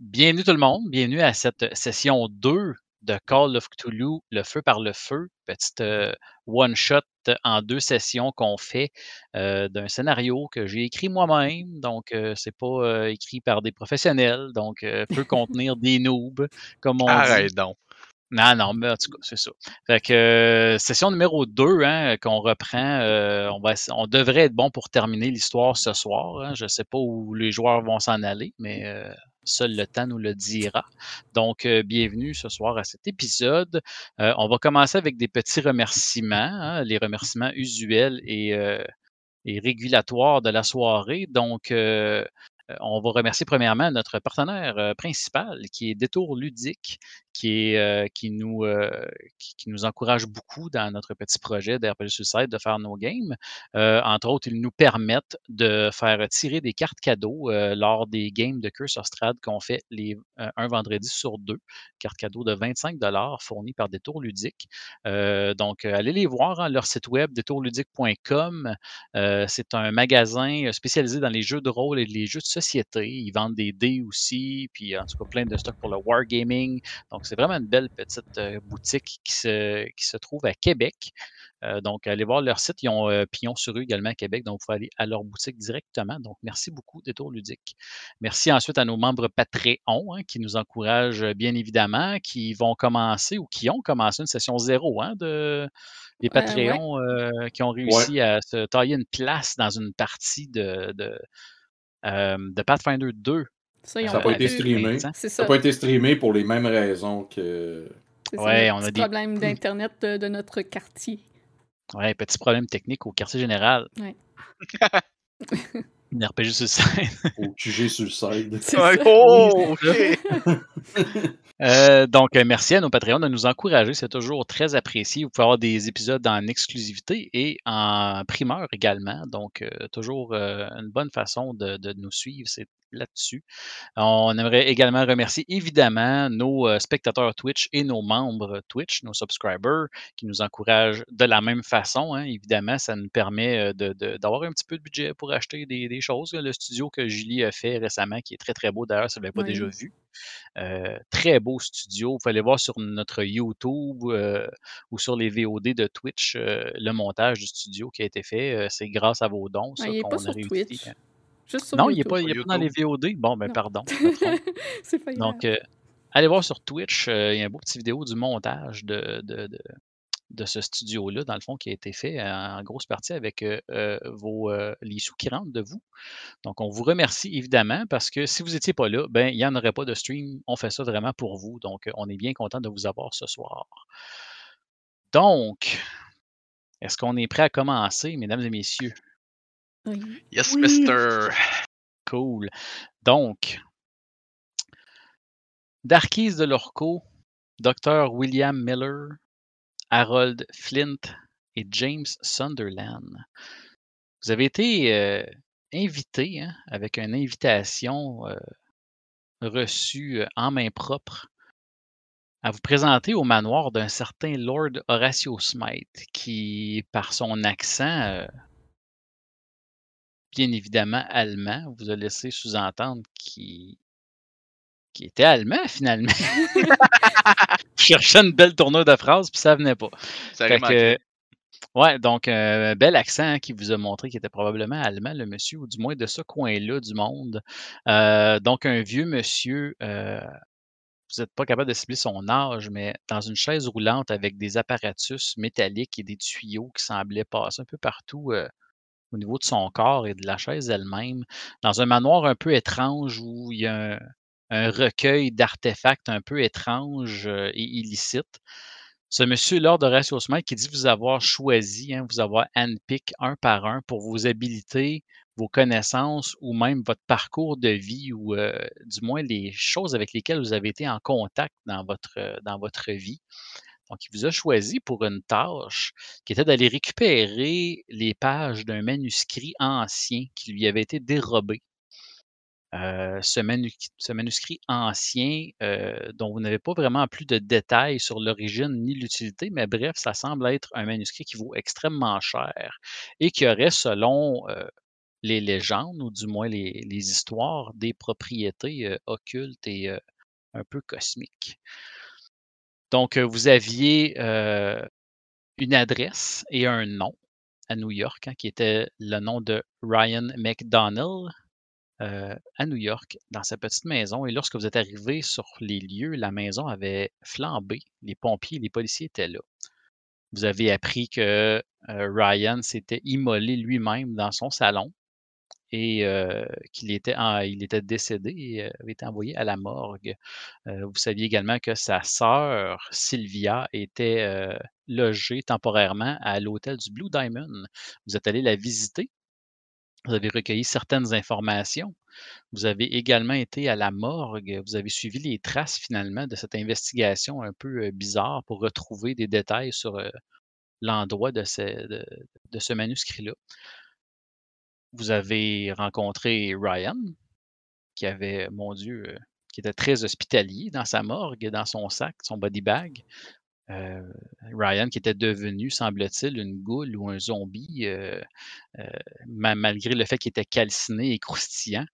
bienvenue tout le monde, bienvenue à cette session 2 de Call of Cthulhu, le feu par le feu, petite euh, one-shot en deux sessions qu'on fait euh, d'un scénario que j'ai écrit moi-même, donc euh, c'est pas écrit par des professionnels, donc peut contenir des noobs, comme on Arrête dit. donc. Non, non, mais en tout cas, c'est ça. Fait que session numéro 2, hein, qu'on reprend, on, va, on devrait être bon pour terminer l'histoire ce soir. Hein. Je ne sais pas où les joueurs vont s'en aller, mais Seul le temps nous le dira. Donc, euh, bienvenue ce soir à cet épisode. Euh, on va commencer avec des petits remerciements, hein, les remerciements usuels et, euh, et, régulatoires de la soirée. Donc, on va remercier premièrement notre partenaire principal qui est Détour Ludique, euh, euh, qui, nous encourage beaucoup dans notre petit projet d'RPG Suicide de faire nos games. Euh, entre autres, ils nous permettent de faire tirer des cartes cadeaux lors des games de Curse of Strad qu'on fait les, un vendredi sur deux. Cartes cadeaux de 25 fournies par Détour Ludique. donc, allez les voir, hein, leur site web détourludique.com. C'est un magasin spécialisé dans les jeux de rôle et les jeux de société. Ils vendent des dés aussi, puis en tout cas plein de stocks pour le wargaming. Donc, c'est vraiment une belle petite euh, boutique qui se, qui se trouve à Québec. Euh, donc, allez voir leur site. Ils ont euh, Pignon sur rue également à Québec. Donc, vous pouvez aller à leur boutique directement. Donc, merci beaucoup, Détour Ludique. Merci ensuite à nos membres Patreon hein, qui nous encouragent bien évidemment, qui vont commencer ou qui ont commencé une session zéro hein, de, des Patreons qui ont réussi à se tailler une place dans une partie de, de, de Pathfinder 2 ça n'a pas été streamé. Ça n'a pas été streamé pour les mêmes raisons que. Ouais, on a des problèmes d'Internet de, notre quartier. Ouais, petit problème technique au quartier général. Ouais. Une RPG sur scène. Au QG sur le side. Oh, ok. Euh, donc, euh, merci à nos Patreons de nous encourager. C'est toujours très apprécié. Vous pouvez avoir des épisodes en exclusivité et en primeur également. Donc, euh, toujours une bonne façon de, de nous suivre. C'est là-dessus. On aimerait également remercier évidemment nos spectateurs Twitch et nos membres Twitch, nos subscribers, qui nous encouragent de la même façon. Hein. Évidemment, ça nous permet d'avoir un petit peu de budget pour acheter des, choses. Le studio que Julie a fait récemment, qui est très très beau d'ailleurs, ça ne l'avait pas déjà vu. très beau studio. Vous pouvez aller voir sur notre YouTube ou sur les VOD de Twitch le montage du studio qui a été fait. C'est grâce à vos dons ça, qu'on a réussi. Non, il n'est pas, pas, dans les VOD. Bon, ben pardon. c'est pas Donc, euh, allez voir sur Twitch. Euh, il y a un beau petit vidéo du montage de, de, de, de ce studio-là, dans le fond, qui a été fait en grosse partie avec euh, vos, les sous qui rentrent de vous. Donc, on vous remercie évidemment parce que si vous n'étiez pas là, ben, il n'y en aurait pas de stream. On fait ça vraiment pour vous. Donc, on est bien content de vous avoir ce soir. Donc, est-ce qu'on est prêt à commencer, mesdames et messieurs? Yes, mister. Cool. Donc, Darkise de Lorco, Dr. William Miller, Harold Flint et James Sunderland. Vous avez été euh, invités hein, avec une invitation euh, reçue euh, en main propre à vous présenter au manoir d'un certain Lord Horatio Smythe qui, par son accent, bien évidemment allemand. vous a laissé sous-entendre qu'il était allemand finalement. Je cherchais une belle tournure de phrase, puis ça venait pas. Ça ouais, donc un bel accent qui vous a montré qu'il était probablement allemand, le monsieur, ou du moins de ce coin-là du monde. Euh, donc un vieux monsieur, euh, vous n'êtes pas capable de cibler son âge, mais dans une chaise roulante avec des apparatus métalliques et des tuyaux qui semblaient passer un peu partout. Euh, au niveau de son corps et de la chaise elle-même, dans un manoir un peu étrange où il y a un, recueil d'artefacts un peu étranges euh, et illicites. Ce monsieur Lord Horatio Smith qui dit vous avoir choisi, hein, vous avoir handpick un par un pour vos habilités, vos connaissances ou même votre parcours de vie ou euh, du moins les choses avec lesquelles vous avez été en contact dans votre, dans votre vie. Donc, il vous a choisi pour une tâche qui était d'aller récupérer les pages d'un manuscrit ancien qui lui avait été dérobé. Euh, ce, manuscrit ancien, euh, dont vous n'avez pas vraiment plus de détails sur l'origine ni l'utilité, mais bref, ça semble être un manuscrit qui vaut extrêmement cher et qui aurait, selon euh, les légendes, ou du moins les, histoires des propriétés occultes et un peu cosmiques. Donc, vous aviez une adresse et un nom à New York, hein, qui était le nom de Ryan McDonnell, à New York, dans sa petite maison. Et lorsque vous êtes arrivé sur les lieux, la maison avait flambé. Les pompiers les policiers étaient là. Vous avez appris que Ryan s'était immolé lui-même dans son salon et qu'il était, décédé et avait été envoyé à la morgue. vous saviez également que sa sœur, Sylvia, était logée temporairement à l'hôtel du Blue Diamond. Vous êtes allé la visiter. Vous avez recueilli certaines informations. Vous avez également été à la morgue. Vous avez suivi les traces finalement de cette investigation un peu bizarre pour retrouver des détails sur l'endroit de ce manuscrit-là. Vous avez rencontré Ryan, qui avait, mon Dieu, euh, qui était très hospitalier dans sa morgue, dans son sac, son body bag. Euh, Ryan qui était devenu, semble-t-il, une goule ou un zombie, euh, malgré le fait qu'il était calciné et croustillant.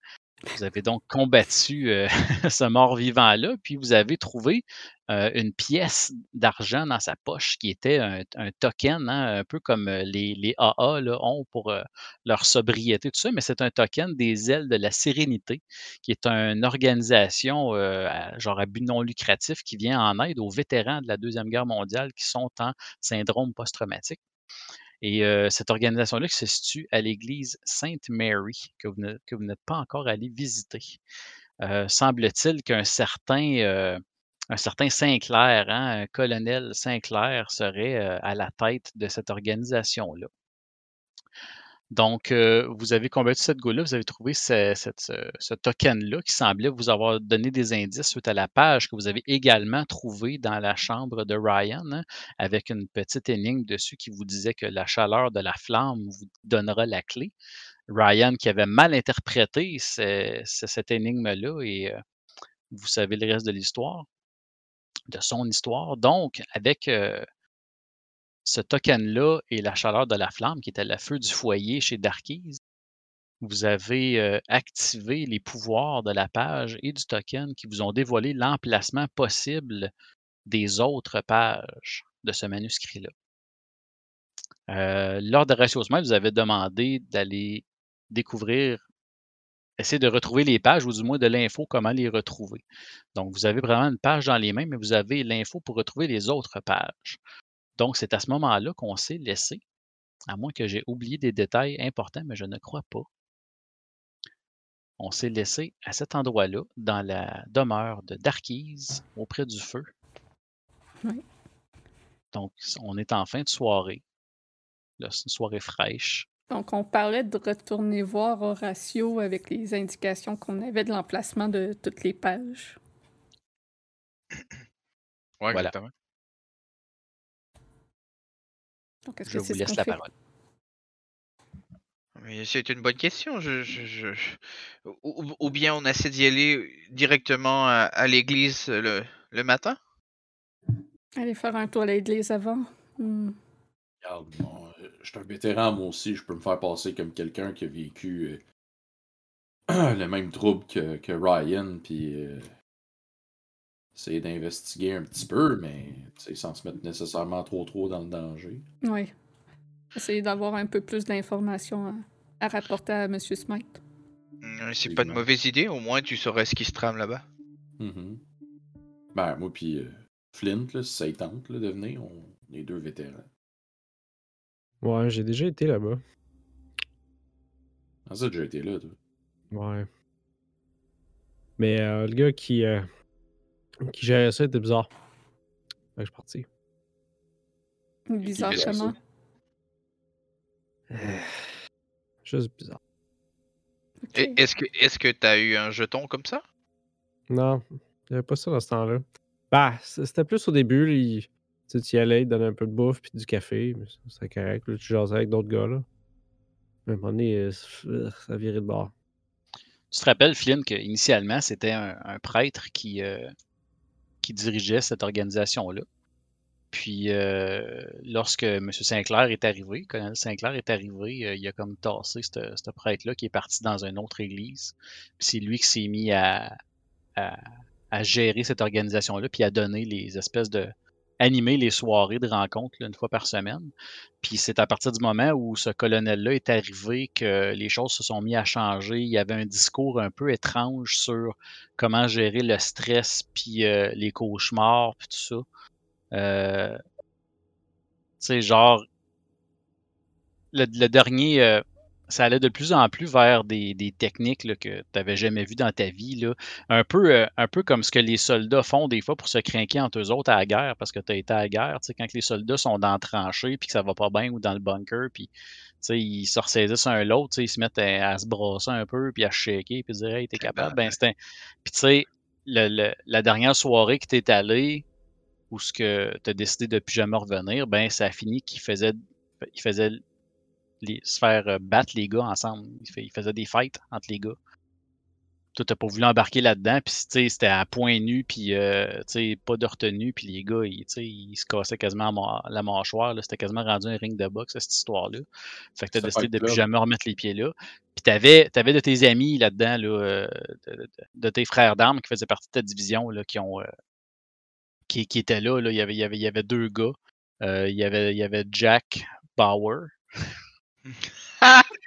Vous avez donc combattu ce mort-vivant-là, puis vous avez trouvé une pièce d'argent dans sa poche qui était un, token, hein, un peu comme les, AA ont pour leur sobriété, tout ça, mais c'est un token des ailes de la sérénité, qui est une organisation genre à but non lucratif qui vient en aide aux vétérans de la Deuxième Guerre mondiale qui sont en syndrome post-traumatique. Et cette organisation-là qui se situe à l'église Sainte Mary, que vous, n'êtes pas encore allé visiter. semble-t-il qu'un certain un certain Sinclair, hein, un colonel Sinclair serait à la tête de cette organisation-là. Donc, vous avez combattu cette go-là, vous avez trouvé ce, token-là qui semblait vous avoir donné des indices suite à la page que vous avez également trouvé dans la chambre de Ryan, hein, avec une petite énigme dessus qui vous disait que la chaleur de la flamme vous donnera la clé. Ryan qui avait mal interprété cette énigme-là et vous savez le reste de l'histoire de son histoire. Donc, avec ce token-là et la chaleur de la flamme, qui était le feu du foyer chez Darkies, vous avez activé les pouvoirs de la page et du token qui vous ont dévoilé l'emplacement possible des autres pages de ce manuscrit-là. lors de Ratiousement, vous avez demandé d'aller découvrir essayer de retrouver les pages ou du moins de l'info, comment les retrouver. Donc, vous avez vraiment une page dans les mains, mais vous avez l'info pour retrouver les autres pages. Donc, c'est à ce moment-là qu'on s'est laissé, à moins que j'ai oublié des détails importants, mais je ne crois pas. On s'est laissé à cet endroit-là, dans la demeure de Darkise, auprès du feu. Oui. Donc, on est en fin de soirée. Là, c'est une soirée fraîche. Donc, on parlait de retourner voir Horatio avec les indications qu'on avait de l'emplacement de toutes les pages. Oui, voilà. exactement. Donc, je vous laisse la parole. c'est une bonne question. Je, Ou, bien on essaie d'y aller directement à, l'église le, matin? Aller faire un tour à l'église avant. Hmm je suis un vétéran, moi aussi, je peux me faire passer comme quelqu'un qui a vécu euh, le même trouble que, que Ryan, puis euh, essayer d'investiguer un petit peu, mais sans se mettre nécessairement trop trop dans le danger. Oui. Essayer d'avoir un peu plus d'informations à, rapporter à M. Smith. Mmh, c'est pas une mauvaise idée, au moins tu saurais ce qui se trame là-bas. Mm Ben, moi puis euh, Flint, là, si ça tente là, de venir, on est deux vétérans. Ouais, j'ai déjà été là-bas. Ah, ça, déjà été là, toi. Ouais. Mais euh, le gars qui, euh, qui gérait ça était bizarre. Fait que je suis parti. Bizarre comment? juste bizarre. Est-ce que est-ce que t'as eu un jeton comme ça? Non, il n'y avait pas ça dans ce temps-là. Bah, c'était plus au début, il, tu y allais, il un peu de bouffe puis du café, mais c'est correct. Là, tu jasais avec d'autres gars, là. À un moment donné, euh, ça virait de bord. Tu te rappelles, Flynn, qu'initialement, c'était un, prêtre qui, euh, qui dirigeait cette organisation-là. Puis euh, lorsque M. Sinclair est arrivé, colonel Sinclair est arrivé, euh, il a comme tassé ce prêtre-là qui est parti dans une autre église. C'est lui qui s'est mis à, à gérer cette organisation-là, puis à donner les espèces de animer les soirées de rencontres une fois par semaine. Puis c'est à partir du moment où ce colonel-là est arrivé que les choses se sont mis à changer. Il y avait un discours un peu étrange sur comment gérer le stress, puis euh, les cauchemars, puis tout ça. Euh, tu genre, le, le dernier, euh, ça allait de plus en plus vers des, des techniques là, que tu n'avais jamais vues dans ta vie. Là. Un, peu, euh, un peu comme ce que les soldats font des fois pour se craquer entre eux autres à la guerre, parce que tu as été à la guerre. tu Quand les soldats sont dans la tranchée, puis que ça va pas bien, ou dans le bunker, puis tu ils se ressaisissent un l'autre, tu ils se mettent à, à se brasser un peu, puis à shaker, puis dire Hey, t'es capable? Ben, c'était. Puis tu sais, le, le- la dernière soirée que t'es allé, où ce que tu as décidé de plus jamais revenir, ben ça a fini qu'il faisait, il faisait les- se faire euh, battre les gars ensemble. Il, fait- il faisait des fights entre les gars. Toi, t'as pas voulu embarquer là-dedans, puis tu sais, c'était à point nu, puis euh, tu sais, pas de retenue, puis les gars, ils, ils se cassaient quasiment la mâchoire. C'était quasiment rendu un ring de boxe, cette histoire-là. Fait que t'as décidé de plus jamais remettre les pieds là. Puis t'avais, t'avais de tes amis là-dedans, là, euh, de, de- de tes frères d'armes qui faisaient partie de ta division, là, qui ont, euh, qui, qui étaient là, là. Il y avait, il y avait, il y avait deux gars. Euh, il y avait, il y avait Jack Bauer.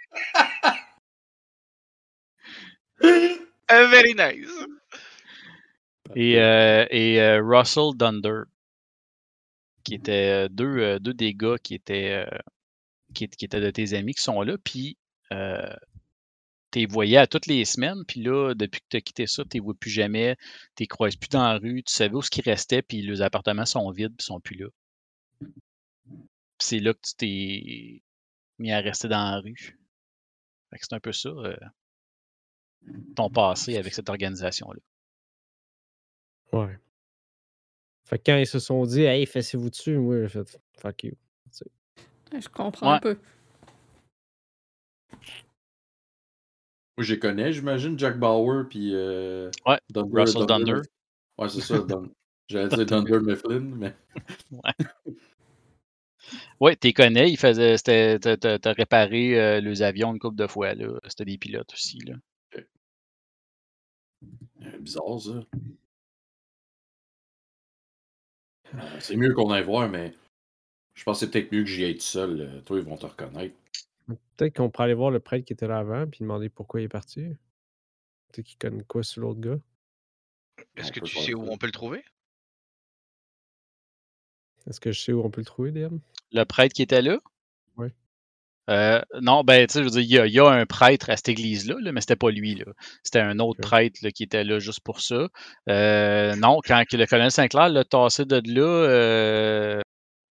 Uh, very nice. et, euh, et euh, Russell Dunder, qui étaient euh, deux, euh, deux des gars qui étaient, euh, qui, qui étaient de tes amis qui sont là, puis euh, tu les voyais à toutes les semaines, puis là, depuis que tu as quitté ça, tu les vois plus jamais, tu les croises plus dans la rue, tu savais où ce qui restait, puis les appartements sont vides, puis sont plus là. C'est là que tu t'es mis à rester dans la rue. Fait que c'est un peu ça, euh, ton passé avec cette organisation-là. Ouais. Fait que quand ils se sont dit, hey, fessez-vous dessus, moi, j'ai fait, fuck you. Je comprends un Ouais. peu. Moi, je les connais, j'imagine, Jack Bauer, puis. Euh, Ouais, Dunder- Russell Dunder. Ouais, c'est ça. Dun- J'allais dire Dunder Mifflin, mais. Oui, tu les connais, ils faisaient, c'était, t'as, réparé euh, les avions une couple de fois, là. C'était des pilotes aussi, là. Euh, Bizarre, ça. Euh, C'est mieux qu'on aille voir, mais. Je pense que c'est peut-être mieux que j'y aille tout seul. Toi, ils vont te reconnaître. Peut-être qu'on pourrait aller voir le prêtre qui était là avant, puis demander pourquoi il est parti. Peut-être qu'il connaît quoi sur l'autre gars. Est-ce On que tu sais où on peut le trouver? Est-ce que je sais où on peut le trouver, DM? Le prêtre qui était là? Oui. Euh, non, ben, tu sais, je veux dire, il y a, il y a un prêtre à cette église-là, là, mais c'était pas lui, là. C'était un autre prêtre là, qui était là juste pour ça. Euh, non, quand le colonel Sinclair l'a tassé de là, euh,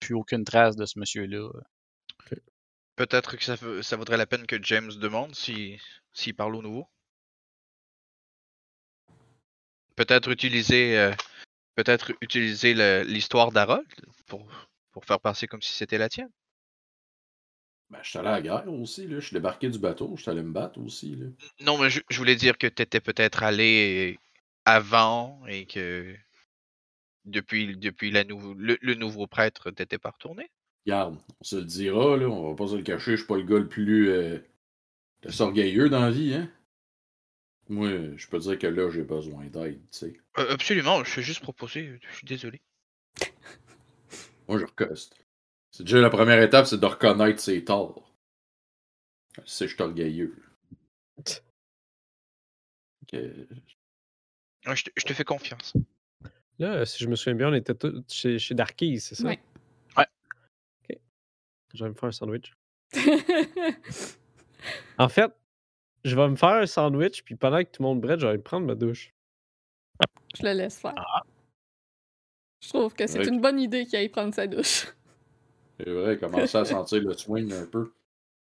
plus aucune trace de ce monsieur-là. Peut-être que ça, vaudrait la peine que James demande si s'il parle au nouveau. Peut-être utiliser euh, peut-être utiliser l'histoire d'Harold pour, pour faire passer comme si c'était la tienne? Ben, je suis allé à la guerre aussi, là. Je suis débarqué du bateau, je suis allé me battre aussi, là. Non, mais je, je voulais dire que tu étais peut-être allé avant et que depuis, depuis la nou- le, le nouveau prêtre, t'étais pas retourné. Regarde, on se le dira, là. On va pas se le cacher, je suis pas le gars le plus. Euh, le orgueilleux dans la vie, hein. Moi, je peux dire que là, j'ai besoin d'aide, tu sais. Euh, absolument, je fais juste proposer, je suis désolé. Moi, je recoste. C'est déjà la première étape, c'est de reconnaître ses torts. Je sais, je suis orgueilleux. Ok. Ouais, je, te, je te fais confiance. Là, si je me souviens bien, on était tous chez, chez Darkies, c'est ça? Ouais. Ok. Je vais me faire un sandwich. En fait, je vais me faire un sandwich, puis pendant que tout le monde brette, je vais aller prendre ma douche. Je le laisse faire. Ah. Je trouve que c'est une bonne idée qu'il aille prendre sa douche. C'est vrai, commencer à sentir le swing un peu.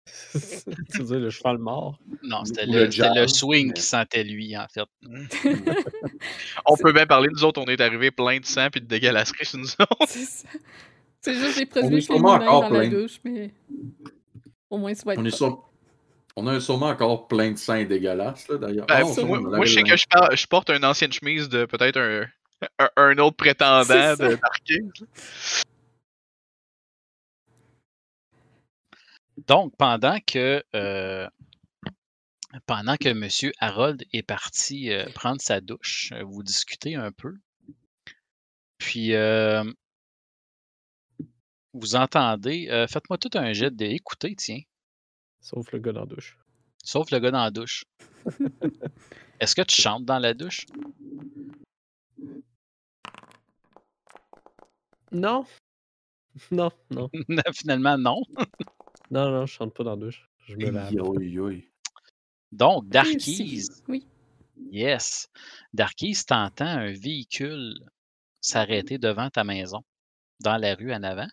tu veux dire le cheval mort? Non, c'était le, swing mais- qui sentait lui, en fait. On peut bien parler, nous autres, on est arrivés plein de sang puis de dégueulasseries sur nous autres. C'est ça. C'est juste des est produits féminins dans la douche, mais au moins ça va être On est sur... On a sûrement encore plein de seins dégueulasses, là, d'ailleurs. Ben, ah, moi, je sais que je, porte une ancienne chemise de peut-être un, un, autre prétendant de parking. Donc, pendant que, euh, pendant que M. Harold est parti euh, prendre sa douche, euh, vous discutez un peu. Puis, euh, vous entendez, faites-moi tout un jet d'écouter, tiens. Sauf le gars dans la douche. Sauf le gars dans la douche. Est-ce que tu chantes dans la douche? Non. Non, non. Finalement, non. Non, non, je chante pas dans la douche. Je me lave. Donc. Darkies, Oui. yes. Darkies, t'entends un véhicule s'arrêter devant ta maison, dans la rue en avant.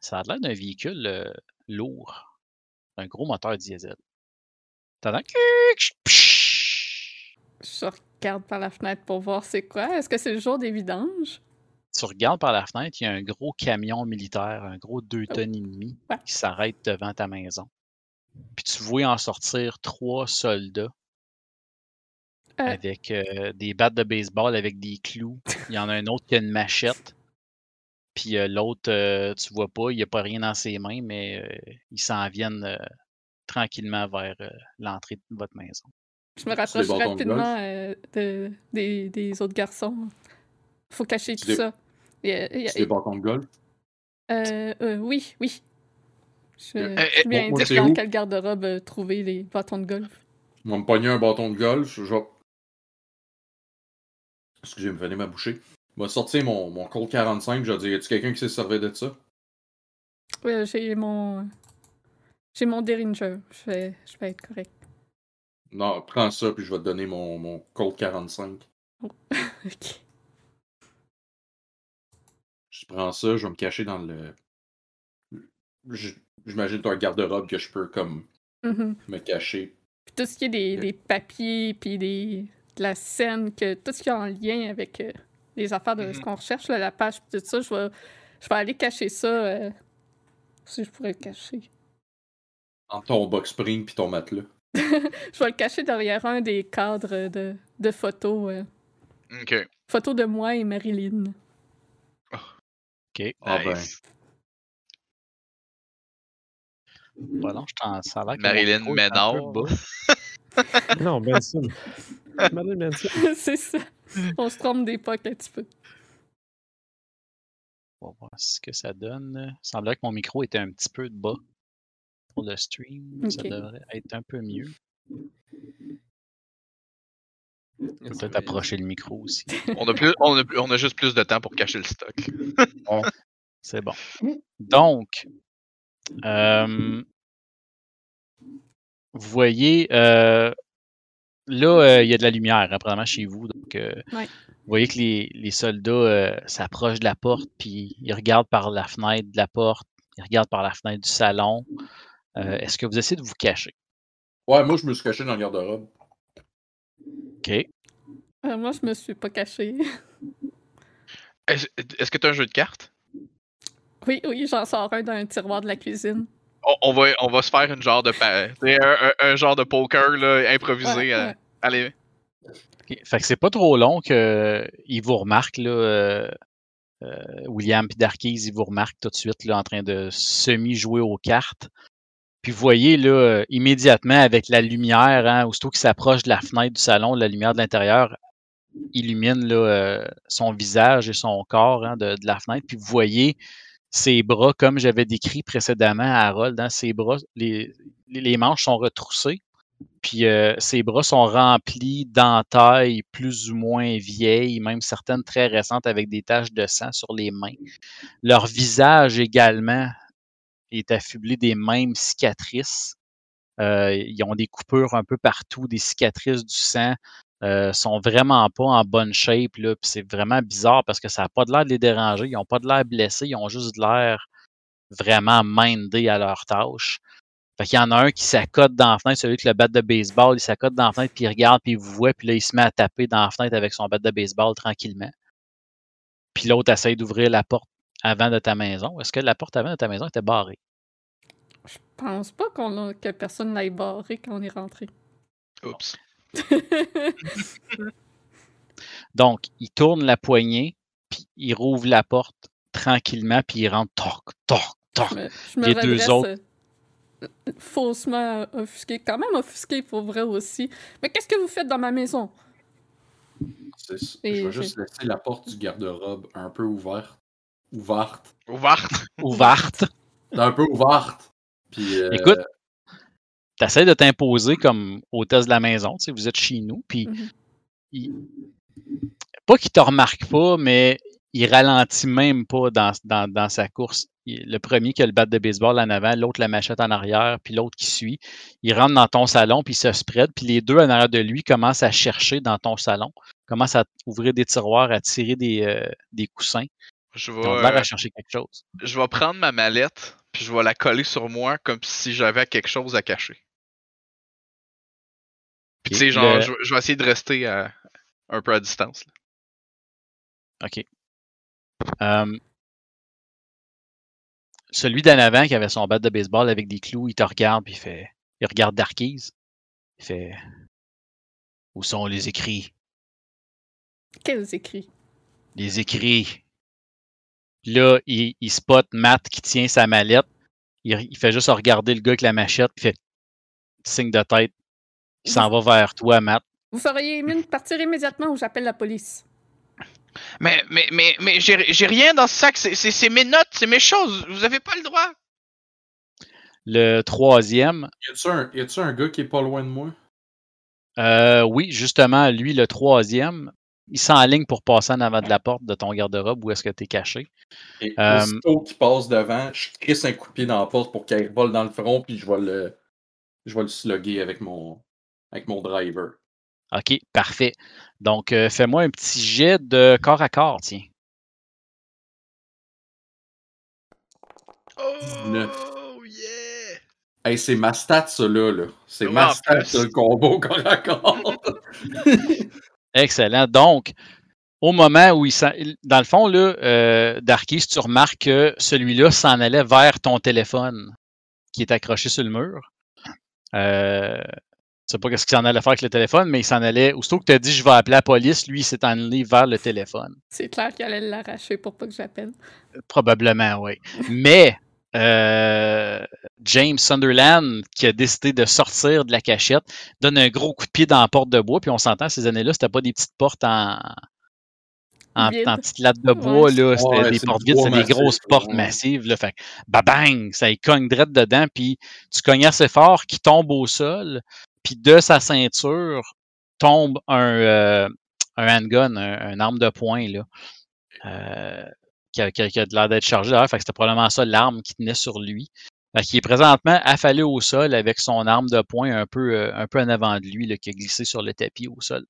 Ça a l'air d'un véhicule euh, lourd, un gros moteur diesel. T'entends? Je regarde par la fenêtre pour voir c'est quoi. Est-ce que c'est le jour des vidanges? Tu regardes par la fenêtre, il y a un gros camion militaire, un gros deux Oh. tonnes et demi, Ouais. qui s'arrête devant ta maison. Puis tu vois en sortir trois soldats Euh. avec euh, des battes de baseball avec des clous. Il y en a un autre qui a une machette. Puis euh, l'autre, euh, tu vois pas, il n'y a pas rien dans ses mains, mais euh, ils s'en viennent euh, tranquillement vers euh, l'entrée de votre maison. Je me rapproche rapidement euh, de- des, des autres garçons. Faut cacher tout des- ça. C'est des bâtons de golf. euh, euh, oui, oui. Je, je lui moi, moi, indique c'est dans où? quel garde-robe euh, trouver les bâtons de golf. On va me pogner un bâton de golf. Je vais. Excusez, me fallait ma bouchée. Je vais sortir mon, mon Colt 45. Je vais dire, y a-tu quelqu'un qui s'est servi de ça? Ouais, j'ai mon. J'ai mon Derringer. Je vais, je vais être correct. Non, prends ça, puis je vais te donner mon, mon Colt 45. Ok. Je prends ça, je vais me cacher dans le. J'imagine un garde-robe que je peux comme Mhm. me cacher. Puis tout ce qui est des, des papiers, puis des, de la scène, que, tout ce qui est en lien avec euh, les affaires de ce Mhm. qu'on recherche, là, la page, tout ça, je vais, je vais aller cacher ça. euh, si je pourrais le cacher. Entre ton box spring puis ton matelas. Je vais le cacher derrière un des cadres de, de photos. euh, Ok. photos de moi et Marilyn. OK. Ah ben. Nice. Voilà, je t'en mon Marilyn Ménard. bas. Non, Benson. Madame Benson. C'est ça. On se trompe d'époque un petit peu. On va voir ce que ça donne. Il semblait que mon micro était un petit peu de bas pour le stream. Ça devrait être un peu mieux. Peut-être approcher le micro aussi. On a, plus, on, a, plus- on a juste plus de temps pour cacher le stock. C'est bon. Donc, euh, vous voyez, euh, là, euh, il y a de la lumière, probablement chez vous. Donc, euh, Ouais. vous voyez que les, les soldats euh, s'approchent de la porte, puis ils regardent par la fenêtre de la porte, ils regardent par la fenêtre du salon. Euh, Est-ce que vous essayez de vous cacher? Ouais, moi je me suis caché dans le garde-robe. OK. Euh, moi, je me suis pas cachée. Est-ce que tu as un jeu de cartes? Oui, oui, j'en sors un d'un tiroir de la cuisine. On, on va, on va se faire une genre de un, un- un genre de poker là, improvisé. Ouais, euh, ouais. Allez. Fait que c'est pas trop long qu'ils vous remarquent, là, euh, euh, William et Darkies, ils vous remarquent tout de suite là, en train de semi-jouer aux cartes. Puis vous voyez là, euh, immédiatement avec la lumière, hein, aussitôt qu'il s'approche de la fenêtre du salon, la lumière de l'intérieur illumine là, euh, son visage et son corps hein, de, de la fenêtre. Puis vous voyez ses bras, comme j'avais décrit précédemment à Harold, hein, ses bras, les, les manches sont retroussées. Puis euh, ses bras sont remplis d'entailles plus ou moins vieilles, même certaines très récentes avec des taches de sang sur les mains. Leur visage également est affublé des mêmes cicatrices. Euh, ils ont des coupures un peu partout, des cicatrices du sang. Euh, sont vraiment pas en bonne shape. Là, puis c'est vraiment bizarre parce que ça n'a pas de l'air de les déranger. Ils n'ont pas de l'air blessés, ils ont juste de l'air vraiment mindés à leur tâche. Fait qu'il y en a un qui s'accote dans la fenêtre, celui avec le bat de baseball, il s'accote dans la fenêtre, puis il regarde, puis il vous voit, puis là, il se met à taper dans la fenêtre avec son bat de baseball tranquillement. Puis l'autre essaye d'ouvrir la porte avant de ta maison. Est-ce que la porte avant de ta maison était barrée? Je pense pas qu'on a- que personne l'ait barré quand on est rentré. Oups. Donc, il tourne la poignée, puis il rouvre la porte tranquillement, puis il rentre toc, toc, toc. Je me, je me Les deux autres. euh, faussement offusqué, quand même offusqué pour vrai aussi. Mais qu'est-ce que vous faites dans ma maison? Et Je vais juste laisser la porte du garde-robe un peu ouverte. Ouverte. Ouverte. Ouverte. Un peu ouverte. Puis, euh, Écoute, T'essaies de t'imposer comme hôtesse de la maison. Tu sais, vous êtes chez nous. Puis, Mhm. il- pas qu'il te remarque pas, mais il ralentit même pas dans, dans, dans sa course. Il- le premier qui a le bat de baseball en avant, l'autre la machette en arrière, puis l'autre qui suit. Il rentre dans ton salon, puis il se spread, puis les deux en arrière de lui commencent à chercher dans ton salon, commencent à ouvrir des tiroirs, à tirer des, euh, des coussins. Je Ils ont l'air vais, à chercher quelque chose. je vais prendre ma mallette, puis je vais la coller sur moi comme si j'avais quelque chose à cacher. Puis tu sais, genre, le- je, vais essayer de rester à- un peu à distance. là. OK. Euh, celui d'en avant qui avait son bat de baseball avec des clous, il te regarde puis il fait. Il regarde Darkies. Il fait. Où sont les écrits? Quels écrits? Les écrits. Puis Là, il, il spot Matt qui tient sa mallette. Il, il fait juste regarder le gars avec la machette. Il fait signe de tête. Il s'en va vers toi, Matt. Vous feriez mieux de partir immédiatement ou j'appelle la police? Mais, mais, mais, mais j'ai j'ai rien dans ce sac, c'est- mes notes, c'est mes choses, vous avez pas le droit. Le troisième, y a-tu un, y a-tu un gars qui est pas loin de moi? Euh, oui, justement, lui, le troisième, il s'enligne pour passer en avant de la porte de ton garde-robe où est-ce que tu es caché. Et Euh, aussitôt qu'il passe devant, je crisse un coup de pied dans la porte pour qu'il vole dans le front, puis je vais le, je vais le slugger avec mon, avec mon driver. OK, parfait. Donc, euh, fais-moi un petit jet de corps à corps, tiens. Oh yeah! Hey, c'est ma stat, ça, là. là. C'est Ouais, ma stat, le combo corps à corps. Excellent. Donc, au moment où il s'en... Dans le fond, là, euh, Darkis, tu remarques que celui-là s'en allait vers ton téléphone qui est accroché sur le mur. Euh, sais pas ce qu'il s'en allait faire avec le téléphone, mais il s'en allait. Aussitôt que tu as dit je vais appeler la police, lui, il s'est allé vers le téléphone. C'est clair qu'il allait l'arracher pour pas que j'appelle. Probablement, oui. Mais euh, James Sunderland, qui a décidé de sortir de la cachette, donne un gros coup de pied dans la porte de bois. Puis on s'entend, ces années-là, c'était pas des petites portes en, en, en petites lattes de bois. Ouais, là. C'était Ouais, des portes vides, c'était des grosses portes ouais. massives. Là. Fait que, bang, ça y cogne direct dedans. Puis tu cognes assez fort qu'il tombe au sol. Puis de sa ceinture tombe un, euh, un handgun, un, un arme de poing. Là. Euh, qui a, qui a- qui a de l'air d'être chargé d'ailleurs. Fait que c'était probablement ça l'arme qui tenait sur lui. Fait qu'il est présentement affalé au sol avec son arme de poing un peu, euh, un peu en avant de lui, là, qui a glissé sur le tapis au sol.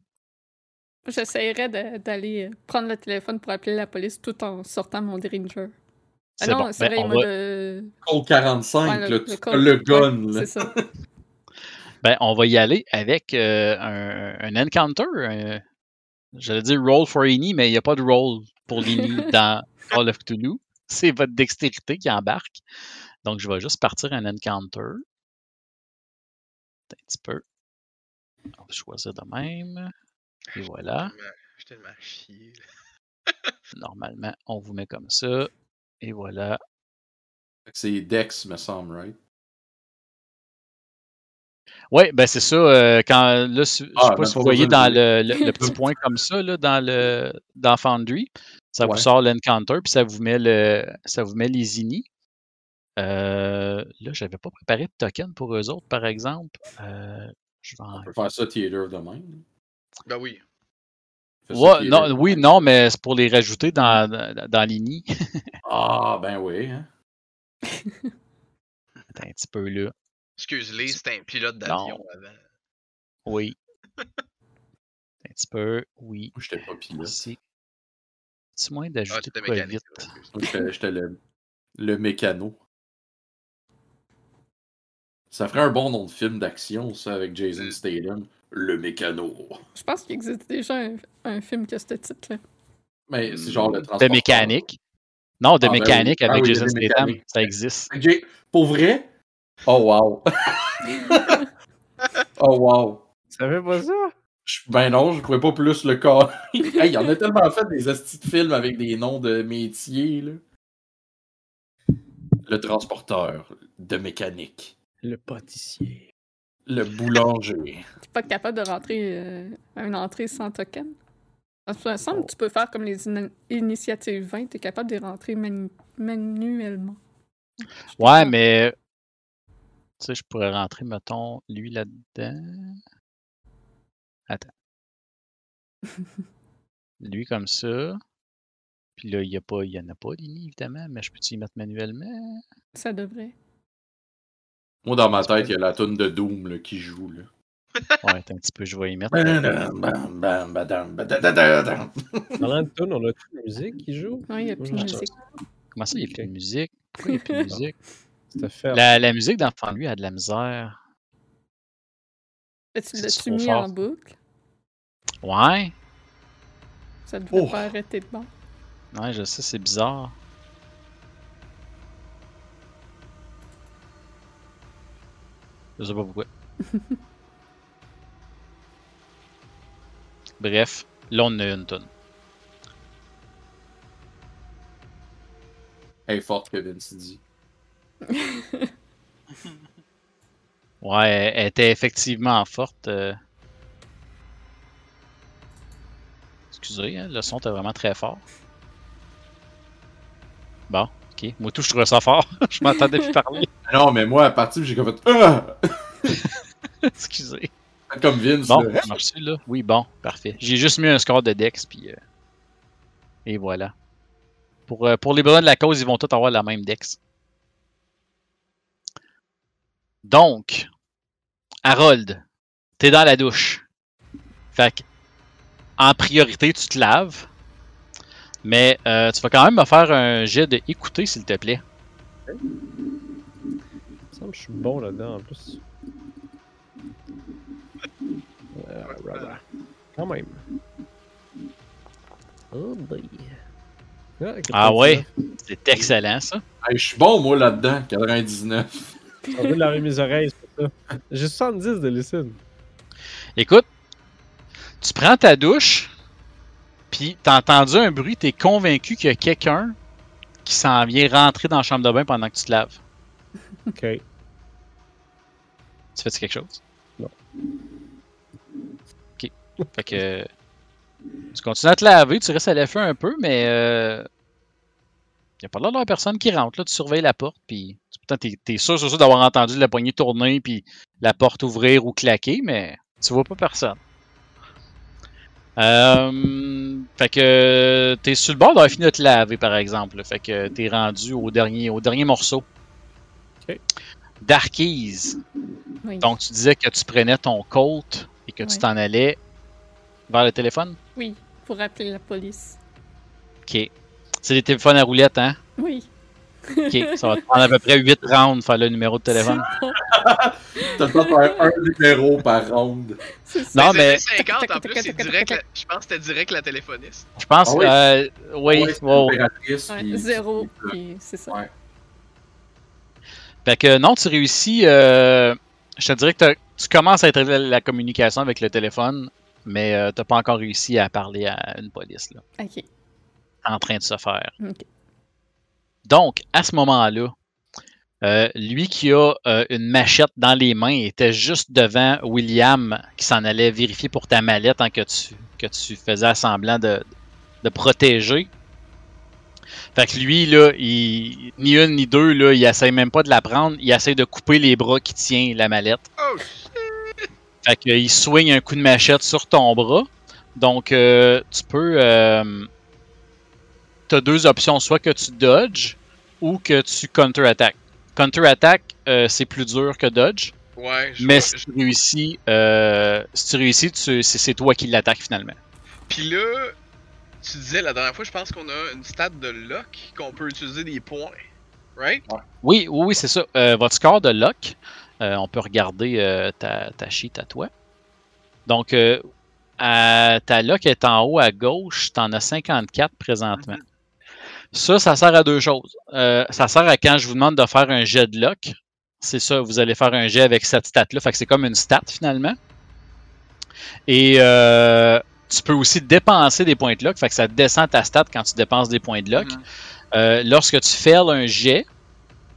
J'essayerais de- d'aller prendre le téléphone pour appeler la police tout en sortant mon Derringer. Ah C'est non, bon. c'est Ben, vrai, va- de... Code 45, Ouais, là, tu code- as le gun. c'est ça. Ben, on va y aller avec euh, un, un encounter. un- J'allais dire roll for any, mais il n'y a pas de roll pour l'ini dans Call of Cthulhu. C'est votre dextérité qui embarque. Donc, je vais juste partir un encounter. Un petit peu. On va choisir de même. Et voilà. Je suis tellement chié. Normalement, on vous met comme ça. Et voilà. C'est Dex, me semble, right? Oui, ben c'est ça. euh, quand, là, je ne Ah, sais pas même si vous voyez dans le, le- le petit point comme ça, là, dans, le, dans Foundry, ça vous sort l'encounter, puis ça vous met le ça vous met les inis. Euh, là, je n'avais pas préparé de token pour eux autres, par exemple. Euh, je vais en... On peut faire ça Theater de même. Ben oui. Ouais, non, oui, non, mais c'est pour les rajouter dans, dans, dans l'ini. Ah, ben oui. Hein? Attends un petit peu là. Excuse-les, c'était un pilote d'avion avant. Oui. un petit peu, oui. Moi, j'étais pas pilote. C'est moins Ah, d'ajouter c'était de quoi vite. j'étais- le, le mécano. Ça ferait un bon nom de film d'action, ça, avec Jason Mm. Statham. Le mécano. Je pense qu'il existe déjà un, un film qui a ce titre-là. Mais c'est genre le De transporteur. mécanique. Non, de Ah, ben oui. mécanique Ah avec oui, Jason de Statham. Ça existe. Pour vrai? Oh wow. oh wow. Tu savais pas ça? Ben non, je pouvais pas plus le cas. hey, il y en a tellement fait des hosties de films avec des noms de métiers, là. Le transporteur de mécanique. Le pâtissier. Le boulanger. T'es pas capable de rentrer euh, à une entrée sans token? Ça me semble que tu peux faire comme les initiatives 20, t'es capable de rentrer manu- manuellement. Ouais, mais. Tu sais, je pourrais rentrer, mettons, lui là-dedans. Attends. lui comme ça. Puis là, il n'y pas, il y en a pas d'ini, évidemment, mais je peux-tu y mettre manuellement? Ça devrait. Moi, dans ma tête, il y a la toune de Doom là, qui joue. Là. Ouais, attends un petit peu, je vais y mettre. Badadadadam. Parlant de tune, on a toute la musique qui joue? Ouais, il n'y a plus de Ouais, musique. Comment ça, il n'y a plus de musique? Pourquoi il n'y a plus de musique? Fait. La, la musique d'enfant, lui, a de la misère. Tu C'est l'as-tu trop mis fort? en boucle? Ouais, Ça devrait Oh. pas arrêter de bon. ouais, je sais, c'est bizarre. Je sais pas pourquoi. Bref, là, on a une tonne. Elle est forte que Vinci dit. Ouais, elle, était effectivement forte. euh. Excusez, hein, le son était vraiment très fort. Bon, ok. Moi, tout, je trouvais ça fort. je m'entendais plus parler. Non, mais moi, à partir, j'ai comme fait. Ah! Excusez. Comme Vince. Bon, là. merci là? Oui, bon, parfait. J'ai juste mis un score de Dex, puis. euh, Et voilà. Pour, euh, pour les besoins de la cause, ils vont tous avoir la même Dex. Donc, Harold, t'es dans la douche. Fait que, en priorité, tu te laves. Mais euh, tu vas quand même me faire un jet de écouter, s'il te plaît. Il me semble que je suis bon là-dedans en plus. Euh. Quand même. Oh boy. Ah, Ah ouais? C'est excellent, ça. Hey, je suis bon, moi, là-dedans. 99. On veut laver mes oreilles, c'est ça. J'ai 70 de listen. Écoute, tu prends ta douche, puis t'as entendu un bruit, t'es convaincu qu'il y a quelqu'un qui s'en vient rentrer dans la chambre de bain pendant que tu te laves. Ok. Tu fais-tu quelque chose? Non. Ok. Fait que. Tu continues à te laver, tu restes à l'effet un peu, mais. Euh, y a pas l'air d'avoir personne qui rentre. Là, tu surveilles la porte, puis. Pourtant, t'es, t'es sûr, sûr, sûr d'avoir entendu la poignée tourner, puis la porte ouvrir ou claquer, mais tu vois pas personne. Euh, fait que t'es sur le bord d'avoir fini de te laver, par exemple. là. Fait que t'es rendu au dernier, au dernier morceau. Ok. Darkies. Oui. Donc, tu disais que tu prenais ton Colt et que tu t'en allais vers le téléphone? Oui, pour appeler la police. Ok. C'est des téléphones à roulette, hein? Oui. Ok. Ça va te prendre à peu près 8 rounds faire le numéro de téléphone. T'as de faire un numéro par round. Non, mais années 50, en plus, c'est direct. la- Je pense que c'était direct la téléphoniste. je pense Ah que. oui. euh, oui, Ouais, c'est wow. l'opératrice, Ouais, puis- zéro, puis- c'est ça. Ouais. Fait que non, tu réussis. euh, je te dirais que t'as- tu commences à être la, la communication avec le téléphone, mais euh, t'as pas encore réussi à parler à une police. Là, Ok. en train de se faire. Ok. Donc, à ce moment-là, euh, lui qui a euh, une machette dans les mains était juste devant William qui s'en allait vérifier pour ta mallette hein, que, tu, que tu faisais semblant de, de protéger. Fait que lui, là, il, ni une ni deux, là, il essaye même pas de la prendre, il essaye de couper les bras qui tient la mallette. Oh, Fait qu'il swing un coup de machette sur ton bras. Donc, euh, tu peux. Tu as deux options soit que tu dodge ou que tu counter-attack. Counter-attack, euh, c'est plus dur que dodge. ouais. Je Mais vois- si tu réussis, euh, si tu réussis, tu- c'est toi qui l'attaque finalement. Puis là, tu disais la dernière fois, je pense qu'on a une stat de lock qu'on peut utiliser des points. Right? Oui, oui, oui, c'est ça. Euh, votre score de lock, on peut regarder ta, ta sheet à toi. Donc, à- ta lock est en haut à gauche, tu en as 54 présentement. Ça, ça sert à deux choses. Euh, ça sert à quand je vous demande de faire un jet de lock. C'est ça, vous allez faire un jet avec cette stat-là. Fait que c'est comme une stat finalement. Et euh, tu peux aussi dépenser des points de lock. Fait que ça descend ta stat quand tu dépenses des points de lock. Mhm. Euh, lorsque tu fais un jet,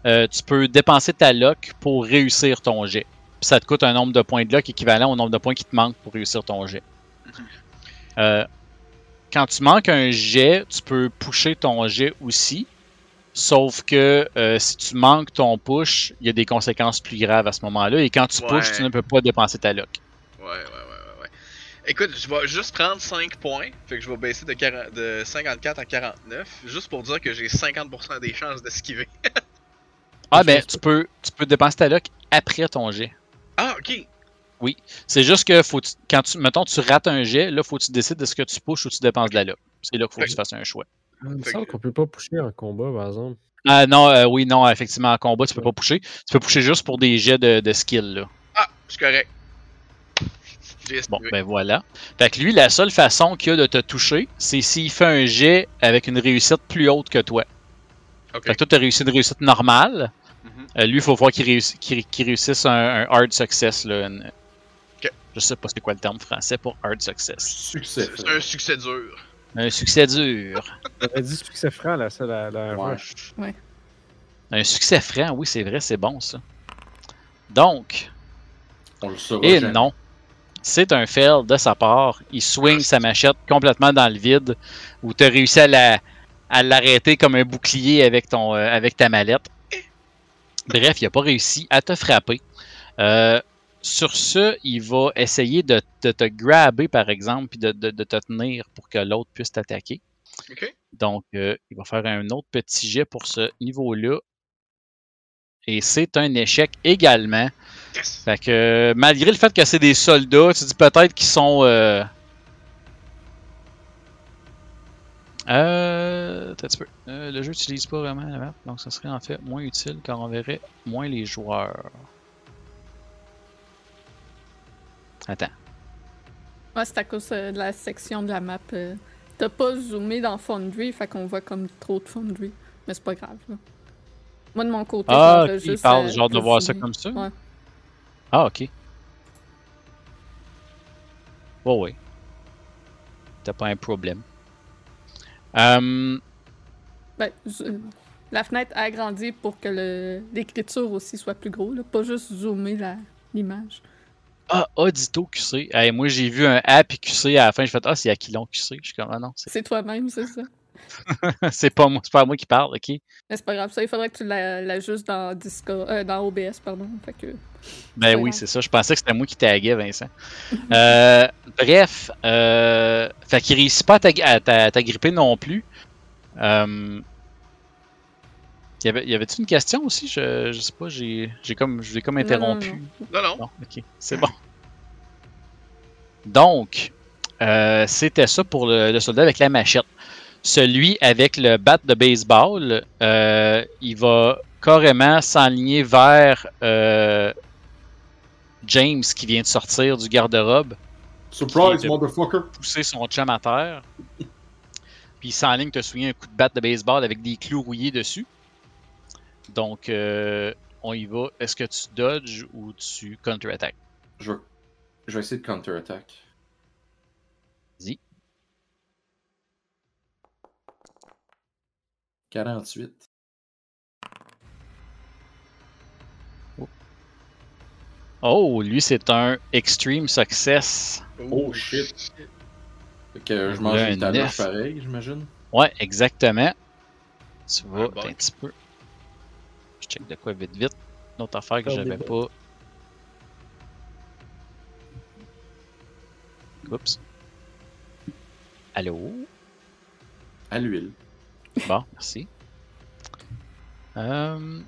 tu peux dépenser ta lock pour réussir ton jet. Puis ça te coûte un nombre de points de lock équivalent au nombre de points qui te manquent pour réussir ton jet. Euh, quand tu manques un jet, tu peux pusher ton jet aussi. Sauf que euh, si tu manques ton push, il y a des conséquences plus graves à ce moment-là. Et quand tu pushes, tu ne peux pas dépenser ta lock. Ouais, ouais, ouais, ouais, ouais. Écoute, je vais juste prendre 5 points. Fait que je vais baisser de, 40 de 54 à 49. Juste pour dire que j'ai 50% des chances d'esquiver. Ah ben, tu peux, tu peux dépenser ta lock après ton jet. Ah, ok. C'est juste que faut tu- quand tu, mettons, tu rates un jet, là, faut que tu décides de ce que tu pushes ou tu dépenses de la lock. C'est là qu'il faut que tu fasses un choix. Il me semble qu'on peut pas pusher en combat, par exemple. Ah non, euh, oui, non, effectivement, en combat, tu peux pas pusher. Tu peux pusher juste pour des jets de, de skill, là. Ah, c'est correct. Bon, ben voilà. Fait que lui, la seule façon qu'il a de te toucher, c'est s'il fait un jet avec une réussite plus haute que toi. ok. Fait que toi, t'as réussi une réussite normale. Mhm. Euh, lui, il faut voir qu'il réussi- qu'il- qu'il réussisse un, un hard success, là. une- Je sais pas c'est quoi le terme français pour hard success. Succès. C'est un succès dur. Un succès dur. J'avais dit succès franc, là, ça, la, la Ouais. Un succès franc, oui, c'est vrai, c'est bon, ça. Donc, On le saura Et jamais. non. C'est un fail de sa part. Il swing sa machette complètement dans le vide, où tu as réussi à la- à l'arrêter comme un bouclier avec, ton, euh, avec ta mallette. Bref, il n'a pas réussi à te frapper. Euh, sur ce, il va essayer de, de te grabber, par exemple, puis de, de- de te tenir pour que l'autre puisse t'attaquer. Donc, euh, il va faire un autre petit jet pour ce niveau-là. Et c'est un échec également. Yes. Fait que malgré le fait que c'est des soldats, tu dis peut-être qu'ils sont. Euh... Euh, un petit peu. Euh, le jeu n'utilise pas vraiment la map, donc ça serait en fait moins utile car on verrait moins les joueurs. Attends. Ouais, c'est à cause euh, de la section de la map. euh, T'as pas zoomé dans Foundry, fait qu'on voit comme trop de Foundry. Mais c'est pas grave, là. Moi, de mon côté, Ah, je m'en vais ok, il juste, parle euh, genre de voir ça comme ça? Ouais. Ah, ok. Oh, oui. T'as pas un problème. Euh, Ben, la fenêtre a agrandi pour que le- l'écriture aussi soit plus gros, là. Pas juste zoomer la- l'image. Ah, Audito QC. Hey, moi, j'ai vu un A puis QC à la fin. J'ai fait Ah, c'est Aquilon QC. Je suis comme Ah non, c'est- C'est toi-même, c'est ça. c'est pas moi, c'est pas moi qui parle, ok? Mais c'est pas grave, ça, il faudrait que tu la- l'ajustes dans Discord, euh, dans OBS, pardon. Fait que... Ben oui, c'est ça. Je pensais que c'était moi qui taguais, Vincent. Euh, bref, euh, fait qu'il réussit pas à t'ag- à t'a- à t'agripper non plus. Y avait- y avait-tu une question aussi? Je, je sais pas, j'ai j'ai comme, je l'ai comme interrompu. non. Non, non. Ok, c'est bon. Donc, euh, c'était ça pour le, le soldat avec la machette. Celui avec le bat de baseball, euh, il va carrément s'enligner vers euh, James qui vient de sortir du garde-robe, Surprise, motherfucker. pousser son chum à terre. Puis il s'enligne te souviens un coup de batte de baseball avec des clous rouillés dessus. Donc, euh, on y va. Est-ce que tu dodges ou tu counter-attaques? Je vais, je vais essayer de counter-attack. Vas-y. 48. Oh, lui, c'est un extreme success. Oh, shit. Fait que je mange une pareil, j'imagine. Ouais, exactement. Tu vas un petit peu. Je check de quoi vite vite. Une autre affaire que j'avais pas. Oups. Allô? À l'huile. Bon, merci. Euh...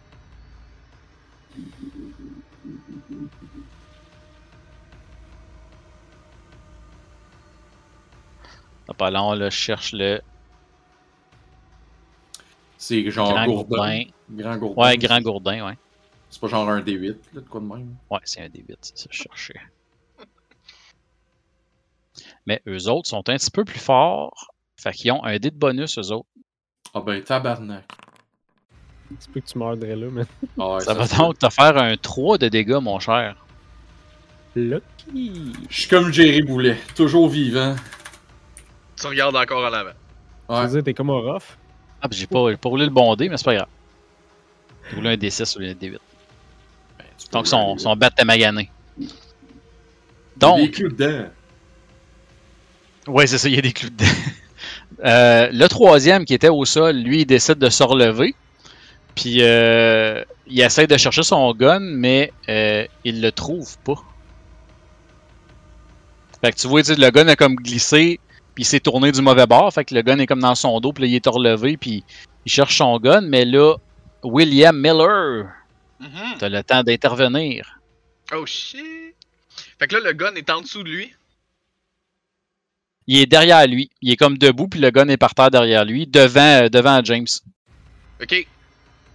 Pas long, là, je cherche le C'est genre grand Gourdin. Grand Gourdin. Ouais, grand gourdin, ouais. C'est pas genre un D8, là, de quoi de même? Ouais, c'est un D8, c'est ça que je cherchais. Mais eux autres sont un petit peu plus forts. Fait qu'ils ont un dé de bonus, eux autres. Ah ben, tabarnak. C'est plus que tu mordrais là, mais. Ah ouais, ça va donc te faire un 3 de dégâts, mon cher. Lucky! Je suis comme Jerry Boulet, toujours vivant. Tu regardes encore en avant. Tu veux Ouais. dire, t'es comme un rough? Ah, puis j'ai pas, j'ai pas roulé le bon dé, mais c'est pas grave. Rouler un D6 ou un D8. Ben, tu Donc, son, son bat est magané. Il y a des Donc, clous dedans. ouais, c'est ça, il y a des clous dedans. Euh, le troisième qui était au sol, lui, il décide de se relever. Puis, euh, il essaie de chercher son gun, mais euh, il le trouve pas. Fait que tu vois, tu le gun a comme glissé, puis il s'est tourné du mauvais bord. Fait que le gun est comme dans son dos, puis là, il est relevé, puis il cherche son gun. Mais là, William Miller, Mhm. t'as le temps d'intervenir. Oh shit! Fait que là, le gun est en dessous de lui. Il est derrière lui. Il est comme debout, puis le gun est par terre derrière lui, devant, euh, devant James. Ok.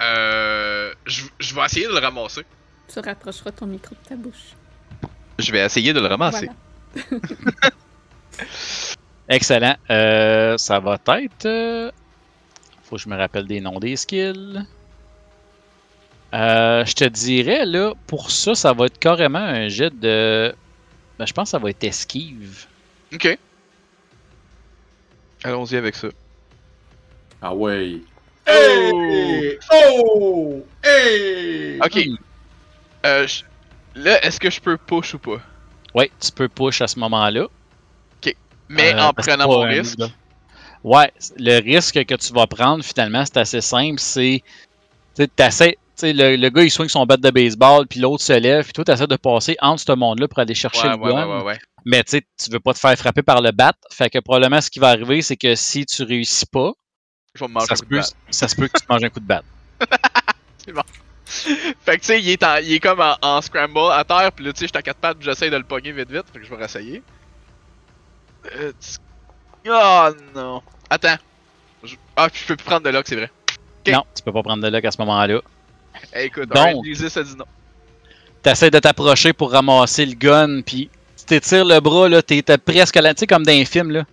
Euh. Je je vais essayer de le ramasser. Tu rapprocheras ton micro de ta bouche. Je vais essayer de le ramasser. Voilà. Excellent. Euh, ça va être. faut que je me rappelle des noms des skills. Euh, je te dirais, là, pour ça, ça va être carrément un jet de. Ben, je pense que ça va être esquive. Ok. Allons-y avec ça. Ah ouais. Hey! Oh! Hey! Ok. Euh, je- Là, est-ce que je peux push ou pas? Ouais, tu peux push à ce moment-là. Mais Euh, en prenant mon risque? là. Ouais, le risque que tu vas prendre, finalement, c'est assez simple. C'est. Tu sais, t'essaies- tu sais, le, le gars, il swing son bat de baseball, puis l'autre se lève, puis toi, tu essaies de passer entre ce monde-là pour aller chercher Ouais, le ouais, gun. Mais tu tu veux pas te faire frapper par le bat. Fait que probablement, ce qui va arriver, c'est que si tu réussis pas, Je vais ça se, peut, ça se peut que tu te manges un coup de batte. Fait que tu sais, il, il est comme en, en scramble à terre, puis là, tu sais, je suis à quatre pattes, puis j'essaie de le pogner vite vite, fait que je vais réessayer. Euh, Oh non. Attends. Je- Ah, puis je peux plus prendre de lock, c'est vrai. Non, tu peux pas prendre de lock à ce moment-là. Eh, écoute, Donc. Ça dit non. T'essaies de t'approcher pour ramasser le gun, puis tu t'étires le bras, là, t'es presque la... Tu sais, comme dans un film, là. Tu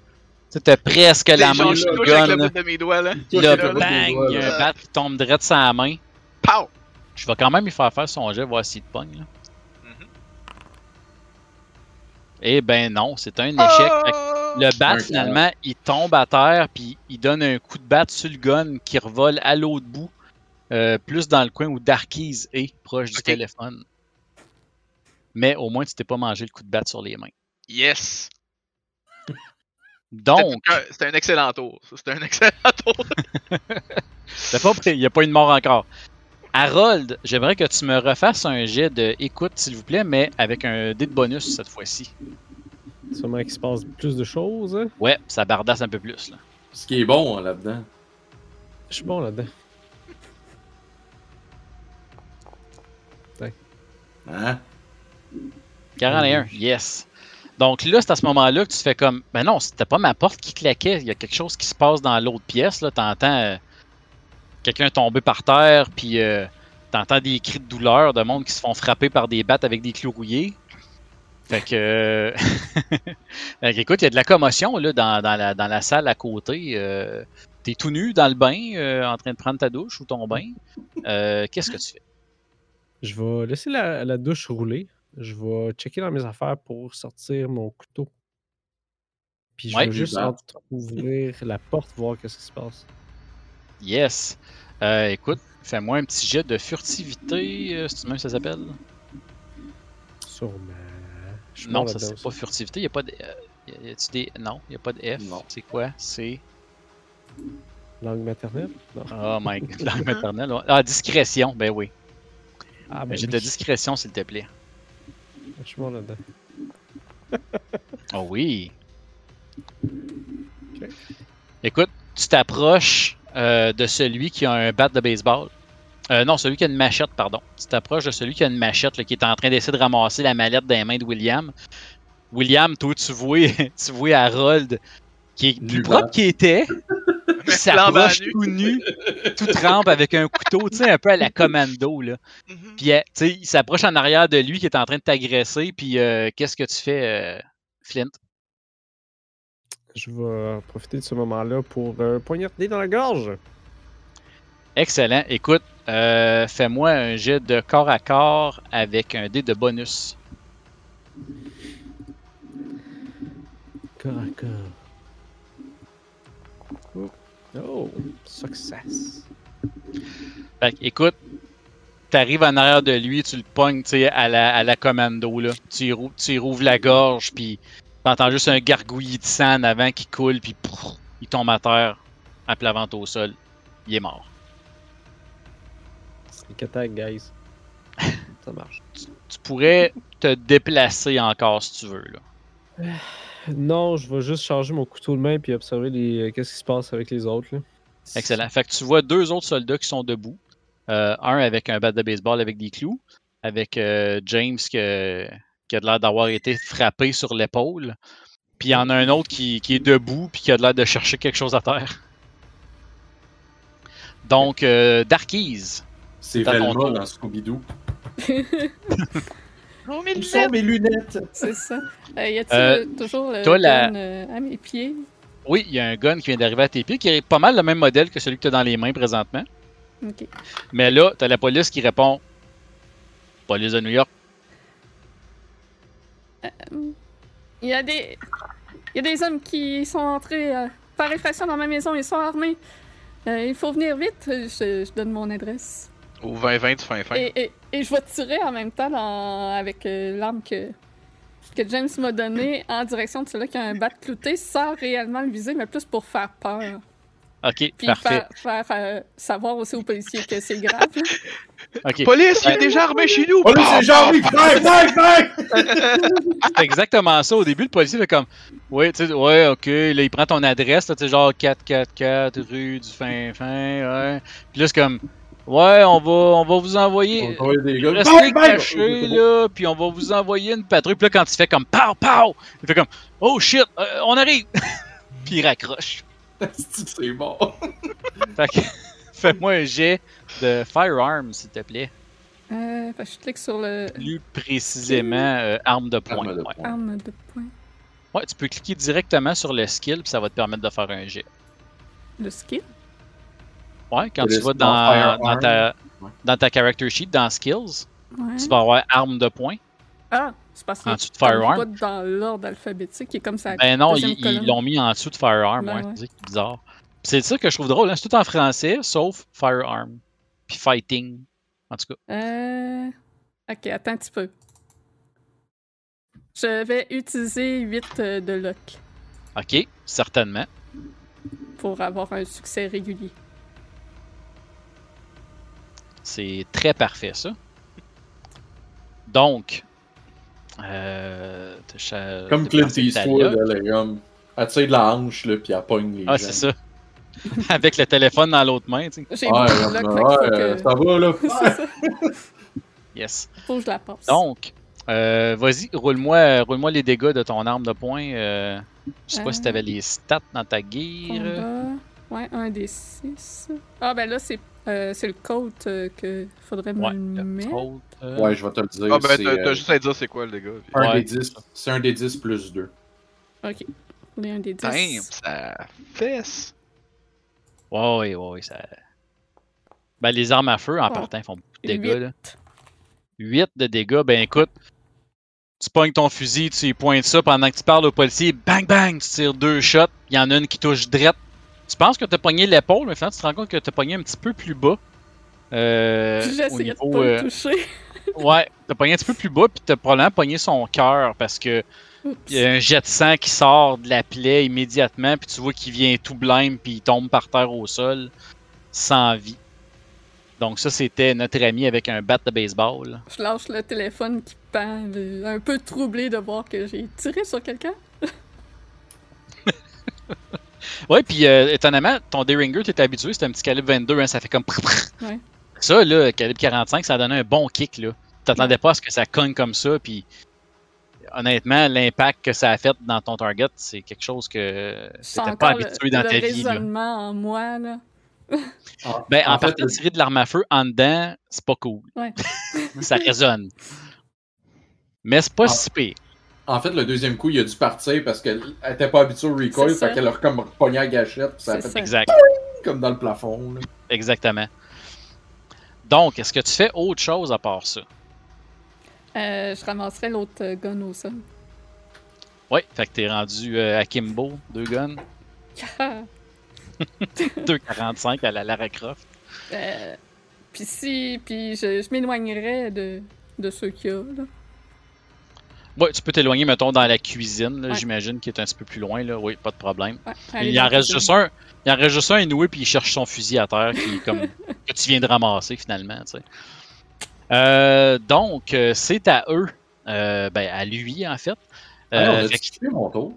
sais, t'as presque la main sur le gun, avec le là. bout de mes doigts, là. Puis là, là, là. bang, il y a un bat qui tombe direct sur la main. Pow! Je vais quand même lui faire faire son jet, voir s'il te pogne, là. Mhm. Eh ben non, c'est un échec. Que Oh! Le bat, finalement, il tombe à terre, puis il donne un coup de batte sur le gun qui revole à l'autre bout, euh, plus dans le coin où Darkies est, proche du téléphone. Mais au moins, tu t'es pas mangé le coup de batte sur les mains. Yes! Donc, C'était- un excellent tour. C'était un excellent tour. c'est pas- il n'y a pas une mort encore. Harold, j'aimerais que tu me refasses un jet de écoute, s'il vous plaît, mais avec un dé de bonus cette fois-ci. Sûrement qu'il se passe plus de choses. hein? Ouais, ça bardasse un peu plus. Là. Ce qui est bon hein, là-dedans. Je suis bon là-dedans. Hein? 41, yes. Donc là, c'est à ce moment-là que tu fais comme, ben non, c'était pas ma porte qui claquait, il y a quelque chose qui se passe dans l'autre pièce, là, t'entends euh, quelqu'un tomber par terre, puis euh, t'entends des cris de douleur de monde qui se font frapper par des battes avec des clous rouillés. Fait que, euh, fait que, écoute, il y a de la commotion là, dans, dans la, dans la salle à côté. euh, T'es tout nu dans le bain, en train de prendre ta douche ou ton bain. Qu'est-ce que tu fais? Je vais laisser la, la douche rouler. Je vais checker dans mes affaires pour sortir mon couteau. Puis je Ouais. vais juste ouvrir la porte, voir qu'est-ce qui se passe. Yes. Euh, écoute, fais-moi un petit jet de furtivité, euh, c'est même que ça s'appelle? Sûrement. Je Non, ça c'est pas furtivité, y a pas de. euh, y a- y a-tu des. Non, y a pas de F. Non. C'est quoi? C'est. Langue maternelle? Non. Oh my god, langue maternelle. Ah, discrétion, ben oui. Ah, ben oui. de discrétion, s'il te plaît. Je suis bon là-dedans. Oh oui. Écoute, tu t'approches euh, de celui qui a un bat de baseball. Euh, non, celui qui a une machette, pardon. Tu t'approches de celui qui a une machette, là, qui est en train d'essayer de ramasser la mallette dans les mains de William. William, toi, tu vois, tu vois Harold, qui est plus propre qu'il était, qui flambant s'approche tout nu, tout trempe avec un couteau, tu sais, un peu à la commando, là. Mhm. Puis, euh, tu sais, il s'approche en arrière de lui qui est en train de t'agresser, puis euh, qu'est-ce que tu fais, euh, Flint? Je vais profiter de ce moment-là pour euh, poignarder dans la gorge. Excellent. Écoute, euh, fais-moi un jet de corps à corps avec un dé de bonus. Corps à corps. Oh, success. Fait que, écoute, t'arrives en arrière de lui, tu le pognes, tu sais, à la, à la commando, là. Tu rou- tu rouvres la gorge, puis t'entends juste un gargouillis de sang en avant qui coule, puis il tombe à terre, à plat ventre au sol. Il est mort. Sneak attack, guys. Ça marche. Tu pourrais te déplacer encore si tu veux, là. Non, je vais juste changer mon couteau de main puis observer les... euh, qu'est-ce qui se passe avec les autres. Là. Excellent. Fait que tu vois deux autres soldats qui sont debout. Euh, un avec un bat de baseball avec des clous, avec euh, James que- qui a l'air d'avoir été frappé sur l'épaule. Puis il y en a un autre qui, qui est debout puis qui a l'air de chercher quelque chose à terre. Donc, euh, Darkies. C'est Velma dans Scooby-Doo. Oh, Où sont mes lunettes? C'est ça. Euh, y a-t-il Euh, euh, toujours le toi, la- gun, euh, à mes pieds? Oui, il y a un gun qui vient d'arriver à tes pieds qui est pas mal le même modèle que celui que tu as dans les mains présentement. Ok. Mais là, tu as la police qui répond Police de New York. Il y a des. Il y a des hommes qui sont entrés euh, par effraction dans ma maison, ils sont armés. Euh, il faut venir vite. Je, je donne mon adresse. Au 20-20 du fin fin. Et, et, et je vais tirer en même temps dans- avec euh, l'arme que, que James m'a donnée en direction de celui qui a un bat clouté sans réellement le viser, mais plus pour faire peur. Ok, Puis parfait. faire, faire, faire savoir aussi aux policiers que c'est grave. Police, il est Ouais. déjà armé chez nous! Oh, lui, Paf, c'est oui, exactement ça. Au début, le policier fait comme Ouais, tu sais, ouais, ok. Là, il prend ton adresse, là, tu sais, genre 444 rue du fin fin, ouais. Puis là, c'est comme Ouais, on va, on va vous envoyer. On va envoyer des gars. Restez bang! cachés, là, puis on va vous envoyer une patrouille. Puis là, quand il fait comme Pow, pow, il fait comme Oh shit, euh, on arrive! puis il raccroche. C'est bon. Fait que, fais-moi un jet de firearm, s'il te plaît. Euh, je clique sur le Plus précisément, euh, arme de poing. Arme de ouais. poing. arme de poing. Ouais, tu peux cliquer directement sur le skill, puis ça va te permettre de faire un jet. Le skill? Ouais, quand tu vas dans, ta, Ouais. dans ta character sheet, dans skills, Ouais. tu vas avoir arme de poing. Ah, c'est parce que En dessous de c'est firearm. pas dans l'ordre alphabétique, qui est comme ça. Ben non, ils l'ont mis en dessous de firearm, Ben ouais, ouais. c'est bizarre. C'est ça que je trouve drôle, hein, c'est tout en français, sauf firearm. Puis fighting, en tout cas. Euh... Ok, attends un petit peu. Je vais utiliser 8 de luck Ok, certainement. pour avoir un succès régulier. C'est très parfait, ça. Donc, euh, Comme Clint Eastwood, elle est comme. Elle tire de la hanche, là, puis elle pogne les Ah, gens. c'est ça. Avec le téléphone dans l'autre main, tu sais. J'ai Ouais, que... ça va, là. Ça. Yes. Faut que je la passe. Donc, euh, vas-y, roule-moi roule les dégâts de ton arme de poing. euh, je sais pas si Euh. t'avais les stats dans ta gear. Combat. Ouais, un des 6. Ah, ben là, c'est euh, c'est le code euh, que faudrait me Ouais, mettre. code, euh, Ouais, je vais te le dire. Ah ben, t'as euh, t'as juste à dire c'est quoi le dégât. puis- un Ouais. des 10. C'est un des 10 plus 2. Ok. On est un des 10. Damn, ça fesse. Ouais, ouais, ouais, ça. Ben, les armes à feu, en Oh. partant, font beaucoup de dégâts. Huit. Là. 8 de dégâts, ben écoute, tu pognes ton fusil, tu y pointes ça pendant que tu parles au policier, bang bang, tu tires deux shots, il y en a une qui touche drette. Tu penses que t'as pogné l'épaule, mais finalement tu te rends compte que t'as pogné un petit peu plus bas. Euh, au J'essayais de pas euh, le toucher. Ouais, t'as pogné un petit peu plus bas, puis t'as probablement pogné son cœur parce que Oups. il y a un jet de sang qui sort de la plaie immédiatement, puis tu vois qu'il vient tout blême, puis il tombe par terre au sol, sans vie. Donc ça, c'était notre ami avec un bat de baseball. Je lâche le téléphone qui pend, euh, un peu troublé de voir que j'ai tiré sur quelqu'un. Ouais, puis euh, étonnamment, ton Derringer, t'es habitué, c'est un petit calibre 22, hein, ça fait comme... Ouais. Ça, là, calibre 45, ça a donné un bon kick, là. T'attendais pas à ce que ça cogne comme ça, puis honnêtement, l'impact que ça a fait dans ton target, c'est quelque chose que t'étais pas le, habitué dans le ta vie. là. raisonnement en moi, là. Ben, en, En fait, de tirer de l'arme à feu en dedans, c'est pas cool. Ouais. ça résonne. Mais c'est pas Ah. si pire. En fait, le deuxième coup, il a dû partir parce qu'elle était pas habituée au recoil, fait qu'elle a comme pogné à gâchette, puis ça a fait ça. Exact. comme dans le plafond. là. Exactement. Donc, est-ce que tu fais autre chose à part ça? Euh, je ramasserai l'autre euh, gun au sol. Oui, fait que t'es rendu euh, à Kimbo, deux guns, 2,45 à la Lara Croft. Euh, puis si, puis je, je m'éloignerais de, de ceux qu'il y a, là. Ouais, tu peux t'éloigner, mettons, dans la cuisine, Ouais. j'imagine, qui est un petit peu plus loin, là. Oui, pas de problème. Ouais, Il en reste juste un. Il en reste juste un inouï, puis il cherche son fusil à terre, qui est comme que tu viens de ramasser finalement. tu sais. Euh, donc, euh, c'est à eux, euh, ben à lui en fait. Ah, Euh, on a fait que- skippé mon tour.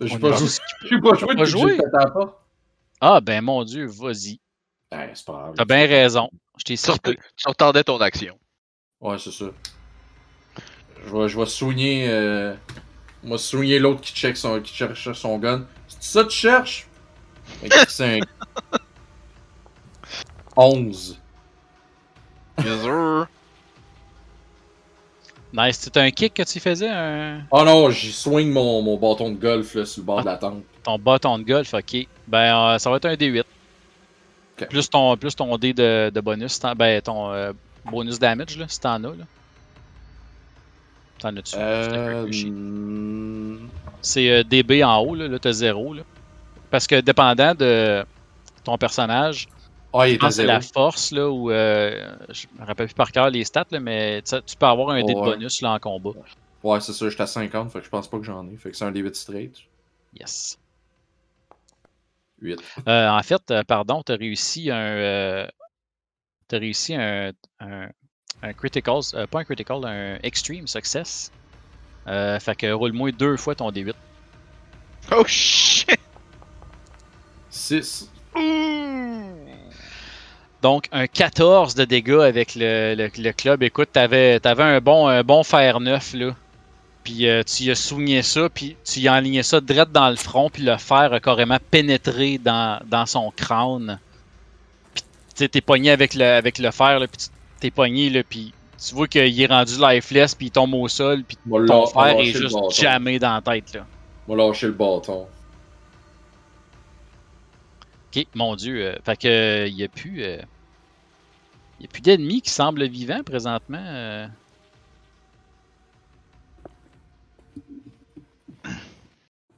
J'ai on pas pas joué pas joué? porte. Ah ben mon dieu, vas-y. Ben, c'est pas grave. T'as bien raison. Je t'ai tu retardais ton action. Ouais, c'est ça. Je vais, je vais soigner. Euh... Je vais soigner l'autre qui, check son, qui cherche son gun. C'est ça que tu cherches? C'est un. 11. Bien sûr. Nice. C'était un kick que tu faisais, un... Oh non, j'y soigne mon, mon bâton de golf là, sur le bord de la tente. ton bâton de golf, ok. Ben euh, ça va être un D8. Ok. Plus ton plus ton dé de, de bonus, ben ton euh, bonus damage là, si t'en as là. T'en as-tu? Euh. C'est euh, DB en haut, là, là t'as 0. Là. Parce que dépendant de ton personnage, Ah, il est pense que c'est la force, là, ou euh, je me rappelle plus par cœur les stats, là, mais tu peux avoir un dé de Ouais. bonus là, en combat. Ouais, c'est ça, j'étais à 50, fait que je pense pas que j'en ai. Fait que c'est un D8 straight. Yes. 8. Euh, en fait, euh, pardon, t'as réussi un. euh, t'as réussi un, un, un critical, euh, pas un critical, un extreme success. Euh, fait que roule-moi deux fois ton D8. Oh shit! 6. Donc, un 14 de dégâts avec le, le, le club. Écoute, t'avais avais un bon, un bon fer neuf, là. Puis euh, tu y as soigné ça, puis tu y as enligné ça direct dans le front, puis le fer a carrément pénétré dans, dans son crâne. Puis tu sais, t'es pogné avec le, avec le fer, là, puis tu- t'es pogné, là, puis tu vois qu'il est rendu lifeless, puis il tombe au sol, puis ton fer est juste jammé dans la tête, là. Moi, lâcher le bâton. Ok, mon dieu. euh, fait que euh, il y a plus. euh, il y a plus d'ennemis qui semblent vivants présentement. euh.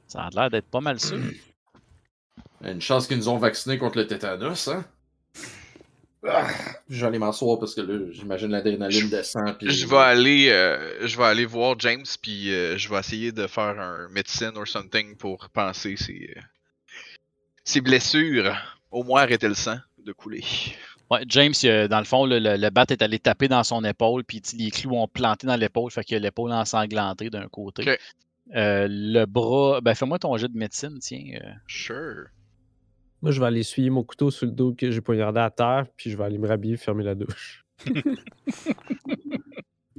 Ça a l'air d'être pas mal sûr. Une chance qu'ils nous ont vaccinés contre le tétanos, hein? Ah, J'allais m'asseoir parce que là, j'imagine l'adrénaline descend. Puis... Je vais aller, euh, je vais aller voir James puis euh, je vais essayer de faire un médecine or something pour penser ses, euh, ses blessures. Au moins arrêter le sang de couler. Ouais, James, dans le fond, le, le, le bat est allé taper dans son épaule, puis les clous ont planté dans l'épaule, fait que l'épaule ensanglantée d'un côté. Euh, le bras. Ben, fais-moi ton jet de médecine, tiens. Sure. Moi, je vais aller essuyer mon couteau sur le dos que j'ai poignardé à terre, puis je vais aller me rhabiller, fermer la douche.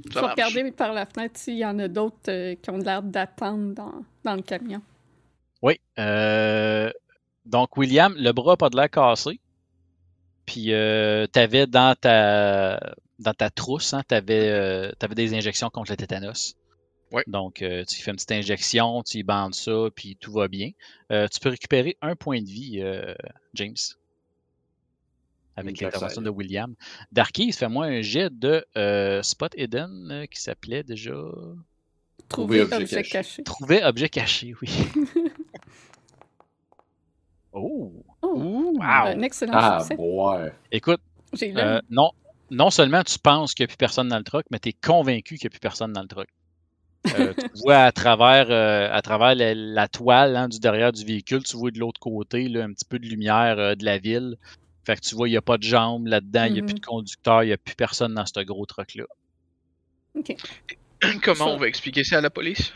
Je vais regarder par la fenêtre s'il y en a d'autres euh, qui ont l'air d'attendre dans, dans le camion. Oui. euh, donc, William, le bras n'a pas de l'air cassé. Puis, euh, tu avais dans ta, dans ta trousse, hein, tu avais, des injections contre le tétanos. Ouais. Donc, euh, tu fais une petite injection, tu y bandes ça, puis tout va bien. Euh, tu peux récupérer un point de vie, euh, James, avec l'intervention de William. Darky, fais-moi un jet de euh, Spot Hidden euh, qui s'appelait déjà Trouver objet objet, caché. caché. Trouver objet caché, oui. oh! Oh, Ouh. un excellent Ah, succès. ouais. Écoute, Euh, non, non seulement tu penses qu'il n'y a plus personne dans le truck, mais tu es convaincu qu'il n'y a plus personne dans le truck. Euh, tu vois à travers, euh, à travers la, la toile hein, du derrière du véhicule, tu vois de l'autre côté là, un petit peu de lumière euh, de la ville. Fait que tu vois, il n'y a pas de jambes là-dedans, il n'y a plus Mhm. de conducteur, il n'y a plus personne dans ce gros truck-là. Ok. Comment Ça- on va expliquer ça à la police?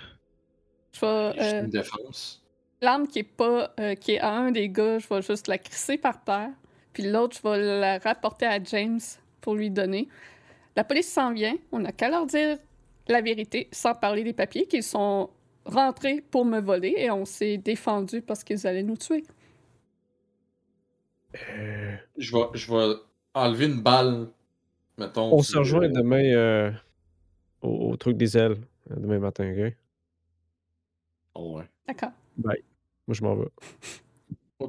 Je vais, Juste une défense. L'arme qui est pas euh, qui est à un des gars, je vais juste la crisser par terre. Puis l'autre, je vais la rapporter à James pour lui donner. La police s'en vient. On n'a qu'à leur dire la vérité, sans parler des papiers, qu'ils sont rentrés pour me voler et on s'est défendu parce qu'ils allaient nous tuer. Euh, Je vais, je vais enlever une balle. Mettons. on se rejoint demain euh, au, au truc des ailes, euh, demain matin, ok? Oh, ouais. D'accord. Moi, je m'en vais.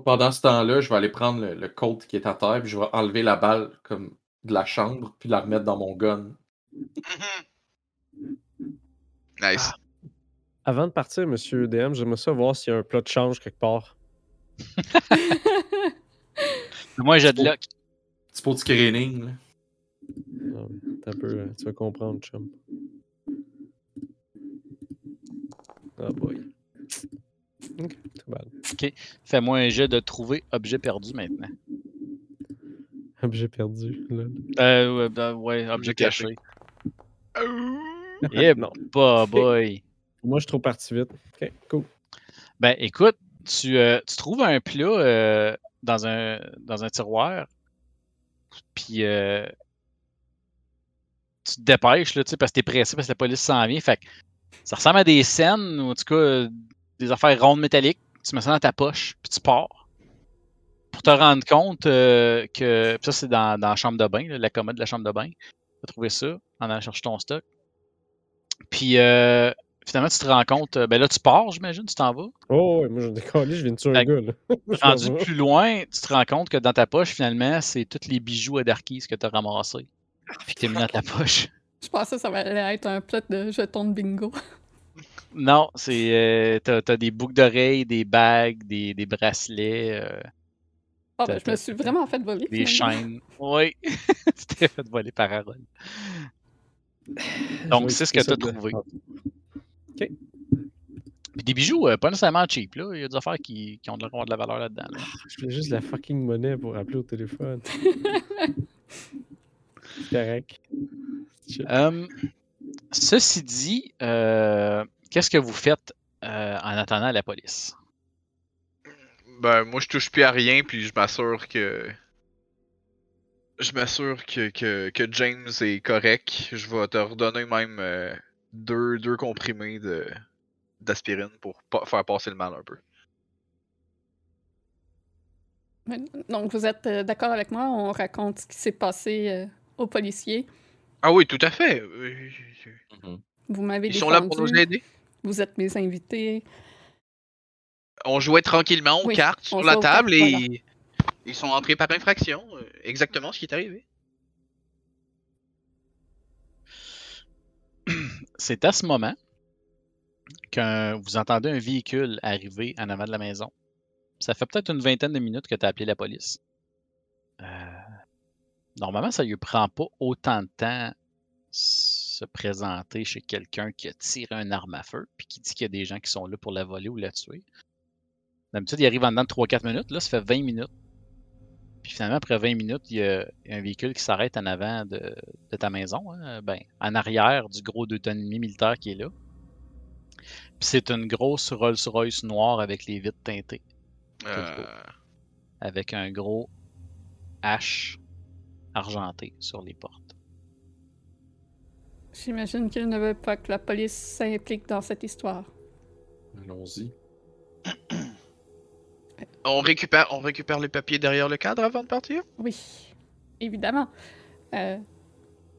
Pendant ce temps-là, je vais aller prendre le, le colt qui est à terre, puis je vais enlever la balle comme de la chambre, puis la remettre dans mon gun. Nice. Avant de partir, monsieur DM, j'aimerais ça voir s'il y a un plat de change quelque part. Moi, j'ai de luck. Tu C'est pour du screening, là. Non, T'as un peu, tu vas comprendre, chum. Ah boy. Ok, tout bad. Fais-moi un jet de trouver objet perdu maintenant. Objet perdu. Là. Euh, ouais, ben, ouais, objet caché. caché. Yeah, Non. bah boy. Moi, je suis trop parti vite. Ok, cool. Ben écoute, tu, euh, tu trouves un plat euh, dans, un, dans un tiroir, puis euh, tu te dépêches, là, tu sais, parce que t'es pressé, parce que la police s'en vient. Fait que ça ressemble à des scènes, ou en tout cas, des affaires rondes métalliques. Tu mets ça dans ta poche, puis tu pars. Pour te rendre compte que. puis ça, c'est dans, dans la chambre de bain, là, la commode de la chambre de bain. Tu as trouvé ça en allant chercher ton stock. Puis euh, finalement, tu te rends compte. euh, Ben là, tu pars, j'imagine, tu t'en vas. Oh, ouais, moi, je décolle, je viens de tuer un gars, là. Je Rendu plus loin, tu te rends compte que dans ta poche, finalement, c'est tous les bijoux à Darkies que tu as ramassés. Puis que t'es mis dans ta poche. Je pensais que ça allait être un plot de jetons de bingo. Non, c'est. Euh, t'as, t'as des boucles d'oreilles, des bagues, des, des bracelets, euh, Ah, ben, je me suis vraiment fait voler. des finalement. chaînes. Oui, tu t'es fait voler par Harold. Donc, Je c'est ce que t'as essayer de- trouvé. Ah, Puis des bijoux, euh, pas nécessairement cheap, là. Il y a des affaires qui, qui ont de la, de la valeur là-dedans. là. Je fais juste de la fucking monnaie pour appeler au téléphone. C'est correct. Euh, ceci dit, euh, qu'est-ce que vous faites euh, en attendant la police? Ben, moi, je touche plus à rien, puis je m'assure que. Je m'assure que, que, que James est correct. Je vais te redonner même euh, deux, deux comprimés de d'aspirine pour pa- faire passer le mal un peu. Donc, vous êtes euh, d'accord avec moi? On raconte ce qui s'est passé euh, aux policiers. Ah oui, tout à fait. Mhm. Vous m'avez Ils sont là pour nous aider. Vous êtes mes invités. On jouait tranquillement aux Oui, cartes sur la table cartes, et voilà. Ils sont entrés par infraction. euh, Exactement ce qui est arrivé. C'est à ce moment que vous entendez un véhicule arriver en avant de la maison. Ça fait peut-être une vingtaine de minutes que tu as appelé la police. Euh, normalement, ça lui prend pas autant de temps se présenter chez quelqu'un qui a tiré un arme à feu puis qui dit qu'il y a des gens qui sont là pour la voler ou la tuer. D'habitude, il arrive en dedans de 3-4 minutes. Là, ça fait 20 minutes. Puis finalement, après 20 minutes, il y a un véhicule qui s'arrête en avant de, de ta maison. hein. Ben, en arrière du gros deux tonnes et demi militaire qui est là. Puis c'est une grosse Rolls-Royce noire avec les vitres teintées. Euh, Avec un gros H argenté sur les portes. J'imagine qu'il ne veut pas que la police s'implique dans cette histoire. Allons-y. on récupère, on récupère les papiers derrière le cadre avant de partir? Oui, évidemment. Euh,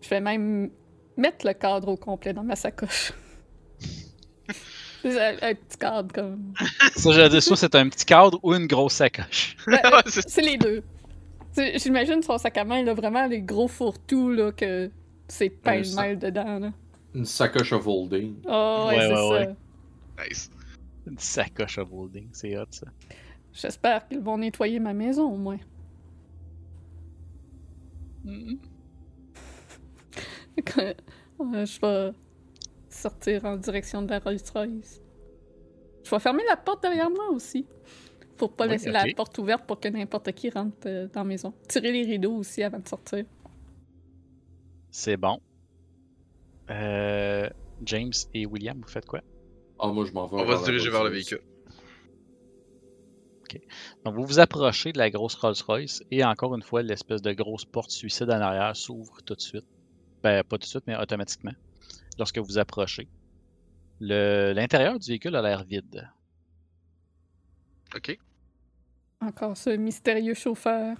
je vais même mettre le cadre au complet dans ma sacoche. C'est un, un petit cadre comme. Ça, j'allais dire, soit c'est un petit cadre ou une grosse sacoche. Ben, c'est- les deux. J'imagine son sac à main, là, vraiment les gros fourre-tout, là, que c'est Ouais, ça- pêle-mêle dedans, là. Une sacoche of holding. Oh, ouais, Ouais, c'est ouais, ça. ouais. nice. Une sacoche à holding, c'est hot ça. J'espère qu'ils vont nettoyer ma maison, au moins. Mhm. Euh, je vais sortir en direction de la Rolls-Royce. Je vais fermer la porte derrière moi aussi. Pour pas Oui, laisser la porte ouverte pour que n'importe qui rentre euh, dans la maison. Tirer les rideaux aussi avant de sortir. C'est bon. Euh, James et William, vous faites quoi? Ah, moi, je m'en vais. On va se diriger vers le Rolls-Royce. Donc, vous vous approchez de la grosse Rolls-Royce et encore une fois, l'espèce de grosse porte suicide en arrière s'ouvre tout de suite. Ben, pas tout de suite, mais automatiquement. Lorsque vous approchez. Le- L'intérieur du véhicule a l'air vide. Ok. Encore ce mystérieux chauffeur.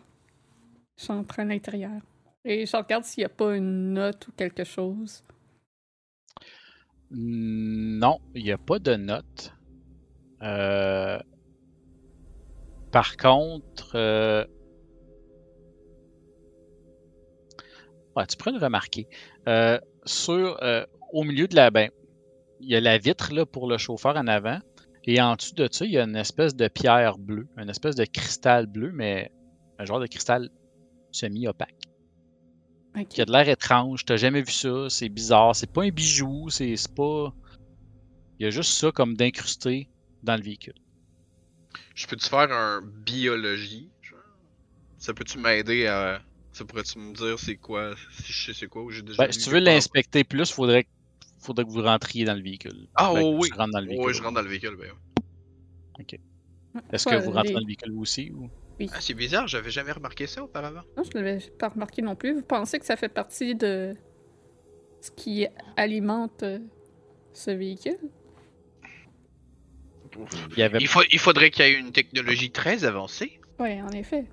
J'entre à l'intérieur. Et je regarde s'il n'y a pas une note ou quelque chose. Non, il n'y a pas de note. Euh, Par contre, euh, ouais, tu pourrais le remarquer. Euh, sur, euh, au milieu de la, ben, il y a la vitre là, pour le chauffeur en avant, et en dessous de ça, il y a une espèce de pierre bleue, une espèce de cristal bleu, mais un genre de cristal semi-opaque. Ok. Qui a de l'air étrange. T'as jamais vu ça. C'est bizarre. C'est pas un bijou. C'est pas. Il y a juste ça comme d'incrusté dans le véhicule. Je peux-tu faire un biologie? genre? Ça peut-tu m'aider à. Ça pourrait-tu me dire c'est quoi? Si je sais c'est quoi ou j'ai déjà Ben, si tu veux l'inspecter plus, faudrait, faudrait que vous rentriez dans le véhicule. Ah, Ben, oh, que oui. tu rentres dans le véhicule. Ouais, je rentre dans le véhicule, ben. ouais. Est-ce que Ouais, vous rentrez dans le véhicule vous aussi? Ou... Ah, c'est bizarre, j'avais jamais remarqué ça auparavant. Non, je ne l'avais pas remarqué non plus. Vous pensez que ça fait partie de ce qui alimente euh, ce véhicule? Il y avait... Il, faut, il faudrait qu'il y ait une technologie très avancée. Oui, en effet.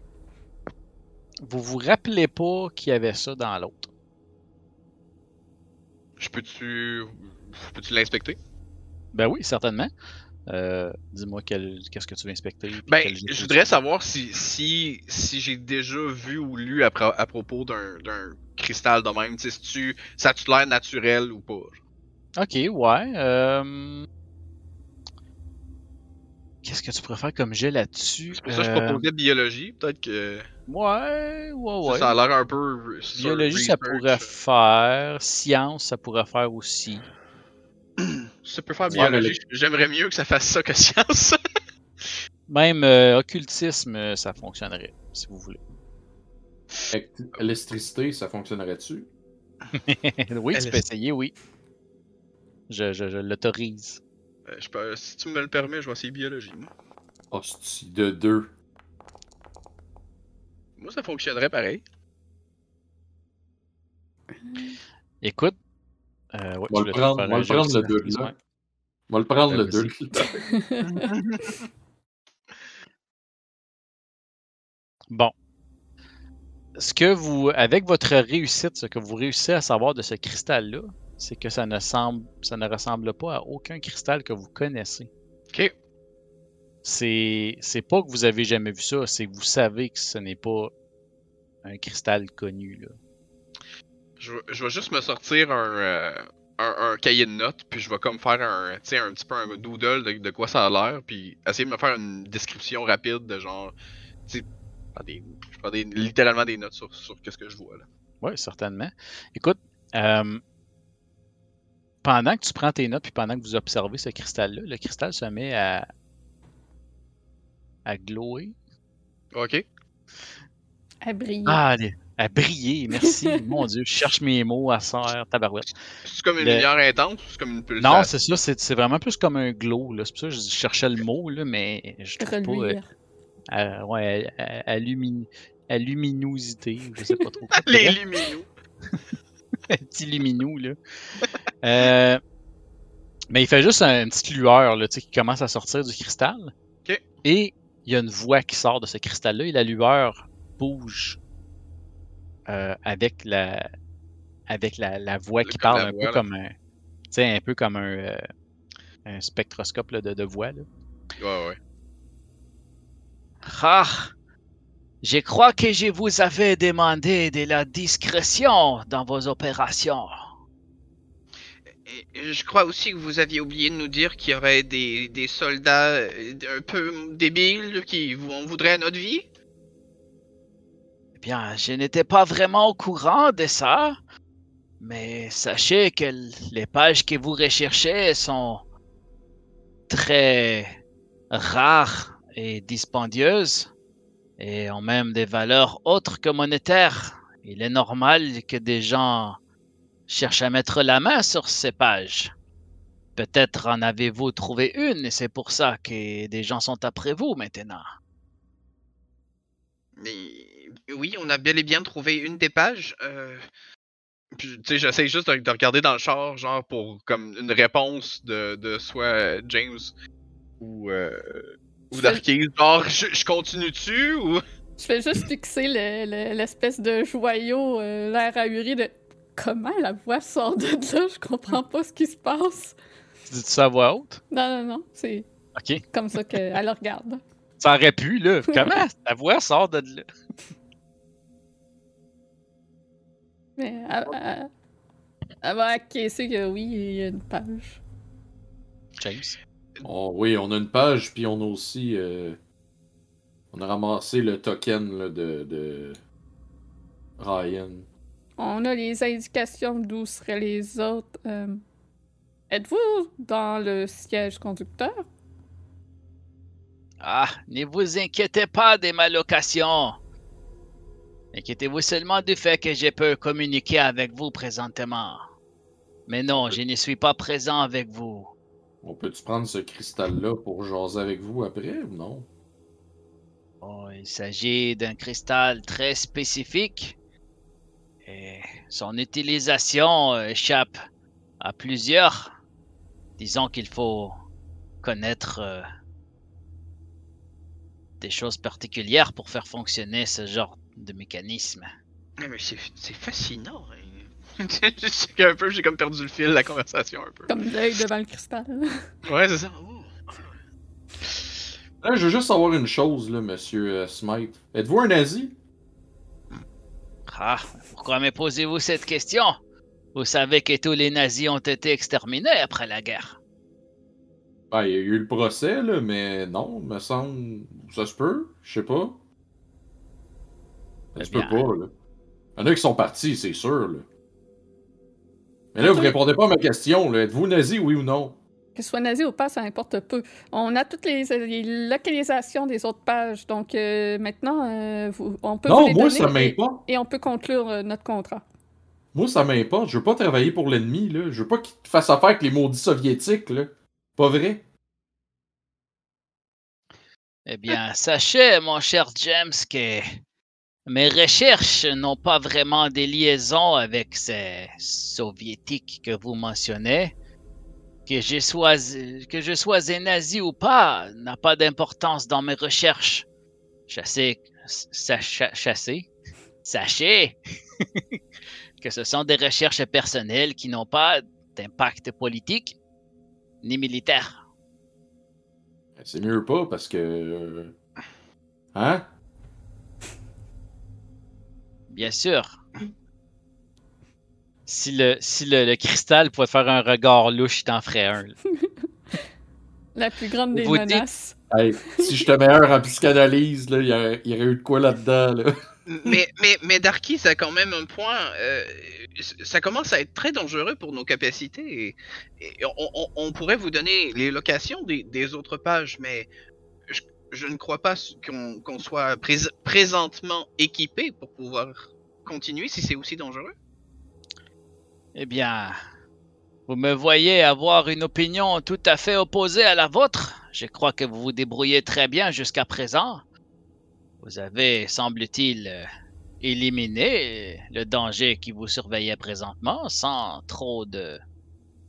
Vous vous rappelez pas qu'il y avait ça dans l'autre? Je peux-tu. Peux-tu l'inspecter? Ben oui, certainement. Euh, Dis-moi quel- qu'est-ce que tu veux inspecter. Ben, je voudrais savoir si, si, si j'ai déjà vu ou lu à, pro- à propos d'un d'un cristal de même. Si tu- ça a-tu l'air naturel ou pas? Ok, ouais. euh, Qu'est-ce que tu pourrais faire comme jet là-dessus? C'est pour ça que je Euh, proposais biologie. Peut-être que Ouais, ouais, ouais. ça a l'air un peu. Biologie, ça pourrait faire. Science, ça pourrait faire aussi. Ça peut faire biologie. J'aimerais mieux que ça fasse ça que science. Même euh, occultisme, euh, ça fonctionnerait, si vous voulez. Électri- L'électricité, ça fonctionnerait-tu? oui, tu peux essayer, oui. Je, je, je l'autorise. Euh, je peux- si tu me le permets, je vais essayer biologie. Moi, Hostie de deux. Moi, ça fonctionnerait pareil. Écoute. Euh, ouais, On va le prendre, on va le prendre le de deux, science, là. ouais. On va le prendre le deux. vas-y. Bon. Ce que vous, avec votre réussite, ce que vous réussissez à savoir de ce cristal-là, c'est que ça ne semble, ça ne ressemble pas à aucun cristal que vous connaissez. Ok. C'est, c'est pas que vous avez jamais vu ça, c'est que vous savez que ce n'est pas un cristal connu, là. Je, vais- je vais juste me sortir un, euh, un, un cahier de notes, puis je vais comme faire un, un petit peu un doodle de, de quoi ça a l'air, puis essayer de me faire une description rapide de genre, tu sais, prends des- je prends des, littéralement des notes sur, sur qu'est-ce que je vois là. Oui, certainement. Écoute, euh, pendant que tu prends tes notes puis pendant que vous observez ce cristal-là, le cristal se met à, à glower. Ok. À briller. Ah, allez, à briller, merci. Mon Dieu, je cherche mes mots à serre, tabarouette. C'est comme une Le- lumière intense ou c'est comme une pulsation? Non, c'est ça, c'est c'est vraiment plus comme un glow. là. C'est pour ça que je cherchais le mot, là, mais je trouve pas. euh, ouais, à, à, à lumi- à luminosité, je sais pas trop. Les Bref. petit luminou, là. Euh, mais il fait juste un- une petite lueur, là, tu sais, qui commence à sortir du cristal. Et il y a une voix qui sort de ce cristal-là et la lueur bouge euh, avec la avec la, la voix Le- qui parle un voix, peu là. comme un tu sais un peu comme un, euh, un spectroscope là, de, de voix là. Ouais, ouais. Ah, je crois que je vous avais demandé de la discrétion dans vos opérations. Et je crois aussi que vous aviez oublié de nous dire qu'il y aurait des, des soldats euh, un peu débiles qui voudraient à notre vie. Eh bien, je n'étais pas vraiment au courant de ça, mais sachez que les pages que vous recherchez sont très rares et dispendieuses et ont même des valeurs autres que monétaires. Il est normal que des gens cherchent à mettre la main sur ces pages. Peut-être en avez-vous trouvé une et c'est pour ça que des gens sont après vous maintenant. Oui, on a bel et bien trouvé une des pages. euh, j'essaie juste de, de regarder dans le char, genre, pour comme une réponse de, de soit James ou, euh, ou. Genre, je, je continue-tu ou? Je fais juste fixer le- le- l'espèce de joyau, euh, l'air ahuri de comment la voix sort de là, je comprends pas ce qui se passe. Tu dis ça à voix haute? Non, non, non, c'est Ok. comme ça qu'elle regarde. Ça aurait pu, là. Comment? Ta voix sort de là? Mais elle, elle- elle va acquiescer que oui, il y a une page. James. Oh, oui, on a une page, puis on a aussi. euh, on a ramassé le token là, de, de, Ryan. On a les indications d'où seraient les autres. Euh, Êtes-vous dans le siège conducteur? Ah, ne vous inquiétez pas de ma location. Inquiétez-vous seulement du fait que je peux communiquer avec vous présentement. Mais non, je ne suis pas présent avec vous. On peut-tu prendre ce cristal-là pour jaser avec vous après ou non? Oh, il s'agit d'un cristal très spécifique. Et son utilisation euh, échappe à plusieurs. Disons qu'il faut connaître euh, des choses particulières pour faire fonctionner ce genre de mécanisme. Mais c'est c'est fascinant. hein. Je sais qu'un peu, j'ai comme perdu le fil de la conversation un peu. Comme l'œil devant le cristal. Ouais, c'est ça. Là, je veux juste savoir une chose, là, monsieur euh, Smite. Êtes-vous un nazi? Ah, pourquoi me posez-vous cette question? Vous savez que tous les nazis ont été exterminés après la guerre. Ben, il y a eu le procès, là, mais non, me semble. Ça se peut, je sais pas. Ça Eh se peut pas, là. Il y en a qui sont partis, c'est sûr, là. Mais là, vous répondez pas à ma question, là. Êtes-vous nazi, oui ou non? Que ce soit nazi ou pas, ça importe peu. On a toutes les, les localisations des autres pages, donc euh, maintenant, euh, vous- on peut vous Non, les moi, donner ça et, m'importe. et on peut conclure euh, notre contrat. Moi, ça m'importe. Je veux pas travailler pour l'ennemi, là. Je veux pas qu'il fasse affaire avec les maudits soviétiques, là. Pas vrai? Eh bien, sachez, mon cher James, que mes recherches n'ont pas vraiment des liaisons avec ces soviétiques que vous mentionnez. Que je sois, que un nazi ou pas n'a pas d'importance dans mes recherches. Chassez, chasser, sachez que ce sont des recherches personnelles qui n'ont pas d'impact politique ni militaire. C'est mieux pas parce que. euh, Hein? Bien sûr. Si le, si le, le cristal pouvait faire un regard louche, il t'en ferait un. là. La plus grande des Vous dites- menaces. Hey, si j'étais meilleur en psychanalyse, là, il y aurait, il y aurait eu de quoi là-dedans, là. mais, mais, mais Darky, ça a quand même un point. euh, ça commence à être très dangereux pour nos capacités. Et, et on, on- on pourrait vous donner les locations des, des autres pages, mais je, ne crois pas qu'on soit prés- présentement équipé pour pouvoir continuer si c'est aussi dangereux. Eh bien, vous me voyez avoir une opinion tout à fait opposée à la vôtre. Je crois que vous vous débrouillez très bien jusqu'à présent. Vous avez, semble-t-il, euh, éliminé le danger qui vous surveillait présentement sans trop de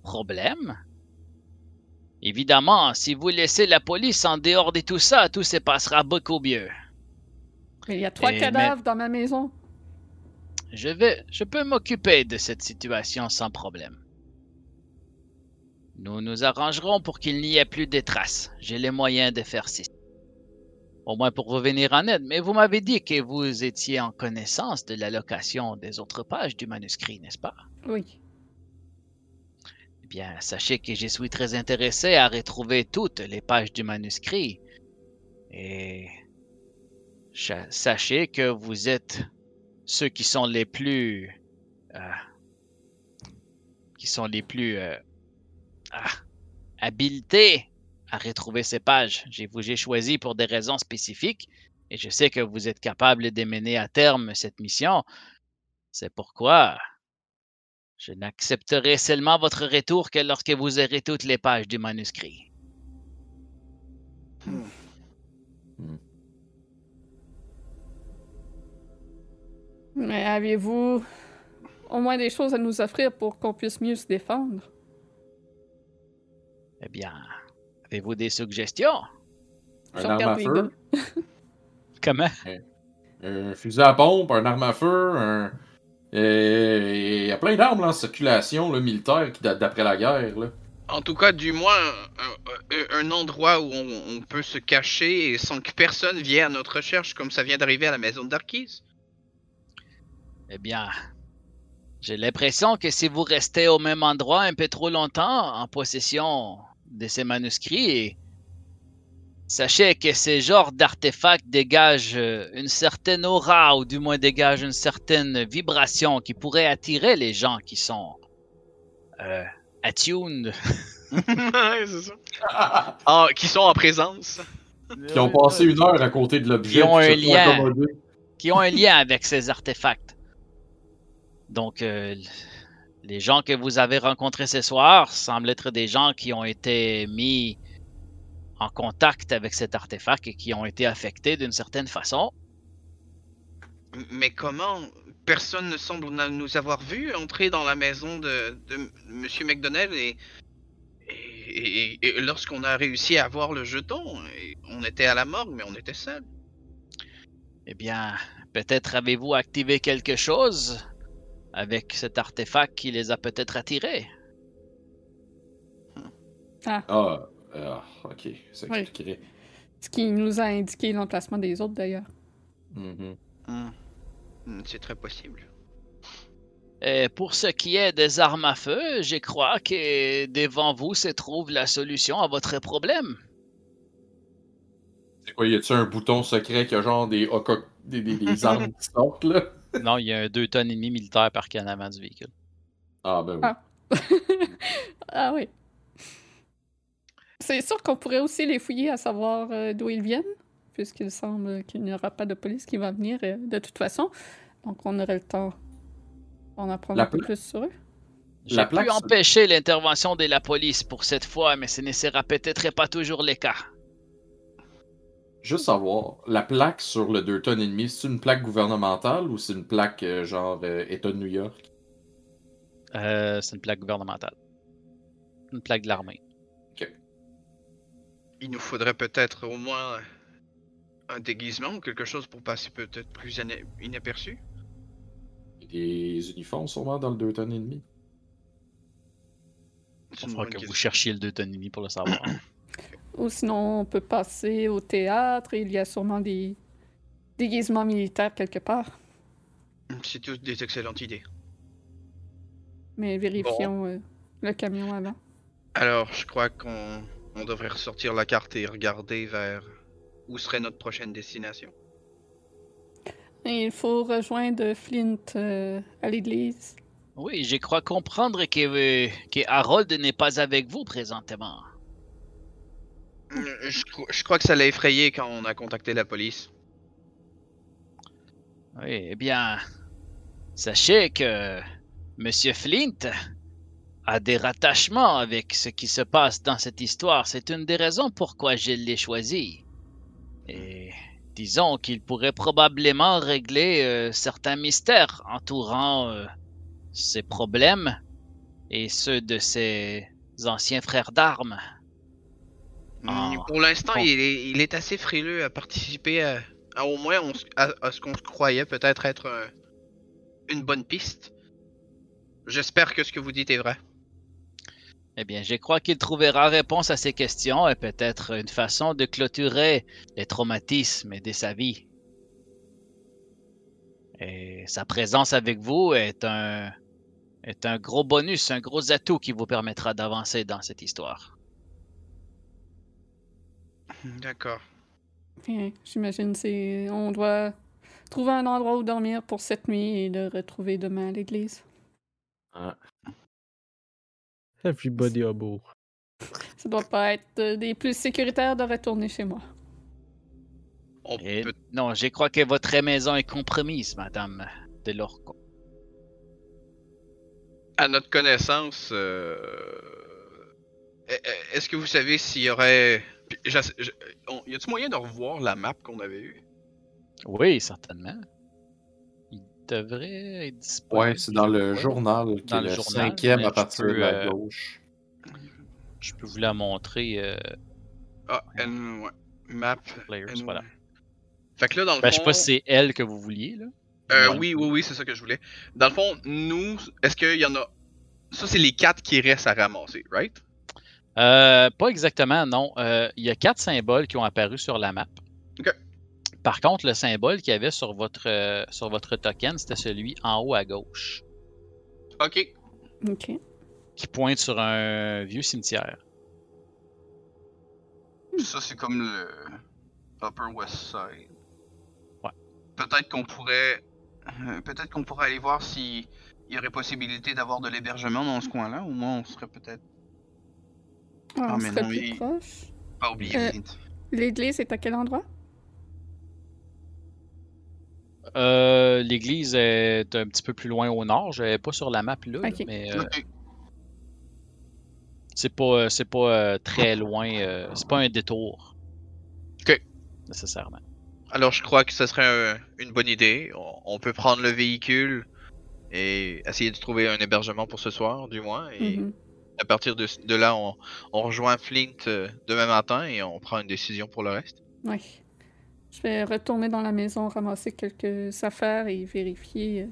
problèmes. Évidemment, si vous laissez la police en dehors de tout ça, tout se passera beaucoup mieux. Mais il y a trois Et cadavres dans ma maison. Je vais, je peux m'occuper de cette situation sans problème. Nous nous arrangerons pour qu'il n'y ait plus de traces. J'ai les moyens de faire ceci. Au moins pour vous venir en aide. Mais vous m'avez dit que vous étiez en connaissance de la location des autres pages du manuscrit, n'est-ce pas? Oui. Eh bien, sachez que je suis très intéressé à retrouver toutes les pages du manuscrit. Et sachez que vous êtes ceux qui sont les plus... euh, qui sont les plus... euh, ah, habilités à retrouver ces pages. J'ai vous ai choisi pour des raisons spécifiques et je sais que vous êtes capable de mener à terme cette mission. C'est pourquoi je n'accepterai seulement votre retour que lorsque vous aurez toutes les pages du manuscrit. Mais avez-vous au moins des choses à nous offrir pour qu'on puisse mieux se défendre? Eh bien, avez-vous des suggestions? Un Je arme à feu? Comment? un fusil à pompe, un arme à feu, un. Et il y a plein d'armes en circulation là, militaire qui datent d'après la guerre. Là. En tout cas, du moins, un, endroit où on, on peut se cacher et sans que personne vienne à notre recherche, comme ça vient d'arriver à la maison Darkis. Eh bien, j'ai l'impression que si vous restez au même endroit un peu trop longtemps en possession de ces manuscrits, Sachez que ces genres d'artefacts dégagent euh, une certaine aura, ou du moins dégagent une certaine vibration qui pourrait attirer les gens qui sont euh, attuned. Ça. Ah, qui sont en présence. Qui ont passé une heure à côté de l'objet. Qui ont un lien. qui ont un lien avec ces artefacts. Donc, euh, les gens que vous avez rencontrés ce soir semblent être des gens qui ont été mis en contact avec cet artefact et qui ont été affectés d'une certaine façon. Mais comment Personne ne semble nous avoir vus entrer dans la maison de, de Monsieur McDonnell et, et, et- et lorsqu'on a réussi à avoir le jeton, et on était à la morgue, mais on était seuls. Eh bien, peut-être avez-vous activé quelque chose avec cet artefact qui les a peut-être attirés. Ah, ah, ok, ça Oui. expliquerait. Ce qui nous a indiqué l'emplacement des autres, d'ailleurs. Mhm. Hmm. Hmm, C'est très possible. Et pour ce qui est des armes à feu, je crois que devant vous se trouve la solution à votre problème. C'est quoi, y a-tu un bouton secret qui a genre des, des, des armes qui sortent, là? Non, il y a un 2 tonnes et demi militaire par en avant du véhicule. Ah, ben oui. Ah. ah oui. C'est sûr qu'on pourrait aussi les fouiller à savoir euh, d'où ils viennent, puisqu'il semble qu'il n'y aura pas de police qui va venir euh, de toute façon. Donc on aurait le temps d'en apprendre La un peu plus sur eux. J'ai pu plaque, ça- empêcher l'intervention de la police pour cette fois, mais ce ne sera peut-être pas toujours le cas. Juste savoir, la plaque sur le 2 tonnes et demi, c'est une plaque gouvernementale ou c'est une plaque euh, genre euh, État de New York? Euh, c'est une plaque gouvernementale. Une plaque de l'armée. Il nous faudrait peut-être au moins un déguisement ou quelque chose pour passer peut-être plus ina- inaperçu. Des uniformes sûrement dans le 2 tonnes et demi. Il faudra que vous cherchiez le 2 tonnes et demi pour le savoir. Ou sinon, on peut passer au théâtre. Il y a sûrement des déguisements militaires quelque part. C'est tous des excellentes idées. Mais vérifions euh, le camion avant. Alors, je crois qu'on on devrait ressortir la carte et regarder vers où serait notre prochaine destination. Et il faut rejoindre Flint euh, à l'église. oui, je crois comprendre que, euh, que Harold n'est pas avec vous présentement. Euh, Je, je crois que ça l'a effrayé quand on a contacté la police. Oui, eh bien, sachez que Monsieur Flint a des rattachements avec ce qui se passe dans cette histoire. C'est une des raisons pourquoi je l'ai choisi. Et disons qu'il pourrait probablement régler euh, certains mystères entourant euh, ces problèmes et ceux de ses anciens frères d'armes. Mm, Pour l'instant, Bon. il, est, il est assez frileux à participer à, à au moins on à, à ce qu'on croyait peut-être être un- une bonne piste. J'espère que ce que vous dites est vrai. Eh bien, je crois qu'il trouvera réponse à ces questions et peut-être une façon de clôturer les traumatismes de sa vie. Et sa présence avec vous est un, est un gros bonus, un gros atout qui vous permettra d'avancer dans cette histoire. D'accord. Bien, j'imagine c'est on doit trouver un endroit où dormir pour cette nuit et le retrouver demain à l'église. Everybody a beau. Ça doit pas être euh, des plus sécuritaires de retourner chez moi. On Et peut- non, je crois que votre maison est compromise, madame de l'Orco. À notre connaissance, euh, e- e- est-ce que vous savez s'il y aurait. J'ass- je- on- Y a-t-il moyen de revoir la map qu'on avait eue? Oui, certainement. Devrait être disponible. Ouais, c'est dans le journal, qui Dans est le le journal, cinquième à partir peux, de la euh, gauche. Je peux vous la montrer. euh, Ah, N, ouais. Map. Players, N, voilà. Fait que là, dans le Ben, je fond. sais pas si c'est elle que vous vouliez, là. Euh, oui, oui, oui, c'est ça que je voulais. Dans le fond, nous, est-ce qu'il y en a. Ça, c'est les quatre qui restent à ramasser, right? Euh, pas exactement, non. Euh, Il y a quatre symboles qui ont apparu sur la map. Ok. Par contre, le symbole qu'il y avait sur votre, euh, sur votre token, c'était celui en haut à gauche, Ok. OK. qui pointe sur un vieux cimetière. Ça, c'est comme le Upper West Side. Ouais. Peut-être qu'on pourrait. euh, Peut-être qu'on pourrait aller voir si il y aurait possibilité d'avoir de l'hébergement dans ce coin-là. Au moins, on serait peut-être Ah, on mais serait non, plus il- proche. pas oublié. Euh. L'église est à quel endroit? Euh, L'église est un petit peu plus loin au nord. Je l'avais pas sur la map là, là, Ok. mais euh, c'est pas, euh, c'est pas euh, très loin. euh, c'est pas un détour. Ok. Nécessairement. Alors je crois que ce serait un- une bonne idée. On, on peut prendre le véhicule et essayer de trouver un hébergement pour ce soir, du moins. Et Mhm. à partir de, de là, on, on rejoint Flint demain matin et on prend une décision pour le reste. Ouais. Je vais retourner dans la maison, ramasser quelques affaires et vérifier euh,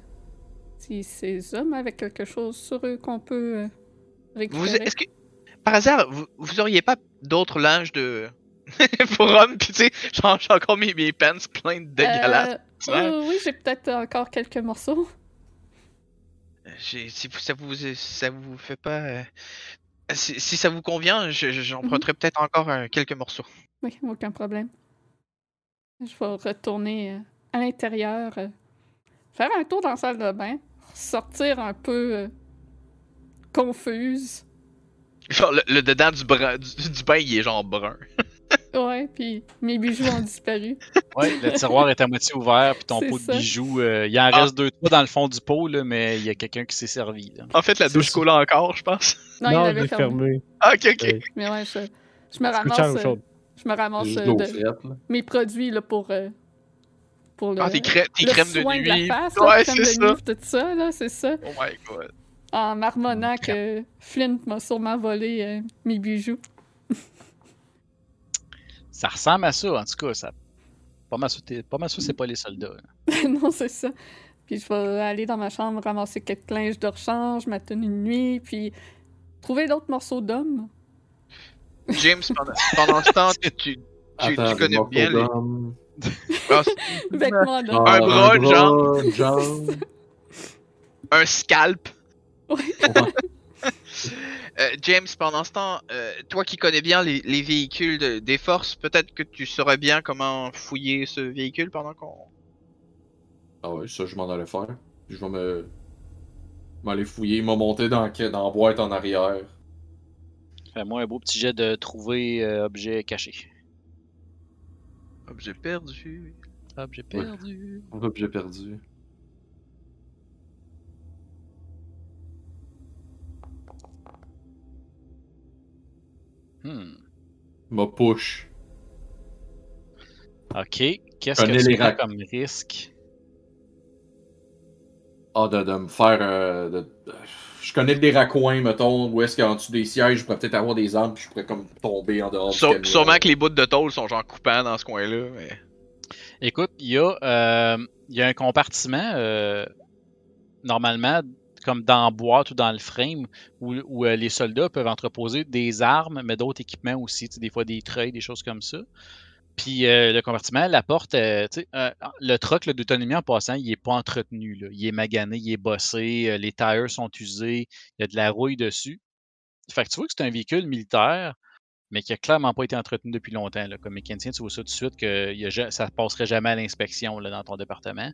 si ces hommes avaient quelque chose sur eux qu'on peut euh, récupérer. que, par hasard, vous, vous auriez pas d'autres linges de pour homme, puis tu sais, j'ai encore mes, mes pants pleins de dégueulasses. Euh, euh, oui, j'ai peut-être encore quelques morceaux. J'ai- Si vous- ça vous ça vous fait pas, si, si ça vous convient, je- je- j'emprunterai peut-être encore quelques morceaux. Oui, aucun problème. Je vais retourner euh, à l'intérieur, euh, faire un tour dans la salle de bain, sortir un peu euh, confuse. Genre le, le dedans du, brun- du, du bain, il est genre brun. Ouais, puis mes bijoux ont disparu. Ouais, le tiroir est à moitié ouvert, puis ton pot de bijoux, euh, il en Ah. reste deux, trois dans le fond du pot, là, mais il y a quelqu'un qui s'est servi. Là. En fait, la douche coule encore, je pense. Non, il je l'avait fermé. fermé. Ah, ok, ok. Ouais. Mais ouais, je, je me ramasse. Je me ramasse euh, de de- mes produits là, pour, euh, pour le, Ah, tes, tes crèmes de nuit. la face, là, ouais, crème c'est de ça. nuit, tout ça, là, c'est ça. Oh my god. En marmonnant que Flint m'a sûrement volé euh, mes bijoux. Ça ressemble à ça, en tout cas. Ça... Pas mal sûr, pas mal sûr c'est pas les soldats. non, c'est ça. Puis je vais aller dans ma chambre ramasser quelques linges de rechange, ma tenue de nuit, puis trouver d'autres morceaux d'hommes. James, pendant, pendant ce temps, tu, tu, tu connais bien les. Vêtements Un bras, une jambe. un scalp. Ouais. Euh, James, pendant ce temps, euh, toi qui connais bien les, les véhicules de- des forces, peut-être que tu saurais bien comment fouiller ce véhicule pendant qu'on. Ah ouais, ça, je m'en allais faire. Je vais me. m'aller fouiller, m'a monté dans, dans la boîte en arrière. Fais-moi un beau petit jet de trouver euh, objet caché. Objet perdu. Objet perdu. J'ai perdu. Hmm. M'a push. Ok. Qu'est-ce que tu rac- comme risque? Ah, de, de me faire. euh, de- de- Je connais des raccoins, mettons, où est-ce qu'en dessous des sièges, je pourrais peut-être avoir des armes, puis je pourrais comme tomber en dehors du camion. sûrement que les bouts de tôle sont genre coupants dans ce coin-là. Mais... Écoute, il y, a, euh, il y a un compartiment, euh, normalement, comme dans la boîte ou dans le frame, où, où, euh, les soldats peuvent entreposer des armes, mais d'autres équipements aussi, tu sais, des fois des treuils, des choses comme ça. Puis euh, le compartiment, la porte, euh, tu sais, euh, le truck d'autonomie en passant, il n'est pas entretenu. Là. Il est magané, il est bossé, euh, les tires sont usés, il y a de la rouille dessus. Fait que tu vois que c'est un véhicule militaire, mais qui a clairement pas été entretenu depuis longtemps. Là. Comme mécanicien, tu vois ça tout de suite que y a ça passerait jamais à l'inspection dans ton département.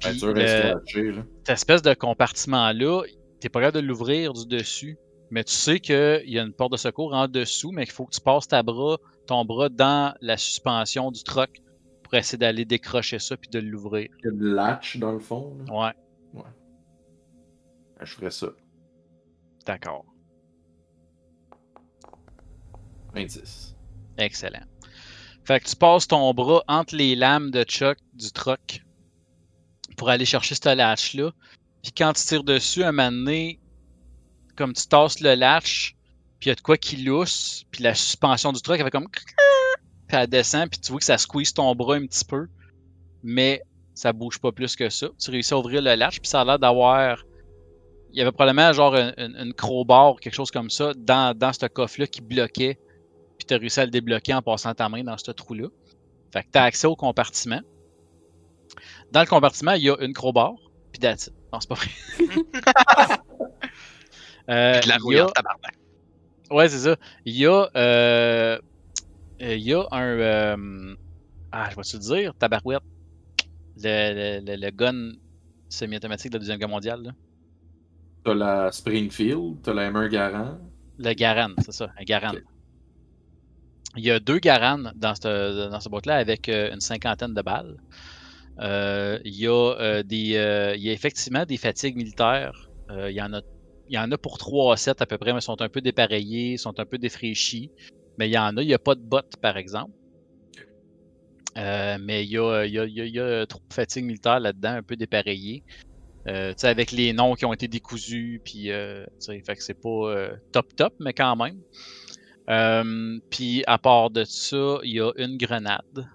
Puis, là. cette espèce de compartiment-là, tu pas capable de l'ouvrir du dessus, mais tu sais qu'il y a une porte de secours en dessous, mais qu'il faut que tu passes ta bras, ton bras dans la suspension du truck pour essayer d'aller décrocher ça puis de l'ouvrir. Il y a de latch dans le fond. là. Ouais, Ben, Je ferais ça. d'accord. 26. Excellent. Fait que tu passes ton bras entre les lames de choc du truck pour aller chercher ce latch-là. Puis quand tu tires dessus, un moment donné, comme tu tasses le latch, puis il y a de quoi qui lousse, puis la suspension du truck, elle fait comme... Puis elle descend, puis tu vois que ça squeeze ton bras un petit peu, mais ça bouge pas plus que ça. Tu réussis à ouvrir le latch, puis ça a l'air d'avoir... Il y avait probablement genre une, une, une crowbar ou quelque chose comme ça dans, dans ce coffre-là qui bloquait puis tu as réussi à le débloquer en passant ta main dans ce trou-là. Fait que tu as accès au compartiment. Dans le compartiment, il y a une crowbar, puis that's it. Non, c'est pas vrai. Euh, de la rouille a- tabarnak. Ouais, c'est ça. Il y a euh, il y a un. euh, ah, je vais te dire, tabarouette. Le, le, le, le gun semi-automatique de la Deuxième Guerre mondiale. Là. T'as la Springfield, t'as la Hammer Garand. Le Garan, c'est ça, un Garan. Ok. Il y a deux Garan dans cette, dans ce boîte-là avec euh, une cinquantaine de balles. Euh, il, y a, euh, des, euh, il y a effectivement des fatigues militaires. Il, y en a, il y en a pour 3 à 7 à peu près, mais sont un peu dépareillés, sont un peu défraîchis. Mais il y en a, il n'y a pas de bottes, par exemple. Euh, mais il y a, trop de fatigues militaires là-dedans, un peu dépareillées. Euh, avec les noms qui ont été décousus, puis euh, fait que c'est pas euh, top top, mais quand même. Euh, puis à part de ça, il y a une grenade.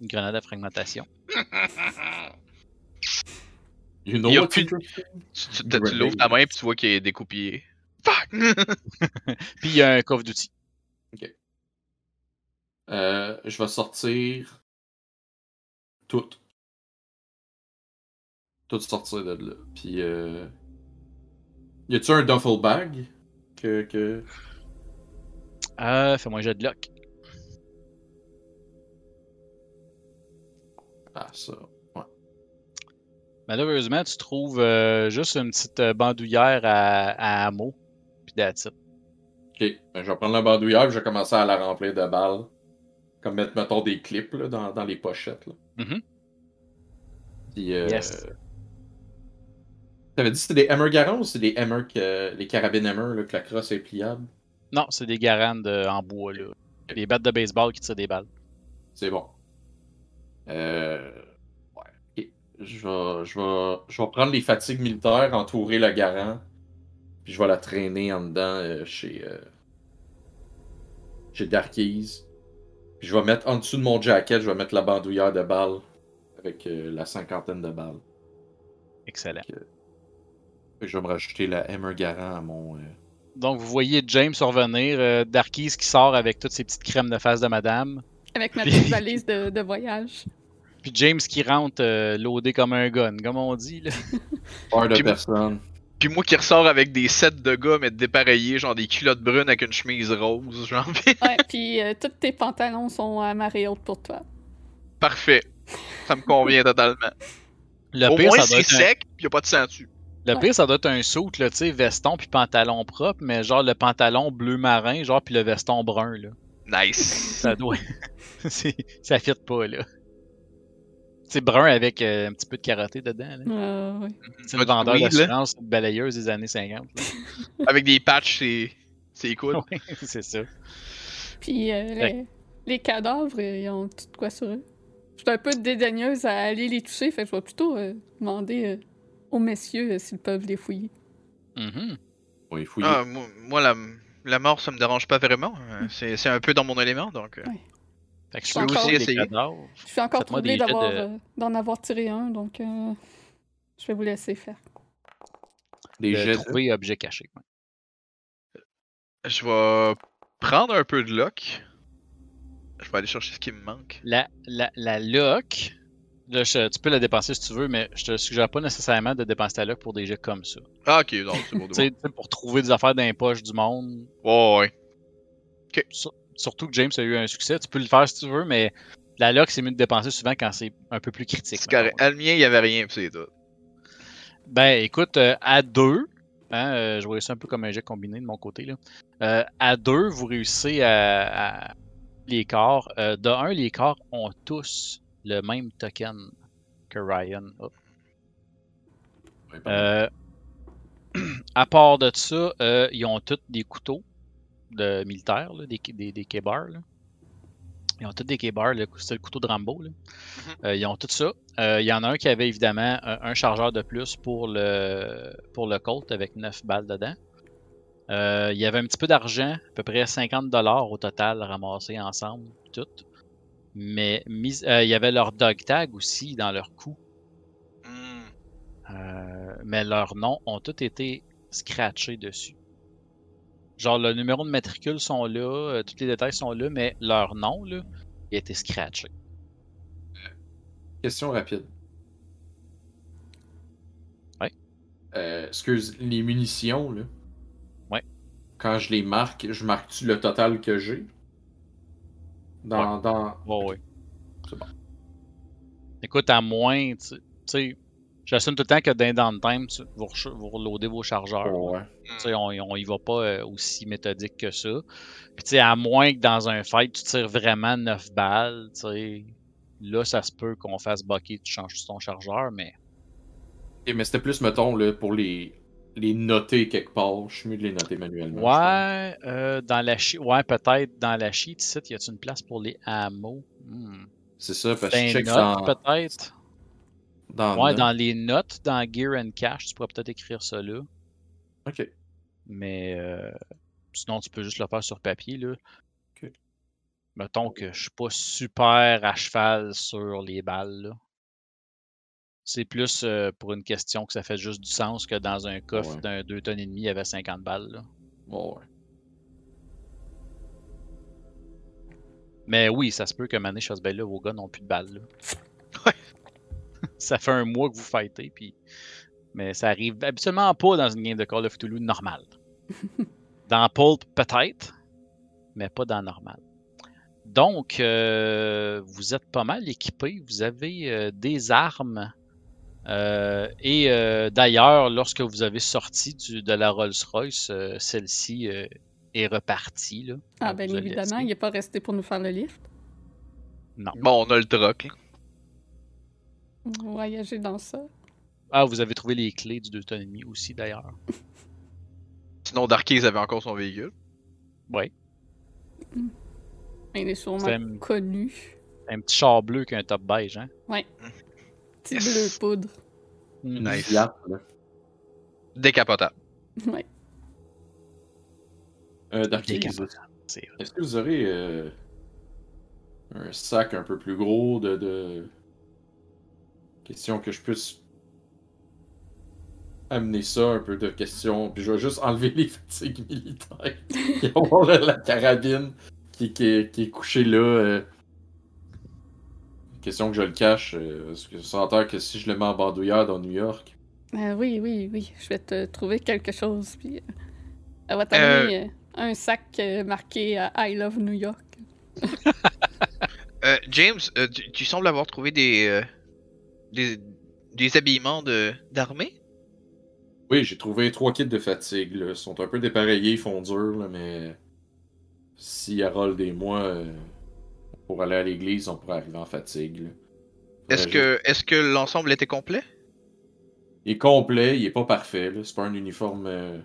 Une grenade à fragmentation. You know Il y a what's plus-? Tu, tu, tu l'ouvres ta main puis tu vois qu'il est découpillé. Fuck! Puis il y a un coffre d'outils. Euh, je vais sortir tout. Tout sortir de là. Puis, euh... y a-tu un duffel bag que. que... Euh, fais-moi un jet de lock. Ah, ça. Malheureusement, tu trouves euh, juste une petite euh, bandoulière à, à ammo. Puis. Ok, ben, je vais prendre la bandoulière et je vais commencer à la remplir de balles. Comme mettre, mettons, des clips là, dans, dans les pochettes. Là. Mhm. Puis, euh... Yes. T'avais dit que c'était des Hammer Garand ou c'est des Hammer que. les carabines Hammer, là, que la crosse est pliable? Non, c'est des garandes en bois, là. Des battes de baseball qui tirent des balles. C'est bon. Euh... Je vais, je, vais, je vais prendre les fatigues militaires, entourer le garant, puis je vais la traîner en dedans euh, chez, euh, chez Darkies. Puis je vais mettre en dessous de mon jacket, je vais mettre la bandoulière de balles avec euh, la cinquantaine de balles. Excellent. Je vais me rajouter la Hammer Garant à mon. euh, Donc, vous voyez James revenir, euh, Darkys qui sort avec toutes ses petites crèmes de face de madame. Avec ma petite valise de, de voyage. Puis James qui rentre euh, loadé comme un gun, comme on dit. Là. Peur de Puis moi- personne. Puis moi qui ressors avec des sets de gars, mais dépareillés, genre des culottes brunes avec une chemise rose, genre. Ouais, puis euh, tous tes pantalons sont à marée haute pour toi. Parfait. Ça me convient totalement. Le Au pire, moins, c'est être un... sec, pis y a pas de sang dessus. Le Ouais. pire, ça doit être un saut, là, tu sais, veston puis pantalon propre, mais genre le pantalon bleu marin, genre puis le veston brun, là. Nice. Ça doit. Ça fit pas, là. C'est brun avec euh, un petit peu de karaté dedans, là. Euh, ouais. C'est le vendeur weed, là. d'assurance, une balayeuse des années 50. là. Avec des patchs, c'est. C'est cool. Ouais, c'est ça. Puis euh, les, les cadavres, euh, ils ont tout de quoi sur eux. Je suis un peu dédaigneuse à aller les toucher, fait que je vais plutôt euh, demander euh, aux messieurs euh, s'ils peuvent les fouiller. Mhm. Oui, fouiller. Ah, moi, moi, la, la mort, ça me dérange pas vraiment. Euh, C'est c'est un peu dans mon élément, donc. Fait que Je je peux aussi essayer. suis encore jets d'avoir, de- euh, d'en avoir tiré un, donc euh, je vais vous laisser faire. Des de jets de- trouver objet caché. ouais. Je vais prendre un peu de luck. Je vais aller chercher ce qui me manque. La, la, la lock, là, je- tu peux la dépenser si tu veux, mais je te suggère pas nécessairement de dépenser ta lock pour des jeux comme ça. Ah, ok, non, c'est bon. Pour trouver des affaires dans les poches du monde. Ouais, ouais. Surtout que James a eu un succès, tu peux le faire si tu veux, mais la lock, c'est mieux de dépenser souvent quand c'est un peu plus critique. C'est. À le mien, il y avait rien, c'est tout. Ben, écoute, euh, à deux, hein, euh, je voyais ça un peu comme un jet combiné de mon côté. Là. Euh, à deux, vous réussissez à, à- les corps. Euh, de un, les corps ont tous le même token que Ryan. Euh, à part de ça, euh, ils ont tous des couteaux de militaires, là, des, des, des là. Ils ont tous des K-bars, le- c'est le couteau de Rambo. là. Euh, ils ont tout ça. Euh, Il y en a un qui avait évidemment un, un chargeur de plus pour le, pour le Colt avec 9 balles dedans. Euh, il y avait un petit peu d'argent, à peu près 50$ au total ramassés ensemble, tout. Mais mis- il y avait leur dog tag aussi dans leur cou. Hmm. Mais leurs noms ont tous été scratchés dessus. Genre, le numéro de matricule sont là, euh, tous les détails sont là, mais leur nom, là, il a été scratché. Question rapide. Ouais. Euh, excuse, les munitions, là. Ouais. quand je les marque, je marque-tu le total que j'ai? Dans, dans... Ouais, ouais. C'est bon. Écoute, à moins, tu sais, j'assume tout le temps que dans downtime, vous, vous reloadez vos chargeurs. Ouais. Tu sais, on, on y va pas euh, aussi méthodique que ça. Puis, tu sais, à moins que dans un fight, tu tires vraiment 9 balles, tu sais, là, ça se peut qu'on fasse bucket, tu changes ton chargeur, mais mais c'était plus, mettons, là, pour les, les noter quelque part. Je suis mieux de les noter manuellement. Ouais, euh, dans la ouais, peut-être dans la sheet, ici, y a-t-il une place pour les hameaux? Hmm. C'est ça, parce que je check notes, dans, peut-être. Dans, Ouais, dans les notes, dans Gear and Cash, tu pourrais peut-être écrire ça là. Ok. Mais euh, sinon, tu peux juste le faire sur papier, là. Ok. Mettons que je suis pas super à cheval sur les balles, là. C'est plus euh, pour une question que ça fait juste du sens que dans un coffre Ouais. d'un 2 tonnes et demi, il y avait 50 balles, là. Ouais, ouais. Mais oui, ça se peut que Mané fasse ben là, vos gars n'ont plus de balles. Là. Ça fait un mois que vous fightez, puis. Mais ça arrive habituellement pas dans une game de Call of Cthulhu normale. dans Pulp, peut-être, mais pas dans normal. Donc, euh, vous êtes pas mal équipés. Vous avez euh, des armes. Euh, et euh, d'ailleurs, lorsque vous avez sorti du- de la Rolls-Royce, euh, celle-ci euh, est repartie. Là, Ah, bien évidemment, il n'est pas resté pour nous faire le lift. Non. Bon, on a le troc. Voyager dans ça. Ah, vous avez trouvé les clés du 2 tonnes et demi aussi, d'ailleurs. Sinon, Darkies avait encore son véhicule. Oui. Il est sûrement C'est un- connu. Un petit char bleu qui a un top beige, hein? Petit Yes. bleu poudre. Mm. Nice. Là. Décapotable. Ouais. Euh, est-ce que vous aurez euh, un sac un peu plus gros de, de... Question que je puisse amener ça, un peu de questions, puis je vais juste enlever les fatigues militaires. Et avoir la, la carabine qui, qui, est- qui est couchée là. euh. Question que je le cache, euh, parce que ça entend que si je le mets en bandoulière dans New York, Euh, oui, oui, oui. Je vais te trouver quelque chose. Puis, euh, elle va t'amener euh, un sac marqué euh, I love New York. Euh, James, euh, tu, tu sembles avoir trouvé des, euh, des, des habillements de d'armée? Oui, j'ai trouvé trois kits de fatigue. Là. Ils sont un peu dépareillés, ils font dur, là, mais si Harold et moi, euh, pour aller à l'église, on pourrait arriver en fatigue. là. Est-ce que est-ce que l'ensemble était complet? Il est complet, il est pas parfait. là. C'est pas un uniforme. euh,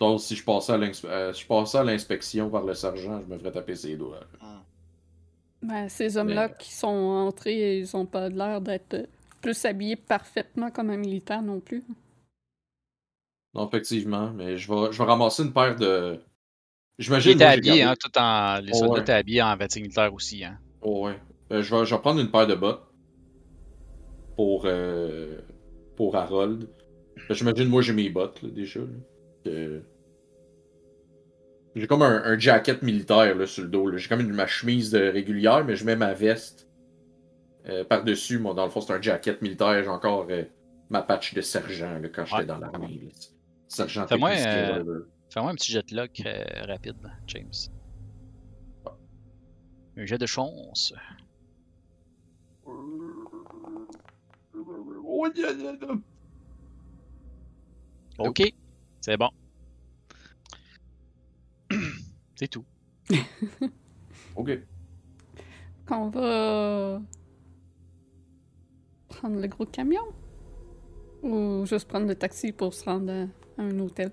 Donc, si je passais à l'inspe- euh, si je passais à l'inspection par le sergent, je me ferais taper ses doigts. là. Ben, ces hommes-là Mais- qui sont entrés, ils ont pas l'air d'être plus habillés parfaitement comme un militaire non plus. Non, effectivement, mais je vais, je vais ramasser une paire de. J'imagine. était moi, j'ai habillé, gardé- hein, tout en. Les Oh, soldats ouais. étaient habillés en vêtements militaires aussi, hein. Oh, ouais. Euh, je, vais, je vais prendre une paire de bottes pour, euh, pour Harold. Ben, J'imagine, moi, j'ai mes bottes, là, déjà. là. Euh, J'ai comme un, un jacket militaire là, sur le dos. J'ai comme une, ma chemise de régulière, mais je mets ma veste euh, par-dessus. Moi, dans le fond, c'est un jacket militaire. J'ai encore euh, ma patch de sergent là, quand j'étais Ouais. dans l'armée. Sergent Fais-moi, euh, un petit jet de luck euh, rapide, James. Un jet de chance. Ok, c'est bon. C'est tout. Ok. Qu'on va prendre le gros camion ou juste prendre le taxi pour se rendre à, à un hôtel?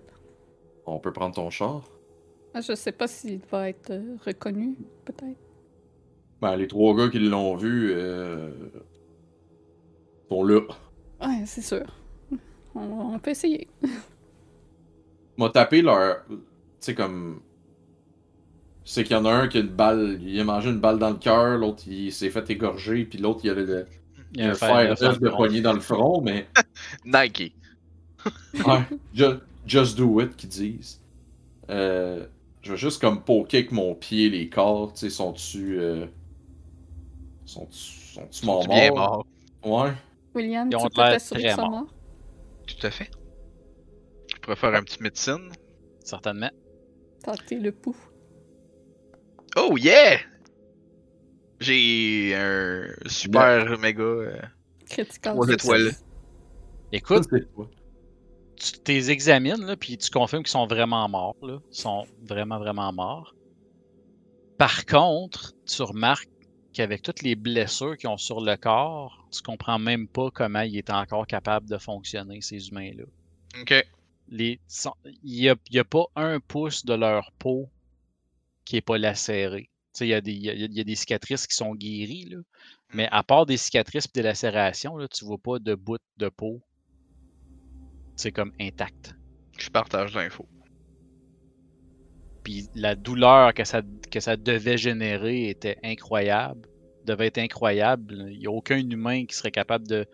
On peut prendre ton char. Ah, je sais pas s'il va être euh, reconnu, peut-être. Ben, les trois gars qui l'ont vu euh, sont là. Ouais, c'est sûr. On, on peut essayer. m'a tapé leur. Tu sais, comme. C'est qu'il y en a un qui a une balle. Il a mangé une balle dans le cœur, l'autre il s'est fait égorger, puis l'autre il a le, Il y a un un fer de poignée dans le front, mais. Nike. Ouais, ju- just do it, qu'ils disent. Euh, je vais juste comme poker avec mon pied les corps, tu sais, sont-tu. Euh... Sont-tu sont-tu morts? bien mort. Ouais. William, Ils tu ont peux l'air t'assurer qu'ils sont morts? Tout à fait. pourrait faire un petit médecine. Certainement. Tenter le pouls. Oh yeah! J'ai un super méga. euh, Critical. Étoiles. Écoute, tu t'es examines, là, puis tu confirmes qu'ils sont vraiment morts. Là. Ils sont vraiment, vraiment morts. Par contre, tu remarques qu'avec toutes les blessures qu'ils ont sur le corps, tu comprends même pas comment ils étaient encore capables de fonctionner, ces humains-là. Ok. Les, il n'y a, il y a pas un pouce de leur peau qui est pas lacéré. Il y, a y a- il y a des cicatrices qui sont guéries, là. mais à part des cicatrices et des lacérations, là, tu vois pas de bout de peau. C'est comme intact. Je partage l'info. Puis la douleur que ça, que ça devait générer était incroyable, devait être incroyable. Il n'y a aucun humain qui serait capable de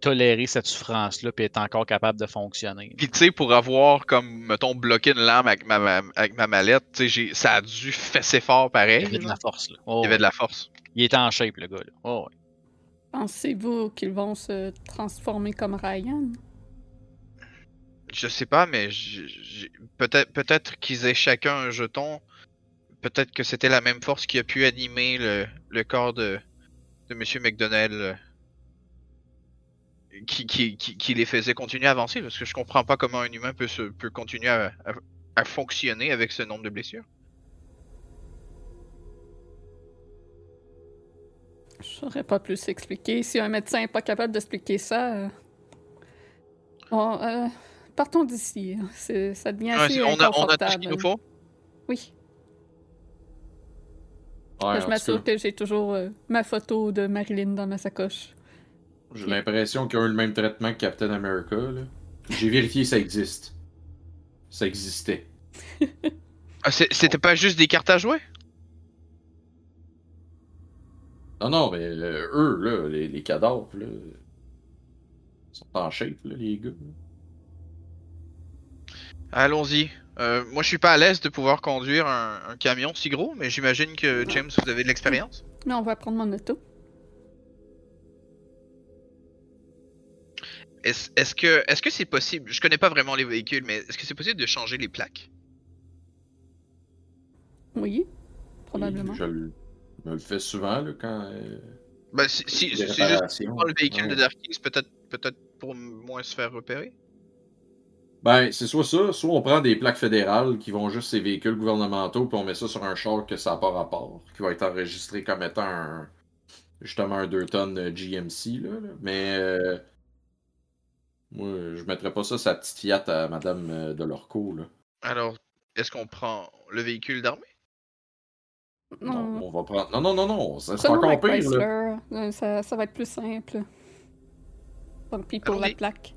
tolérer cette souffrance-là et être encore capable de fonctionner. Puis tu sais, pour avoir comme, mettons, bloqué une lame avec ma, ma- avec ma mallette, tu sais, j'ai- ça a dû fesser fort Il pareil. y avait de la force. Là. Oh, Il y avait de la force. Il était en shape, le gars. Là. Oh, ouais. Pensez-vous qu'ils vont se transformer comme Ryan? Je sais pas, mais j'ai- j'ai- peut-être peut-être qu'ils aient chacun un jeton. Peut-être que c'était la même force qui a pu animer le, le corps de, de Monsieur McDonnell. Qui, qui, qui, qui les faisait continuer à avancer, parce que je comprends pas comment un humain peut, se, peut continuer à, à, à fonctionner avec ce nombre de blessures. Je saurais pas plus expliquer. Si un médecin n'est pas capable d'expliquer ça. euh, bon, euh, partons d'ici. Ça devient Ouais, assez c'est- on, a, on a tout ce qu'il nous faut? Oui. Ouais, je m'assure que j'ai toujours euh, ma photo de Marilyn dans ma sacoche. J'ai l'impression qu'ils ont eu le même traitement que Captain America. là. J'ai vérifié, ça existe. Ça existait. Ah, c'est- C'était pas juste des cartes à jouer? Non, non, mais eux, là, les, les cadavres, là, ils sont en shape, là, les gars. Allons-y. Euh, moi, je suis pas à l'aise de pouvoir conduire un, un camion si gros, mais j'imagine que James, vous avez de l'expérience. Mais on va prendre mon auto. Est-ce que est-ce que c'est possible Je connais pas vraiment les véhicules, mais est-ce que c'est possible de changer les plaques? Oui, probablement. Je, le- je me le fais souvent, là, quand. euh, Bah, si, si- c'est juste pour le véhicule Ouais. de Darkings, peut-être peut-être pour moins se faire repérer? Ben, c'est soit ça, soit on prend des plaques fédérales qui vont juste ces véhicules gouvernementaux, puis on met ça sur un char que ça n'a pas rapport, qui va être enregistré comme étant un, justement un 2 tonnes euh, GMC, là. là. Mais euh, moi, je mettrais pas ça sa petite Fiat à Madame euh, Delorco, là. Alors, est-ce qu'on prend le véhicule d'armée? Non, Non. on va prendre. Non, non, non, non, ça, c'est encore pire, là. Chrysler. Euh, Ça, ça va être plus simple. Tant pis pour la plaque.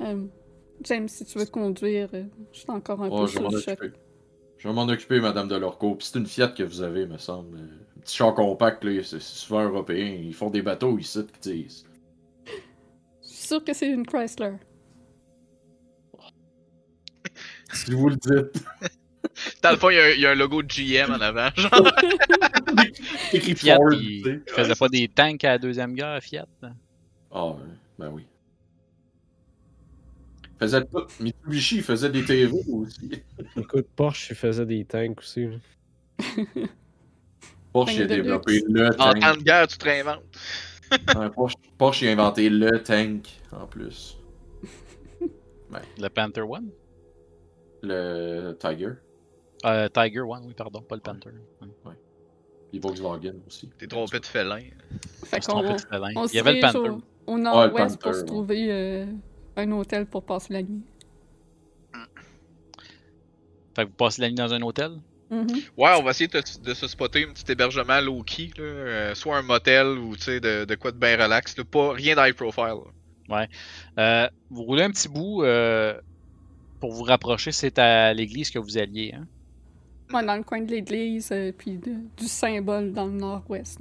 Euh, James, si tu veux conduire, je suis encore un Oh, peu je vais sous m'en le choc. Je vais m'en occuper, Madame Delorco. Puis c'est une Fiat que vous avez, me semble. Un petit char compact, là, c'est c'est souvent européen. Ils font des bateaux ici, sûre que c'est une Chrysler. Si vous le dites. Dans le fond, il y, a un- il y a un logo de GM en avant. Genre. Écrit Fiat, Ford, il, tu sais. il faisait pas des tanks à la Deuxième Guerre, Fiat. Ah, ouais, ben oui. Il faisait tout. Mitsubishi il faisait des TV aussi. Écoute, Porsche, il faisait des tanks aussi. Porsche, il a Tank développé le en temps tank. de guerre, tu te réinventes. Ouais, Porsche, Porsche, il a inventé le tank, en plus. Le Panther One? Le Tiger. Euh, Tiger One, oui, pardon, pas le Panther. Ouais. Les Volkswagen aussi. T'es trompé de félin. Fait qu'on on Il y avait le Panther. au, au nord-ouest Panther, pour se ouais. trouver euh, un hôtel pour passer la nuit. Fait que vous passez la nuit dans un hôtel? Mhm. Ouais, on va essayer de, de se spotter un petit hébergement low-key, euh, soit un motel ou tu sais, de, de quoi de bien relax. là, pas, rien d'high profile. là. Euh, vous roulez un petit bout euh, pour vous rapprocher, c'est à l'église que vous alliez. Hein? Ouais, dans le coin de l'église, euh, puis de- du symbole dans le nord-ouest.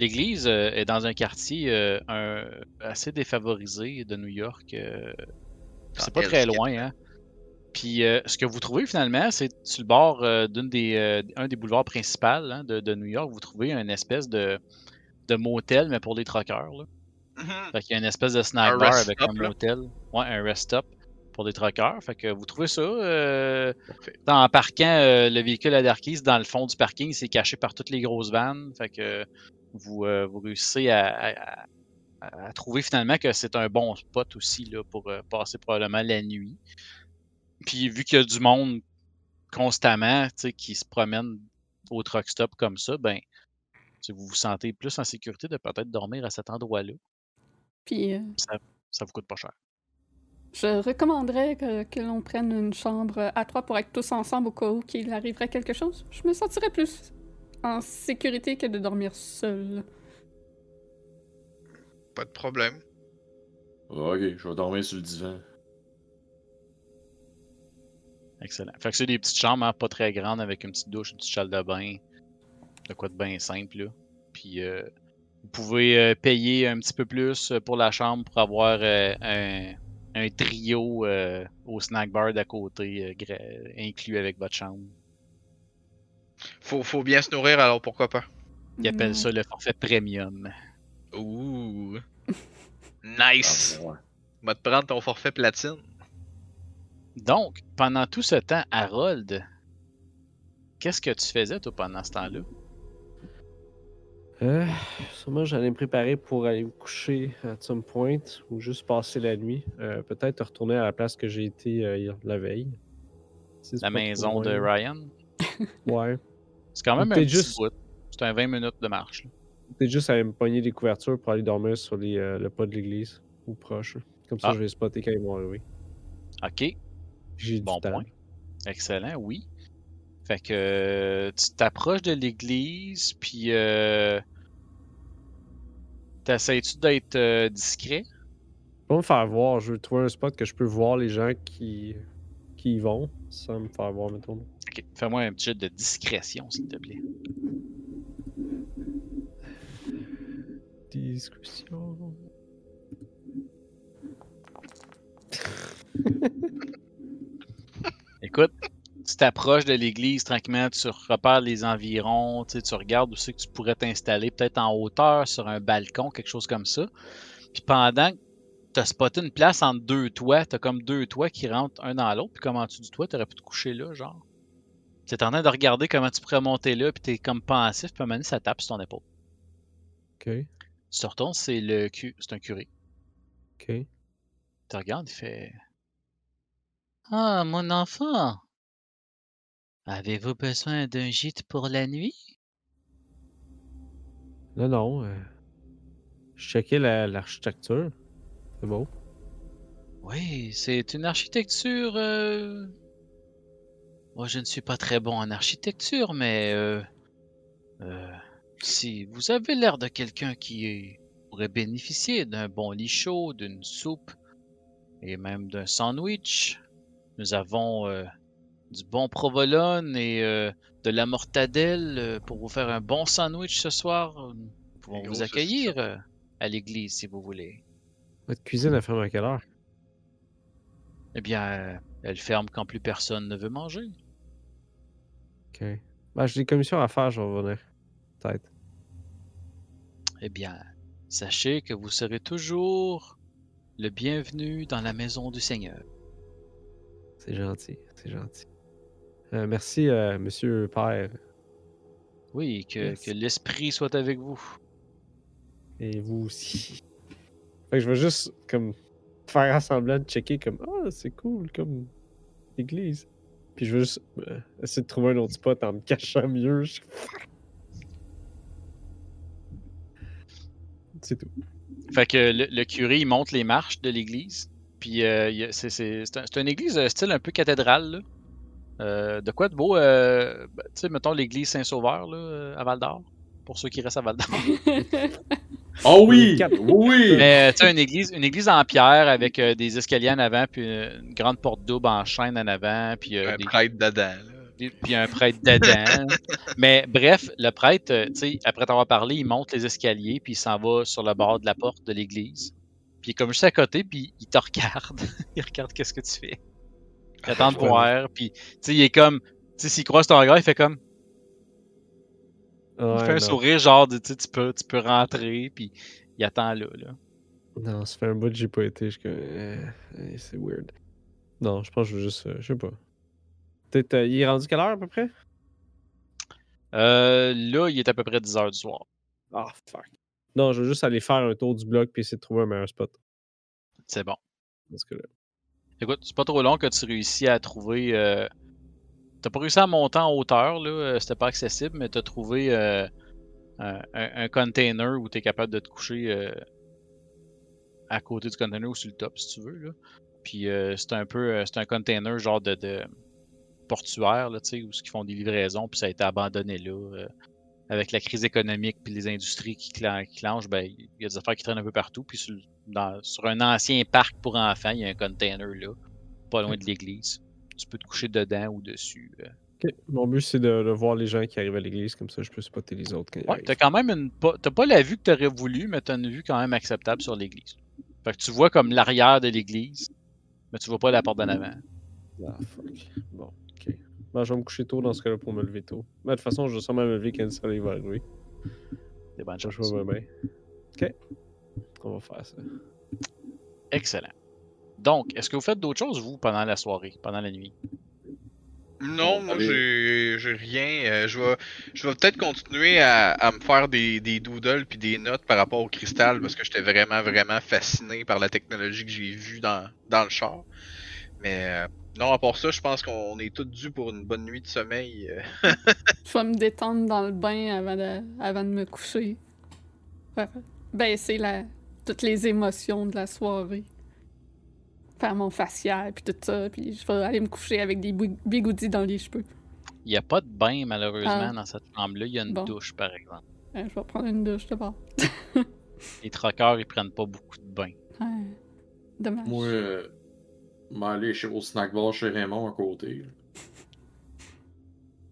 L'église euh, est dans un quartier euh, un- assez défavorisé de New York. euh, c'est pas très loin. Hein? Puis euh, ce que vous trouvez finalement, c'est sur le bord euh, d'une des, euh, un des boulevards principaux hein, de, de New York, vous trouvez une espèce de, de motel, mais pour les truckers. Là. Mhm. Fait qu'il y a une espèce de snack bar avec un là. motel. Ouais, un rest stop. pour des truckers. Fait que vous trouvez ça. en parquant le véhicule à Darkis dans le fond du parking, c'est caché par toutes les grosses vannes. Fait que vous, vous réussissez à, à- à- à trouver finalement que c'est un bon spot aussi là, pour passer probablement la nuit. Puis vu qu'il y a du monde constamment tu sais, qui se promène au truck stop comme ça, ben vous vous sentez plus en sécurité de peut-être dormir à cet endroit-là. Puis euh, Ça, ça vous coûte pas cher. je recommanderais que, que l'on prenne une chambre à trois pour être tous ensemble au cas où qu'il arriverait quelque chose. Je me sentirais plus en sécurité que de dormir seul. Pas de problème. Ok, je vais dormir sur le divan. Excellent. Fait que c'est des petites chambres, hein, pas très grandes, avec une petite douche, une petite salle de bain. De quoi de bien simple, là. Puis euh, vous pouvez euh, payer un petit peu plus euh, pour la chambre pour avoir euh, un, un trio euh, au snack bar d'à côté, euh, inclus avec votre chambre. Faut, faut bien se nourrir, alors pourquoi pas? Ils appellent Mm. ça le forfait premium. Ouh. Ah, Nice. ouais. Va te prendre ton forfait platine. Donc, pendant tout ce temps, Harold, qu'est-ce que tu faisais, toi, pendant ce temps-là? Euh, sûrement, j'allais me préparer pour aller me coucher à some point ou juste passer la nuit. Euh, Peut-être retourner à la place que j'ai été euh, hier- la veille. Si La maison de. Ryan? Ouais. C'est quand même un juste- bout. C'est un 20 minutes de marche. Peut-être juste aller me pogner des couvertures pour aller dormir sur les, euh, le pas de l'église ou proche. Comme ça, Ah. je vais spotter quand ils vont arriver. OK. J'ai Bon point. Excellent, oui. Fait que euh, tu t'approches de l'église, puis euh, t'essayes-tu d'être euh, discret? Pas me faire voir. Je veux trouver un spot que je peux voir les gens qui, qui y vont sans me faire voir, mettons. Ok, fais-moi un petit jet de discrétion, s'il te plaît. Discussion. Écoute, tu t'approches de l'église tranquillement, tu repères les environs, tu sais, tu regardes où c'est que tu pourrais t'installer, peut-être en hauteur, sur un balcon, quelque chose comme ça. Puis pendant que tu as spoté une place entre deux toits, tu as comme deux toits qui rentrent un dans l'autre, puis comme en dessous du toit, tu aurais pu te coucher là, genre. Tu es en train de regarder comment tu pourrais monter là, puis tu es comme pensif, puis à un moment donné, ça tape sur ton épaule. Ok. Tu te retournes, c'est le cu- c'est un curé. Ok. Il te regarde, il fait Ah, mon enfant, avez-vous besoin d'un gîte pour la nuit? Non, non. euh, Je checkais la- l'architecture. C'est beau. Oui, c'est une architecture. euh, Moi, je ne suis pas très bon en architecture, mais euh, euh, si vous avez l'air de quelqu'un qui pourrait bénéficier d'un bon lit chaud, d'une soupe et même d'un sandwich, nous avons euh, du bon provolone et euh, de la mortadelle euh, pour vous faire un bon sandwich ce soir. Nous pouvons vous accueillir euh, à l'église si vous voulez. Votre cuisine, elle ferme à quelle heure? Eh bien, elle ferme quand plus personne ne veut manger. Ok. Ben, j'ai des commissions à faire, je vais revenir. Peut-être. Eh bien, sachez que vous serez toujours le bienvenu dans la maison du Seigneur. C'est gentil. C'est gentil. Euh, merci, euh, monsieur Père. Oui, que, l'esprit soit avec vous. Et vous aussi. Fait que je vais juste comme faire semblant de checker comme Ah, c'est cool comme église. Puis je vais juste euh, essayer de trouver un autre spot en me cachant mieux. Je- C'est tout. Fait que le, le curé, il monte les marches de l'église. Puis euh, c'est c'est- c'est un- c'est une église euh, style un peu cathédrale. là. Euh, de quoi de beau? euh, ben, tu sais, mettons l'église Saint-Sauveur là, à Val d'Or. Pour ceux qui restent à Val d'Or. Oh oui! Quatre. Oui! Mais tu sais, une église, une église en pierre avec euh, des escaliers en avant, puis une grande porte double en chaîne en avant, puis euh, Un des- prêtre dedans, là. Puis- un prêtre dedans. Mais bref, le prêtre, tu sais, après t'avoir parlé, il monte les escaliers, puis il s'en va sur le bord de la porte de l'église. Puis il est comme juste à côté, puis il te regarde. il regarde qu'est-ce que tu fais. Il attend de voir, puis tu sais, il est comme, tu sais, s'il croise ton regard, il fait comme, il fait un non. sourire, genre, de, tu peux, tu peux rentrer, puis il attend là, là. Non, ça fait un bout que j'ai pas été. Je euh, euh, c'est weird. Non, je pense que je veux juste. euh, je sais pas. T'es- t'as- il est rendu quelle heure à peu près? Euh, là, il est à peu près 10 heures du soir. Ah, fuck. Non, je veux juste aller faire un tour du bloc puis essayer de trouver un meilleur spot. C'est bon. Parce que là. Écoute, c'est pas trop long que tu réussis à trouver. euh, T'as pas réussi à monter en hauteur, là. euh, C'était pas accessible, mais t'as trouvé euh, un, container où t'es capable de te coucher euh, à côté du container ou sur le top, si tu veux, là. Puis c'est un peu. C'est un container genre de, de portuaire, là, tu sais, où ils font des livraisons, puis ça a été abandonné là. Avec la crise économique puis les industries qui, clan- qui clenchent, ben, il y a des affaires qui traînent un peu partout. Puis sur, dans- sur un ancien parc pour enfants, il y a un container là, pas loin de l'église. Tu peux te coucher dedans ou dessus. euh. Mon but, c'est de, de voir les gens qui arrivent à l'église, comme ça je peux spotter les autres quand Ouais, t'as quand même une. pas- T'as pas la vue que t'aurais voulu, mais t'as une vue quand même acceptable sur l'église. Fait que tu vois comme l'arrière de l'église, mais tu vois pas la porte d'en avant. Ah, fuck. Bon, Bon, je vais me coucher tôt dans ce cas-là pour me lever tôt. Mais de toute façon, je vais sûrement me lever quand le soleil va arriver. Des bonnes Je choses. vais bien. Ok. On va faire ça. Excellent. Donc, est-ce que vous faites d'autres choses, vous, pendant la soirée, pendant la nuit? Non, moi j'ai j'ai rien. Euh, je vais, je vais peut-être continuer à, à me faire des, des doodles puis des notes par rapport au cristal parce que j'étais vraiment, vraiment fasciné par la technologie que j'ai vue dans, dans le char. Mais euh, non, à part ça, je pense qu'on est tous dus pour une bonne nuit de sommeil. euh. Je vais me détendre dans le bain avant de, avant de me coucher. Faire baisser la, toutes les émotions de la soirée. Faire mon facial, puis tout ça. Puis je vais aller me coucher avec des bigoudis dans les cheveux. Il n'y a pas de bain, malheureusement, Ah. dans cette chambre-là. Il y a une Bon. douche, par exemple. Euh, je vais prendre une douche d'abord. Les troqueurs, ils prennent pas beaucoup de bains. Ouais. Dommage. Moi, euh, m'aller chez, au snack bar chez Raymond à côté.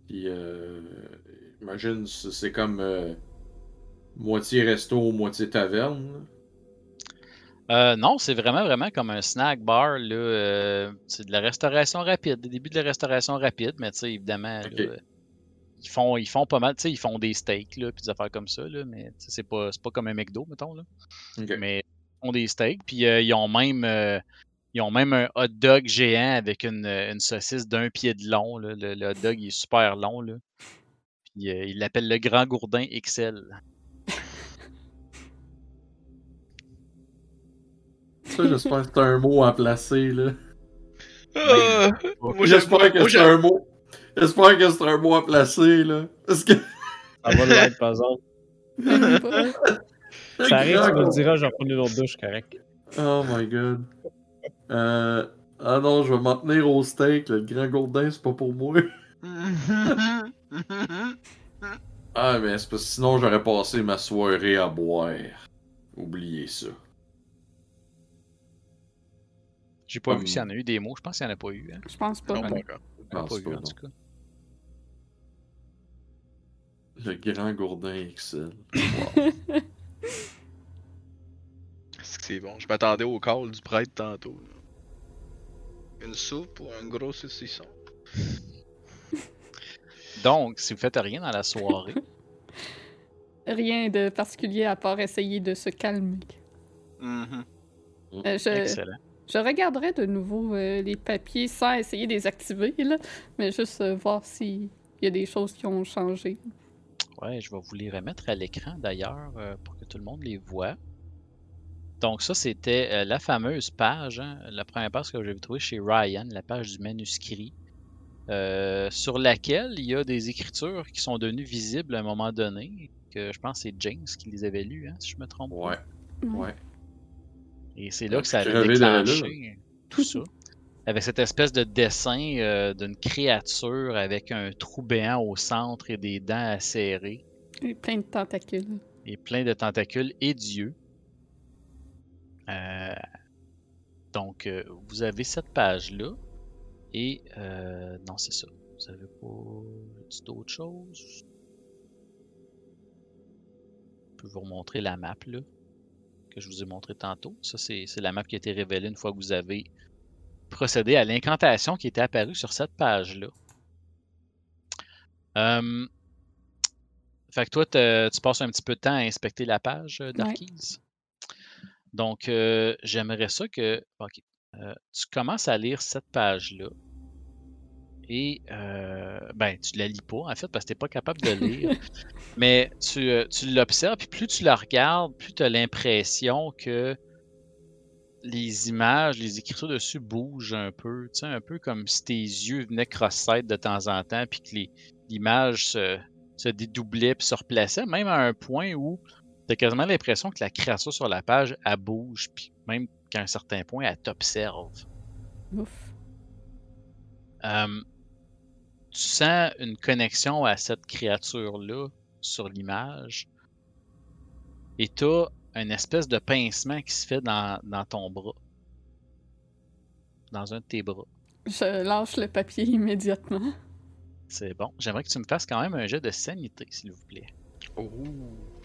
Puis, euh, imagine, c'est comme euh, moitié resto, moitié taverne. Euh, non, c'est vraiment, vraiment comme un snack bar. Là, c'est de la restauration rapide, des débuts de la restauration rapide, mais tu sais, évidemment, là, ils, font, ils font pas mal, tu sais, ils font des steaks, là, puis des affaires comme ça, là, mais c'est pas, pas comme un McDo, mettons. Là. Mais ils font des steaks, puis ils ont même. Euh, ils ont même un hot dog géant avec une, une saucisse d'un pied de long. là. Le, le hot dog il est super long. Là. Puis, euh, ils l'appellent le Grand Gourdin XL. Ça, j'espère que c'est un mot à placer, là. Ah, J'espère que c'est un mot. J'espère que c'est un mot à placer, là. Parce que. Ça va l'être, par exemple. Ça arrive, tu me le diras, je vais prendre une autre douche, correct. Oh my god. Euh... Ah non, je vais m'en tenir au steak. là. Le grand gourdin, c'est pas pour moi. Ah, mais c'est parce que sinon, j'aurais passé ma soirée à boire. Oubliez ça. J'ai pas Hum. vu s'il y en a eu des mots. Je pense qu'il n'y en a pas eu. Hein. Je pense pas. Non, pas encore. En tout cas. Le grand gourdin XL. Est-ce que c'est bon? Je m'attendais au call du prêtre tantôt. là. Une soupe ou un gros saucisson? Donc, si vous faites rien dans la soirée, Rien de particulier à part essayer de se calmer. Mhm. Euh, je, excellent. je regarderai de nouveau euh, les papiers sans essayer de les activer, là, mais juste euh, voir s'il y a des choses qui ont changé. Ouais, je vais vous les remettre à l'écran d'ailleurs euh, pour que tout le monde les voit. Donc ça, c'était euh, la fameuse page, hein, la première page que j'avais trouvée chez Ryan, la page du manuscrit, euh, sur laquelle il y a des écritures qui sont devenues visibles à un moment donné, que je pense que c'est James qui les avait lues, hein, si je me trompe pas. Ouais, ouais. Et c'est là que ça avait déclenché tout ça. Avec cette espèce de dessin euh, d'une créature avec un trou béant au centre et des dents acérées Et plein de tentacules. et plein de tentacules et d'yeux. Euh, donc, euh, vous avez cette page-là. Et euh, non, c'est ça. Vous avez pas d'autres choses? Je peux vous remontrer la map là, que je vous ai montré tantôt. Ça, c'est la map qui a été révélée une fois que vous avez procédé à l'incantation qui était apparue sur cette page-là. Fait que toi, tu passes un petit peu de temps à inspecter la page d'Arkeys. Donc, euh, j'aimerais ça que. Euh, tu commences à lire cette page-là. Et, euh, ben, tu la lis pas, en fait, parce que tu n'es pas capable de lire. mais tu, euh, tu l'observes, puis plus tu la regardes, plus tu as l'impression que les images, les écritures dessus bougent un peu. Tu sais, un peu comme si tes yeux venaient cross-site de temps en temps, puis que les- l'image se, se dédoublait puis se replaçait, même à un point où tu as quasiment l'impression que la créature sur la page, elle bouge, puis même qu'à un certain point, elle t'observe. Ouf. Euh, tu sens une connexion à cette créature-là sur l'image. Et tu as une espèce de pincement qui se fait dans, dans ton bras. Dans un de tes bras. Je lâche le papier immédiatement. C'est bon. J'aimerais que tu me fasses quand même un jet de sanité, s'il vous plaît. Oh.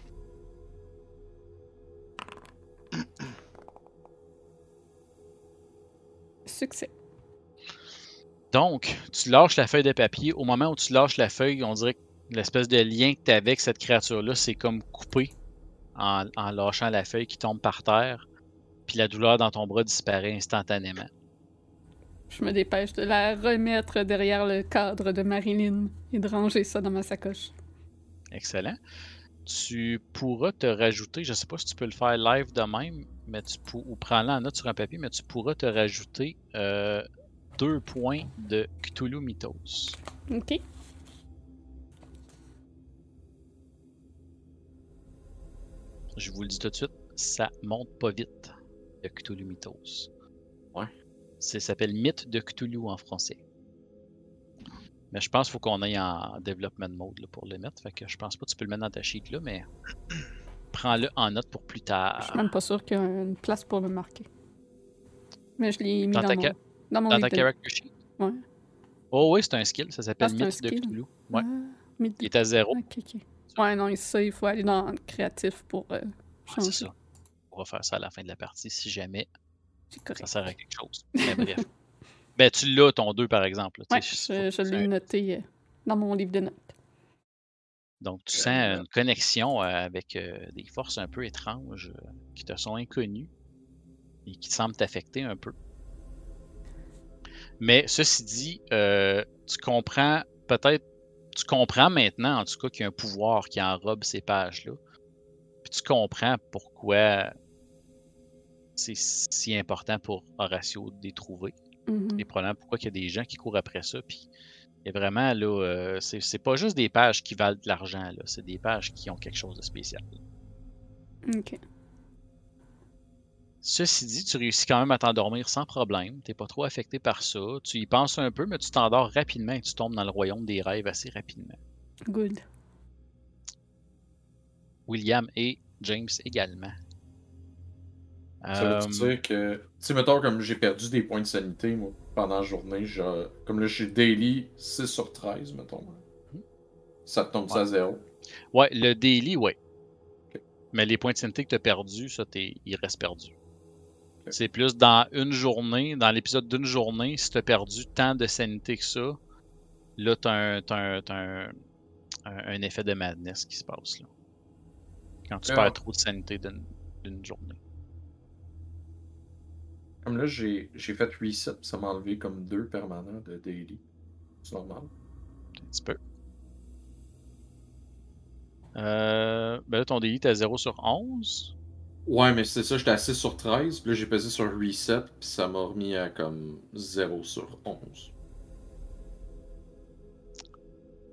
Succès. Donc, tu lâches la feuille de papier. Au moment où tu lâches la feuille, on dirait que l'espèce de lien que tu as avec cette créature-là, c'est comme coupé en, en lâchant la feuille qui tombe par terre. Puis la douleur dans ton bras disparaît instantanément. Je me dépêche de la remettre derrière le cadre de Marilyn et de ranger ça dans ma sacoche. Excellent. Tu pourras te rajouter, je sais pas si tu peux le faire live de même, mais tu pour, ou prends-le en note sur un papier, mais tu pourras te rajouter euh, deux points de Cthulhu Mythos. Ok. Je vous le dis tout de suite, ça monte pas vite, le Cthulhu Mythos. Ouais. Ça s'appelle Mythe de Cthulhu en français. Mais je pense qu'il faut qu'on aille en development mode là, pour le mettre. Fait que je pense pas que tu peux le mettre dans ta sheet là, mais prends-le en note pour plus Je tard. suis même pas sûre qu'il y a une place pour le marquer. Mais je l'ai mis Dans ta mon, dans mon Dans ta character sheet? Ouais. Oh oui, c'est un skill, ça s'appelle Ah, Mythe de. Cthulhu. Ouais. Ah, Il est à zéro. Ouais, non, ça, il faut aller dans le créatif pour euh, Ouais, changer. c'est ça. On va faire ça à la fin de la partie si jamais ça sert à quelque chose. Mais bref. ben, tu l'as ton 2 par exemple. sais, je, l'ai noté euh, dans mon livre de notes. Donc, tu sens une connexion euh, avec euh, des forces un peu étranges qui te sont inconnues et qui semblent t'affecter un peu. Mais ceci dit, euh, tu comprends peut-être, tu comprends maintenant en tout cas qu'il y a un pouvoir qui enrobe ces pages-là. Puis tu comprends pourquoi c'est si important pour Horatio de les trouver. Mhm. Et probablement pourquoi il y a des gens qui courent après ça. Puis a vraiment là, euh, c'est c'est pas juste des pages qui valent de l'argent, là. C'est des pages qui ont quelque chose de spécial. Ok. Ceci dit, tu réussis quand même à t'endormir sans problème. T'es pas trop affecté par ça. Tu y penses un peu, mais tu t'endors rapidement et tu tombes dans le royaume des rêves assez rapidement. Good. William et James également. Ça veut Euh, dire que, tu sais, mettons, comme j'ai perdu des points de sanité, moi, pendant la journée, je- comme là, j'ai daily 6 sur 13, mettons. Ça te tombe ça à zéro. Ouais, le daily, ouais. Mais les points de santé que tu as perdus, ça, t'es- ils restent perdus. C'est plus dans une journée, dans l'épisode d'une journée, si tu as perdu tant de sanité que ça, là, tu as, un, t'as un- t'as un- effet de madness qui se passe. Là. Quand tu Ah. perds trop de sanité d'une d'une journée. Comme là, j'ai j'ai fait reset, puis ça m'a enlevé comme deux permanents de daily. C'est normal. Un petit peu. Euh, ben là, ton daily, t'es à 0 sur 11. Ouais, mais c'est ça, j'étais à 6 sur 13, puis là, j'ai pesé sur reset, puis ça m'a remis à comme 0 sur 11.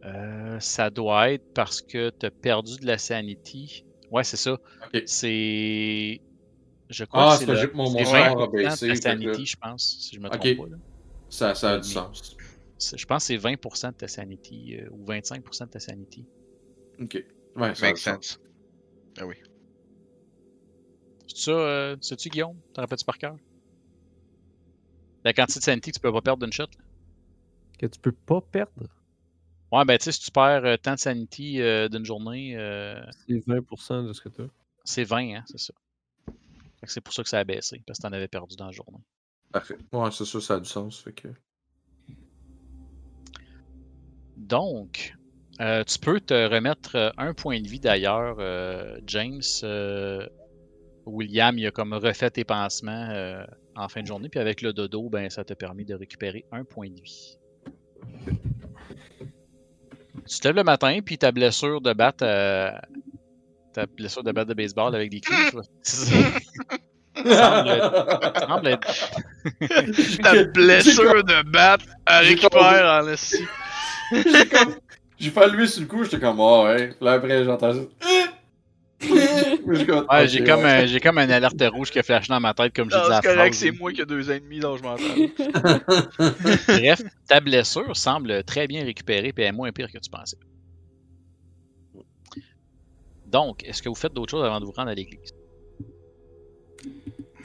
Euh, ça doit être parce que tu as perdu de la sanity. Ouais, c'est ça. C'est. Je crois Ah, que c'est mon- c'est mon 20% score a baissé, sanity, je pense, si je me trompe pas. là. Ça, ça a du sens. Je pense que c'est 20% de ta sanity euh, ou 25% de ta sanity. Ok. Ouais, ça a Make du sens. sense. Ah oui. C'est ça, euh, sais-tu, Guillaume? T'en rappelles-tu par cœur? La quantité de sanity que tu peux pas perdre d'une shot là? Que tu peux pas perdre? Ouais, ben tu sais, si tu perds euh, tant de sanity euh, d'une journée, euh, C'est 20% de ce que tu as. c'est 20, hein, c'est ça. C'est pour ça que ça a baissé, parce que t'en avais perdu dans la journée. Parfait. Ouais, c'est ça, ça a du sens. Fait que... Donc, euh, tu peux te remettre euh, un point de vie d'ailleurs, euh, James. euh, William, il a comme refait tes pansements. en fin de journée. Puis avec le dodo, ben, ça t'a permis de récupérer un point de vie. Tu te lèves le matin, puis ta blessure de batte, ta blessure de batte de baseball avec des clous, semble, semble être Ta blessure de batte, elle J'ai récupère en esti. J'ai fait lever sur le coup, j'étais comme, oh ouais. Là après, j'entends ça. J'ai comme, Ouais, ok, j'ai comme, ouais. un- j'ai comme une alerte rouge qui a flashé dans ma tête, comme j'ai Non, dit la c'est correct, phrase. c'est moi qui ai deux ennemis, donc je m'entends. Bref, ta blessure semble très bien récupérée et est moins pire que tu pensais. Donc, est-ce que vous faites d'autres choses avant de vous rendre à l'église?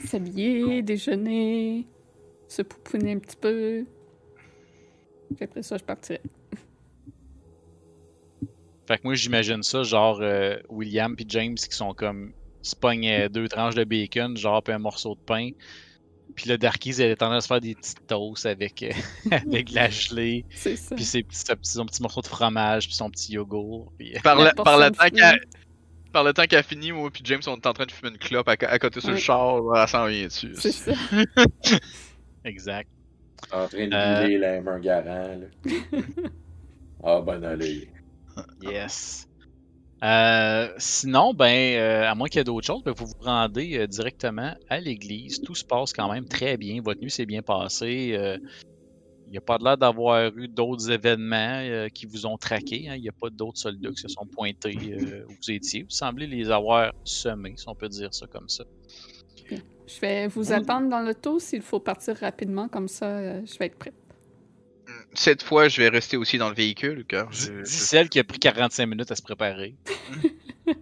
S'habiller, déjeuner, se pouponner un petit peu. Puis après ça, je partirai. Fait que moi, j'imagine ça, genre euh, William puis James qui sont comme se pognent euh, deux tranches de bacon, genre puis un morceau de pain. Puis le Darkies, elle est en train de se faire des petites toasts avec, euh, avec de la gelée, C'est ça. puis ses petits- son petit, son petit morceau de fromage, puis son petit yogourt. Puis... Par La le, par le temps qu'elle. Par le temps qu'elle a fini, moi puis James, on est en train de fumer une clope à, à côté sur le char, elle s'en vient dessus. C'est ça. Exact. En train de Euh. brûler la main garant, là. Ah, ben allez. Yes. Euh, sinon, ben, euh, à moins qu'il y ait d'autres choses, ben, vous vous rendez euh, directement à l'église. Tout se passe quand même très bien. Votre nuit s'est bien passée. Il n'y a pas l'air d'avoir eu d'autres événements euh, qui vous ont traqué. hein. Il n'y a pas d'autres soldats qui se sont pointés euh, où vous étiez. Vous semblez les avoir semés, si on peut dire ça comme ça. Je vais vous attendre dans l'auto s'il faut partir rapidement, comme ça, euh, je vais être prête. Cette fois, je vais rester aussi dans le véhicule, car je, celle qui a pris 45 minutes à se préparer. En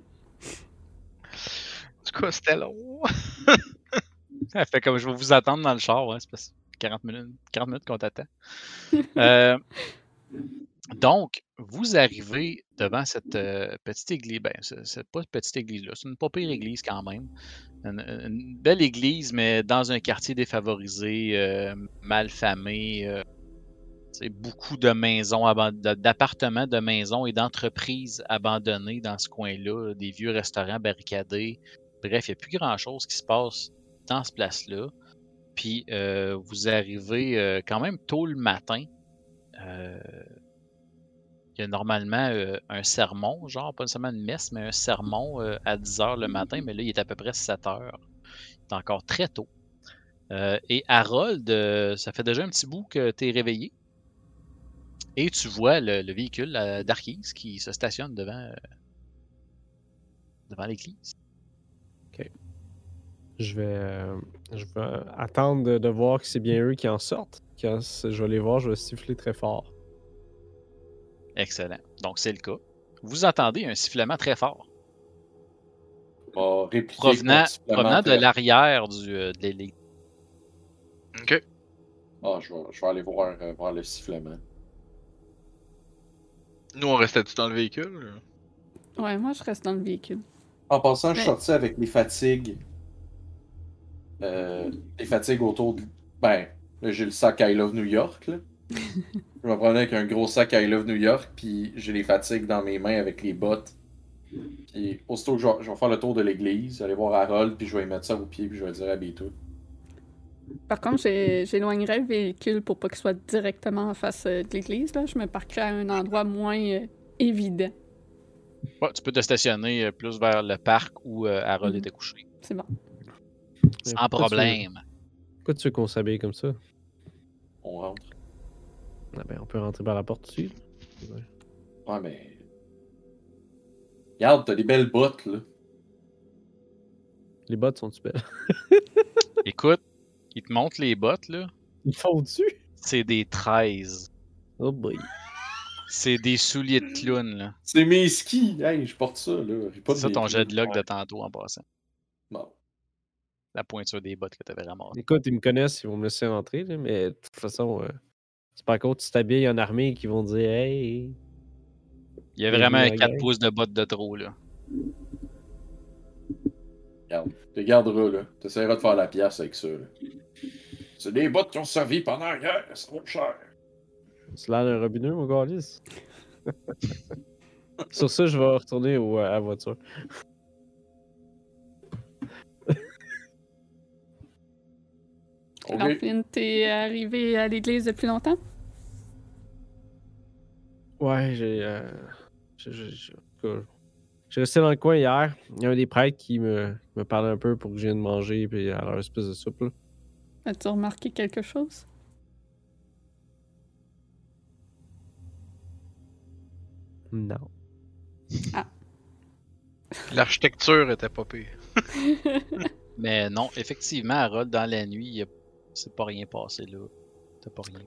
tout cas, c'était long. Elle fait comme je vais vous attendre dans le char, ouais, c'est que 40 minutes, 40 minutes qu'on t'attend. Euh, donc, vous arrivez devant cette euh, petite église. Ben, c'est pas petite église-là, c'est une pas église quand même. Une, belle église, mais dans un quartier défavorisé, euh, mal famé. c'est beaucoup de maisons, d'appartements, de maisons et d'entreprises abandonnées dans ce coin-là, des vieux restaurants barricadés. Bref, il n'y a plus grand-chose qui se passe dans ce place-là. Puis euh, vous arrivez euh, quand même tôt le matin. Euh, il y a normalement un sermon, genre pas nécessairement une messe, mais un sermon à 10h le matin, mais là il est à peu près 7h. C'est encore très tôt. Et Harold, ça fait déjà un petit bout que tu es réveillé. Et tu vois le, le véhicule d'Arkis qui se stationne devant l'église. Je vais, euh, je vais attendre de, de voir que c'est bien eux qui en sortent. Quand je vais les voir, je vais siffler très fort. Excellent. Donc c'est le cas. Vous entendez un sifflement très fort. Provenant, de l'arrière du, euh, de l'église. Ok. Ah, je vais, je vais aller voir, euh, voir le sifflement. Nous, on restait-tu dans le véhicule? Ouais, moi, je reste dans le véhicule. En passant, je suis sorti avec les fatigues. Euh, les fatigues autour de. Ben, là, j'ai le sac I Love New York, là. je me promenais avec un gros sac I Love New York, puis j'ai les fatigues dans mes mains avec les bottes. Puis, aussitôt que je vais, je vais faire le tour de l'église, aller voir Harold, puis je vais lui mettre ça au pied, puis je vais lui dire habille-toi. Par contre, j'ai- j'éloignerai le véhicule pour pas qu'il soit directement en face euh, de l'église. Là. Je me parquerai à un endroit moins euh, évident. Ouais, tu peux te stationner euh, plus vers le parc où euh, Harold Mhm. était couché. C'est bon. Sans pourquoi tu veux- problème. Pourquoi tu veux qu'on s'habille comme ça? On rentre. Ah ben, on peut rentrer par la porte dessus. Ouais, mais. Regarde, t'as des belles bottes, là. Les bottes sont-tu belles? Écoute, il te montre les bottes, là. Ils font dessus? C'est des 13. Oh boy. C'est des souliers de clown, là. C'est mes skis! Hey, je porte ça, là. J'ai pas C'est ça ton jet de log de Ouais. tantôt en passant. La pointure des bottes que tu avais ramassées. Écoute, ils me connaissent, ils vont me laisser rentrer, là, mais de toute façon, euh, c'est pas que tu t'habilles en armée qu'ils vont dire Hey! Il y a vraiment à un la 4 gang. pouces de bottes de trop, là. Regarde, tu garderas, là. T'essaieras de faire la pièce avec ça, là. C'est des bottes qui ont servi pendant la guerre, c'est trop cher. C'est l'air d'un robineux, mon gars, Sur ça, je vais retourner au, à la voiture. Alors, Ok. Flynn, t'es arrivé à l'église depuis longtemps? Ouais, j'ai. euh, j'ai- resté dans le coin hier. Il y a un des prêtres qui me, me parlait un peu pour que je vienne manger puis à leur espèce de soupe. Là. As-tu remarqué quelque chose? Non. L'architecture était pas pire. Mais non, effectivement, Harold, dans la nuit, il y a- c'est pas rien passé là. T'as pas rien.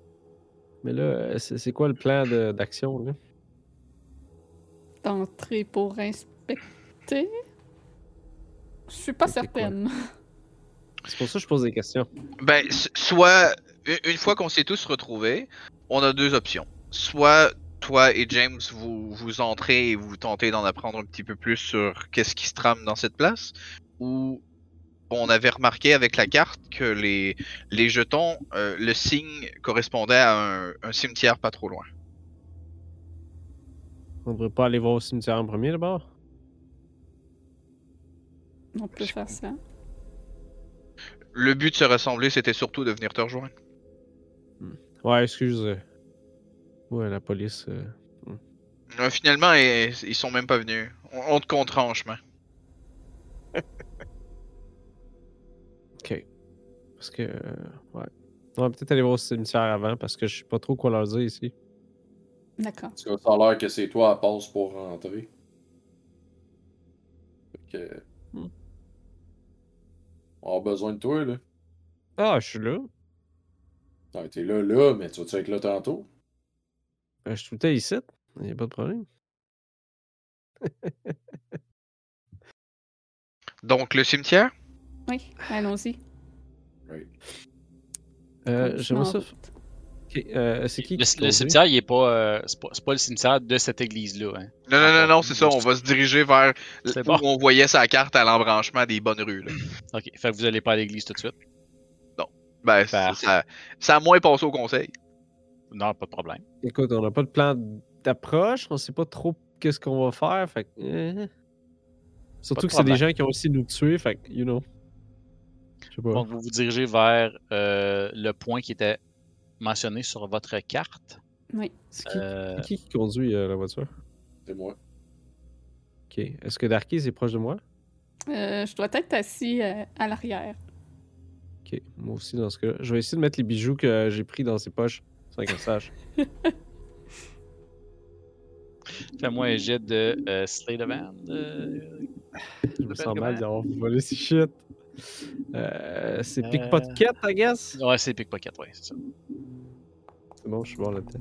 Mais là, c'est c'est quoi le plan de- d'action? là? D'entrer pour inspecter? Je suis pas C'est quoi? certaine. C'est pour ça que je pose des questions. Ben, soit, une- une fois qu'on s'est tous retrouvés, on a deux options. Soit toi et James, vous, vous entrez et vous tentez d'en apprendre un petit peu plus sur qu'est-ce qui se trame dans cette place, ou on avait remarqué avec la carte que les, les jetons, euh, le signe correspondait à un, un cimetière pas trop loin. On devrait pas aller voir au cimetière en premier d'abord? On peut faire ça. Le but de se rassembler, c'était surtout de venir te rejoindre. Ouais, excuse. euh. Ouais, la police. euh, Euh, finalement, ils, ils sont même pas venus. On, on te compte franchement. Ok. Parce que. euh, ouais. On va peut-être aller voir au cimetière avant parce que je sais pas trop quoi leur dire ici. D'accord. Parce que ça a l'air que c'est toi à passe pour rentrer. Fait que. Hmm. On a besoin de toi, là. Ah, je suis là. Ah, t'es là, là, mais tu vas-tu être là tantôt? Ben, je suis tout le temps ici. Il n'y a pas de problème. Donc, le cimetière? Oui, allons-y. Right. Euh, J'aimerais ça. euh, c'est qui Le, qui le conduit? cimetière, il est pas, euh, c'est pas, c'est pas le cimetière de cette église-là. Hein. Non, non, non, non, c'est ça. On va se diriger vers C'est où bon. on voyait sa carte à l'embranchement des bonnes rues. Là. Ok, fait que vous allez pas à l'église tout de suite? Ben, ça, Parfait. ça, ça a moins passé au conseil. Non, pas de problème. Écoute, on n'a pas de plan d'approche. On sait pas trop qu'est-ce qu'on va faire. Fait que, euh, Surtout que c'est des gens qui ont aussi nous tuer. Fait que, you know. Je sais pas. Donc, vous vous dirigez vers euh, le point qui était mentionné sur votre carte. Oui. C'est qui, Euh, c'est qui qui conduit euh, la voiture? C'est moi. Ok. Est-ce que Darky est proche de moi? Euh, je dois être assis euh, à l'arrière. Ok. Moi aussi, dans ce cas-là. Je vais essayer de mettre les bijoux que j'ai pris dans ses poches. Sans qu'elle sache. Fais-moi un jet de euh, of Hand. euh, Je me sens mal d'avoir volé ces shit. Euh, c'est Euh. pickpocket, I guess? Ouais, c'est pickpocket, ouais, c'est ça. C'est bon, je suis bon là-dedans.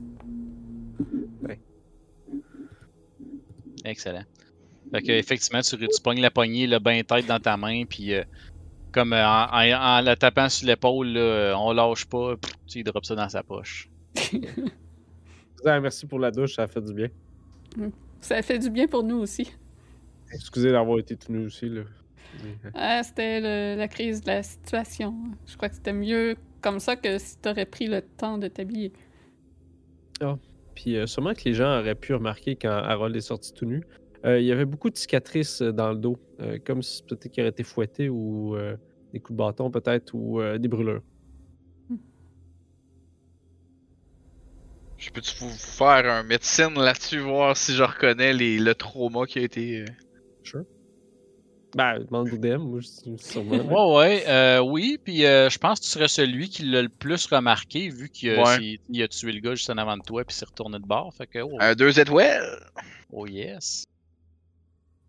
Excellent. Fait que, effectivement, tu, tu pognes la poignée, le bain tête dans ta main, puis euh, comme euh, en, en- en la tapant sur l'épaule, là, on lâche pas, pff, tu drop ça dans sa poche. Ah, merci pour la douche, ça a fait du bien. Ça fait du bien pour nous aussi. Excusez d'avoir été tout nu aussi, là. Ah, c'était le- la crise de la situation. Je crois que c'était mieux comme ça que si t'aurais pris le temps de t'habiller. Puis euh, sûrement que les gens auraient pu remarquer quand Harold est sorti tout nu. euh, il y avait beaucoup de cicatrices euh, dans le dos, euh, comme si peut-être qu'il aurait été fouetté ou euh, des coups de bâton peut-être ou euh, des brûlures. Je peux-tu vous faire un médecine là-dessus, voir si je reconnais les, le trauma qui a été. Ben, demande au DM, moi, je sûrement. là. Ouais, ouais, euh, oui, puis euh, je pense que tu serais celui qui l'a le plus remarqué, vu qu'il a, Ouais. c'est- il a tué le gars juste en avant de toi, puis s'est retourné de bord. Fait que, oh, Un deux étoiles oh yes.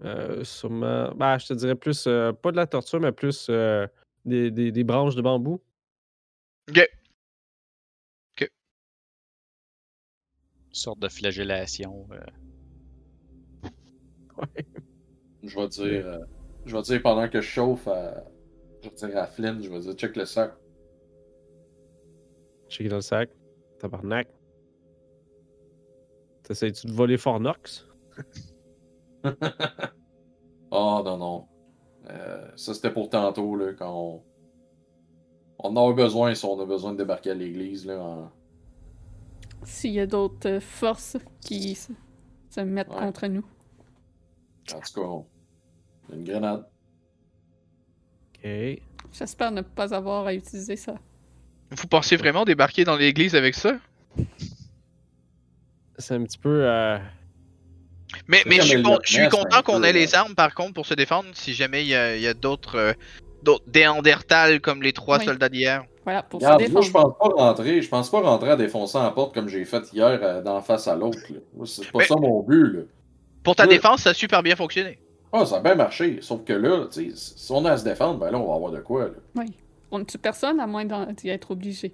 Euh, sûrement. Ben, je te dirais plus, euh, pas de la torture, mais plus euh, des, des- des branches de bambou. Ok. Une sorte de flagellation. euh. Ouais. Je vais dire. Je vais dire pendant que je chauffe à. Je vais dire à Flynn, je vais dire check le sac. Checker dans le sac. Tabarnak. T'essayes-tu de voler Fornox? oh non, non. Euh, ça c'était pour tantôt, là, quand on. On en a besoin si on a besoin de débarquer à l'église, là. en- S'il y a d'autres euh, forces qui se, se mettent Ouais. contre nous. En tout cas, on... une grenade. Ok. J'espère ne pas avoir à utiliser ça. Vous pensez vraiment débarquer dans l'église avec ça? C'est un petit peu. euh, Mais, mais je suis, con- je suis content qu'on ait les armes par contre pour se défendre si jamais il y a, il y a d'autres euh, d'autres Néandertals comme les trois Oui. soldats d'hier. Voilà, pour Regarde, se moi, je défendre. pense pas rentrer. Je pense pas rentrer à défoncer la porte comme j'ai fait hier euh, d'en face à l'autre. C'est pas Mais- ça mon but. Là. Pour ta Ouais. défense, ça a super bien fonctionné. Ah, ça a bien marché. Sauf que là, tu sais, si on a à se défendre, ben là, on va avoir de quoi. Là. Oui. On ne tue personne à moins d'en- d'y être obligé?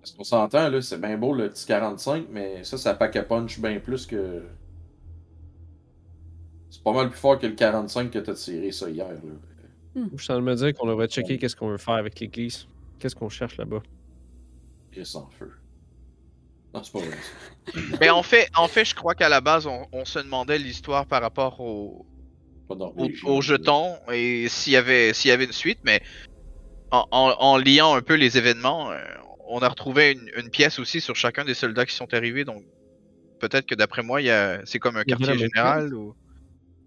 Parce qu'on s'entend, là, c'est bien beau le petit 45, mais ça, ça pack a punch bien plus que. C'est pas mal plus fort que le 45 que t'as tiré ça hier. Là. Je suis en train de me dire qu'on devrait checker qu'est-ce qu'on veut faire avec l'église. Qu'est-ce qu'on cherche là-bas? Et sans feu. Non, c'est pas vrai. ça. Mais en fait, en fait, je crois qu'à la base, on, on se demandait l'histoire par rapport au, Pas au, norvégien, au là. jeton et s'il y avait s'il y avait une suite, mais en, en- en liant un peu les événements, euh, on a retrouvé une, une pièce aussi sur chacun des soldats qui sont arrivés, donc peut-être que d'après moi, il y a c'est comme un quartier général ou.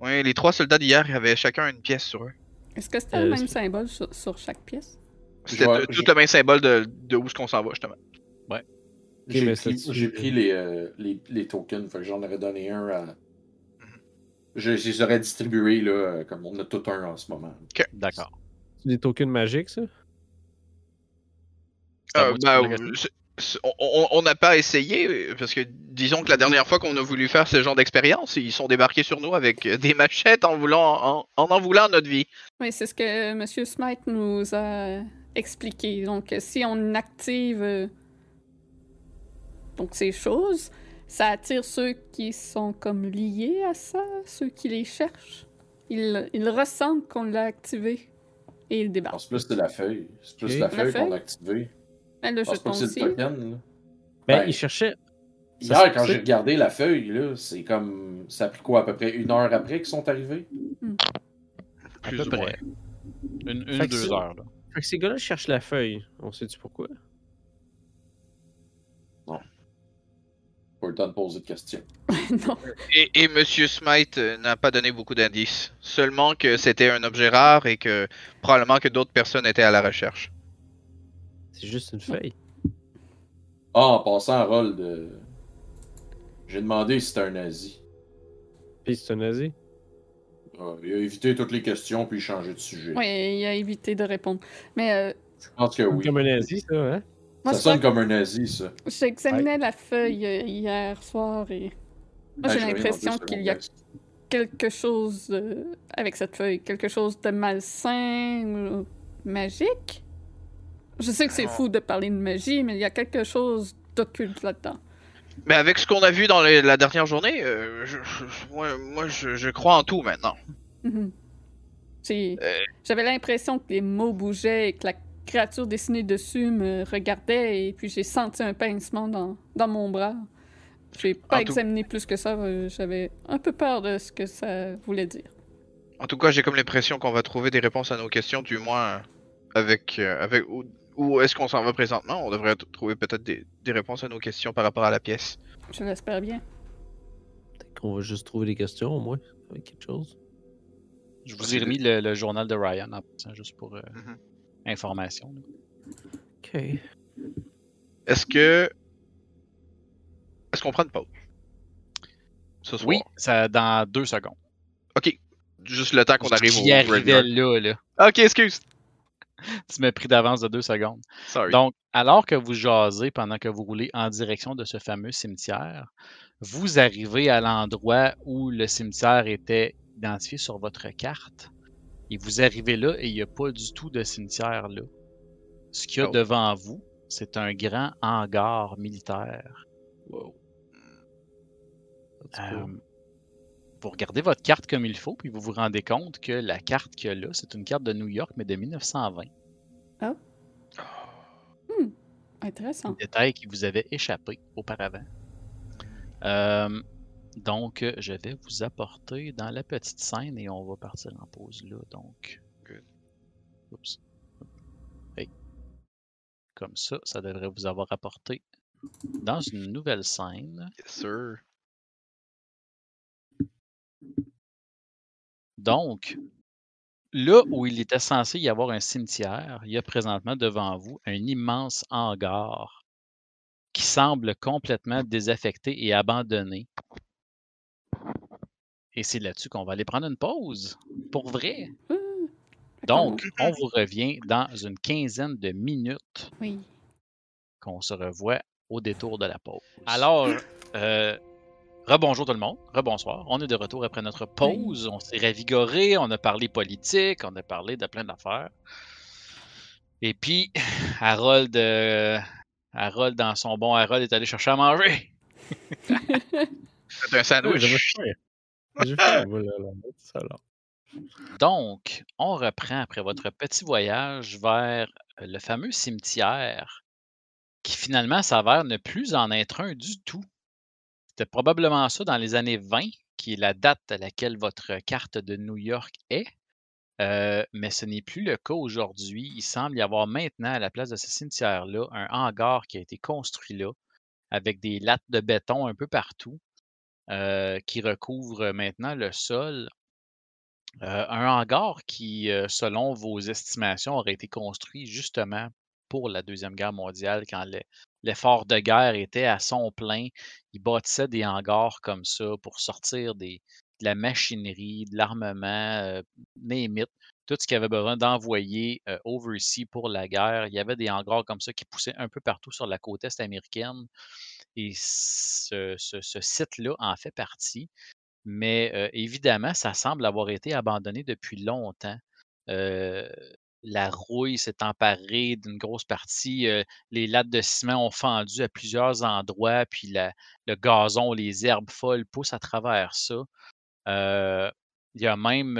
Oui, les trois soldats d'hier avaient chacun une pièce sur eux. Est-ce que c'était Euh, le même c'est- symbole sur, sur chaque pièce? C'était vois- tout- je- le même symbole de, de où est-ce qu'on s'en va justement. J'ai mais pris, c'est- j'ai pris les, euh, les, les tokens, fait que j'en aurais donné un à. Je, je les aurais distribués, là, euh, comme on a tout un en ce moment. D'accord. C'est des tokens magiques, ça? Euh, bah, on- on on n'a pas essayé, parce que disons que la dernière fois qu'on a voulu faire ce genre d'expérience, ils sont débarqués sur nous avec euh, des machettes en voulant en en, en voulant notre vie. Oui, c'est ce que M. Smite nous a expliqué. Donc, si on active euh, donc ces choses, ça attire ceux qui sont comme liés à ça, ceux qui les cherchent. Ils, ils ressentent qu'on l'a activé et ils débarquent. pense plus que c'est la feuille. C'est plus Ok. la feuille qu'on a activée. Ah, Mais le Je pense jeton c'est aussi. le token. Là. Ben, Ouais. ils cherchaient. Hier, Ça quand c'est- j'ai regardé la feuille, là, c'est comme. Ça a pris quoi, à peu près une heure après qu'ils sont arrivés? À Plus peu ou près. Une, une deux c'est- heures. Là. Fait que ces gars-là cherchent la feuille. On sait-tu pourquoi? Pas le temps de poser de questions. non. Et, et Monsieur Smite euh, n'a pas donné beaucoup d'indices, seulement que c'était un objet rare et que probablement que d'autres personnes étaient à la recherche. C'est juste une feuille. Ah, en passant, Harold, euh, j'ai demandé si c'était un nazi. Puis c'est un nazi? Ah, il a évité toutes les questions puis changé de sujet. Oui, il a évité de répondre. Mais euh, Je pense que oui. Comme un nazi, ça, hein? Moi, ça sonne comme un nazi, ça. que j'examinais la feuille euh, hier soir et Moi, j'ai je l'impression qu'il y a- quelque chose euh, avec cette feuille, quelque chose de malsain ou magique. Je sais que c'est Non. fou de parler de magie, mais il y a quelque chose d'occulte là-dedans. Mais avec ce qu'on a vu dans les- la dernière journée, euh, je- je- moi, moi, je, je crois en tout maintenant. Mhm. Euh. J'avais l'impression que les mots bougeaient et que la créature dessinée dessus me regardait et puis j'ai senti un pincement dans, dans mon bras. J'ai pas En tout- examiné plus que ça, euh, j'avais un peu peur de ce que ça voulait dire. En tout cas, j'ai comme l'impression qu'on va trouver des réponses à nos questions, du moins avec, euh, avec où, où est-ce qu'on s'en va présentement. On devrait trouver peut-être des, des réponses à nos questions par rapport à la pièce. Je l'espère bien. Peut-être qu'on va juste trouver des questions, au moins, avec quelque chose. Je vous ai remis le, le journal de Ryan en passant, juste pour euh, Mhm. Information. Ok. Est-ce que est-ce qu'on prend une pause? Ce soir? Oui, ça dans deux secondes. Ok, juste le temps qu'on arrive au graveyard. là, là. Ok, excuse. Tu m'as pris d'avance de deux secondes. Sorry. Donc, alors que vous jasez pendant que vous roulez en direction de ce fameux cimetière, vous arrivez à l'endroit où le cimetière était identifié sur votre carte. Et vous arrivez là et il n'y a pas du tout de cimetière là. Ce qu'il y a Oh. devant vous, c'est un grand hangar militaire. Wow. Euh, vous regardez votre carte comme il faut, puis vous vous rendez compte que la carte qu'il y a là, c'est une carte de New York, mais de 1920. Intéressant. détail qui vous avait échappé auparavant. Euh, donc, euh, je vais vous apporter dans la petite scène et on va partir en pause là. Donc, Good. Oups. Hey. Comme ça, ça devrait vous avoir apporté dans une nouvelle scène. Yes, sir. Donc, là où il était censé y avoir un cimetière, il y a présentement devant vous un immense hangar qui semble complètement désaffecté et abandonné. Et c'est là-dessus qu'on va aller prendre une pause. Pour vrai. Ouh. Donc, on vous revient dans une quinzaine de minutes Oui. qu'on se revoit au détour de la pause. Alors, euh, rebonjour tout le monde, rebonsoir. On est de retour après notre pause. On s'est ravigoré, on a parlé politique, on a parlé de plein d'affaires. Et puis, Harold, euh, Harold, dans son bon Harold, est allé chercher à manger. C'est un Oui, sandwich. Donc, on reprend après votre petit voyage vers euh, le fameux cimetière qui finalement s'avère ne plus en être un du tout. C'était probablement ça dans les années 20, qui est la date à laquelle votre carte de New York est. Euh, mais ce n'est plus le cas aujourd'hui. Il semble y avoir maintenant, à la place de ce cimetière-là, un hangar qui a été construit là, avec des lattes de béton un peu partout, euh, qui recouvre maintenant le sol. Euh, un hangar qui, euh, selon vos estimations, aurait été construit justement pour la Deuxième Guerre mondiale, quand le- l'effort de guerre était à son plein. Ils bâtissaient des hangars comme ça pour sortir des, de la machinerie, de l'armement, euh, tout ce qu'il avait besoin d'envoyer euh, overseas pour la guerre. Il y avait des hangars comme ça qui poussaient un peu partout sur la côte est américaine. Et ce, site-là en fait partie. Mais évidemment, ça semble avoir été abandonné depuis longtemps. La rouille s'est emparée d'une grosse partie. les lattes de ciment ont fendu à plusieurs endroits, puis le gazon, les herbes folles poussent à travers ça. Il y a même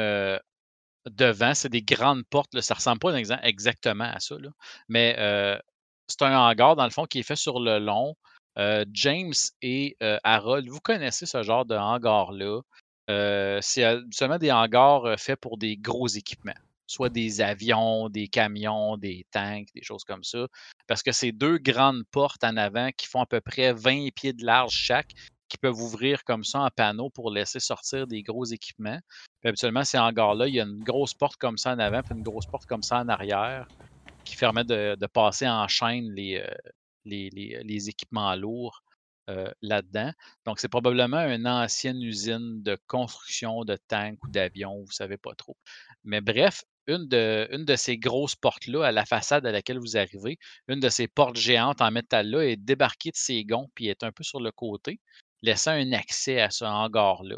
devant, c'est des grandes portes. Ça ressemble pas exa- exactement à ça, mais c'est un hangar, dans le fond, qui est fait sur le long. Euh, James et euh, Harold, vous connaissez ce genre de hangar-là? Euh, c'est seulement des hangars faits pour des gros équipements, soit des avions, des camions, des tanks, des choses comme ça. Parce que c'est deux grandes portes en avant qui font à peu près 20 pieds de large chaque, qui peuvent ouvrir comme ça en panneau pour laisser sortir des gros équipements. Habituellement, ces hangars-là, il y a une grosse porte comme ça en avant, puis une grosse porte comme ça en arrière, qui permet de, passer en chaîne les, les, équipements lourds euh, là-dedans. Donc, c'est probablement une ancienne usine de construction de tanks ou d'avions, vous ne savez pas trop. Mais bref, une de, une de ces grosses portes-là, à la façade à laquelle vous arrivez, une de ces portes géantes en métal-là est débarquée de ses gonds, puis est un peu sur le côté, laissant un accès à ce hangar-là.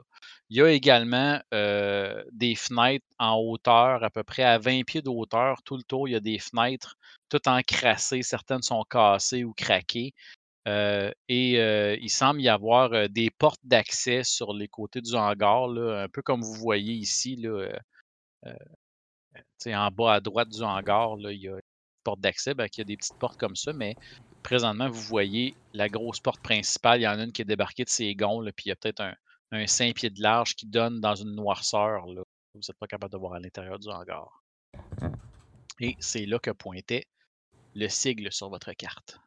Il y a également euh, des fenêtres en hauteur, à peu près à 20 pieds de hauteur. Tout le tour, il y a des fenêtres toutes encrassées. Certaines sont cassées ou craquées. Euh, et euh, il semble y avoir des portes d'accès sur les côtés du hangar, un peu comme vous voyez ici. Là, en bas à droite du hangar, là, il y a une porte d'accès. Ben, il y a des petites portes comme ça, mais présentement, vous voyez la grosse porte principale. Il y en a une qui est débarquée de ses gonds, là, puis il y a peut-être un, un 5 pieds de large qui donne dans une noirceur. Là. Vous n'êtes pas capable de voir à l'intérieur du hangar. Et c'est là que pointait le sigle sur votre carte.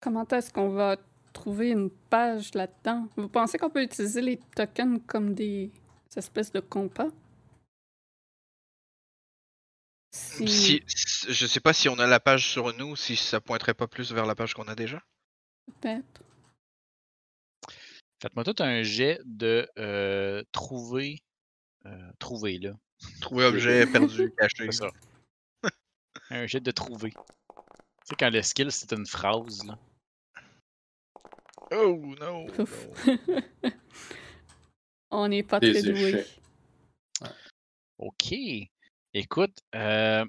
Comment est-ce qu'on va trouver une page là-dedans? Vous pensez qu'on peut utiliser les tokens comme des espèces de compas? Si... Je sais pas si on a la page sur nous, si ça pointerait pas plus vers la page qu'on a déjà. Peut-être. Faites-moi tout un jet de euh, trouver. euh, trouver, là. Trouver objet perdu, caché. C'est ça. un jet de trouver. Tu sais, quand le skill, c'est une phrase, là. Oh non! Non. On n'est pas Des très doués. échecs. OK. Écoute, euh,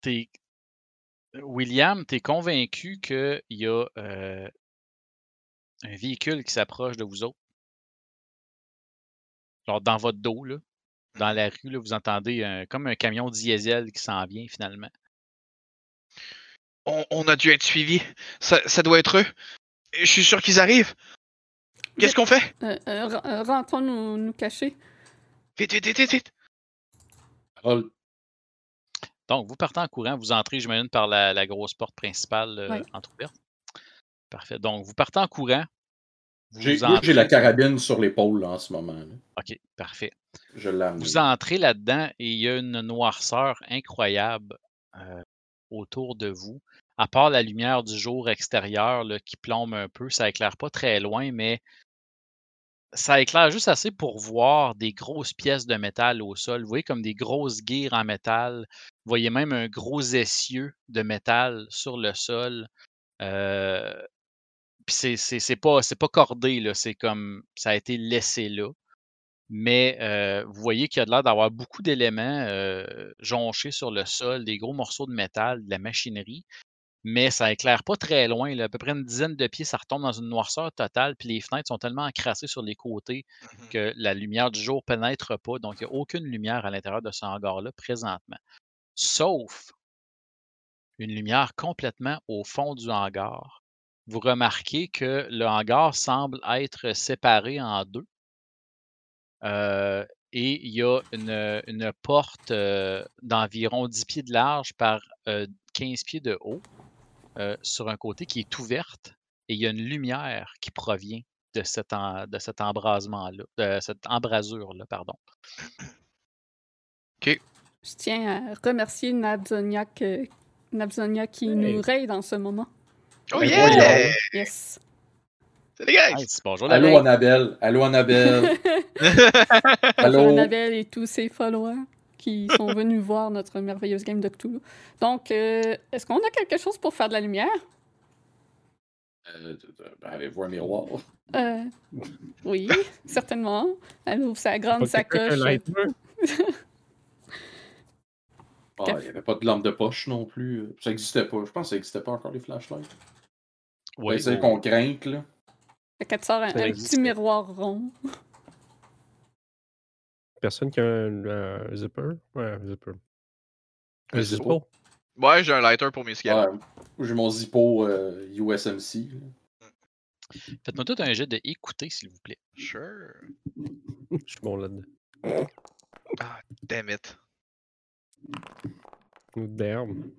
t'es- William, tu es convaincu qu'il y a euh, un véhicule qui s'approche de vous autres? Genre dans votre dos, là? Dans la rue, là, vous entendez un- comme un camion diesel qui s'en vient finalement? On, on a dû être suivi. Ça, ça doit être eux. Je suis sûr qu'ils arrivent. Qu'est-ce qu'on fait? Euh, euh, re- euh, rentrons nous, nous cacher. Vite, vite, vite, vite, vite. Donc, vous partez en courant, vous entrez, j'imagine, par la, la grosse porte principale euh, entrouverte. Parfait. Donc, vous partez en courant. J'ai vous moi, j'ai la carabine sur l'épaule en ce moment. là. OK, parfait. Je. Vous entrez là-dedans et il y a une noirceur incroyable euh, autour de vous. À part la lumière du jour extérieur là, qui plombe un peu, ça éclaire pas très loin, mais ça éclaire juste assez pour voir des grosses pièces de métal au sol. Vous voyez comme des grosses guires en métal. Vous voyez même un gros essieu de métal sur le sol. Euh, Puis c'est- pas, cordé. C'est comme ça a été laissé là. Mais euh, vous voyez qu'il y a de l'air d'avoir beaucoup d'éléments euh, jonchés sur le sol, des gros morceaux de métal, de la machinerie. Mais ça éclaire pas très loin. Là. À peu près une dizaine de pieds, ça retombe dans une noirceur totale. Puis les fenêtres sont tellement encrassées sur les côtés Mhm. que la lumière du jour pénètre pas. Donc, il n'y a aucune lumière à l'intérieur de ce hangar-là présentement. Sauf une lumière complètement au fond du hangar. Vous remarquez que le hangar semble être séparé en deux. Euh, et il y a une, une porte euh, d'environ 10 pieds de large par euh, 15 pieds de haut euh, sur un côté qui est ouverte. Et il y a une lumière qui provient de cet, en- de cet embrasement-là, de cette embrasure-là, pardon. Je tiens à remercier Nabzoniak, euh, Nabzonia qui Hey. nous raide en ce moment. Oh Ben yeah! Yes. Les gars! Nice. Bonjour, Allô. Annabelle. Allô Annabelle. Allô? Annabelle et tous ses followers qui sont venus voir notre merveilleuse game de Cthulhu. Donc, euh, est-ce qu'on a quelque chose pour faire de la lumière? Euh, ben, Avez-vous un miroir? Euh, oui, certainement. Elle ouvre sa grande sacoche. Ah, il n'y avait pas de lampe de poche non plus. Ça n'existait pas. Je pense que ça n'existait pas encore les flashlights. Oui, c'est qu'on crainte, là. Fait qu'elle te sort un, petit miroir rond. Personne qui a un, un zipper? Ouais, un zipper. Un, Un zippo? zippo? Ouais, j'ai un lighter pour mes cigarettes. Ouais, J'ai mon Zippo euh, USMC. là. Faites-moi tout un jet de écouter, s'il vous plaît. Sure. Je suis bon là-dedans. Ah, damn it. Damn.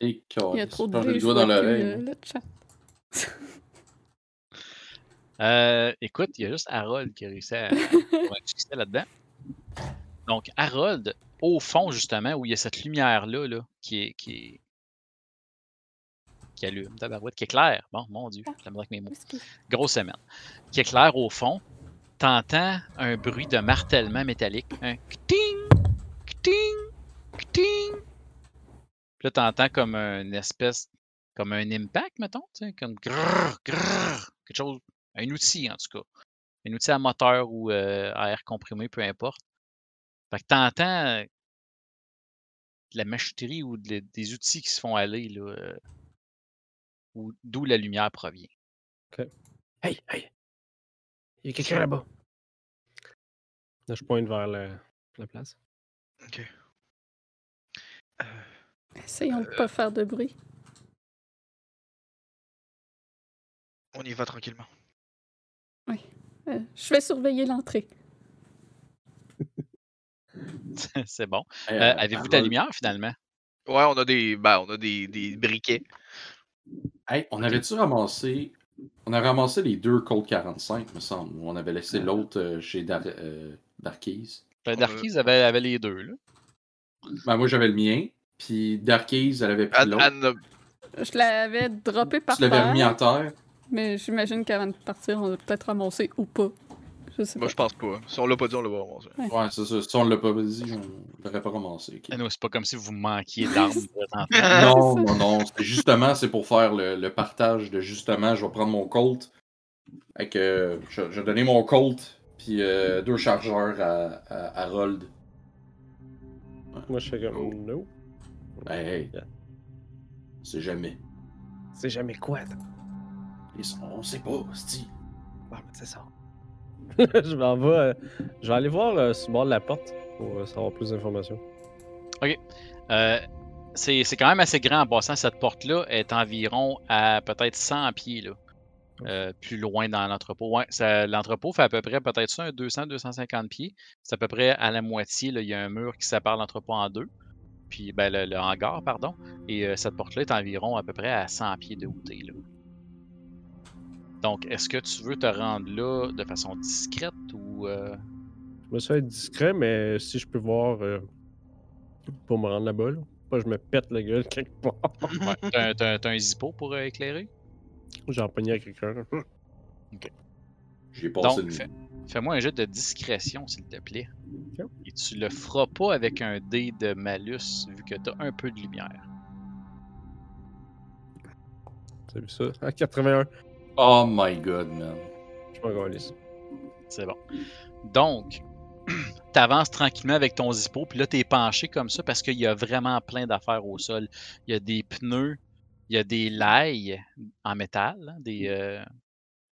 Et Il y a trop de dans l'oreille. euh, le chat. Euh, écoute, il y a juste Harold qui a réussi à avoir un là-dedans. Donc, Harold, au fond, justement, où il y a cette lumière-là, là, qui est. Qui, est... qui allume, tabarouette, qui est claire. Bon, mon Dieu, je avec mes mots. Grosse semaine. Qui est claire au fond. T'entends un bruit de martèlement métallique. Un kting, kting, kting. Puis là, t'entends comme une espèce. Comme un impact, mettons. Comme grrr, grrr. Quelque chose. Un outil, en tout cas. Un outil à moteur ou euh, à air comprimé, peu importe. Fait que t'entends euh, de la machinerie ou de- des outils qui se font aller, là. euh, ou d'où la lumière provient. Hey, hey! Il y a quelqu'un là-bas. Là, je pointe vers la, la place. Ok. Essayons de pas faire de bruit. On y va tranquillement. Euh, je vais surveiller l'entrée. C'est bon. Euh, euh, Avez-vous de la lumière finalement? Ouais, on a des. Ben, on a des, des briquets. hey, on avait-tu ramassé. On a ramassé les deux Colt 45, me semble. On avait laissé l'autre chez Dar euh, Darkies. Ben, Darkies avait, avait les deux. Là. Ben, moi, j'avais le mien. Puis Darkies, elle avait pris l'autre. Je l'avais droppé par Tu l'avais remis terre, en terre? Mais j'imagine qu'avant de partir, on l'a peut-être ramassé ou pas. Je sais Moi, pas. je pense pas. Si on l'a pas dit, on l'a pas remonté. Ouais, c'est ça. Si on l'a pas dit, on l'aurait pas ramassé. ok. Ah non, c'est pas comme si vous manquiez d'armes. Non, non, non. Justement, c'est pour faire le, le partage de justement, je vais prendre mon Colt. Fait que je, je vais donner mon Colt, puis euh, deux chargeurs à, à Harold. Moi, je fais comme. No. Hey, hey. C'est jamais. C'est jamais quoi, sont- On sait pas, Bon, ben, c'est ça. je m'en vais. euh, je vais aller voir euh, sur le bord de la porte pour euh, savoir plus d'informations. Euh, c'est c'est quand même assez grand en passant. Cette porte-là est environ à peut-être 100 pieds, là. Euh, plus loin dans l'entrepôt. Ouais, ça- l'entrepôt fait à peu près peut-être ça, un 200-250 pieds. C'est à peu près à la moitié. Là, il y a un mur qui sépare l'entrepôt en deux. Puis ben, le, le hangar, pardon. Et euh, cette porte-là est environ à peu près à 100 pieds de hauteur. Donc, est-ce que tu veux te rendre là de façon discrète ou. euh, Je me suis être discret, mais si je peux voir euh, pour me rendre là-bas, là. Pas que je me pète la gueule quelque part. ouais, t'as, un- t'as un- t'as un zippo pour euh, éclairer? J'en pognais à quelqu'un. là. J'ai passé Donc, une... fais- fais-moi un jet de discrétion, s'il te plaît. Ok. Et tu le feras pas avec un dé de malus, vu que t'as un peu de lumière. T'as vu ça? À 81. Oh my god, man. Je m'en galisse. C'est bon. Donc, t'avances tranquillement avec ton zippo, puis là, t'es penché comme ça parce qu'il y a vraiment plein d'affaires au sol. Il y a des pneus, il y a des lailles en métal, hein, des, euh,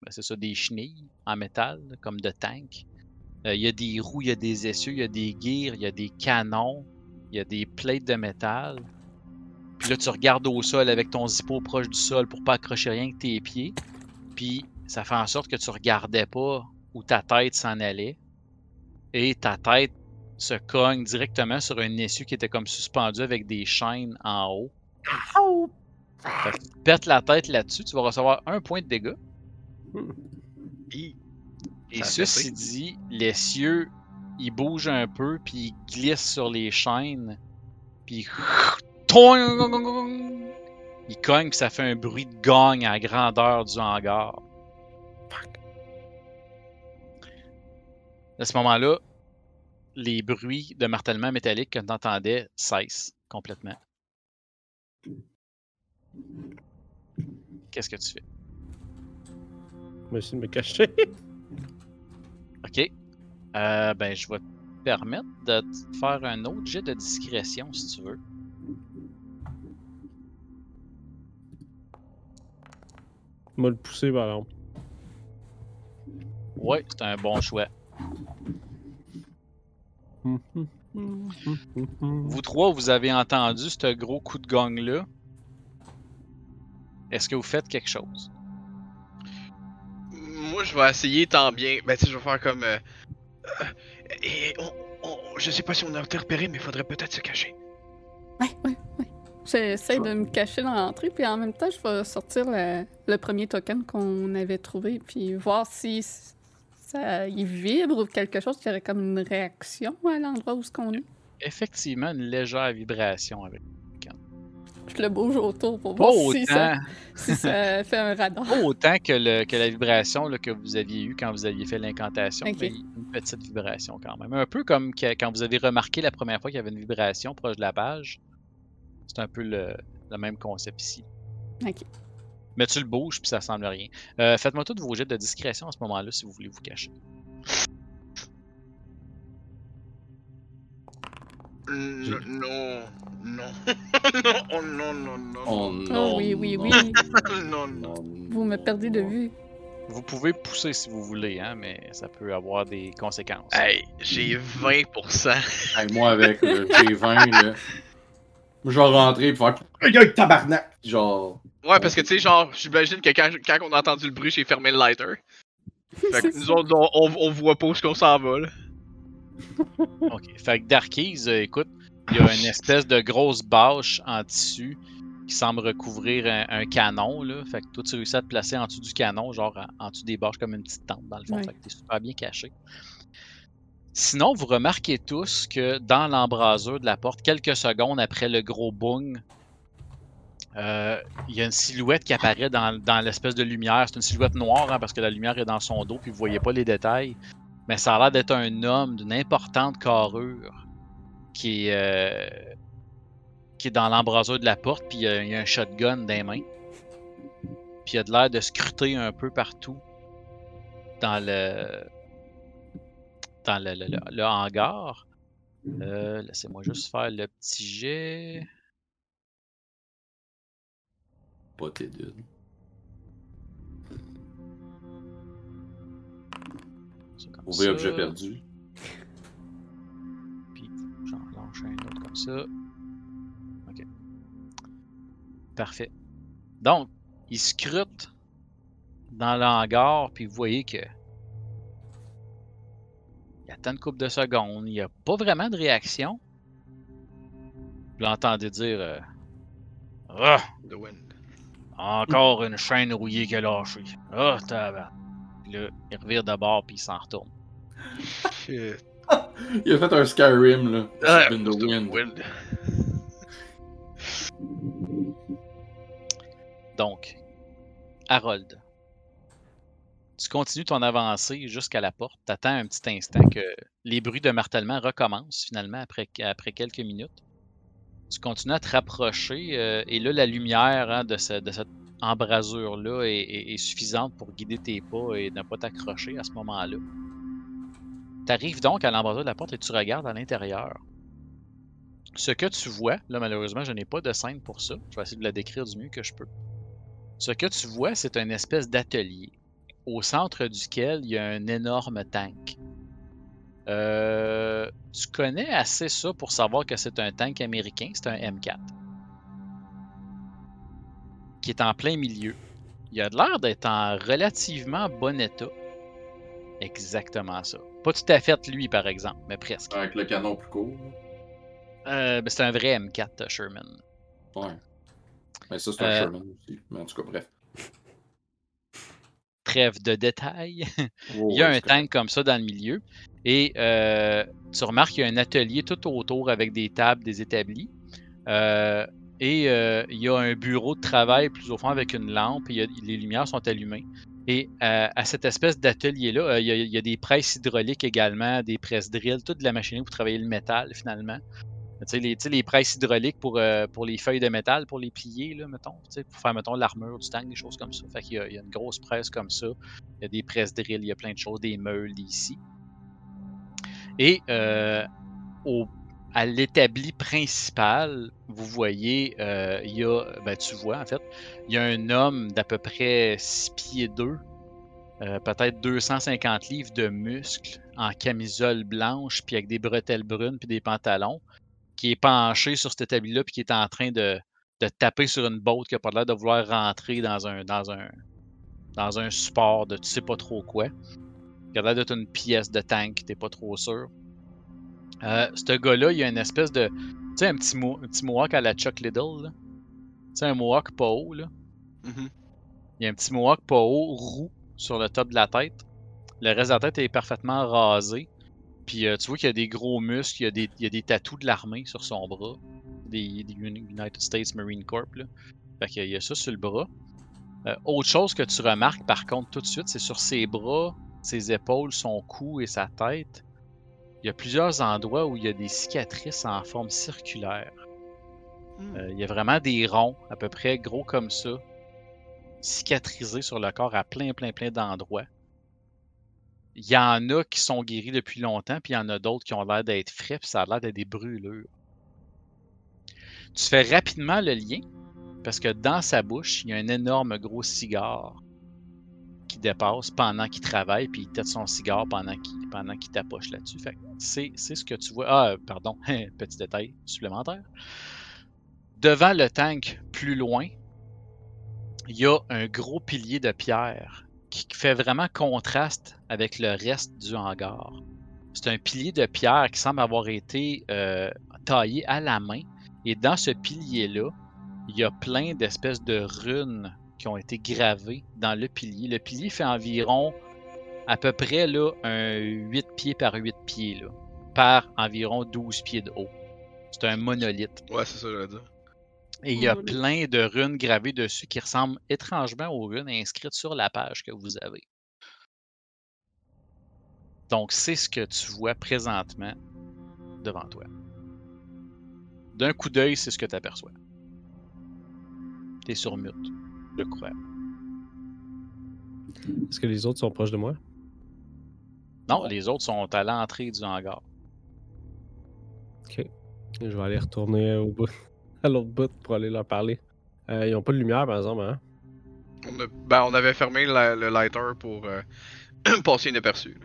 ben, c'est ça, des chenilles en métal, comme de tank. Euh, il y a des roues, il y a des essieux, il y a des gears, il y a des canons, il y a des plates de métal. Puis là, tu regardes au sol avec ton zippo proche du sol pour pas accrocher rien avec tes pieds. Puis ça fait en sorte que tu regardais pas où ta tête s'en allait. Et ta tête se cogne directement sur un essieu qui était comme suspendu avec des chaînes en haut. Fait que tu te pètes la tête là-dessus, tu vas recevoir un point de dégâts. Et ceci dit, l'essieu, il bouge un peu, puis il glisse sur les chaînes, puis! il cogne, puis ça fait un bruit de gagne à la grandeur du hangar. À ce moment-là, les bruits de martèlement métallique que tu entendais cessent complètement. Qu'est-ce que tu fais? Je vais essayer de me cacher. Ok. Euh, ben, je vais te permettre de te faire un autre jet de discrétion si tu veux. M'a le pousser par. Ouais, c'est un bon choix. Vous trois, vous avez entendu ce gros coup de gong-là. Est-ce que vous faites quelque chose? Moi, je vais essayer tant bien. Ben, tu sais, je vais faire comme. euh, euh, et on, on- je sais pas si on a été repéré, mais faudrait peut-être se cacher. Ouais, ouais. J'essaie de me cacher dans l'entrée, puis en même temps, je vais sortir le, le premier token qu'on avait trouvé, puis voir si ça il vibre ou quelque chose, qu'il y aurait comme une réaction à l'endroit où ce qu'on est. Effectivement, une légère vibration avec. Je le bouge autour pour voir si ça, autant, si ça fait un radar. pas autant que, le, que la vibration là, que vous aviez eue quand vous aviez fait l'incantation, une petite vibration quand même. Un peu comme quand vous avez remarqué la première fois qu'il y avait une vibration proche de la page. C'est un peu le, le même concept ici. Ok. Mais tu le bouges puis ça semble rien. Euh, Faites-moi tous vos jets de discrétion à ce moment-là si vous voulez vous cacher. Non, non, non. non, oh, non, non, non. Oh Oh non. oui, oui, non, oui. non, non. non, Vous me perdez de non. vue. Vous pouvez pousser si vous voulez, hein, mais ça peut avoir des conséquences. Hey, j'ai 20%. Hey, moi, avec le G20, là, je vais rentrer et faire Aïe, aïe, tabarnak! Genre, Ouais, parce que tu sais, genre, j'imagine que quand, quand on a entendu le bruit, j'ai fermé le lighter. Fait que nous autres, on, on, on voit pas où est-ce qu'on s'en va, là. Ok. Fait que Darkies, euh, écoute, il y a une espèce de grosse bâche en tissu qui semble recouvrir un, un canon, là. Fait que toi, tu réussis à te placer en dessous du canon, genre en, en dessous des bâches comme une petite tente, dans le fond. Ouais. Fait que t'es super bien caché. Sinon, vous remarquez tous que dans l'embrasure de la porte, quelques secondes après le gros boom, euh, il y a une silhouette qui apparaît dans, l'espèce de lumière. C'est une silhouette noire hein, parce que la lumière est dans son dos puis vous voyez pas les détails. Mais ça a l'air d'être un homme d'une importante carrure qui est, euh, dans l'embrasure de la porte puis il y, y a un shotgun dans les mains. Puis il a de l'air de scruter un peu partout dans le dans le, le- le- le hangar. Euh, Laissez-moi juste faire le petit jet. pas tes Trouver ça. objet perdu. Puis j'en lâche un autre comme ça. Ok. Parfait. Donc, il scrute dans le hangar, puis vous voyez que. Il attend une couple de secondes. Il n'y a pas vraiment de réaction. Vous l'entendez dire. euh, Ah! The wind. Encore une chaîne rouillée qui a lâché. Ah, tabac. Puis Là, il revire de bord puis il s'en retourne. Shit. Il a fait un Skyrim, là. Ah, the wind. wind. Donc, Harold, tu continues ton avancée jusqu'à la porte. Tu attends un petit instant que les bruits de martèlement recommencent finalement après, quelques minutes. Tu continues à te rapprocher euh, et là, la lumière hein, de, ce- de cette embrasure-là est suffisante pour guider tes pas et ne pas t'accrocher à ce moment-là. Tu arrives donc à l'embrasure de la porte et tu regardes à l'intérieur. Ce que tu vois, là malheureusement je n'ai pas de scène pour ça, je vais essayer de la décrire du mieux que je peux. Ce que tu vois, c'est une espèce d'atelier, au centre duquel il y a un énorme tank. Euh, tu connais assez ça pour savoir que c'est un tank américain, c'est un M4. Qui est en plein milieu. Il a l'air d'être en relativement bon état. Exactement ça. Pas tout à fait lui, par exemple, mais presque. Avec le canon plus court. Euh, ben, c'est un vrai M4 Sherman. Ouais. Mais ça, c'est un Euh, Sherman aussi. Mais en tout cas, bref. Trêve de détails. Il y a un tank comme ça dans le milieu. Et euh, tu remarques qu'il y a un atelier tout autour avec des tables, des établis. Euh, et euh, il y a un bureau de travail plus au fond avec une lampe. Et il y a- les lumières sont allumées. Et à cette espèce d'atelier-là, il, y a, il y a des presses hydrauliques également, des presses drills, toute de la machinerie pour travailler le métal finalement. Les, les presses hydrauliques pour, euh, pour les feuilles de métal, pour les plier, là, mettons, pour faire, mettons, l'armure du tank, des choses comme ça. Qu'il y a, il y a une grosse presse comme ça. Il y a des presses drills, il y a plein de choses, des meules ici. Et euh, au, à l'établi principal, vous voyez, euh, il y a, ben, tu vois en fait, il y a un homme d'à peu près 6 pieds 2, peut-être 250 livres de muscles en camisole blanche, puis avec des bretelles brunes, puis des pantalons, qui est penché sur cet établi-là, puis qui est en train de, de taper sur une botte qui a pas l'air de vouloir rentrer dans un, dans un, dans un support de tu sais pas trop quoi. Il a l'air d'être une pièce de tank, t'es pas trop sûr. Euh, ce gars-là, il a une espèce de. Tu sais, un petit, mo- un petit mohawk à la Chuck Liddell. Tu sais, un mohawk pas haut, là. Mhm. Il y a un petit mohawk pas haut, roux, sur le top de la tête. Le reste de la tête est parfaitement rasé. Puis euh, tu vois qu'il y a des gros muscles, il y a des, il y a des tatous de l'armée sur son bras. Des, des Uni- United States Marine Corps, là. Fait qu'il y a ça sur le bras. Euh, autre chose que tu remarques par contre tout de suite, c'est sur ses bras, ses épaules, son cou et sa tête. Il y a plusieurs endroits où il y a des cicatrices en forme circulaire. Hmm. Euh, il y a vraiment des ronds, à peu près gros comme ça, cicatrisés sur le corps à plein, plein, plein d'endroits. Il y en a qui sont guéris depuis longtemps, puis il y en a d'autres qui ont l'air d'être frais, puis ça a l'air d'être des brûlures. Tu fais rapidement le lien, parce que dans sa bouche, il y a un énorme gros cigare qui dépasse pendant qu'il travaille, puis il tête son cigare pendant qu'il pendant qu'il tapoche là-dessus. C'est ce que tu vois. Ah, pardon, petit détail supplémentaire. Devant le tank, plus loin, il y a un gros pilier de pierre qui fait vraiment contraste avec le reste du hangar. C'est un pilier de pierre qui semble avoir été euh, taillé à la main. Et dans ce pilier-là, il y a plein d'espèces de runes qui ont été gravées dans le pilier. Le pilier fait environ à peu près là, un 8 pieds par 8 pieds, là, par environ 12 pieds de haut. C'est un monolithe. Ouais, c'est ça, je dire. Et il y a plein de runes gravées dessus qui ressemblent étrangement aux runes inscrites sur la page que vous avez. Donc, c'est ce que tu vois présentement devant toi. D'un coup d'œil, c'est ce que tu aperçois. T'es sur mute, je crois. Est-ce que les autres sont proches de moi? Non, les autres sont à l'entrée du hangar. Ok. Je vais aller retourner au bout, à l'autre bout pour aller leur parler. Euh, ils ont pas de lumière, par exemple, hein? On, a- ben, on avait fermé la- le lighter pour euh, passer inaperçu.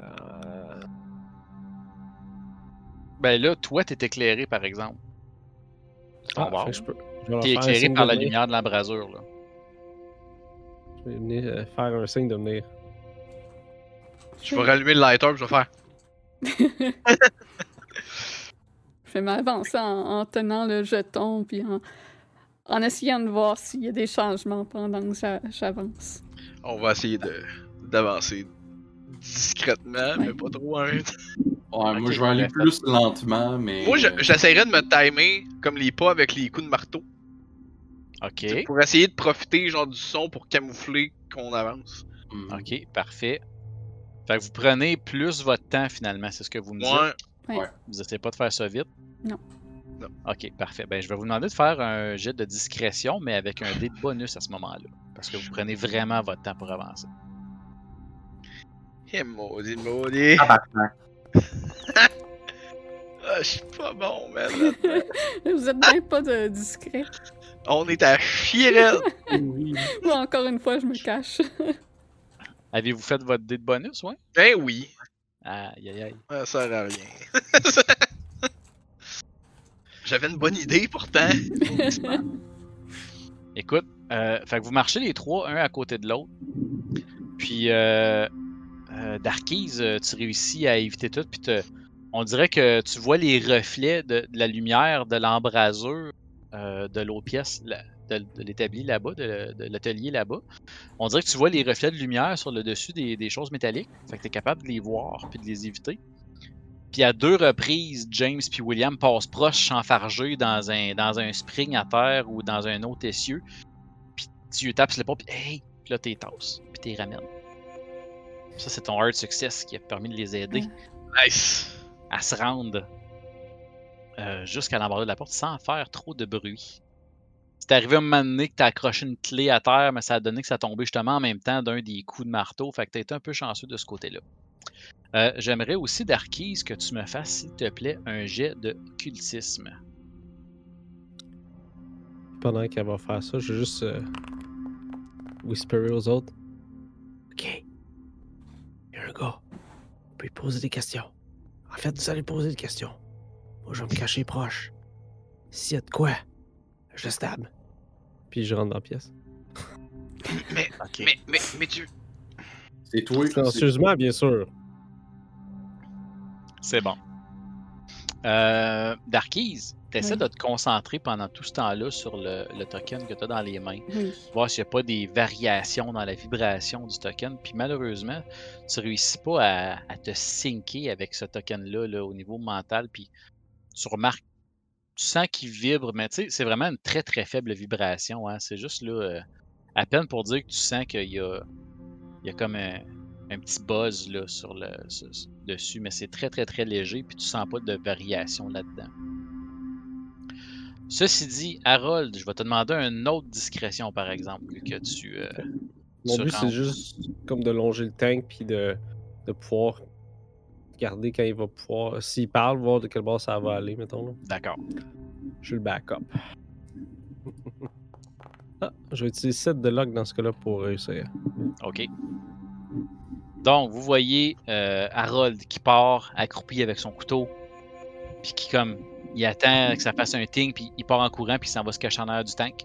là. Euh, Ben là, toi, t'es éclairé, par exemple. Ah, fait que je peux. je T'es éclairé par la lumière de l'embrasure, là. Je vais venir euh, faire un signe de venir. Je vais rallumer le lighter puis je vais faire. Je vais m'avancer en, en tenant le jeton, puis en, en essayant de voir s'il y a des changements pendant que j'a- j'avance. On va essayer d'avancer discrètement, mais pas trop hein. Ouais, moi je vais aller plus lentement, mais. Moi, je- j'essaierais de me timer comme les pas avec les coups de marteau. OK. Pour essayer de profiter genre du son pour camoufler qu'on avance. hmm. OK, parfait. Fait que vous prenez plus votre temps finalement, c'est ce que vous me dites. Ouais. Vous essayez pas de faire ça vite? Non. Non. Ok, parfait. Ben, je vais vous demander de faire un jet de discrétion, mais avec un dé de bonus à ce moment-là. Parce que vous prenez vraiment votre temps pour avancer. Eh maudit, maudit. Tabarnak. Ah, je suis pas bon, man. Vous êtes bien pas de discret. On est à chier, raide. Oui. Moi, encore une fois, je me cache. Avez-vous fait votre dé de bonus, ouais? Ben oui. Aïe, aïe, aïe. Ça sert à rien. J'avais une bonne idée pourtant. Écoute, euh, fait que vous marchez les trois, un à côté de l'autre. Puis, euh, euh, Darkies, euh, tu réussis à éviter tout. Puis, te- on dirait que tu vois les reflets de, de la lumière de l'embrasure euh, de l'autre pièce, la- de, de l'établi là-bas, de, de l'atelier là-bas. On dirait que tu vois les reflets de lumière sur le dessus des, des choses métalliques. Fait que tu es capable de les voir puis de les éviter. Puis à deux reprises, James puis William passent proche s'enfarger dans un, dans un spring à terre ou dans un autre essieu. Puis tu tapes sur l'épaule, puis hey! Puis là, t'es tasses, puis t'es ramènes. Ça, c'est ton hard success qui a permis de les aider Nice. à se rendre euh, jusqu'à l'embarras de la porte sans faire trop de bruit. C'est arrivé un moment donné que t'as accroché une clé à terre, mais ça a donné que ça tombait justement en même temps d'un des coups de marteau. Fait que été un peu chanceux de ce côté-là. Euh, J'aimerais aussi, Darkise, que tu me fasses, s'il te plaît, un jet de cultisme. Pendant qu'elle va faire ça, je vais juste euh, whisperer aux autres. Ok. Il y a un gars. On peut poser des questions. En fait, vous allez poser des questions. Moi, je vais me cacher proche. S'il y a de quoi, je stab. Puis je rentre dans la pièce. Mais, mais, mais, mais tu. C'est toi. c'est- Silencieusement, bien sûr. C'est bon. Euh, Darkise, t'essaies Oui. de te concentrer pendant tout ce temps-là sur le, le token que tu as dans les mains. Oui. voir s'il n'y a pas des variations dans la vibration du token. Puis malheureusement, tu réussis pas à, à te syncer avec ce token-là là, au niveau mental. Puis tu remarques, tu sens qu'il vibre, mais tu sais, c'est vraiment une très très faible vibration. Hein. C'est juste là, euh, à peine pour dire que tu sens qu'il y a, il y a comme un, un petit buzz là, sur le, sur- dessus, mais c'est très très très léger. Puis tu sens pas de variation là-dedans. Ceci dit, Harold, je vais te demander une autre discrétion, par exemple, que tu. euh, Mon but, c'est juste comme de longer le tank puis de, de pouvoir garder quand il va pouvoir. S'il parle, voir de quel bord ça va aller, mettons. D'accord. Je suis le backup. ah, je vais utiliser 7 de lock dans ce cas-là pour réussir. OK. Donc, vous voyez euh, Harold qui part accroupi avec son couteau, puis qui, comme, il attend que ça fasse un ting, puis il part en courant, puis il s'en va se cacher en arrière du tank.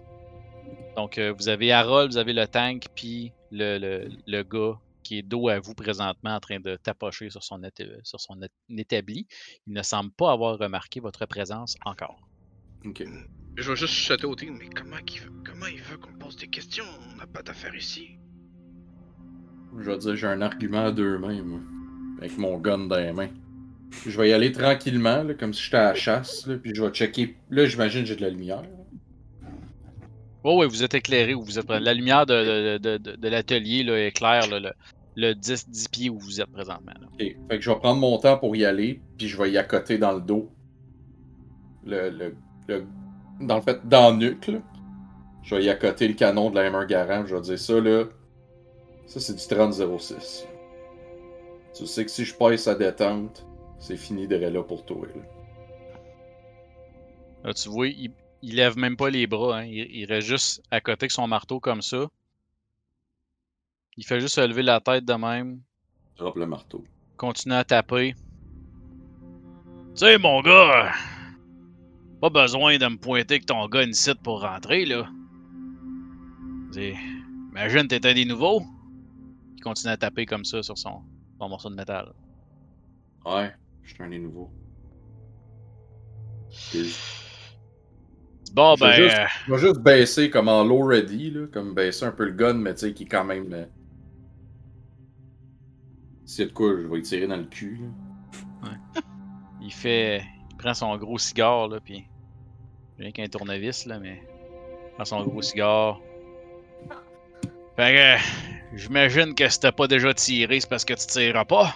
Donc, euh, vous avez Harold, vous avez le tank, puis le, le, le gars qui est dos à vous présentement en train de tapocher sur son, sur établi. Il ne semble pas avoir remarqué votre présence encore. Ok. Je vais juste chuter au team, mais comment il veut, comment il veut qu'on pose des questions? On n'a pas d'affaires ici. Je vais dire, j'ai un argument à deux mains, moi. Avec mon gun dans les mains. Je vais y aller tranquillement, là, comme si j'étais à la chasse, là, puis je vais checker. Là, j'imagine que j'ai de la lumière. Oh oui, vous êtes éclairé, ou vous êtes la lumière de, de, de, l'atelier là, éclaire là, le, le 10, 10 pieds où vous êtes présentement. là. Ok. Fait que je vais prendre mon temps pour y aller, puis je vais y accoter dans le dos. Le, le, le- Dans le fait, dans le nuque. Je vais y accoter le canon de la M1 Garand, je vais dire ça, là. Ça, c'est du 30-06. Tu sais que si je passe sa détente, c'est fini de là pour toi, là. Là, tu vois, il, il lève même pas les bras. Hein. Il, il reste juste à côté avec son marteau comme ça. Il fait juste se lever la tête de même, Drop le marteau. continue à taper. Tu sais, mon gars, pas besoin de me pointer que ton gars ici pour rentrer, là. Dis, imagine, un des nouveaux. Il continue à taper comme ça sur son, son morceau de métal. Ouais, je suis un des nouveaux. Bon, Je ben. juste- euh, Je vais juste baisser comme en low ready, là, comme baisser un peu le gun, mais tu sais, qui est quand même. euh, a de quoi, je vais y tirer dans le cul. là. il fait. Il prend son gros cigare, là, puis. Rien qu'un tournevis, là, mais. Il prend son gros cigare. Fait que. J'imagine que si t'as pas déjà tiré, c'est parce que tu tireras pas.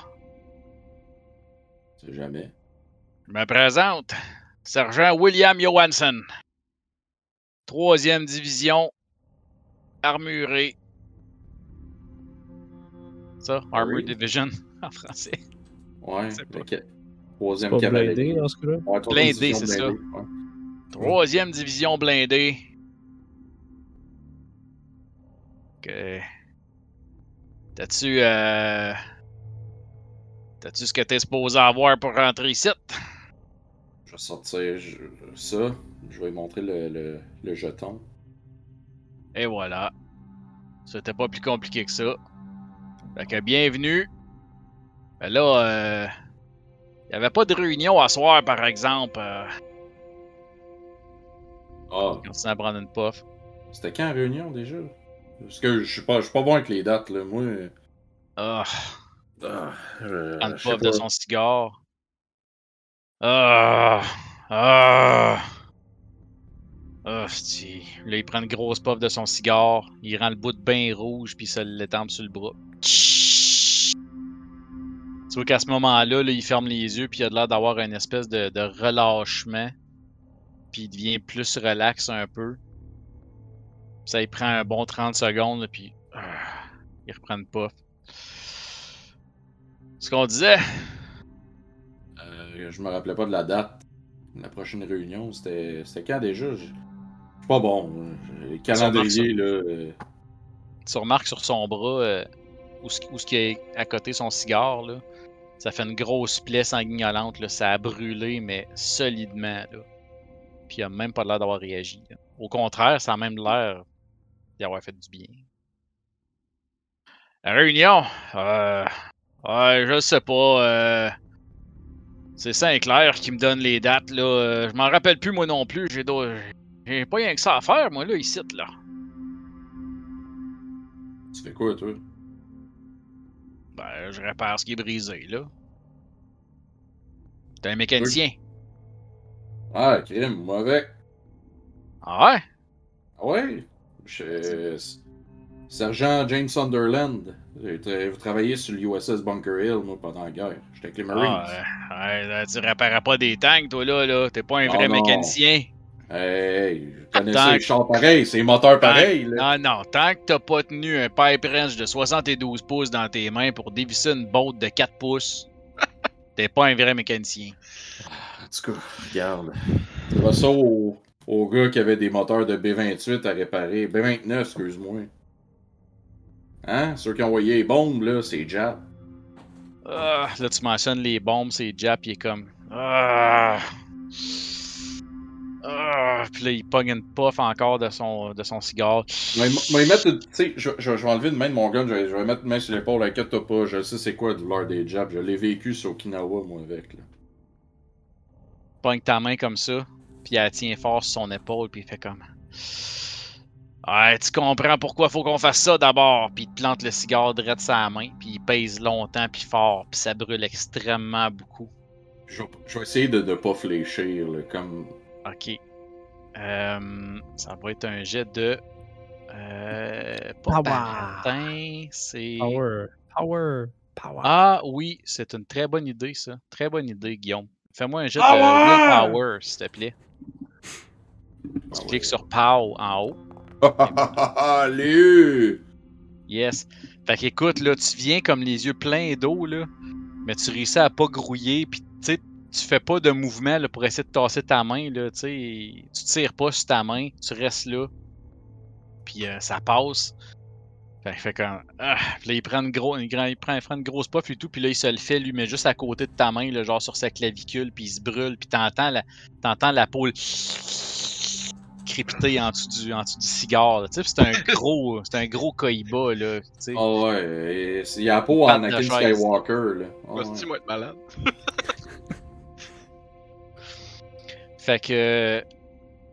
C'est jamais. Je me présente. Sergent William Johansson. Troisième division. Armurée. Ça, Armor Oui. Division en français. Ouais. Troisième cavalerie. blindé dans ce cas-là? Ouais, troisième Blindé, division c'est ça. ouais. Troisième division blindée. Que... T'as-tu... Euh... T'as-tu ce que t'es supposé avoir pour rentrer ici? Je vais sortir ça. Je vais lui montrer le, le, le jeton. Et voilà. C'était pas plus compliqué que ça. Fait que bienvenue. Ben là, euh... Y avait pas de réunion à soir, par exemple. Euh... Ah, Continue à prendre une puff. c'était quand la réunion déjà? Parce que je suis pas, je suis pas bon avec les dates, là. Moi. Ah... Ah, je, prendre une sais puff de son cigare. Ah, ah, ah. Là, il prend une grosse puff de son cigare, il rend le bout de bain rouge, puis se l'étampe sur le bras. Tu vois qu'à ce moment-là, là, il ferme les yeux, puis il a l'air d'avoir une espèce de, relâchement, puis il devient plus relax un peu. Ça, il prend un bon 30 secondes, puis ah, il reprend une puff. Ce qu'on disait, je me rappelais pas de la date. La prochaine réunion, c'était quand déjà? Je suis pas bon. Le calendrier, là. euh, tu remarques sur son bras euh, où, ce, où ce qui est à côté son cigare, là, ça fait une grosse plaie sanguignolante. Là, ça a brûlé, mais solidement. Là. Puis il a même pas l'air d'avoir réagi. là. Au contraire, ça a même l'air d'y avoir fait du bien. La réunion, euh, ouais, je sais pas. euh, c'est Saint-Clair qui me donne les dates. Là. euh, je m'en rappelle plus, moi non plus. J'ai pas rien que ça à faire, moi, là, ici. Là. Tu fais quoi, toi? Ben, je répare ce qui est brisé, là. T'es un mécanicien. Ah, crime, moi avec. Ah ouais? Ah ouais? Je... Sergent James Sunderland. J'ai Vous travaillez sur l'USS Bunker Hill, moi, pendant la guerre. Avec les Marines. Ah, tu réparais pas des tanks, toi, là, là. T'es pas un vrai mécanicien. Hey, je connaissais Tant les chars pareils, c'est les moteurs pareils, là. Non, non, tant que t'as pas tenu un pipe wrench de 72 pouces dans tes mains pour dévisser une botte de 4 pouces, t'es pas un vrai mécanicien. En tout cas, regarde. Tu vas ça au, au gars qui avait des moteurs de B28 à réparer. B29, excuse-moi. Hein? Ceux qui ont envoyé les bombes, là, c'est Jab. Ah, là, tu mentionnes les bombes, c'est Jap, il est comme. Ah. Ah. Puis là, il pogne une puff encore de son, de son cigare. Mais mais mettre, tu sais, je, je, je vais enlever une main de mon gun, je vais, je vais mettre une main sur l'épaule, inquiète-toi pas, je sais c'est quoi la douleur des jabs, je l'ai vécu sur Okinawa, moi, avec, là. pogne ta main comme ça, puis elle tient fort sur son épaule, puis il fait comme. Ouais, tu comprends pourquoi faut qu'on fasse ça d'abord, puis il te plante le cigare direct la main, puis il pèse longtemps, puis fort, puis ça brûle extrêmement beaucoup. Je vais, je vais essayer de ne pas fléchir, là, comme... Ok. Euh, ça va être un jet de. Euh, pas Power. c'est. Power. Power. Power. Ah oui, c'est une très bonne idée, ça. Très bonne idée, Guillaume. Fais-moi un jet de Power! Willpower, s'il te plaît. Tu Ah ouais. cliques sur POW en haut. Allez! Yes. Fait qu'écoute, là, tu viens comme les yeux pleins d'eau, là, mais tu réussis à pas grouiller, puis tu fais pas de mouvement là, pour essayer de tasser ta main, là, tu tu tires pas sur ta main, tu restes là, puis euh, ça passe. Fait qu'il fait. Ah, là, il prend, une gros, il prend, une grosse puff et tout, puis là, il se le fait, lui, mais juste à côté de ta main, là, genre sur sa clavicule, puis il se brûle, puis t'entends la, la peau crépiter en dessous du, en dessous du cigare. Tu c'est un gros, c'est un gros cohiba, là, tu. Ah ouais, il y a peau en Anakin. Skywalker, là. Ouais. Vas-tu, moi, être malade? Fait que.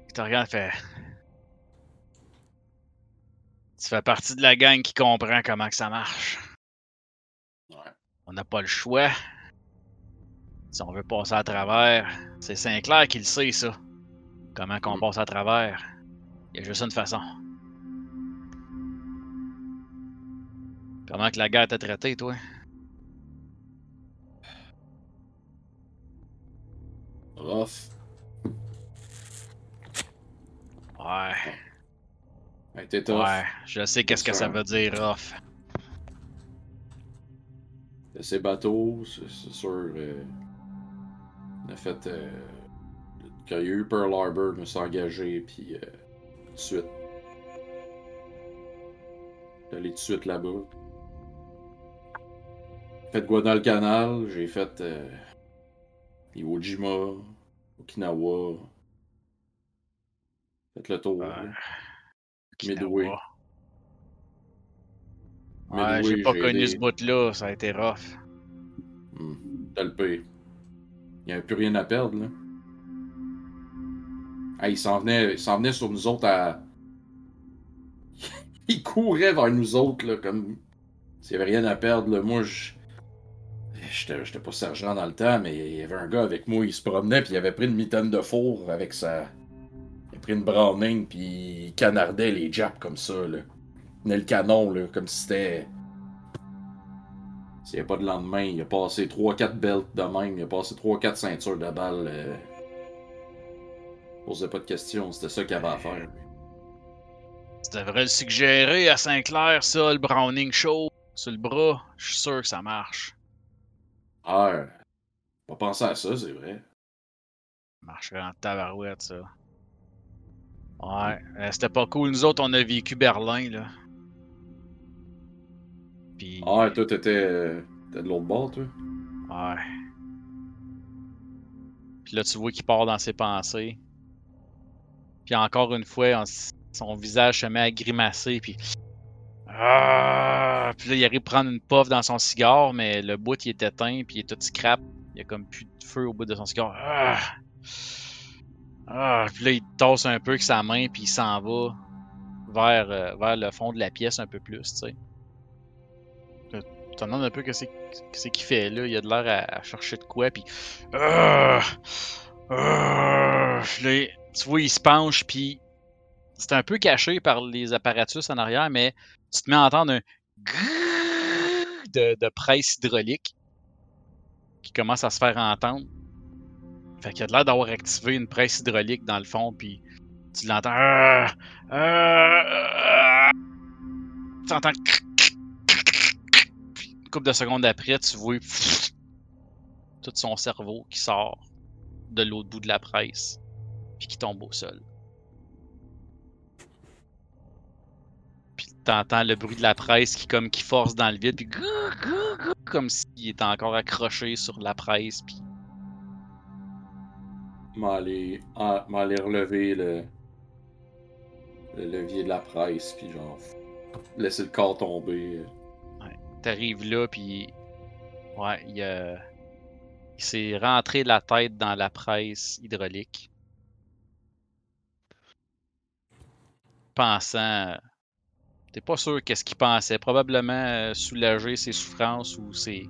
Il te regarde, fait. Tu fais partie de la gang qui comprend comment que ça marche. Ouais. On n'a pas le choix. Si on veut passer à travers, c'est Sinclair qui le sait, ça. Comment qu'on Mm. passe à travers? Il y a juste une façon. Comment que la guerre t'a traité, toi? Rough. Ouais, Elle était tough. ouais, je sais qu'est-ce que ça veut dire, rough. De Ces bateaux, c'est c'est sûr. euh, on a fait. Euh, quand il y a eu Pearl Harbor, je me suis engagé, puis euh, tout de suite. J'allais tout de suite là-bas. J'ai fait Guadalcanal, j'ai fait euh, Iwo Jima, Okinawa. Fait le tour. Okinawa. Midway. Ouais, j'ai pas j'ai connu ce bout-là, ça a été rough. Hmm. T'as le pire. Il n'y avait plus rien à perdre, là. Il s'en venait, venait sur nous autres à. il courait vers nous autres, là, comme. S'il n'y avait rien à perdre, là. Moi, je. J'étais pas sergent dans le temps, mais il y avait un gars avec moi, il se promenait, puis il avait pris une mitaine de four avec sa. Il a pris une browning, puis il canardait les japs comme ça, là. Il tenait le canon, là, comme si c'était. S'il n'y a pas de lendemain, il a passé 3-4 belts de même, il a passé 3-4 ceintures de balles. Euh... Posait pas de questions, c'était ça qu'il avait à faire. Tu devrais le suggérer à Sinclair, ça, le Browning Show, sur le bras. Je suis sûr que ça marche. Ah, pas pensé à ça, c'est vrai. Ça marcherait en tabarouette, ça. Ouais, euh, c'était pas cool. Nous autres, on a vécu Berlin, là. Puis, Ah, toi, t'étais euh, t'étais de l'autre bord, toi? ouais. Puis là, tu vois qu'il part dans ses pensées. Puis encore une fois, son visage se met à grimacer, puis... Ah! Puis là, il arrive à prendre une puff dans son cigare, mais le bout, il est éteint, puis il est tout scrap. Il y a comme plus de feu au bout de son cigare. Ah! Ah! Puis là, il tasse un peu avec sa main, puis il s'en va vers, euh, vers le fond de la pièce un peu plus, tu sais. Tu te demandes un peu que c'est qu'il fait là. Il a de l'air à, à chercher de quoi, puis... Ah! Ah! Puis là, tu vois, il se penche, puis c'est un peu caché par les apparatus en arrière, mais tu te mets à entendre un de, de presse hydraulique qui commence à se faire entendre. Fait qu'il a l'air d'avoir activé une presse hydraulique dans le fond, puis tu l'entends. Tu entends. Une couple de secondes après, tu vois tout son cerveau qui sort de l'autre bout de la presse, puis qui tombe au sol. Puis t'entends le bruit de la presse qui comme qui force dans le vide, puis comme s'il était encore accroché sur la presse, puis M'aller relever le... le levier de la presse, puis genre. Laisser le corps tomber. euh. t'arrives là, puis ouais, il s'est rentré la tête dans la presse hydraulique. Pensant, t'es pas sûr qu'est-ce qu'il pensait. Probablement euh, soulager ses souffrances ou ses,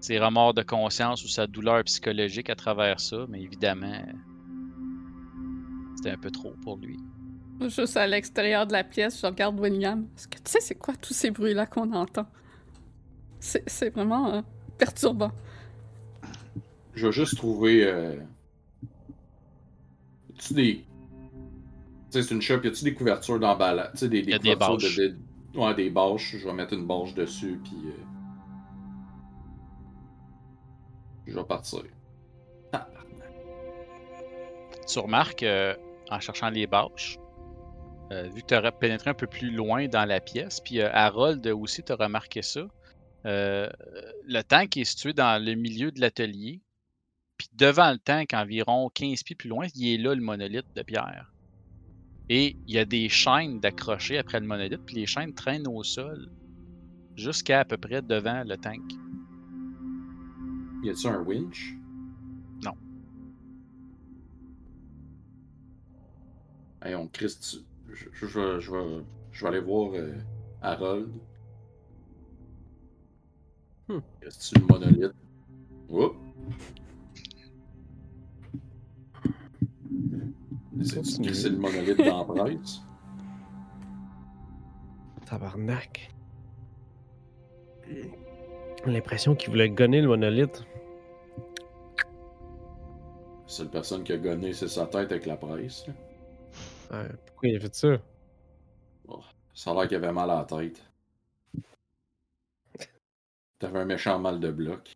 ses remords de conscience ou sa douleur psychologique à travers ça, mais évidemment, c'était un peu trop pour lui. Juste à l'extérieur de la pièce, je regarde William. Est-ce que tu sais c'est quoi tous ces bruits-là qu'on entend? C'est c'est vraiment euh, perturbant. Je vais juste trouver. Euh... tu des. Tu sais, c'est une shop, y a-tu des couvertures d'emballage? Tu sais, des, des Y a des couvertures bâches. de, de- Ouais, des bâches. Je vais mettre une bâche dessus, puis. euh, Je vais partir. Ah, Tu remarques, euh, en cherchant les bâches, euh, vu que tu aurais pénétré un peu plus loin dans la pièce, puis Harold aussi, tu as remarqué ça, le tank est situé dans le milieu de l'atelier, puis devant le tank, environ 15 pieds plus loin, il est là le monolithe de pierre. Et il y a des chaînes d'accrocher après le monolithe, puis les chaînes traînent au sol jusqu'à à peu près devant le tank. Y a-tu un winch? Hey, on dessus. Je, je, je vais- je vais, je vais aller voir euh, Harold. Hmm. Crisse-tu le monolithe? Oups! C'est le monolithe dans la presse. Tabarnak. J'ai L'impression qu'il voulait gonner le monolithe. La seule personne qui a gonné, c'est sa tête avec la presse. pourquoi il a fait ça? Ça a l'air qu'il avait mal à la tête. T'avais un méchant mal de bloc.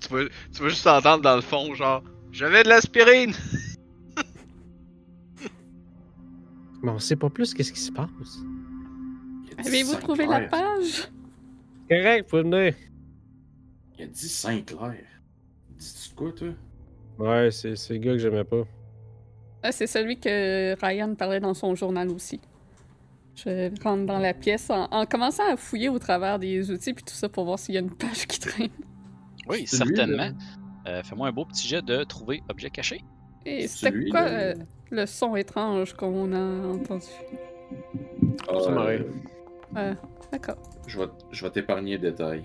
Tu vas, tu vas juste entendre dans le fond, genre, j'avais de l'aspirine! Mais on sait pas plus qu'est-ce qui se passe. Avez-vous trouvé la page? Correct, faut venir. Il a dit Saint-Clair. Dis-tu de quoi, toi? Ouais, c'est c'est le gars que j'aimais pas. Ah, c'est celui que Ryan parlait dans son journal aussi. Je rentre dans la pièce en, en commençant à fouiller au travers des outils puis tout ça pour voir s'il y a une page qui traîne. Oui, certainement. Euh, Fais-moi un beau petit jet de trouver objet caché. Et C'est c'était quoi euh, le son étrange qu'on a entendu? Ça m'arrive. euh, Euh, D'accord. je vais, je vais t'épargner le détail.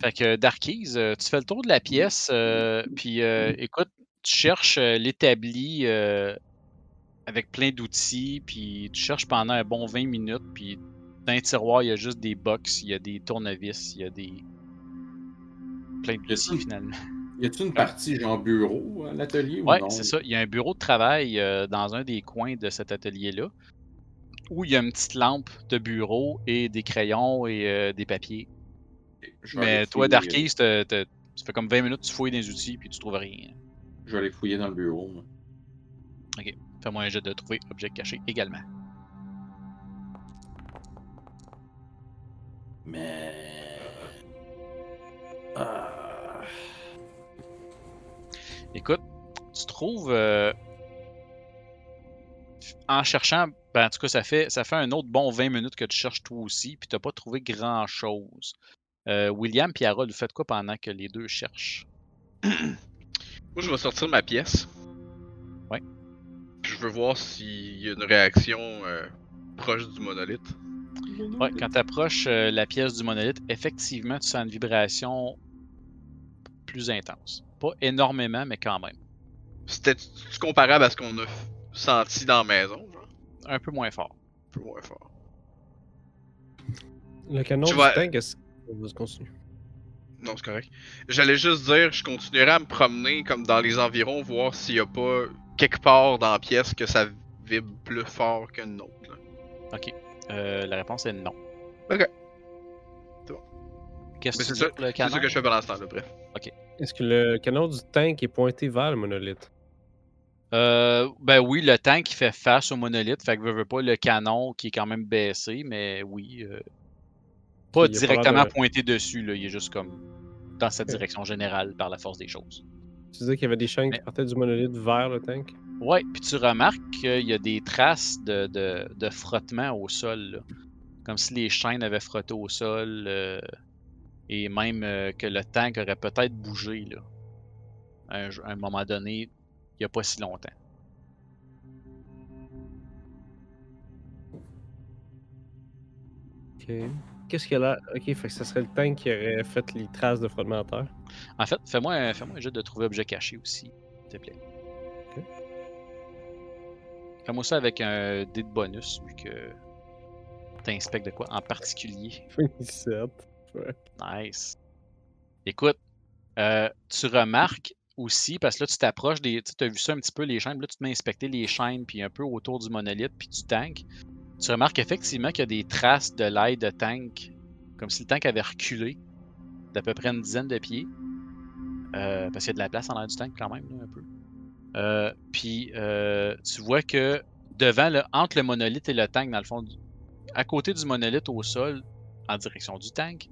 Fait que Darkies, euh, tu fais le tour de la pièce, euh, puis euh, écoute, tu cherches l'établi euh, avec plein d'outils, puis tu cherches pendant un bon 20 minutes, puis dans un tiroir, il y a juste des box, il y a des tournevis, il y a des. plein d'outils finalement. Y a-tu une partie genre bureau à l'atelier ou Ouais, c'est ça. Il y a un bureau de travail euh, dans un des coins de cet atelier-là, où il y a une petite lampe de bureau et des crayons et euh, des papiers. Je Mais toi, Darkies, ça fait comme 20 minutes que tu fouilles dans les outils, puis tu trouves rien. Je vais aller fouiller dans le bureau. moi. Fais-moi un jet de trouver objet caché également. Mais. Ah. Écoute, tu trouves. euh, en cherchant. Ben, en tout cas, ça fait, ça fait un autre bon 20 minutes que tu cherches toi aussi, puis t'as pas trouvé grand-chose. Euh, William et Harold, vous faites quoi pendant que les deux cherchent? Moi, je vais sortir ma pièce. Ouais. Puis je veux voir s'il y a une réaction euh, proche du monolithe. Ouais, quand tu approches la pièce du monolithe, effectivement, tu sens une vibration plus intense. Pas énormément, mais quand même. C'était comparable à ce qu'on a senti dans la maison, genre? Un peu moins fort. Un peu moins fort. Le canon Tu du vas- tank, est-ce qu'on continue? Non, c'est correct. J'allais juste dire, je continuerai à me promener comme dans les environs, voir s'il y a pas quelque part dans la pièce que ça vibre plus fort qu'une autre. là. Euh, la réponse est non. Ok. C'est bon. Qu'est-ce que c'est tu ça- le C'est canon? ça que je fais pendant ce temps-là, bref. Est-ce que le canon du tank est pointé vers le monolithe? Euh, ben oui, le tank qui fait face au monolithe, fait que veux, veux pas le canon qui est quand même baissé, mais oui. euh, pas directement de- pointé dessus, là, il est juste comme dans cette Ok. direction générale par la force des choses. Tu disais qu'il y avait des chaînes qui partaient du monolithe vers le tank? Ouais, puis tu remarques qu'il y a des traces de, de, de frottement au sol, là. comme si les chaînes avaient frotté au sol, euh, et même euh, que le tank aurait peut-être bougé là, à un, à un moment donné, il n'y a pas si longtemps. Ok. Qu'est-ce qu'il y a là? Ok, fait que ça serait le tank qui aurait fait les traces de frottement à terre. En fait, fais-moi un, fais-moi un jeu de trouver objet caché aussi, s'il te plaît. Ok. Fais-moi ça avec un dé de bonus, vu que t'inspectes de quoi en particulier. 27. Nice. Écoute, euh, tu remarques aussi, parce que là, tu t'approches des. Tu as vu ça un petit peu, les chaînes, là, tu te mets à inspecter les chaînes, puis un peu autour du monolithe, puis du tank. Tu remarques effectivement qu'il y a des traces de l'ail de tank, comme si le tank avait reculé d'à peu près une dizaine de pieds. Euh, parce qu'il y a de la place en l'air du tank quand même, là, un peu. Euh, puis tu vois que devant, le, entre le monolithe et le tank, dans le fond, à côté du monolithe au sol, en direction du tank,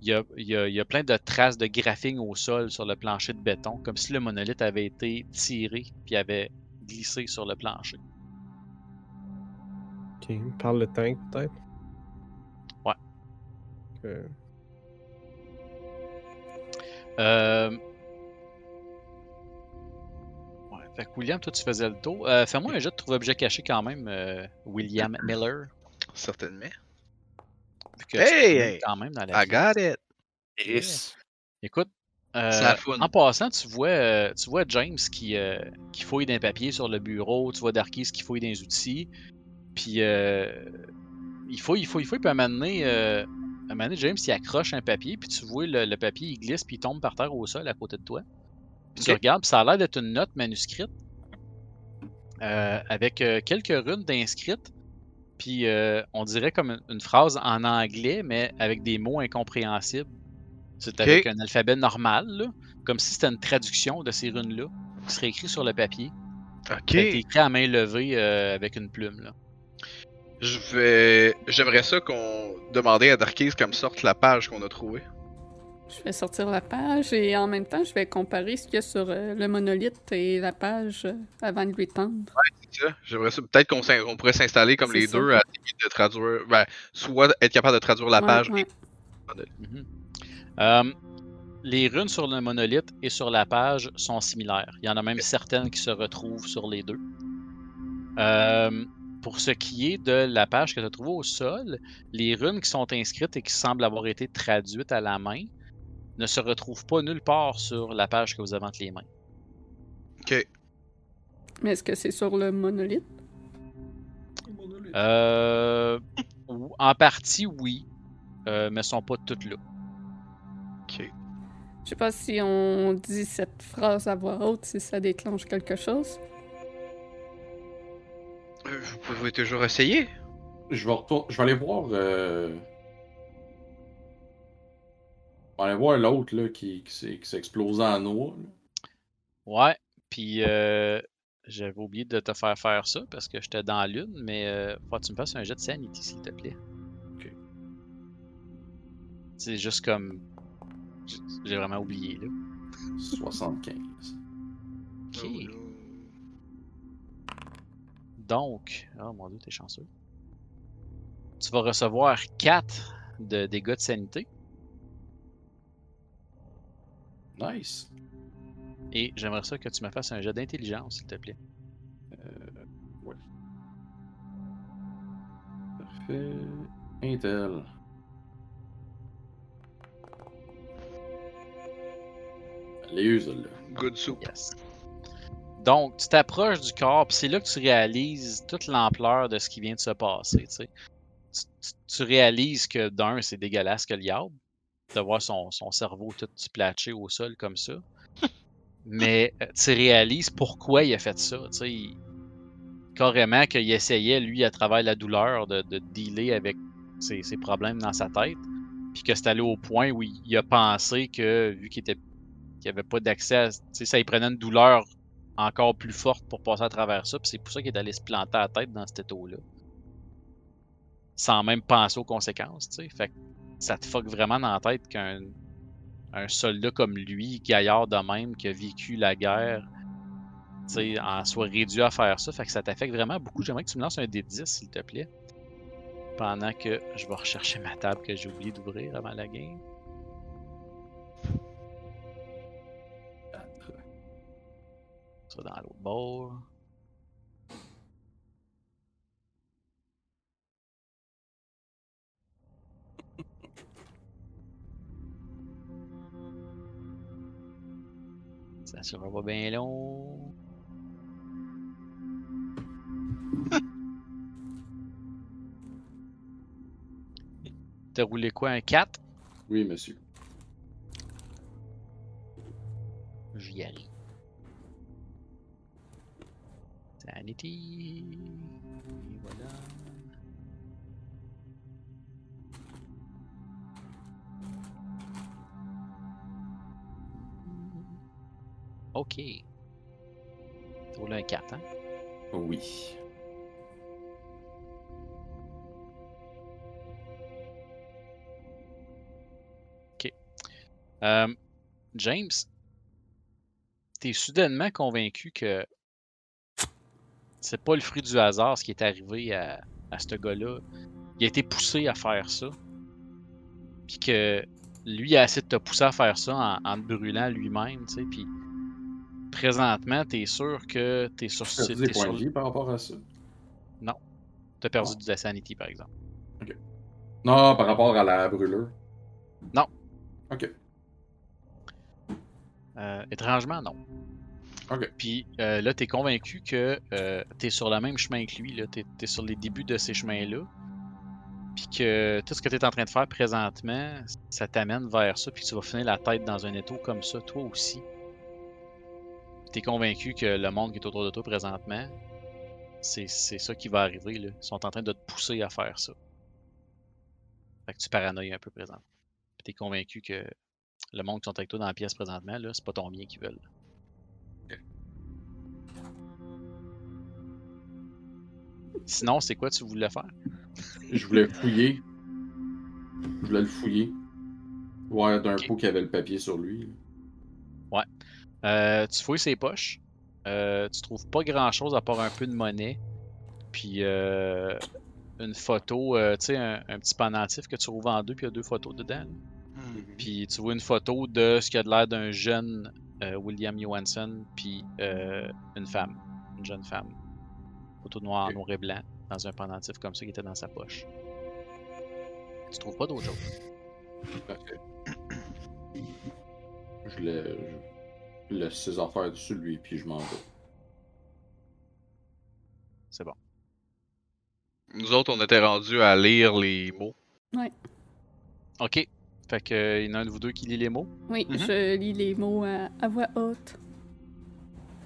il y a, il y a- il y a plein de traces de graphing au sol sur le plancher de béton, comme si le monolithe avait été tiré puis avait glissé sur le plancher. Ok. Parle le tank, peut-être? Ouais. Ok. Euh, Fait que William, toi, tu faisais le tour. Euh, Fais-moi un jeu de trouver objet caché quand même, euh, William Miller. Certainement. Vu que Hey, tu te hey. quand même dans la I got it. Yes. Écoute, euh, en passant, tu vois, euh, tu vois James qui, euh, qui fouille d'un papier sur le bureau, tu vois Darkis qui fouille des outils, puis euh, il fouille, il fouille, il fouille, puis à un moment donné, à un moment donné, James il accroche un papier, puis tu vois le, le papier, il glisse, puis il tombe par terre au sol à côté de toi. Puis tu regardes, puis ça a l'air d'être une note manuscrite euh, avec euh, quelques runes d'inscrites, puis euh, on dirait comme une, une phrase en anglais, mais avec des mots incompréhensibles. C'est avec un alphabet normal, là, comme si c'était une traduction de ces runes-là, qui serait écrit sur le papier. Ok. Ça a été écrit à main levée euh, avec une plume. Là. Je vais. J'aimerais ça qu'on demandait à Darkies comme sorte la page qu'on a trouvée. Je vais sortir la page et en même temps, je vais comparer ce qu'il y a sur euh, le monolithe et la page avant de lui tendre. Ça. J'aimerais ça. Peut-être qu'on on pourrait s'installer comme les ça. deux à la limite de traduire. Ben, soit être capable de traduire la Ouais, page. ouais. Mhm. Les runes sur le monolithe et sur la page sont similaires. Il y en a même certaines qui se retrouvent sur les deux. Euh, pour ce qui est de la page que tu as trouvée au sol, les runes qui sont inscrites et qui semblent avoir été traduites à la main ne se retrouvent pas nulle part sur la page que vous avez entre les mains. Ok. Mais est-ce que c'est sur le monolithe? Euh, en partie, oui, euh, mais elles sont pas toutes là. Ok. Je sais pas si on dit cette phrase à voix haute, si ça déclenche quelque chose. Euh, Vous pouvez toujours essayer. Je vais, retour- je vais aller voir. euh, Je vais aller voir l'autre là, qui, qui s'est explosé en là. Ouais, puis euh, j'avais oublié de te faire faire ça parce que j'étais dans lune, mais euh, faut que tu me fasses un jet de sanity, s'il te plaît. Ok. C'est juste comme. J'ai vraiment oublié, là. 75. Ok. Donc, oh mon dieu, t'es chanceux. Tu vas recevoir 4 de dégâts de sanité Nice. Et j'aimerais ça que tu me fasses un jet d'intelligence, s'il te plaît. Ouais. Parfait. Intel. Eu, celle-là. Good soup. Yes. Donc, tu t'approches du corps, puis c'est là que tu réalises toute l'ampleur de ce qui vient de se passer. Tu, sais. Tu- tu- tu réalises que d'un, c'est dégueulasse que le diable, de voir son, son cerveau tout splatché au sol comme ça. Mais euh, tu réalises pourquoi il a fait ça. Il- carrément qu'il essayait, lui, à travers la douleur, de, de dealer avec ses, problèmes dans sa tête. Puis que c'est allé au point où il, il a pensé que, vu qu'il qu'il avait pas d'accès à. Ça lui prenait une douleur encore plus forte pour passer à travers ça. Puis c'est pour ça qu'il est allé se planter la tête dans cet étau-là. Sans même penser aux conséquences. Fait que ça te fuck vraiment dans la tête qu'un un soldat comme lui, gaillard de même, qui a vécu la guerre, en soit réduit à faire ça. Fait que ça t'affecte vraiment beaucoup. J'aimerais que tu me lances un D10, s'il te plaît. Pendant que je vais rechercher ma table que j'ai oublié d'ouvrir avant la game. Ça dans l'autre bord. Ça sera pas bien long. T'as roulé quoi, un 4? Oui, monsieur. J'y arrive. Sanity. Et voilà. Ok. T'as roulé un 4, hein? Oui. Euh, James, t'es soudainement convaincu que c'est pas le fruit du hasard ce qui est arrivé à, à ce gars-là. Il a été poussé à faire ça. Puis que lui a essayé de te pousser à faire ça en, en te brûlant lui-même, tu sais. Puis présentement, t'es sûr que t'es sur... Tu as t'es des points sur- de vie par rapport à ça? T'as perdu Ah. de la sanity, par exemple. Non, par rapport à la brûlure. Non. Ok. Euh, étrangement, non. Ok. Puis euh, là, t'es convaincu que euh, t'es sur le même chemin que lui. Là. T'es, t'es sur les débuts de ces chemins-là. Puis que tout ce que t'es en train de faire présentement, ça t'amène vers ça. Puis tu vas finir la tête dans un étau comme ça, toi aussi. T'es convaincu que le monde qui est autour de toi présentement, c'est, c'est ça qui va arriver. Là. Ils sont en train de te pousser à faire ça. Fait que tu paranoïes un peu présent. Puis t'es convaincu que le monde qui sont avec toi dans la pièce présentement, là, c'est pas ton bien qu'ils veulent. Sinon, c'est quoi tu voulais faire? Je voulais fouiller. Je voulais le fouiller. Voir d'un Ok. coup qu'il avait le papier sur lui. Euh, tu fouilles ses poches. Euh, tu trouves pas grand chose à part un peu de monnaie. Puis euh, une photo, tu sais, un, un petit pendentif que tu rouvres en deux, puis il y a deux photos dedans. Hmm. Puis tu vois une photo de ce qui a de l'air d'un jeune William Johansson, puis une femme, une jeune femme. Photo noire, Ok. noir et blanc, dans un pendentif comme ça qui était dans sa poche. Tu trouves pas d'autre chose? Parfait. Je je laisse ses affaires dessus lui, puis je m'en vais. C'est bon. Nous autres, on était rendus à lire les mots. Ok. Fait que euh, il y en a un de vous deux qui lit les mots? Oui, Mhm. je lis les mots à, à voix haute.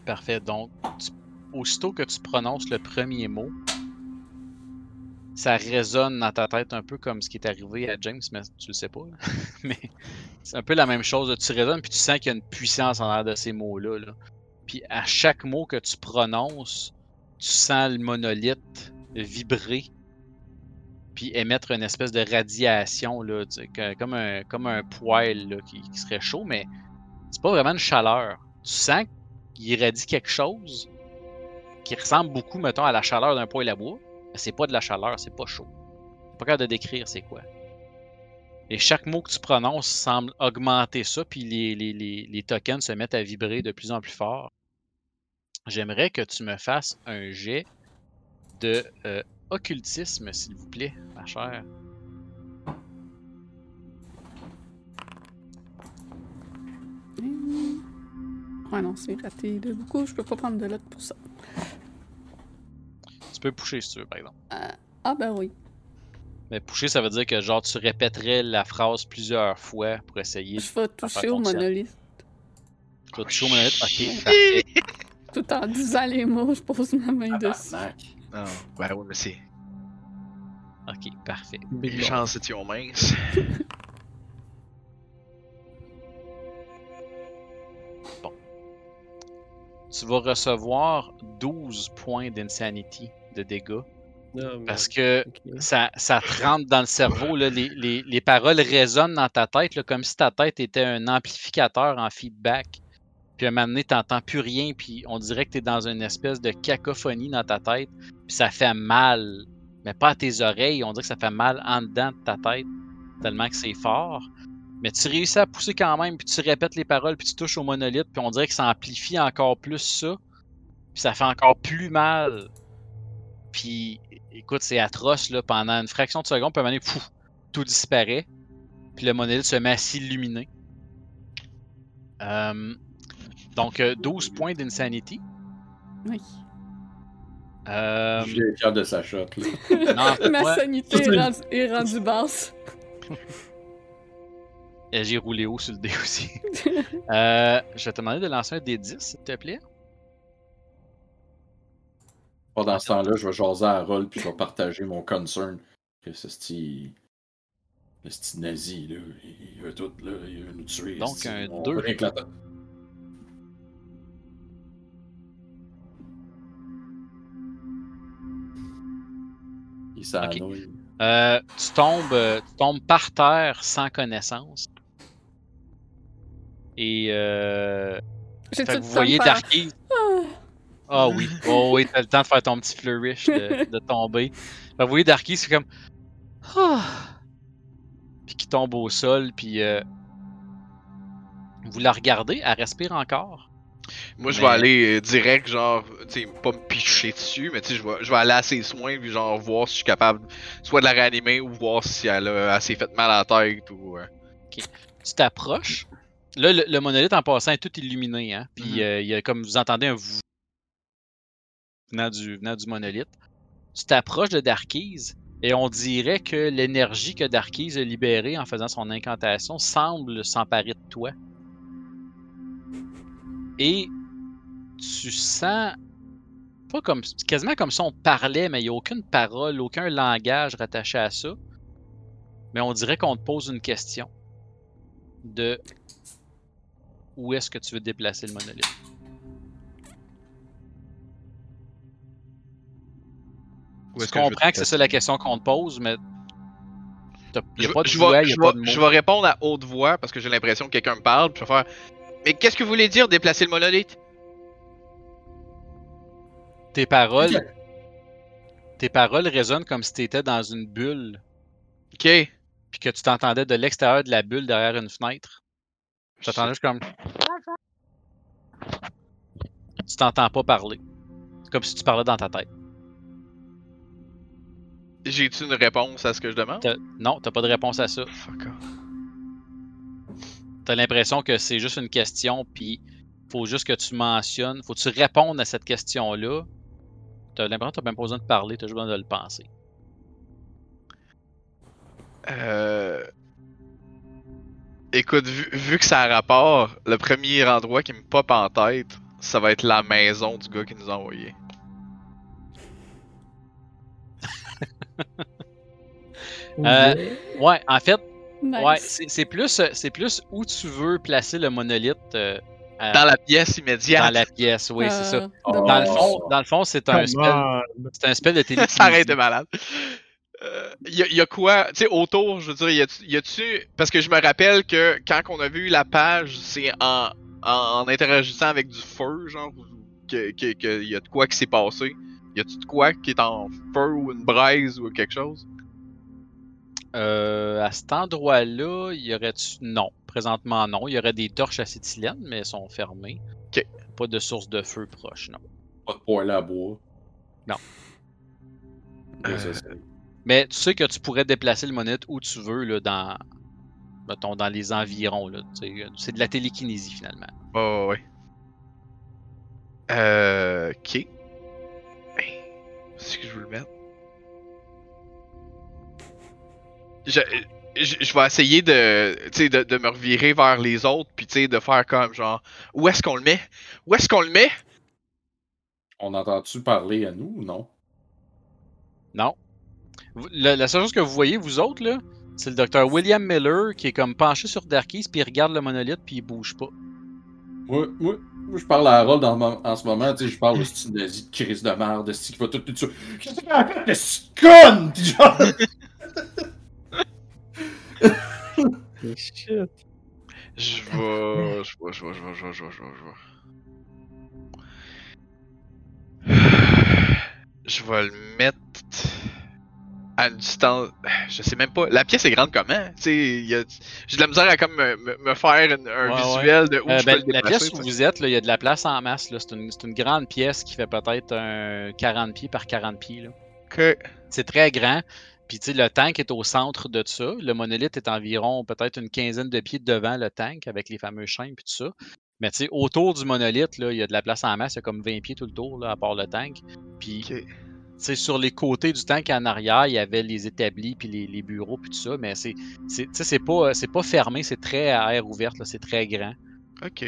Parfait. Donc, tu- aussitôt que tu prononces le premier mot, ça résonne dans ta tête un peu comme ce qui est arrivé à James, mais tu le sais pas. mais c'est un peu la même chose. Tu résonnes puis tu sens qu'il y a une puissance en l'air de ces mots-là. là. Puis à chaque mot que tu prononces, tu sens le monolithe vibrer puis émettre une espèce de radiation là, comme un poêle qui serait chaud, mais c'est pas vraiment une chaleur. Tu sens qu'il irradie quelque chose qui ressemble beaucoup, mettons, à la chaleur d'un poêle à bois. C'est pas de la chaleur, c'est pas chaud. Pas capable de décrire c'est quoi. Et chaque mot que tu prononces semble augmenter ça, puis les, les, les, les tokens se mettent à vibrer de plus en plus fort. J'aimerais que tu me fasses un jet de euh, occultisme, s'il vous plaît, ma chère. Hum. Ouais, non, c'est raté de beaucoup. Je peux pas prendre de lot pour ça. Tu peux pusher si tu veux, par exemple. Ah, ben oui. Mais pusher, ça veut dire que genre tu répéterais la phrase plusieurs fois pour essayer Je vais toucher au monolithe. Tu vas toucher au monolithe? Ok, parfait. Tout en disant les mots, je pose ma main dessus. Non. Ben oui, mais c'est. Ok, parfait. Chances minces. Tu vas recevoir 12 points d'insanity de dégâts. Ah, Parce que ça, ça te rentre dans le cerveau. Là, les, les- les paroles résonnent dans ta tête, là, comme si ta tête était un amplificateur en feedback. Puis à un moment donné, t'entends plus rien, puis on dirait que tu es dans une espèce de cacophonie dans ta tête, puis ça fait mal. Mais pas à tes oreilles, on dirait que ça fait mal en dedans de ta tête, tellement que c'est fort. Mais tu réussis à pousser quand même, puis tu répètes les paroles, puis tu touches au monolithe, puis on dirait que ça amplifie encore plus ça. Puis ça fait encore plus mal. Puis écoute, c'est atroce là, pendant une fraction de seconde, puis à un moment donné, pouf, tout disparaît. Puis le monolithe se met à s'illuminer. Euh, donc euh, 12 points d'insanity. Oui. Euh, suis fier de sa shot. Là. non, Ma sanité est rendue, est rendue basse. euh, j'ai roulé haut sur le dé aussi. Euh, je vais te demander de lancer un D10, s'il te plaît. Pendant ce temps-là, je vais jaser à Roll puis je vais partager mon concern. Que ce style. Le style nazi, là. Il veut tout, là. Il veut nous tuer. Donc, un On deux. veut rien que la- Il s'annouille. Euh, tu, tombes, euh, tu tombes par terre sans connaissance. Et euh, fait que vous voyez Darky. Ah. Oui, oh oui, t'as le temps de faire ton petit flourish de, de tomber. Que vous voyez Darky, c'est comme. Ah! Puis qui tombe au sol, puis. euh, vous la regardez, elle respire encore. Moi, je Mais- vais aller euh, direct, genre, tu sais, pas me picher dessus, mais tu sais, je vais, je vais aller à ses soins, puis genre, voir si je suis capable soit de la réanimer ou voir si elle, a, s'est fait mal à la tête ou. euh. Tu t'approches. Là, le, le monolithe en passant est tout illuminé, hein. Puis Mhm. euh, il y a comme vous entendez un vous venant du, monolithe. Tu t'approches de Darkies et on dirait que l'énergie que Darkies a libérée en faisant son incantation semble s'emparer de toi. Et tu sens pas comme quasiment comme si on parlait, mais il n'y a aucune parole, aucun langage rattaché à ça. Mais on dirait qu'on te pose une question de où est-ce que tu veux déplacer le monolithe. Je comprends que, c'est ça la question qu'on te pose, mais il a pas de je voix, je pas vais- je répondre à haute voix parce que j'ai l'impression que quelqu'un me parle, puis je vais faire. Mais qu'est-ce que vous voulez dire déplacer le monolithe? Tes paroles, tes paroles résonnent comme si tu étais dans une bulle, Ok. puis que tu t'entendais de l'extérieur de la bulle derrière une fenêtre. Tu t'entendais juste comme. Tu t'entends pas parler. C'est comme si tu parlais dans ta tête. J'ai-tu une réponse à ce que je demande? T'as- Non, t'as pas de réponse à ça. Fuck off. T'as l'impression que c'est juste une question, puis faut juste que tu mentionnes, faut que tu répondes à cette question-là. T'as l'impression que t'as même pas besoin de parler, t'as juste besoin de le penser. Euh... Écoute, vu, vu que ça a rapport, le premier endroit qui me pop en tête, ça va être la maison du gars qui nous a envoyé. Euh, Ouais, en fait, Nice. ouais, c'est plus, euh, c'est plus où tu veux placer le monolithe euh, Dans la pièce immédiate. dans la pièce, oui, c'est ça. Oh. dommage. Dans le fond, dans le fond, c'est un spell, un spell de télékinésie. ça arrête de malade. Euh, y, a, y a quoi, tu sais, autour, je veux dire, y a-tu- y a-tu. Parce que je me rappelle que quand on a vu la page, c'est en, en, en interagissant avec du feu, genre, que, que, que y a de quoi qui s'est passé. Y a-tu de quoi qui est en feu ou une braise ou quelque chose? Euh, à cet endroit-là, il y aurait Non, présentement non. Il y aurait des torches acétylène, mais elles sont fermées. Ok. Pas de source de feu proche, non. Pas de poêle à bois. Non. Mais tu sais que tu pourrais déplacer le monolithe où tu veux, là, dans. Mettons, dans les environs, là. tu C'est de la télékinésie, finalement. Oh, ouais. Euh. Ok. Que je veux le mettre. Je, je, je vais essayer de, tu sais, de, de me revirer vers les autres, puis tu sais, de faire comme genre, où est-ce qu'on le met? Où est-ce qu'on le met? On entend-tu parler à nous ou non? Non. La, la seule chose que vous voyez, vous autres, là, c'est le docteur William Miller qui est comme penché sur Darkies, puis il regarde le monolithe, puis il bouge pas. Moi, moi, moi, je parle à Harold en, en ce moment, tu sais, je parle de style nazi de crise de merde, de style qui va tout tout ça. Qu'est-ce que t'as fait de genre, Shit. Je vais, je vais, je vais, je vais, je vais, je vais, je vais. Je vais le mettre à une distance. Je sais même pas. La pièce est grande comment? J'ai de la misère à comme me, me- me faire une- un Ouais, ouais. visuel de où Euh, je ben, peux le la pièce où vous êtes, là, il y a de la place en masse. là. C'est une, c'est une grande pièce qui fait peut-être un 40 pieds par 40 pieds. là. Ok. C'est très grand. Puis tu sais, le tank est au centre de tout ça. Le monolithe est environ peut-être une quinzaine de pieds devant le tank avec les fameux chaînes puis tout ça. Mais tu sais, autour du monolithe, là, il y a de la place en masse. Il y a comme 20 pieds tout le tour, là, à part le tank. Puis Ok. Sais, sur les côtés du tank en arrière, il y avait les établis puis les, les bureaux puis tout ça. Mais c'est, c'est, c'est pas, c'est pas fermé, c'est très à air ouverte, là, c'est très grand. Ok.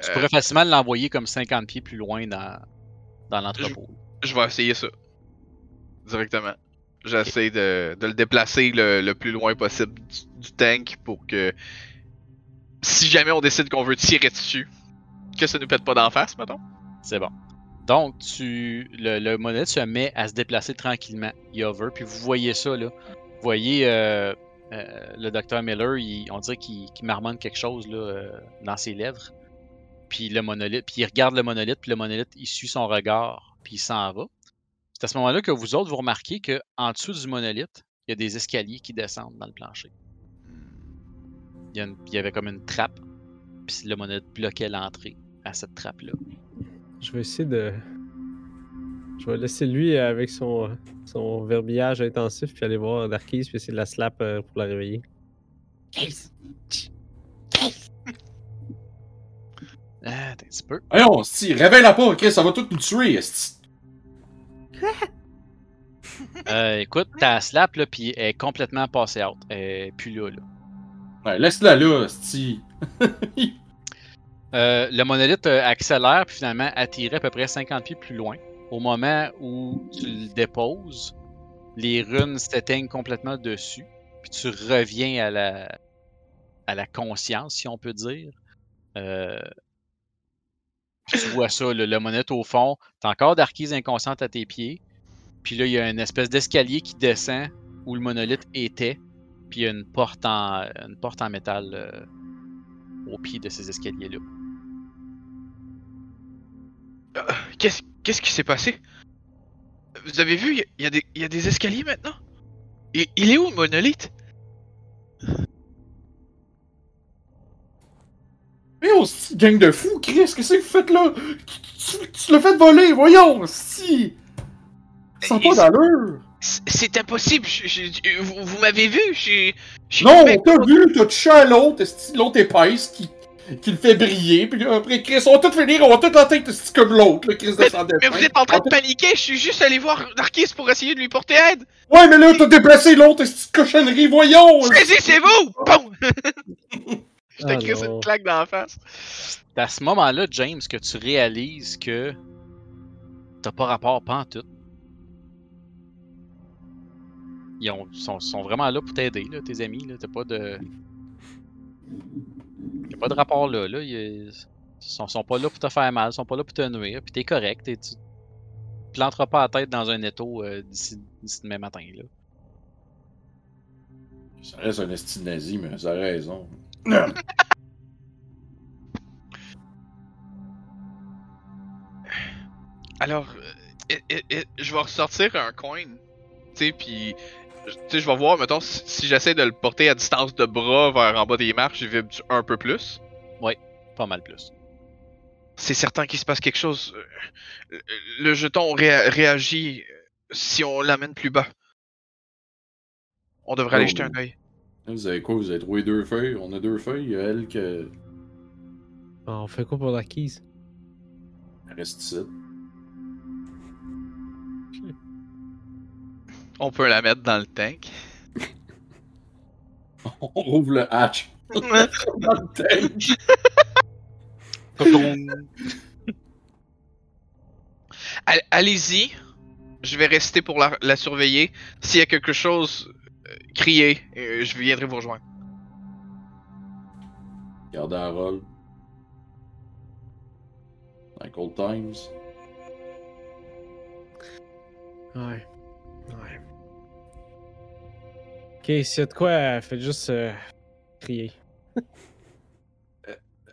Tu Euh, pourrais facilement l'envoyer comme 50 pieds plus loin dans, dans l'entrepôt. Je vais essayer ça. Directement. J'essaie de, de le déplacer le, le plus loin possible du, du tank pour que si jamais on décide qu'on veut tirer dessus, que ça nous pète pas d'en face, mettons. C'est bon. Donc, le, le monolithe se met à se déplacer tranquillement. Il puis vous voyez ça, là. Vous voyez euh, euh, le docteur Miller, il- on dirait qu'il marmonne quelque chose euh, dans ses lèvres. Puis le monolithe, puis il regarde le monolithe, puis le monolithe, il suit son regard, puis il s'en va. C'est à ce moment-là que vous autres, vous remarquez que en dessous du monolithe, il y a des escaliers qui descendent dans le plancher. Il y, il y avait comme une trappe puis le monolithe bloquait l'entrée à cette trappe-là. Je vais essayer de. Je vais laisser lui avec son, son verbillage intensif, puis aller voir Darkis, puis essayer de la slap euh, pour la réveiller. Ah, attends un petit peu. Voyons, esti, réveille-la pas, Chris, ça va tout nous tuer, esti. Euh, écoute, ta slap, là, puis elle est complètement passée out. Elle est plus là, là. Ouais, laisse-la là, esti. Euh, le monolithe euh, accélère, puis finalement attirait à peu près 50 pieds plus loin. Au moment où tu le déposes, les runes s'éteignent complètement dessus, puis tu reviens à la, à la conscience, si on peut dire. Euh, puis tu vois ça, le, le monolithe au fond, t'as encore d'arquise inconsciente à tes pieds, puis là, il y a une espèce d'escalier qui descend où le monolithe était, puis il y a une porte en, une porte en métal au pied de ces escaliers-là. Qu'est-ce qu'est-ce qui s'est passé? Vous avez vu, il y a- y, des- il y a des escaliers maintenant? Il, il est où le monolithe? Mais oh, esti, gang de fous, Chris, qu'est-ce que vous faites là? Tu, tu- tu l'as fait voler, voyons, si! Et pas d'allure! C'est- impossible, je- je- vous, vous m'avez vu je je Non, tombé- t'as vu, t'as touché à l'autre, l'autre épaisse qui, qui le fait briller, puis là, après, Chris, on va tout finir, on va tout en tête, comme l'autre, le Chris de Mais vous êtes en train de paniquer, je suis juste allé voir Narkis pour essayer de lui porter aide Ouais, mais là, t'as déplacé l'autre, de cochonnerie, voyons! Saisissez-vous Bon Je te Ah crisse une claque dans la face. C'est à ce moment-là, James, que tu réalises que t'as pas rapport pas en tout. Ils ont- sont, sont vraiment là pour t'aider, là, tes amis. Là. T'as pas de. Y'a pas de rapport là. là. Ils sont, sont pas là pour te faire mal, ils sont pas là pour te nuire. Puis t'es correct. t'es- tu planteras pas la tête dans un étau euh, d'ici demain matin. Là. Ça reste un esti nazi, mais ça a raison. Alors, euh, euh, euh, je vais ressortir un coin, tu sais, puis, tu sais, je vais voir, mettons, si, si j'essaie de le porter à distance de bras vers en bas des marches, il vibre un peu plus? Pas mal plus. C'est certain qu'il se passe quelque chose. Euh, Le, le jeton ré- réagit euh, si on l'amène plus bas. On devrait aller Oh, jeter un oui. œil. Vous avez quoi? Vous avez trouvé deux feuilles? On a deux feuilles, il y a elle que. Ah, on fait quoi pour Darkis? Elle reste ici. On peut la mettre dans le tank. On rouvre le hatch. Dans le tank. All- Allez-y. Je vais rester pour la, la surveiller. S'il y a quelque chose, euh, criez. euh, je viendrai vous rejoindre. Gardez un rôle. Like old times. Ouais. Ok, s'il y a de quoi, euh, faites juste euh, crier.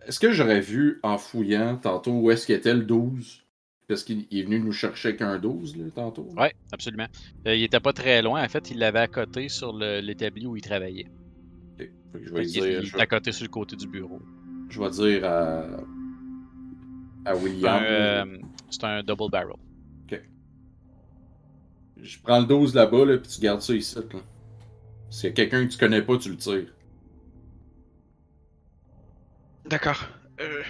Est-ce que j'aurais vu en fouillant tantôt où est-ce qu'était le 12? Parce qu'il il est venu nous chercher avec un 12 là, tantôt. Ouais, absolument. Euh, il était pas très loin. En fait, il l'avait à côté sur le- l'établi où il travaillait. Ok. Fait que je vais il, dire, il je, était vais- à côté sur le côté du bureau. je vais dire à, à C'est William. un, euh, c'est un double barrel. Je prends le 12 là-bas, là, puis tu gardes ça ici. Là. S'il y a quelqu'un que tu connais pas, tu le tires. D'accord. Euh...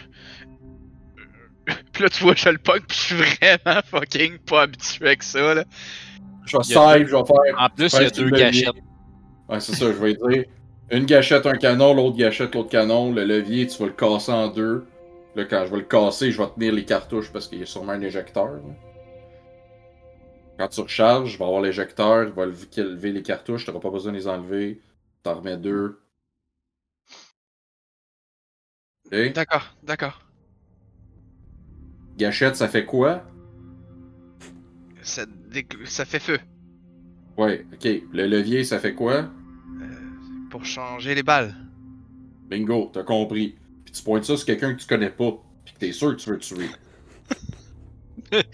euh, Puis là, tu vois, je le pogne, puis je suis vraiment fucking pas habitué avec ça, là. Je vais save, je vais faire. En plus, il y a deux gâchettes. Ouais, c'est ça, je vais dire. Une gâchette, un canon, l'autre gâchette, l'autre canon. Le levier, tu vas le casser en deux. Là, quand je vais le casser, je vais tenir les cartouches parce qu'il y a sûrement un éjecteur. là. Quand tu recharges, je vais avoir l'éjecteur, il va lever, les cartouches, t'auras pas besoin de les enlever. T'en remets deux. Ok? D'accord, d'accord. Gâchette, ça fait quoi? Ça fait feu. Ouais, ok. Le levier, ça fait quoi? Euh, pour changer les balles. Bingo, t'as compris. Puis tu pointes ça sur quelqu'un que tu connais pas, puis que t'es sûr que tu veux tuer.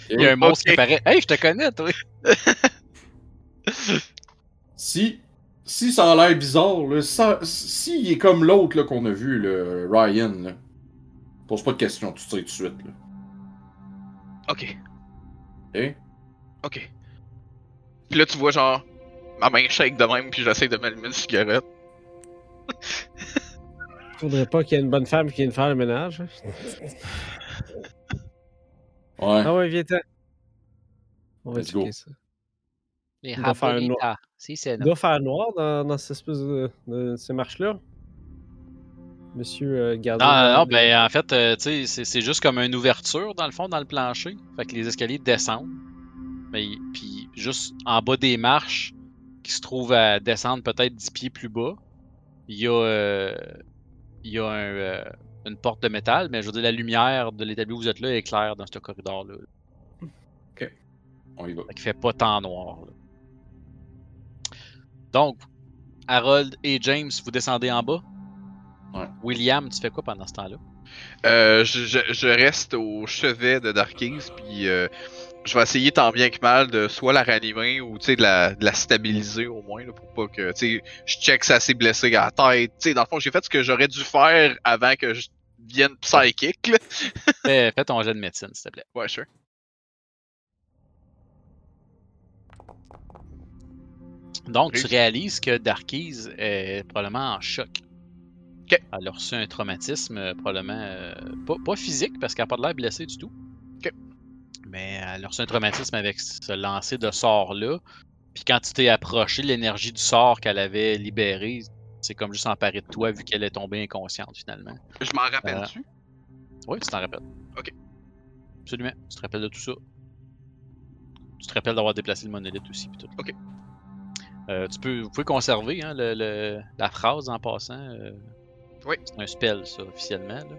Il y a un monstre qui apparaît. Hey, je te connais, toi! Si, si ça a l'air bizarre, là, ça, si il est comme l'autre là, qu'on a vu, le Ryan, là, Pose pas de questions, tu tires tout de suite. Là. Ok, Ok? ok. Puis là, tu vois genre ma main shake de même, puis j'essaie de m'allumer une cigarette. Faudrait pas qu'il y ait une bonne femme qui vienne faire le ménage. Ouais. Ah ouais, viens-t'en. On va Let's go. checker ça. Les Il doit faire un noir. Si, c'est Il doit faire noir dans, dans cette espèce de, de ces marches-là. Monsieur euh, gardien. Non, non, non, de- ben en fait, euh, tu sais, c'est- c'est juste comme une ouverture dans le fond, dans le plancher. Fait que les escaliers descendent. Mais puis juste en bas des marches, qui se trouvent à descendre peut-être 10 pieds plus bas, il y a, euh, il y a un, euh, une porte de métal, mais je veux dire, la lumière de l'établi où vous êtes là est claire dans ce corridor-là. On y va. Fait qu'il fait pas tant noir. là. Donc, Harold et James, vous descendez en bas? Ouais. William, tu fais quoi pendant ce temps-là? Euh, je, je- je reste au chevet de Darkies, puis euh, je vais essayer tant bien que mal de soit la ranimer ou tu sais, de la, de la stabiliser au moins, là, pour pas que tu sais, je check si elle s'est blessée à la tête. Tu sais, dans le fond, j'ai fait ce que j'aurais dû faire avant que je devienne psychic. Là. Fais, fais ton jet de médecine, s'il te plaît. Ouais, sure. Donc, tu réalises que Darkies est probablement en choc. Ok. Elle a reçu un traumatisme, euh, probablement euh, pas, pas physique, parce qu'elle n'a pas de l'air blessée du tout. Ok. Mais elle a reçu un traumatisme avec ce lancer de sort-là. Puis quand tu t'es approché, l'énergie du sort qu'elle avait libéré, c'est comme juste emparé de toi, vu qu'elle est tombée inconsciente finalement. Je m'en rappelle-tu? Oui, tu t'en rappelles. Ok. Absolument. Tu te rappelles de tout ça. Tu te rappelles d'avoir déplacé le monolithe aussi. Tout. Ok. Euh, tu peux, vous pouvez conserver hein, le, le- la phrase en passant. euh, Oui. C'est un spell, ça, officiellement. Là.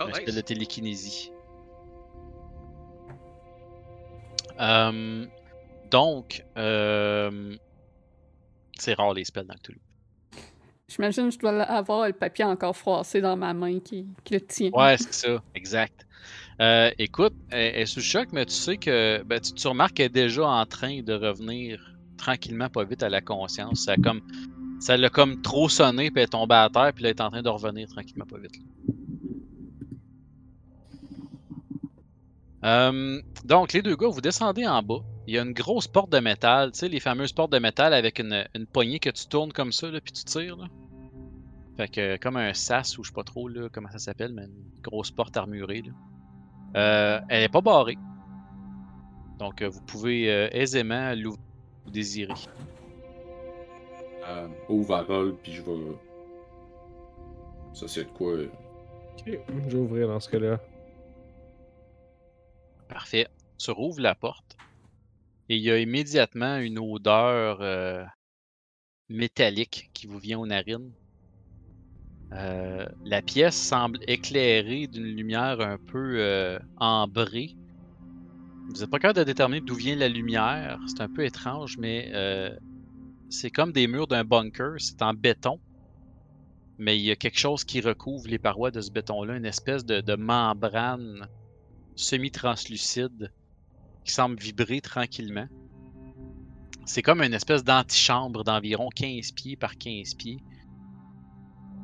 Oh, un spell de télékinésie. Euh, donc, euh, c'est rare les spells dans Cthulhu. J'imagine que je dois avoir le papier encore froissé dans ma main qui, le tient. Ouais, c'est ça, exact. Euh, écoute, elle, est sous choc, mais tu sais que ben, tu, remarques qu'elle est déjà en train de revenir tranquillement, pas vite à la conscience. Ça l'a comme trop sonné, puis elle est tombée à terre, puis elle est en train de revenir tranquillement, pas vite. Euh, donc, les deux gars, vous descendez en bas. Il y a une grosse porte de métal, tu sais, les fameuses portes de métal avec une, une poignée que tu tournes comme ça, là, puis tu tires. Là. Fait que, comme un sas, ou je sais pas trop là, comment ça s'appelle, mais une grosse porte armurée. Là. Euh, elle est pas barrée. Donc, euh, vous pouvez euh, aisément l'ouvrir si vous désirez. Euh, ouvre la roll, puis je vais. Ça, c'est de quoi. Ok, je vais ouvrir dans ce cas-là. Parfait. Tu rouvres la porte et il y a immédiatement une odeur euh, métallique qui vous vient aux narines. Euh, la pièce semble éclairée d'une lumière un peu euh, ambrée. Vous n'êtes pas capable de déterminer d'où vient la lumière. C'est un peu étrange, mais c'est comme des murs d'un bunker. C'est en béton. Mais il y a quelque chose qui recouvre les parois de ce béton-là, une espèce de membrane semi-translucide qui semble vibrer tranquillement. C'est comme une espèce d'antichambre d'environ 15 pieds par 15 pieds.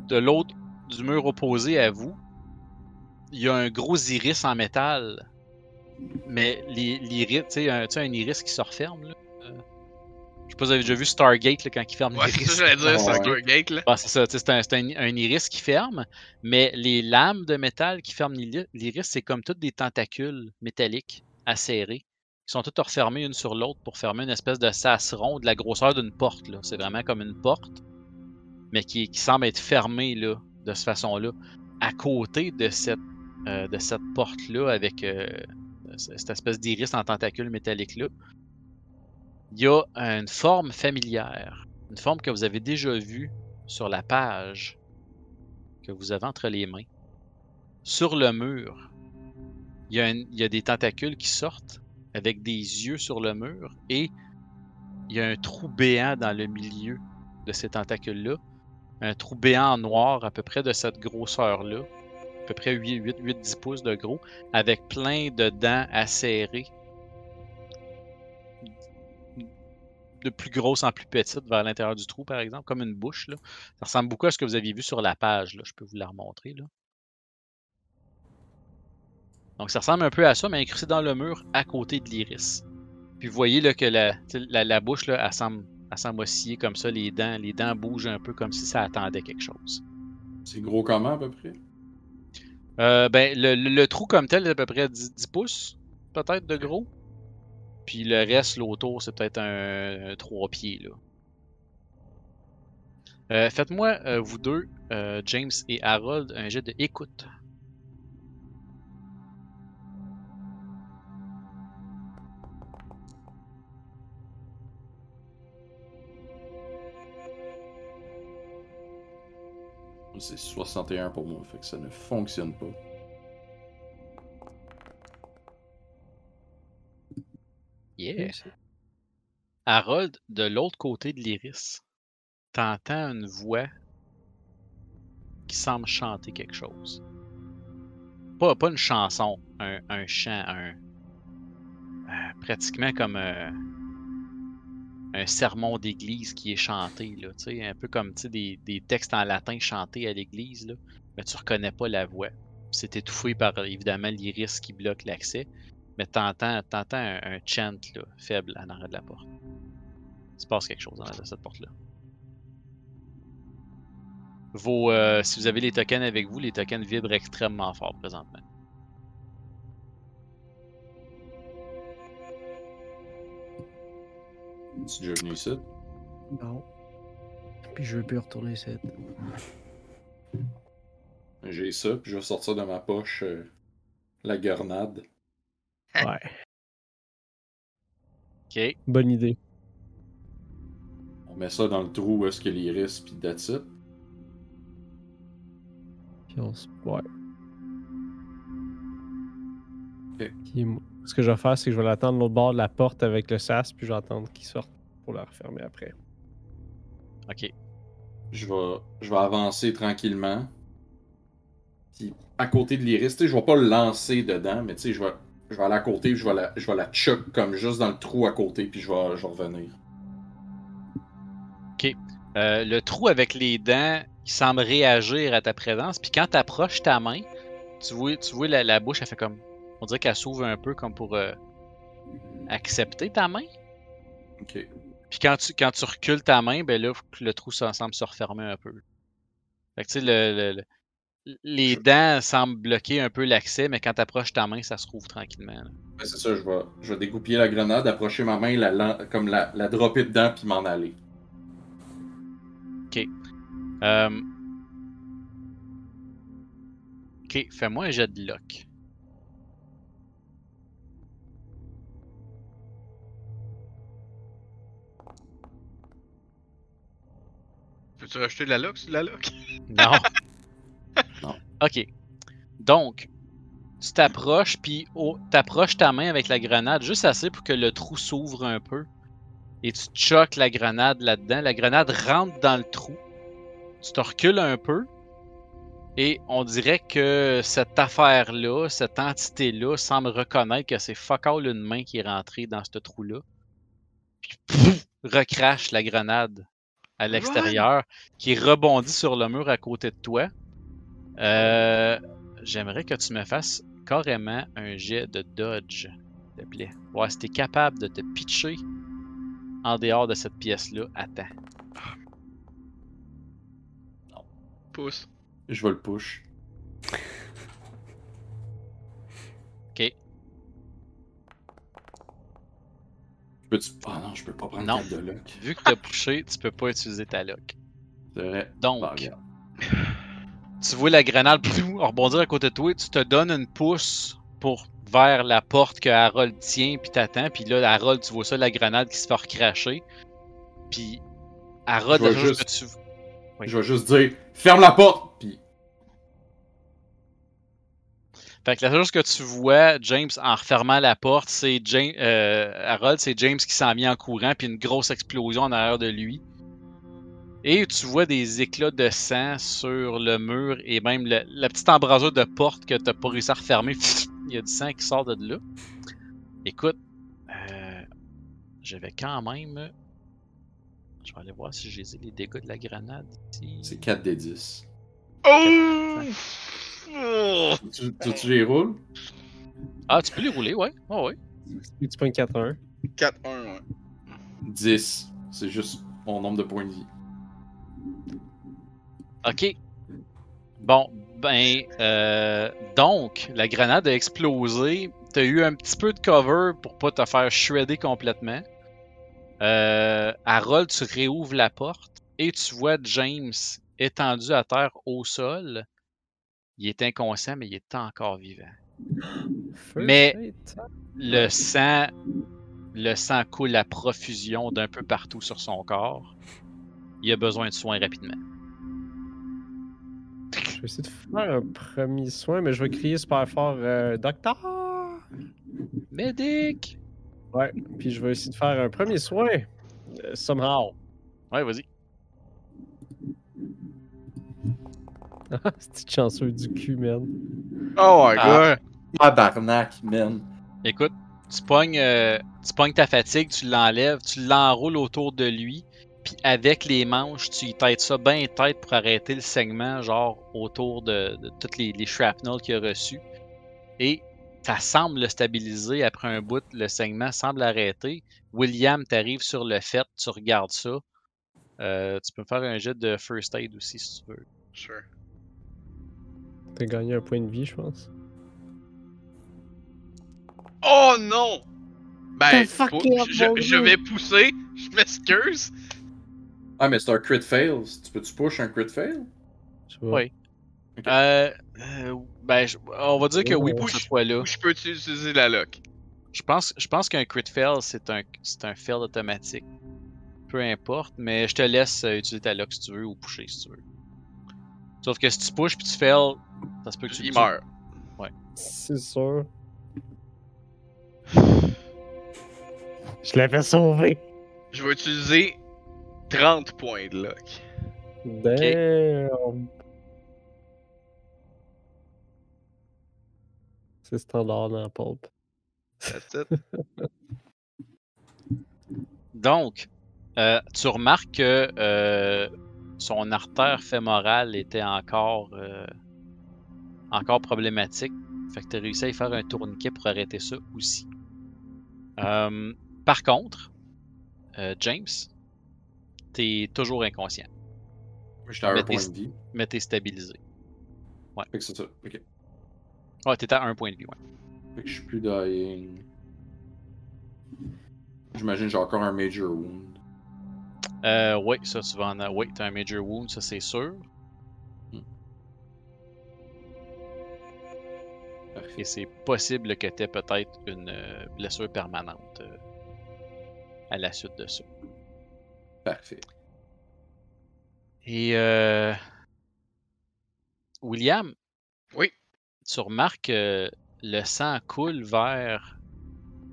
De l'autre, du mur opposé à vous, il y a un gros iris en métal. Mais l'i- l'iris, tu sais, un, tu sais, un iris qui se referme. Là. Euh, je sais pas si vous avez déjà vu Stargate là, quand il ferme Ouais, c'est l'iris. ça que j'allais dire, c'est là. C'est ça, tu sais, c'est un, c'est un- un iris qui ferme, mais les lames de métal qui ferment l'iris, c'est comme toutes des tentacules métalliques acérés qui sont toutes refermées une sur l'autre pour fermer une espèce de sas rond de la grosseur d'une porte. C'est vraiment comme une porte, mais qui, semble être fermée là, de cette façon-là. À côté de cette, euh, de cette porte-là, avec euh, cette espèce d'iris en tentacules métalliques-là, il y a une forme familière une forme que vous avez déjà vue sur la page que vous avez entre les mains. Sur le mur, il y, a des tentacules qui sortent avec des yeux sur le mur et il y a un trou béant dans le milieu de ces tentacules-là. Un trou béant noir à peu près de cette grosseur-là, à peu près 8-10 pouces de gros, avec plein de dents acérées de plus grosse en plus petite vers l'intérieur du trou, par exemple, comme une bouche. Là. Ça ressemble beaucoup à ce que vous aviez vu sur la page. Je peux vous la remontrer. Donc ça ressemble un peu à ça, mais incrusté dans le mur à côté de l'iris. Puis vous voyez là, que la, la, la bouche, là, elle semble, elle semble osciller comme ça, les dents, les dents bougent un peu comme si ça attendait quelque chose. C'est gros comment à peu près? Euh, ben, le, le- le trou comme tel est à peu près 10, 10 pouces, peut-être de gros. Puis le reste, l'autour, c'est peut-être un, un 3 pieds, là. Euh, Faites-moi, euh, vous deux, James et Harold, un jet de écoute. C'est 61 pour moi, fait que ça ne fonctionne pas. Yeah! Harold, de l'autre côté de l'iris, t'entends une voix qui semble chanter quelque chose. Pas, pas une chanson, un, un chant, un. euh, pratiquement comme euh, un sermon d'église qui est chanté, là, un peu comme des, des textes en latin chantés à l'église, mais tu reconnais pas la voix. C'est étouffé par évidemment l'iris qui bloque l'accès, mais t'entends, t'entends un, chant là, faible en arrière de la porte. Il se passe quelque chose de cette porte-là. Vos, euh, si vous avez les tokens avec vous, les tokens vibrent extrêmement fort présentement. Tu es déjà venu ici? Non. Puis je veux plus retourner ici. J'ai ça, puis je vais sortir de ma poche euh, la grenade. Ouais. Ok. Bonne idée. On met ça dans le trou où est-ce que l'iris, puis that's it. Puis on se. Ouais. Ok. Puis ce que je vais faire, c'est que je vais l'attendre de l'autre bord de la porte avec le sas, puis je vais attendre qu'il sorte pour la refermer après. Ok. Je vais, je vais avancer tranquillement. Puis à côté de l'iris, tu sais, je vais pas le lancer dedans, mais tu sais, je vais, je vais aller à côté, puis je vais la, je vais la chuck comme juste dans le trou à côté, puis je vais, je vais revenir. Euh, le trou avec les dents qui semble réagir à ta présence, puis quand tu approches ta main, tu vois, tu vois la, la bouche, elle fait comme. On dirait qu'elle s'ouvre un peu comme pour euh, accepter ta main. Ok. Puis quand tu, quand tu recules ta main, ben là, le trou semble se refermer un peu. Fait que tu sais, le, le- le- les Je- dents semblent bloquer un peu l'accès, mais quand tu approches ta main, ça se rouvre tranquillement. Ouais, c'est ça, je vais, je vais dégoupiller la grenade, approcher ma main, la, comme la, la dropper dedans, puis m'en aller. Euh, Ok, fais-moi un jet de lock. Peux-tu rajouter de la lock sur de la lock? Non. Non. Ok. Donc, tu t'approches, puis oh, t'approches ta main avec la grenade juste assez pour que le trou s'ouvre un peu. Et tu choques la grenade là-dedans. La grenade rentre dans le trou. Tu te recules un peu. Et on dirait que cette affaire-là, cette entité-là, semble reconnaître que c'est fuck all une main qui est rentrée dans ce trou-là. Puis pouf, recrache la grenade à l'extérieur, qui rebondit sur le mur à côté de toi. Euh, J'aimerais que tu me fasses carrément un jet de dodge, s'il te plaît. Voir si t'es capable de te pitcher en dehors de cette pièce-là à temps. Pousse. Je vais le push. Peux-tu. Ah non, je peux pas prendre Non. de lock. Vu que t'as poussé, tu peux pas utiliser ta lock. C'est vrai. Donc, Bah, tu vois la grenade rebondir à côté de toi, tu te donnes une pouce pour vers la porte que Harold tient, puis t'attends, puis là, Harold, tu vois ça, la grenade qui se fait recracher. Puis Harold, la chose juste- que tu Oui. Je vais juste dire ferme la porte! Fait que la seule chose que tu vois, James, en refermant la porte, c'est James, euh, Harold, c'est James qui s'en vient en courant, puis une grosse explosion en arrière de lui. Et tu vois des éclats de sang sur le mur et même le- la petite embrasure de porte que t'as pas réussi à refermer. Il y a du sang qui sort de là. Écoute, euh, je vais quand même. Je vais aller voir si j'ai les dégâts de la grenade ici. c'est 4 des 10. Oh! Oh! Tu, tu, tu les roules? Ah, tu peux les rouler, ouais. Ouais, ouais. Puis tu pognes 4-1. 4-1, ouais. 10. C'est juste mon nombre de points de vie. Ok. Bon, ben, euh, donc, la grenade a explosé. T'as eu un petit peu de cover pour pas te faire shredder complètement. Euh, Harold, tu réouvres la porte et tu vois James étendu à terre au sol. Il est inconscient, mais il est encore vivant. Mais- Le sang, le sang coule à profusion d'un peu partout sur son corps. Il a besoin de soins rapidement. Je vais essayer de faire un premier soin, mais je vais crier super fort euh, Docteur! Medic! Ouais, puis je vais essayer de faire un premier soin. euh, somehow. Ouais, vas-y. C'est chanceux du cul, man. Oh my Ah. god. Tabarnak, man. Écoute, tu pognes, euh, tu pognes ta fatigue, tu l'enlèves, tu l'enroules autour de lui, puis avec les manches, tu y têtes ça bien tête pour arrêter le saignement, genre autour de, de toutes les, les shrapnel qu'il a reçus. Et ça semble le stabiliser après un bout, le saignement semble arrêter. William, t'arrives sur le fait, tu regardes ça. Euh, tu peux faire un jet de first aid aussi si tu veux. Sure. T'as gagné un point de vie, je pense. Oh non! Ben, faut- je, vais pousser. Je m'excuse. Ah, mais c'est un crit fail. Tu peux-tu push un crit fail? Oui. Euh, euh, ben, je- on va dire que oui pour cette fois-là. Je peux utiliser la lock? Je pense, je pense qu'un crit fail, c'est un, c'est un fail automatique. Peu importe, mais je te laisse euh, utiliser ta lock si tu veux ou pusher si tu veux. Sauf que si tu pushes puis tu fails, ça se peut que tu Il meurt. C'est sûr. Je l'avais sauvé. Je vais utiliser 30 points de lock. Damn. C'est standard dans Pulp. That's it. Donc, euh, tu remarques que euh, son artère fémorale était encore, euh, encore problématique. Fait que tu as réussi à y faire un tourniquet pour arrêter ça aussi. Euh, par contre, euh, James, t'es toujours inconscient, J'étais à un point de vie. mais t'es stabilisé. Fait que c'est ça. Ok. Ouais, t'es à un point de vie, ouais. Fait que je suis plus dying. J'imagine que j'ai encore un major wound. Euh, ouais, ça, tu vas en Ouais, t'as un major wound, ça c'est sûr. Parfait. Et c'est possible que t'aies peut-être une euh, blessure permanente euh, à la suite de ça. Parfait. Et euh, William, Oui. tu remarques que le sang coule vers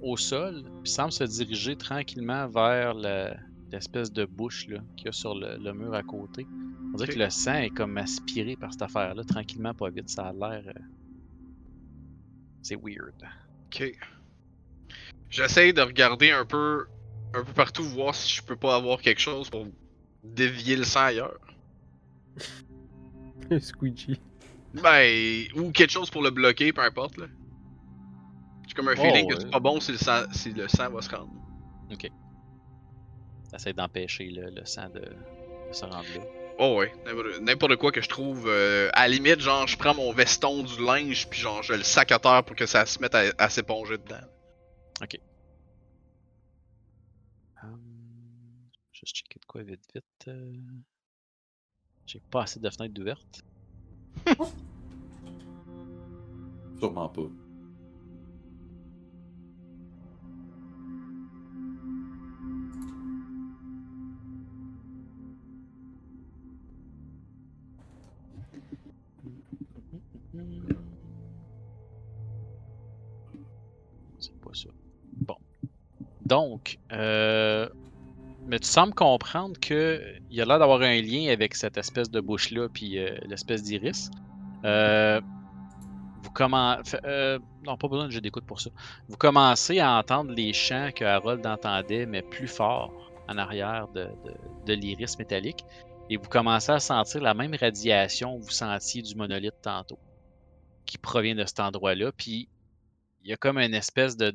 au sol, puis semble se diriger tranquillement vers le- l'espèce de bouche là, qu'il y a sur le, le mur à côté. On dirait que le sang est comme aspiré par cette affaire-là, tranquillement, pas vite. Ça a l'air. C'est weird. Ok. J'essaye de regarder un peu, un peu partout, voir si je peux pas avoir quelque chose pour dévier le sang ailleurs. Squeegee. Ben, ou quelque chose pour le bloquer, peu importe là. J'ai comme un Oh, feeling que ouais. c'est pas bon si le sang, si le sang va se rendre. Essaye d'empêcher le, le sang de, de se rendre là. Oh ouais, n'importe- quoi que je trouve. euh, à la limite, genre, je prends mon veston du linge, puis genre, je le sac à terre pour que ça se mette à, à s'éponger dedans. Hum, juste checker de quoi vite vite. euh. J'ai pas assez de fenêtres ouvertes. Sûrement pas. Donc, euh, mais tu sembles comprendre que il y a l'air d'avoir un lien avec cette espèce de bouche-là puis euh, l'espèce d'iris. Euh, vous commencez... non, pas besoin d'écoute pour ça. Vous commencez à entendre les chants que Harold entendait, mais plus fort en arrière de, l'iris métallique. Et vous commencez à sentir la même radiation que vous sentiez du monolithe tantôt, qui provient de cet endroit-là. Puis il y a comme une espèce de,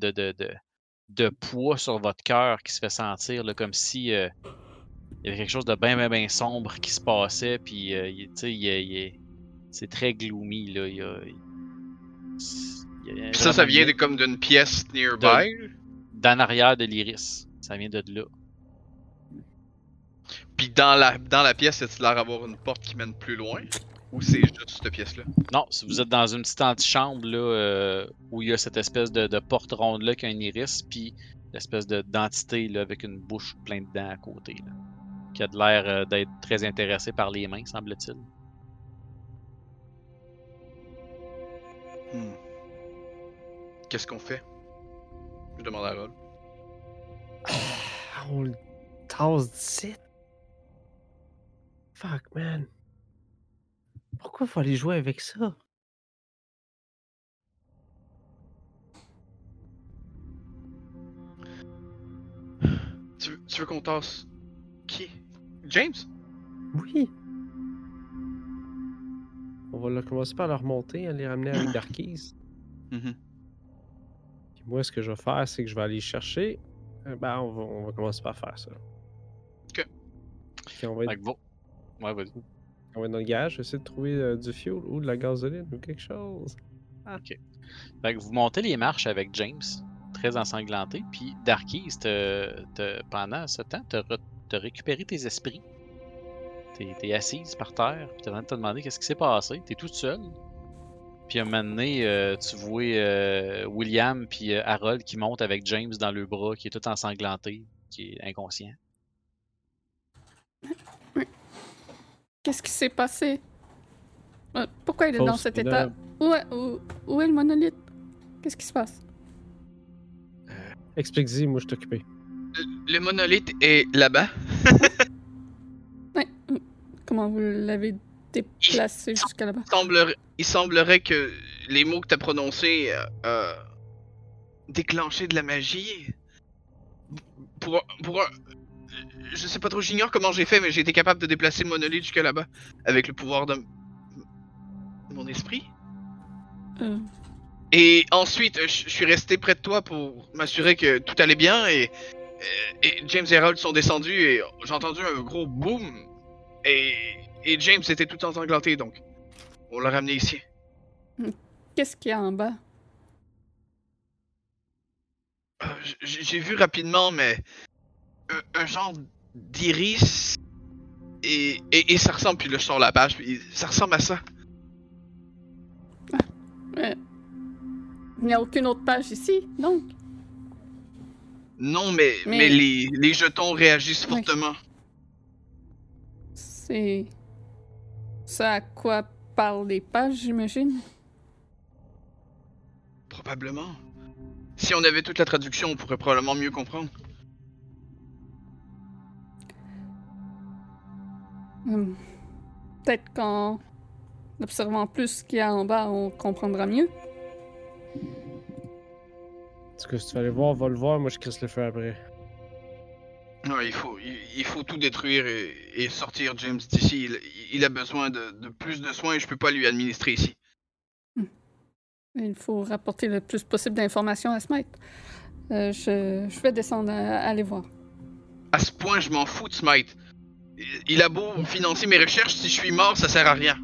de poids sur votre cœur qui se fait sentir, là, comme si euh, il y avait quelque chose de bien, bien, bien sombre qui se passait, puis euh, il- tu sais, il y y c'est très gloomy, là. Il y y ça, ça vient de, comme d'une pièce nearby? d'en arrière de l'iris. Ça vient de là. Puis dans la, dans la pièce, est-il l'air d'avoir une porte qui mène plus loin? Ou c'est juste cette pièce-là? Non, si vous êtes dans une petite antichambre là, euh, où il y a cette espèce de, de porte ronde là qui a un iris, puis l'espèce de d'entité là, avec une bouche pleine de dents à côté, là, qui a de l'air euh, d'être très intéressé par les mains, semble-t-il. Hmm. Qu'est-ce qu'on fait? Je demande à Rod. Ah, On le tasse d'ici. Fuck, man. Pourquoi faut aller jouer avec ça? Tu, veux- tu veux qu'on tasse qui? James? Oui. On va le commencer par le remonter, hein, les ramener avec Darkies. Mhm. Puis moi, ce que je vais faire, c'est que je vais aller chercher. Euh, ben, on va, on va commencer par faire ça. Ok. Puis on va que vous- Ouais, vas-y. Va être dans le garage, je vais essayer de trouver euh, du fuel ou de la gasoline ou quelque chose. Fait que vous montez les marches avec James, très ensanglanté, puis Darkies, te- te- pendant ce temps, t'as re- t'as récupéré tes esprits. T'es t'es assise par terre, puis t'es en train de te demander qu'est-ce qui s'est passé. T'es toute seule. Puis à un moment donné, euh, tu vois euh, William puis Harold qui montent avec James dans le bras, qui est tout ensanglanté, qui est inconscient. Qu'est-ce qui s'est passé? Euh, Pourquoi il est dans cet état? Où est, où, où est le monolithe? Qu'est-ce qui se passe? Explique-y, moi je suis occupé. Le, le monolithe est là-bas. Ouais. mm. Comment vous l'avez déplacé jusqu'à là-bas? Il semblerait, il semblerait que les mots que t'as prononcés euh, euh, déclenchaient de la magie. Pour, pour un- Je sais pas trop, j'ignore comment j'ai fait, mais j'ai été capable de déplacer le monolithe jusqu'à là-bas avec le pouvoir de, mon esprit. Euh, Et ensuite, je suis resté près de toi pour m'assurer que tout allait bien et, euh, et James et Harold sont descendus et j'ai entendu un gros boom et, et James était tout ensanglanté donc on l'a ramené ici. Qu'est-ce qu'il y a en bas? Euh, J'ai vu rapidement, mais un, un genre d'iris et, et, et ça ressemble, puis là je sors la page, puis ça ressemble à ça. Euh, il n'y a aucune autre page ici, donc. Non, mais, mais... Mais- les, les jetons réagissent fortement. C'est. Ça à quoi parlent les pages, j'imagine? Probablement. Si on avait toute la traduction, on pourrait probablement mieux comprendre. Hum. Peut-être qu'en observant plus ce qu'il y a en bas, on comprendra mieux. En tout cas, si tu vas aller voir, va le voir, moi je crisse le feu après. Ouais, il faut, il, il faut tout détruire et, et sortir James d'ici. Il, il a besoin de, de plus de soins et je peux pas lui administrer ici. Il faut rapporter le plus possible d'informations à Smite. Euh, je, je vais descendre à, aller voir. À ce point, je m'en fous de Smite. Il- Il a beau financer mes recherches, si je suis mort, ça sert à rien.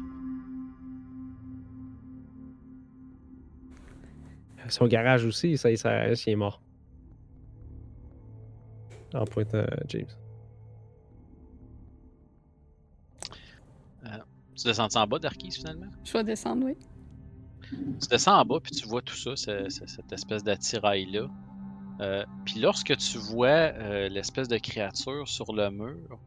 Son garage aussi, ça, il sert à rien s'il est mort. En pointant à James. Tu descends en bas, Darkies, finalement? Je vais descendre, oui. Tu descends en bas, puis tu vois tout ça, ce- ce- cette espèce d'attirail-là. Euh, puis lorsque tu vois euh, l'espèce de créature sur le mur,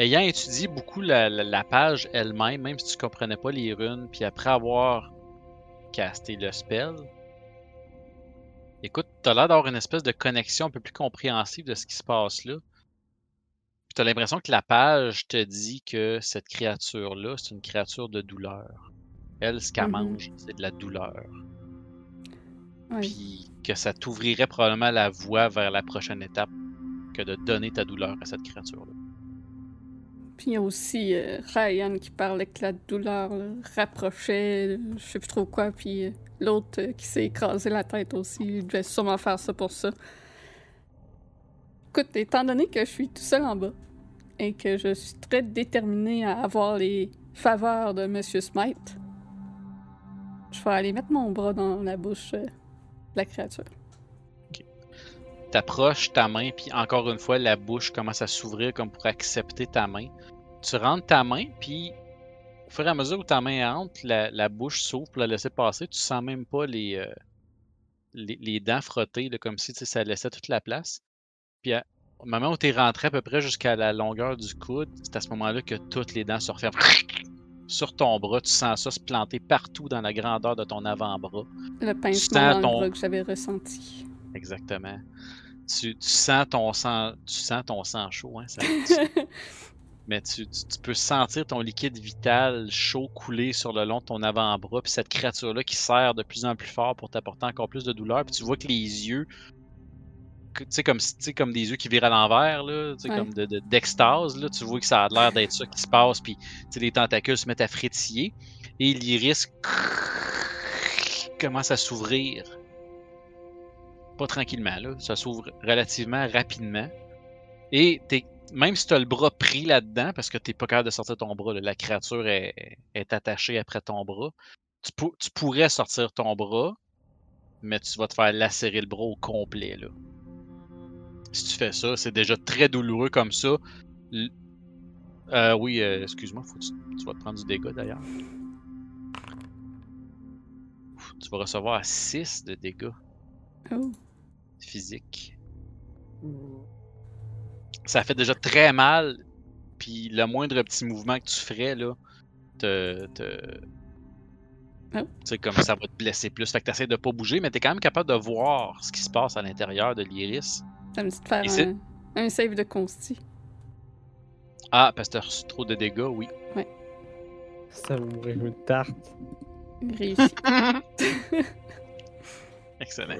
ayant étudié beaucoup la, la- la page elle-même, même si tu comprenais pas les runes, puis après avoir casté le spell, écoute, t'as l'air d'avoir une espèce de connexion un peu plus compréhensive de ce qui se passe là. Puis t'as l'impression que la page te dit que cette créature-là, c'est une créature de douleur. Elle, ce qu'elle Mhm. mange, c'est de la douleur. Oui. Puis que ça t'ouvrirait probablement la voie vers la prochaine étape que de donner ta douleur à cette créature-là. Puis il y a aussi euh, Ryan qui parlait que la douleur rapprochait, je sais plus trop quoi. Puis euh, l'autre euh, qui s'est écrasé la tête aussi, il devait sûrement faire ça pour ça. Écoute, étant donné que je suis tout seul en bas et que je suis très déterminé à avoir les faveurs de Monsieur Smite, je vais aller mettre mon bras dans la bouche de la créature. T'approches ta main, puis encore une fois, la bouche commence à s'ouvrir comme pour accepter ta main. Tu rentres ta main, puis au fur et à mesure où ta main entre, la, la bouche s'ouvre pour la laisser passer. Tu sens même pas les, euh, les, les dents frottées, là, comme si ça laissait toute la place. Puis à- au moment où tu es rentré à peu près jusqu'à la longueur du coude, c'est à ce moment-là que toutes les dents se referment. Sur ton bras, tu sens ça se planter partout dans la grandeur de ton avant-bras. Le pincement dans le ton- bras que j'avais ressenti. Exactement. Tu, tu sens ton sang, tu sens ton sang chaud, hein, ça- tu- mais tu, peux sentir ton liquide vital chaud couler sur le long de ton avant-bras, puis cette créature-là qui serre de plus en plus fort pour t'apporter encore plus de douleur, puis tu vois que les yeux, tu sais comme, comme des yeux qui virent à l'envers, là, Ouais. comme de- de- d'extase, là, tu vois que ça a l'air d'être ça qui se passe, puis les tentacules se mettent à frétiller, et l'iris commence à s'ouvrir? Pas tranquillement, là. Ça s'ouvre relativement rapidement. Et même si tu as le bras pris là-dedans, parce que t'es pas capable de sortir ton bras, la créature est, attachée après ton bras, tu, pou- tu pourrais sortir ton bras, mais tu vas te faire lacérer le bras au complet. Là. Si tu fais ça, c'est déjà très douloureux comme ça. Euh, oui, euh, excuse-moi, tu, tu vas te prendre du dégât d'ailleurs. Tu vas recevoir 6 de dégâts Oh. Physiques. Ça fait déjà très mal. Puis le moindre petit mouvement que tu ferais, là, te. te... Oh. Tu sais, comme ça va te blesser plus. Fait que t'essaies de pas bouger, mais t'es quand même capable de voir ce qui se passe à l'intérieur de l'iris. Ça me dit de faire un, un save de consti. Ah, parce que t'as reçu trop de dégâts, oui. Ça va mourir une tarte. Réussi. Excellent.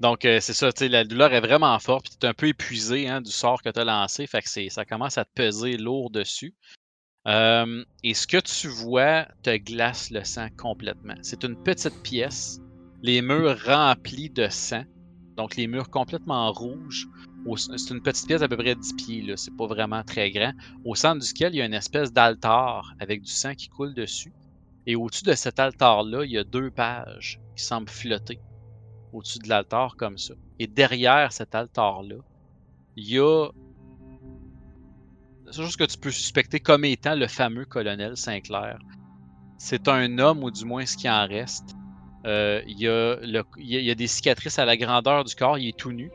Donc, euh, c'est ça, la douleur est vraiment forte, puis tu es un peu épuisé hein, du sort que tu as lancé, fait que ça commence à te peser lourd dessus. Euh, et ce que tu vois te glace le sang complètement. C'est une petite pièce, les murs remplis de sang, donc les murs complètement rouges. C'est une petite pièce d'à peu près 10 pieds, c'est pas vraiment très grand, au centre duquel il y a une espèce d'altar avec du sang qui coule dessus. Et au-dessus de cet altar-là, il y a deux pages qui semblent flotter au-dessus de l'altar comme ça. Et derrière cet altar-là, il y a. C'est juste que tu peux suspecter comme étant le fameux colonel Sinclair. C'est un homme, ou du moins ce qui en reste. Euh, il, y a y des cicatrices à la grandeur du corps, il est tout nu.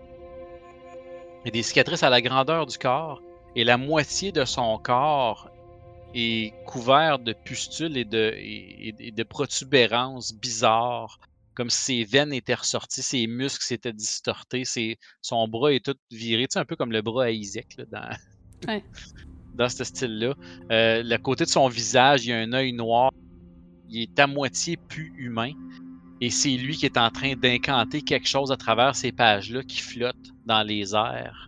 Il y a des cicatrices à la grandeur du corps, et la moitié de son corps est couvert de pustules et- et de protubérances bizarres comme si ses veines étaient ressorties, ses muscles s'étaient distortés, ses- son bras est tout viré, tu sais, un peu comme le bras à Isaac là, dans, Ouais. dans ce style-là. Euh, le côté de son visage, il y a un œil noir, il est à moitié plus humain, et c'est lui qui est en train d'incanter quelque chose à travers ces pages-là qui flottent dans les airs.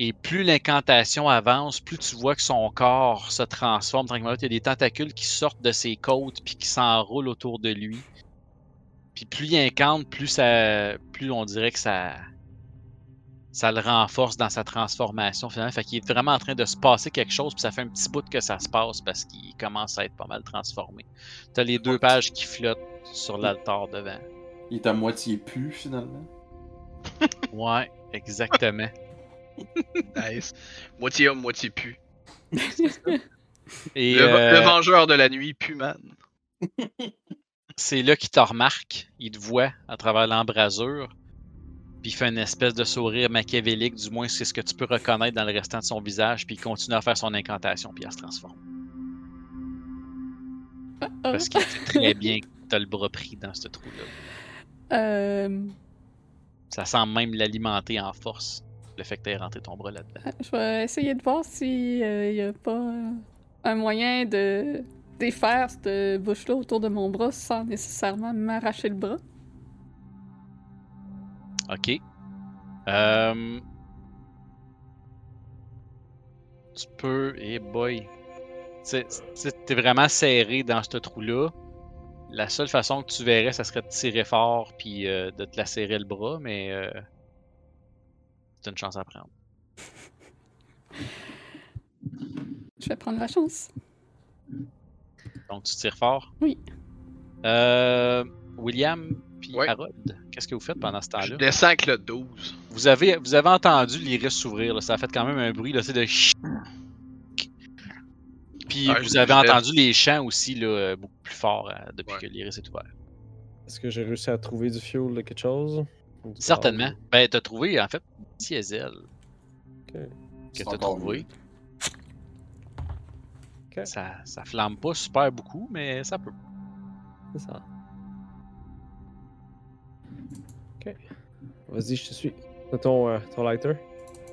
Et plus l'incantation avance, plus tu vois que son corps se transforme tranquillement. Il y a des tentacules qui sortent de ses côtes puis qui s'enroulent autour de lui. Puis plus il incante, plus ça, plus on dirait que ça, ça le renforce dans sa transformation finalement. Fait qu'il est vraiment en train de se passer quelque chose, puis ça fait un petit bout que ça se passe parce qu'il commence à être pas mal transformé. T'as les deux pages qui flottent sur l'altar devant. Il est à moitié pu, finalement. Ouais, exactement. Nice. Moitié homme, moitié pu. Et le, euh, le vengeur de la nuit, Puman. C'est là qu'il te remarque, il te voit à travers l'embrasure, puis il fait une espèce de sourire machiavélique, du moins c'est ce que tu peux reconnaître dans le restant de son visage, puis il continue à faire son incantation, puis elle se transforme. Parce qu'il sait très bien que t'as le bras pris dans ce trou-là. Euh, Ça semble même l'alimenter en force, le fait que t'aies rentré ton bras là-dedans. je vais essayer de voir s'il n'y a pas euh, un moyen de défaire cette bouche-là autour de mon bras sans nécessairement m'arracher le bras? Ok. Euh, tu peux. Et boy. Tu sais, t'es vraiment serré dans ce trou-là. La seule façon que tu verrais, ça serait de tirer fort puis euh, de te la serrer le bras, mais euh, c'est une chance à prendre. Je vais prendre la chance. Donc tu tires fort? Oui. Euh, William puis Ouais. Harold, qu'est-ce que vous faites pendant ce Je temps-là? descends avec le 12. Vous avez, vous avez entendu l'iris s'ouvrir, là. ça a fait quand même un bruit, là, c'est de ch- Puis vous je- avez je- entendu les chants aussi, là, euh, beaucoup plus fort euh, depuis Ouais. que l'iris est ouvert. Est-ce que j'ai réussi à trouver du fuel de quelque chose? Certainement. Ben, t'as trouvé, en fait, diesel Ok. que t'as trouvé. Ça, ça flamme pas super beaucoup, mais ça peut. C'est ça. Ok. Vas-y, je te suis. T'as ton, euh, ton lighter?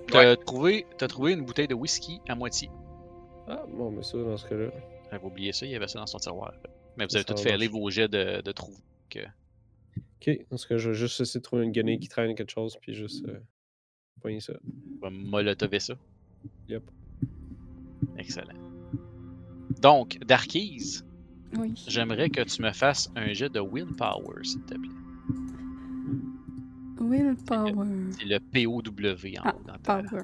T'as trouvé, t'as trouvé une bouteille de whisky à moitié. Ah, bon, mais ça, dans ce cas-là. J'avais oublié ça, il y avait ça dans son tiroir. Mais vous avez tout fait aller vos jets de, de trouver. Ok, dans ce cas, je vais juste essayer de trouver une guenille qui traîne quelque chose, puis juste. Euh, poigner ça. On va molotover ça. Yep. Excellent. Donc, Darkies, Oui. j'aimerais que tu me fasses un jet de willpower, s'il te plaît. Willpower. C'est le POW en Ah, haut dans ta... Power.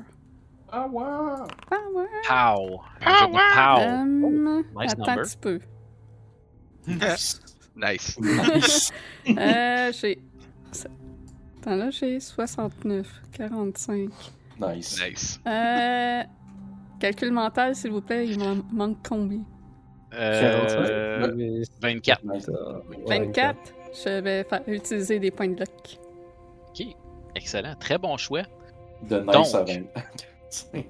Ah ouais! Power. Pow! Un jet de pow! Euh, nice attends number. un petit peu. Nice. Nice! Euh, j'ai. Attends, là, j'ai 69, 45. nice. Nice. Euh. Calcul mental, s'il vous plaît, il m'en manque combien? Euh, Mais- 24. Nice. Ouais, 24. Je vais faire utiliser des points de luck. Ok, excellent. Très bon choix. De nice Donc. 20.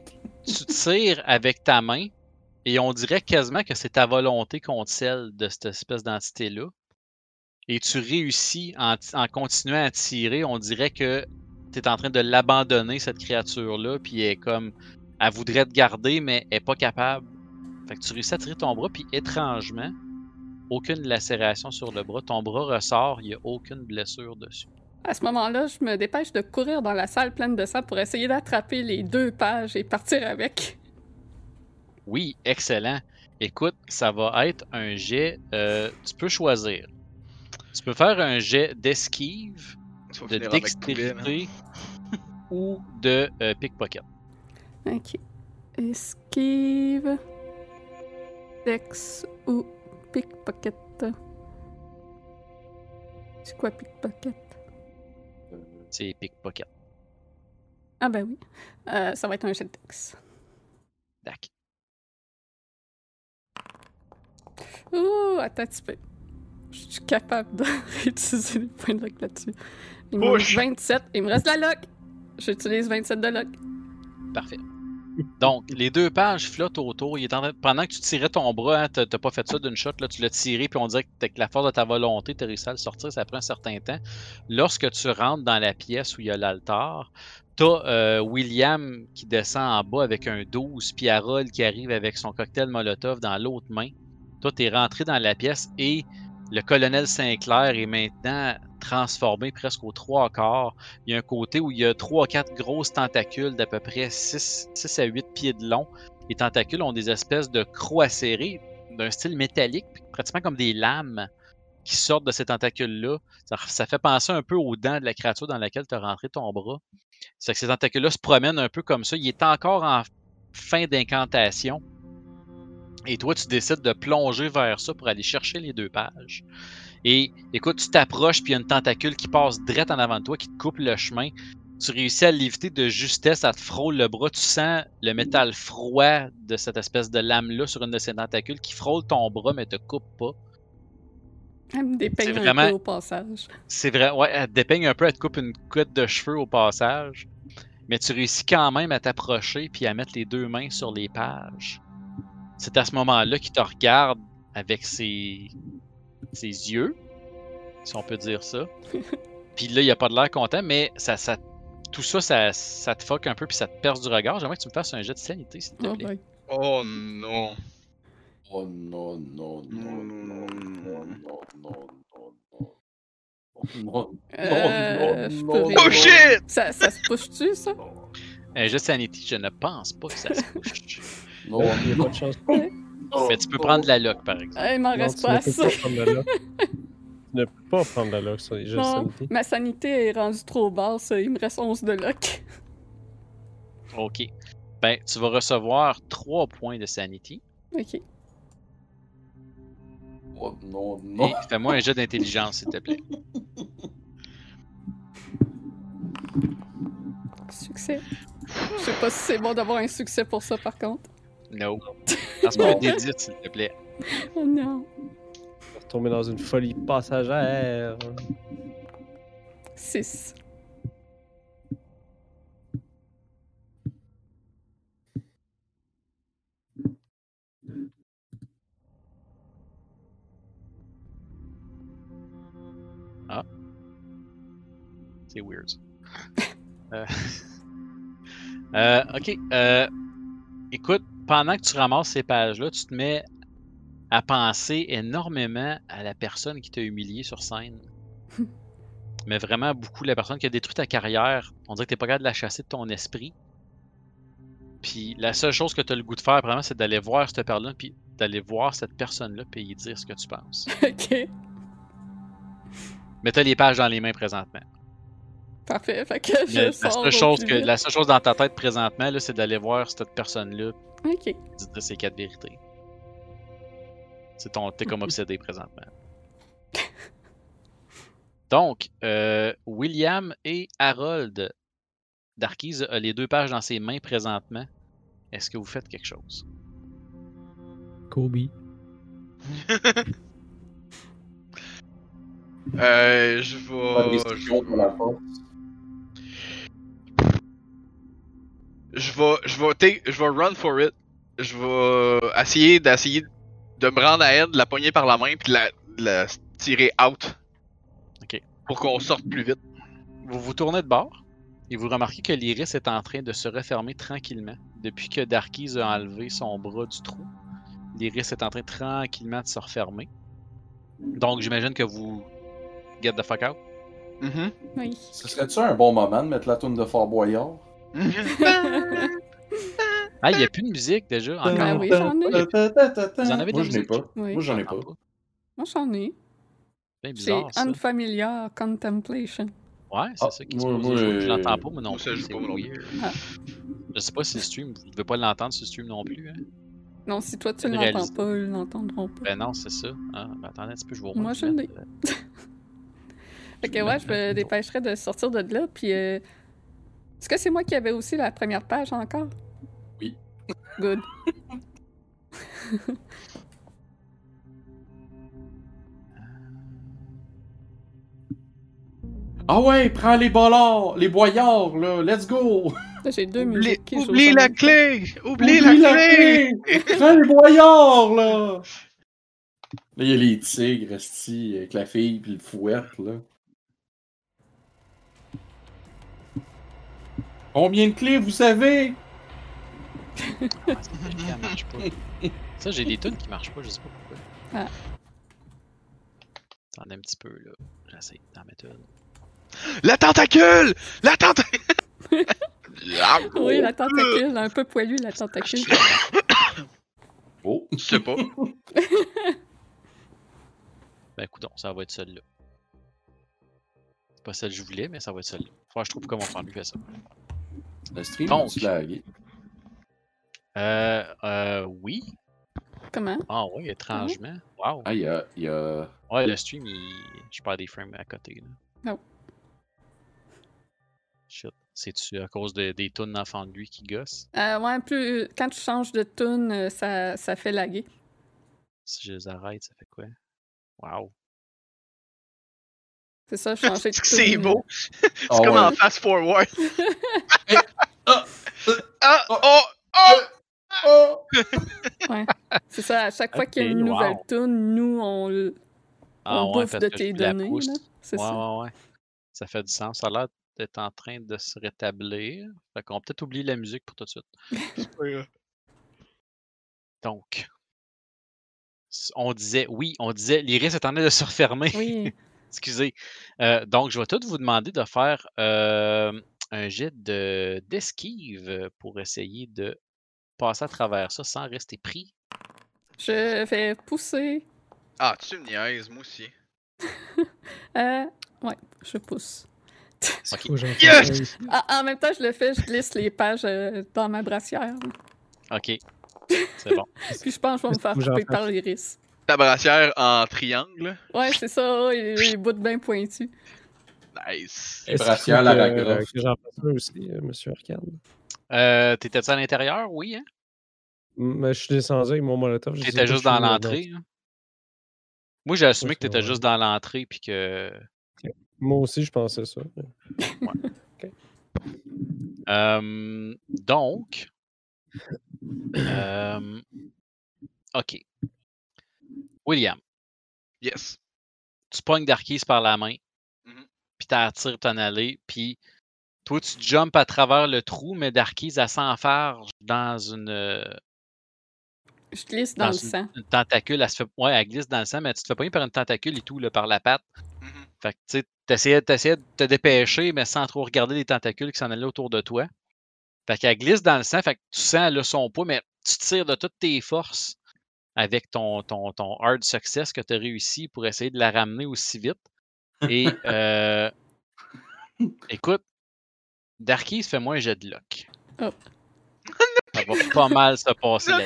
Tu tires avec ta main et on dirait quasiment que c'est ta volonté contre celle de cette espèce d'entité-là. Et tu réussis en, en continuant à tirer, on dirait que tu es en train de l'abandonner, cette créature-là, puis elle est comme. Elle voudrait te garder, mais elle est pas capable. Fait que tu réussis à tirer ton bras, puis étrangement, aucune lacération sur le bras. Ton bras ressort, il n'y a aucune blessure dessus. À ce moment-là, je me dépêche de courir dans la salle pleine de sang pour essayer d'attraper les deux pages et partir avec. Oui, excellent. Écoute, ça va être un jet. euh, tu peux choisir. Tu peux faire un jet d'esquive, de man. dextérité ou de euh, pickpocket. Ok. Esquive. Dex ou pickpocket? C'est quoi pickpocket? C'est pickpocket. Ah ben oui. Euh, ça va être un jet de Dex. Dac. Ouh, attends un petit peu. Je suis capable de réutiliser les points de luck là-dessus. Il me reste 27. Il me reste la luck. J'utilise 27 de luck. Parfait. Donc, les deux pages flottent autour. Pendant que tu tirais ton bras, hein, t'as t'as pas fait ça d'une shot, tu l'as tiré, puis on dirait que la force de ta volonté, tu as réussi à le sortir, ça prend un certain temps. Lorsque tu rentres dans la pièce où il y a l'altar, tu as William qui descend en bas avec un 12, puis Harold qui arrive avec son cocktail Molotov dans l'autre main. Toi, tu es rentré dans la pièce et le colonel Sinclair est maintenant transformé presque aux trois quarts. Il y a un côté où il y a trois, quatre grosses tentacules d'à peu près 6, 6 à 8 pieds de long. Les tentacules ont des espèces de crocs acérés d'un style métallique, pratiquement comme des lames qui sortent de ces tentacules-là. Ça, ça fait penser un peu aux dents de la créature dans laquelle tu as rentré ton bras. C'est que ces tentacules-là se promènent un peu comme ça. Il est encore en fin d'incantation. Et toi, tu décides de plonger vers ça pour aller chercher les deux pages. Et écoute, tu t'approches, puis il y a une tentacule qui passe direct en avant de toi, qui te coupe le chemin. Tu réussis à l'éviter de justesse, ça te frôle le bras. Tu sens le métal froid de cette espèce de lame-là sur une de ces tentacules qui frôle ton bras, mais te coupe pas. Elle me dépeigne C'est un vraiment- peu au passage. C'est vrai, ouais, elle te dépeigne un peu, elle te coupe une couette de cheveux au passage. Mais tu réussis quand même à t'approcher puis à mettre les deux mains sur les pages. C'est à ce moment-là qu'il te regarde avec ses, ses yeux, si on peut dire ça. puis là, il a pas de l'air content, mais ça, tout ça, ça, te fuck un peu, puis ça te perce du regard. J'aimerais que tu me fasses un jet de sanité, s'il te plaît. Oh, oh non. Oh non, non, non, non, non, non, non, non. Non, non, non, non, non. Oh shit! non, non, non, non, non, non, Un jet de non, je ne pense pas que ça se push. Non, Il n'y a pas de chance. Mais tu peux prendre la lock, par exemple. Ah, il m'en reste tu pas ne peux pas assez. prendre de lock. Tu ne peux pas prendre de lock sur les jeux de Non, ma sanité est rendue trop basse. Il me reste 11 de luck. OK. Ben, tu vas recevoir 3 points de sanity. Ok. Oh, non, non. Fais-moi un jeu d'intelligence, s'il te plaît. Succès. Je sais pas si c'est bon d'avoir un succès pour ça, par contre. No. Lance-moi un D10, s'il te plaît. Oh non. Tu vas retomber dans une folie passagère. 6. C'est weird. Euh, euh, ok. euh, écoute, pendant que tu ramasses ces pages-là, tu te mets à penser énormément à la personne qui t'a humilié sur scène. Mais vraiment beaucoup la personne qui a détruit ta carrière. On dirait que t'es pas capable de la chasser de ton esprit. Puis la seule chose que tu as le goût de faire, vraiment, c'est d'aller voir cette personne-là, puis d'aller voir cette personne-là, puis lui dire ce que tu penses. ok. Mais t'as les pages dans les mains présentement. Parfait. Fait que je la, sors seule chose que, la seule chose dans ta tête présentement, c'est d'aller voir cette personne-là Ok. dire ses quatre vérités. C'est ton, t'es comme obsédé présentement. Donc, euh, William et Harold Darkies a les deux pages dans ses mains présentement. Est-ce que vous faites quelque chose? Kobe. Euh, je vais. restriction Je vais. Je vais. Je vais run for it. Je vais essayer d'essayer de me rendre à elle, de la pogner par la main, puis de la, de la tirer out. Ok. Pour qu'on sorte plus vite. Vous vous tournez de bord et vous remarquez que l'iris est en train de se refermer tranquillement. Depuis que Darkies a enlevé son bras du trou, l'iris est en train tranquillement de se refermer. Donc j'imagine que vous get the fuck out. Mhm. Oui. Ce serait-tu un bon moment de mettre la toune de Fort Boyard? Ah, il n'y a plus de musique déjà encore. Ben oui, j'en ai. Vous en avez Moi, je n'ai pas. Oui. Moi, j'en ai pas. Moi, j'en ai. C'est C'est. Unfamiliar Contemplation. Ouais, c'est Ah, ça qui moi- se moi, pose. Je euh, l'entends pas, moi non moi, ça, plus. je C'est joue pas, moi non. Ah. Je sais pas si le stream, vous devez pas l'entendre sur le stream non plus. Hein? Non, si toi tu Une l'entends pas, ils l'entendront pas. Ben non, c'est ça. Ah, ben attendez un petit peu, je vais Moi, je l'ai. Fait que ouais, je me dépêcherais de sortir de là, puis... euh, Est-ce que c'est moi qui avais aussi la première page encore? Oui. Good. Ah ouais, prends les bollards, les boyards, là, let's go! Là, j'ai deux Oublie, oublie la clé! Oublie, la, clé! Prends les boyards, là! Là, il y a les tigres, esti, avec la fille puis le fouette, là. Combien de clés vous avez? Ça marche pas. Ça, j'ai des tunes qui marchent pas, je sais pas pourquoi. Ah. Attendez un petit peu, là. J'essaie d'en mettre une. La tentacule! La tentacule! Oui, la tentacule, un peu poilu, la tentacule. Oh! Je sais pas. Ben, écoute, ça va être celle-là. C'est pas celle que je voulais, mais ça va être celle-là. Faut que je trouve comment faire lui fait ça. Le stream Donc. a-tu lagué? Euh, euh, oui. Comment? Ah oui, étrangement. Wow. Ah, il y a, y a... Ouais, le stream, il... je perds des frames à côté. Là. Non. Shit. C'est-tu à cause de- des tunes d'enfants de lui qui gossent? Euh, ouais, plus... Quand tu changes de tune, euh, ça, ça fait laguer. Si je les arrête, ça fait quoi? Wow. C'est ça, changer de. C'est beau. C'est Ah comme ouais. en fast forward. Ah! Ah! Oh! Oh! Oh! C'est ça, à chaque fois qu'il y a une nouvelle wow. tune, nous, on, Ah on ouais, bouffe de tes données. C'est Ouais, ça. ouais, ouais. Ça fait du sens. Ça a l'air d'être en train de se rétablir. Fait qu'on va peut-être oublier la musique pour tout de suite. Donc, on disait, oui, on disait, l'iris est en train de se refermer. Oui. Excusez. Euh, donc, je vais tout vous demander de faire euh, un jet de- d'esquive pour essayer de passer à travers ça sans rester pris. Je vais pousser. Ah, tu me niaises, moi aussi. Euh, ouais, je pousse. Yes! Ah, en même temps, je le fais, je glisse les pages euh, dans ma brassière. OK. C'est bon. Puis je pense que je vais me faire couper par l'iris. Ta brassière en triangle. Ouais, c'est ça, les, les bouts bien pointus. Nice. Les brassières Croft. que j'en aussi, euh, monsieur Arcane? Euh, T'étais-tu à l'intérieur? Oui, hein? Mais je suis descendu avec mon molotov. T'étais juste dans l'entrée. hein? Moi, j'ai assumé Ouais, que t'étais ouais. juste dans l'entrée puis que. donc. Moi aussi, je pensais ça. Euh, donc. euh, OK. William, Yes. tu pognes Darkis par la main, Mhm. puis t'attires ton allée, puis toi, tu jumps à travers le trou, mais Darkis, elle s'enfarge dans une, euh, Je glisse dans, dans le une, sang. une tentacule. Elle, se fait, ouais, elle glisse dans le sang, mais tu te fais pogner par une tentacule et tout, là, par la patte. Mhm. Fait que, tu sais, t'essayais, t'essayais de te dépêcher, mais sans trop regarder les tentacules qui s'en allaient autour de toi. Fait qu'elle glisse dans le sang, fait que tu sens là, son poids, mais tu tires de toutes tes forces avec ton, ton, ton hard success que tu as réussi pour essayer de la ramener aussi vite. Et euh, écoute, Darky, fais-moi un jet de luck. Oh. Ça va pas mal se passer là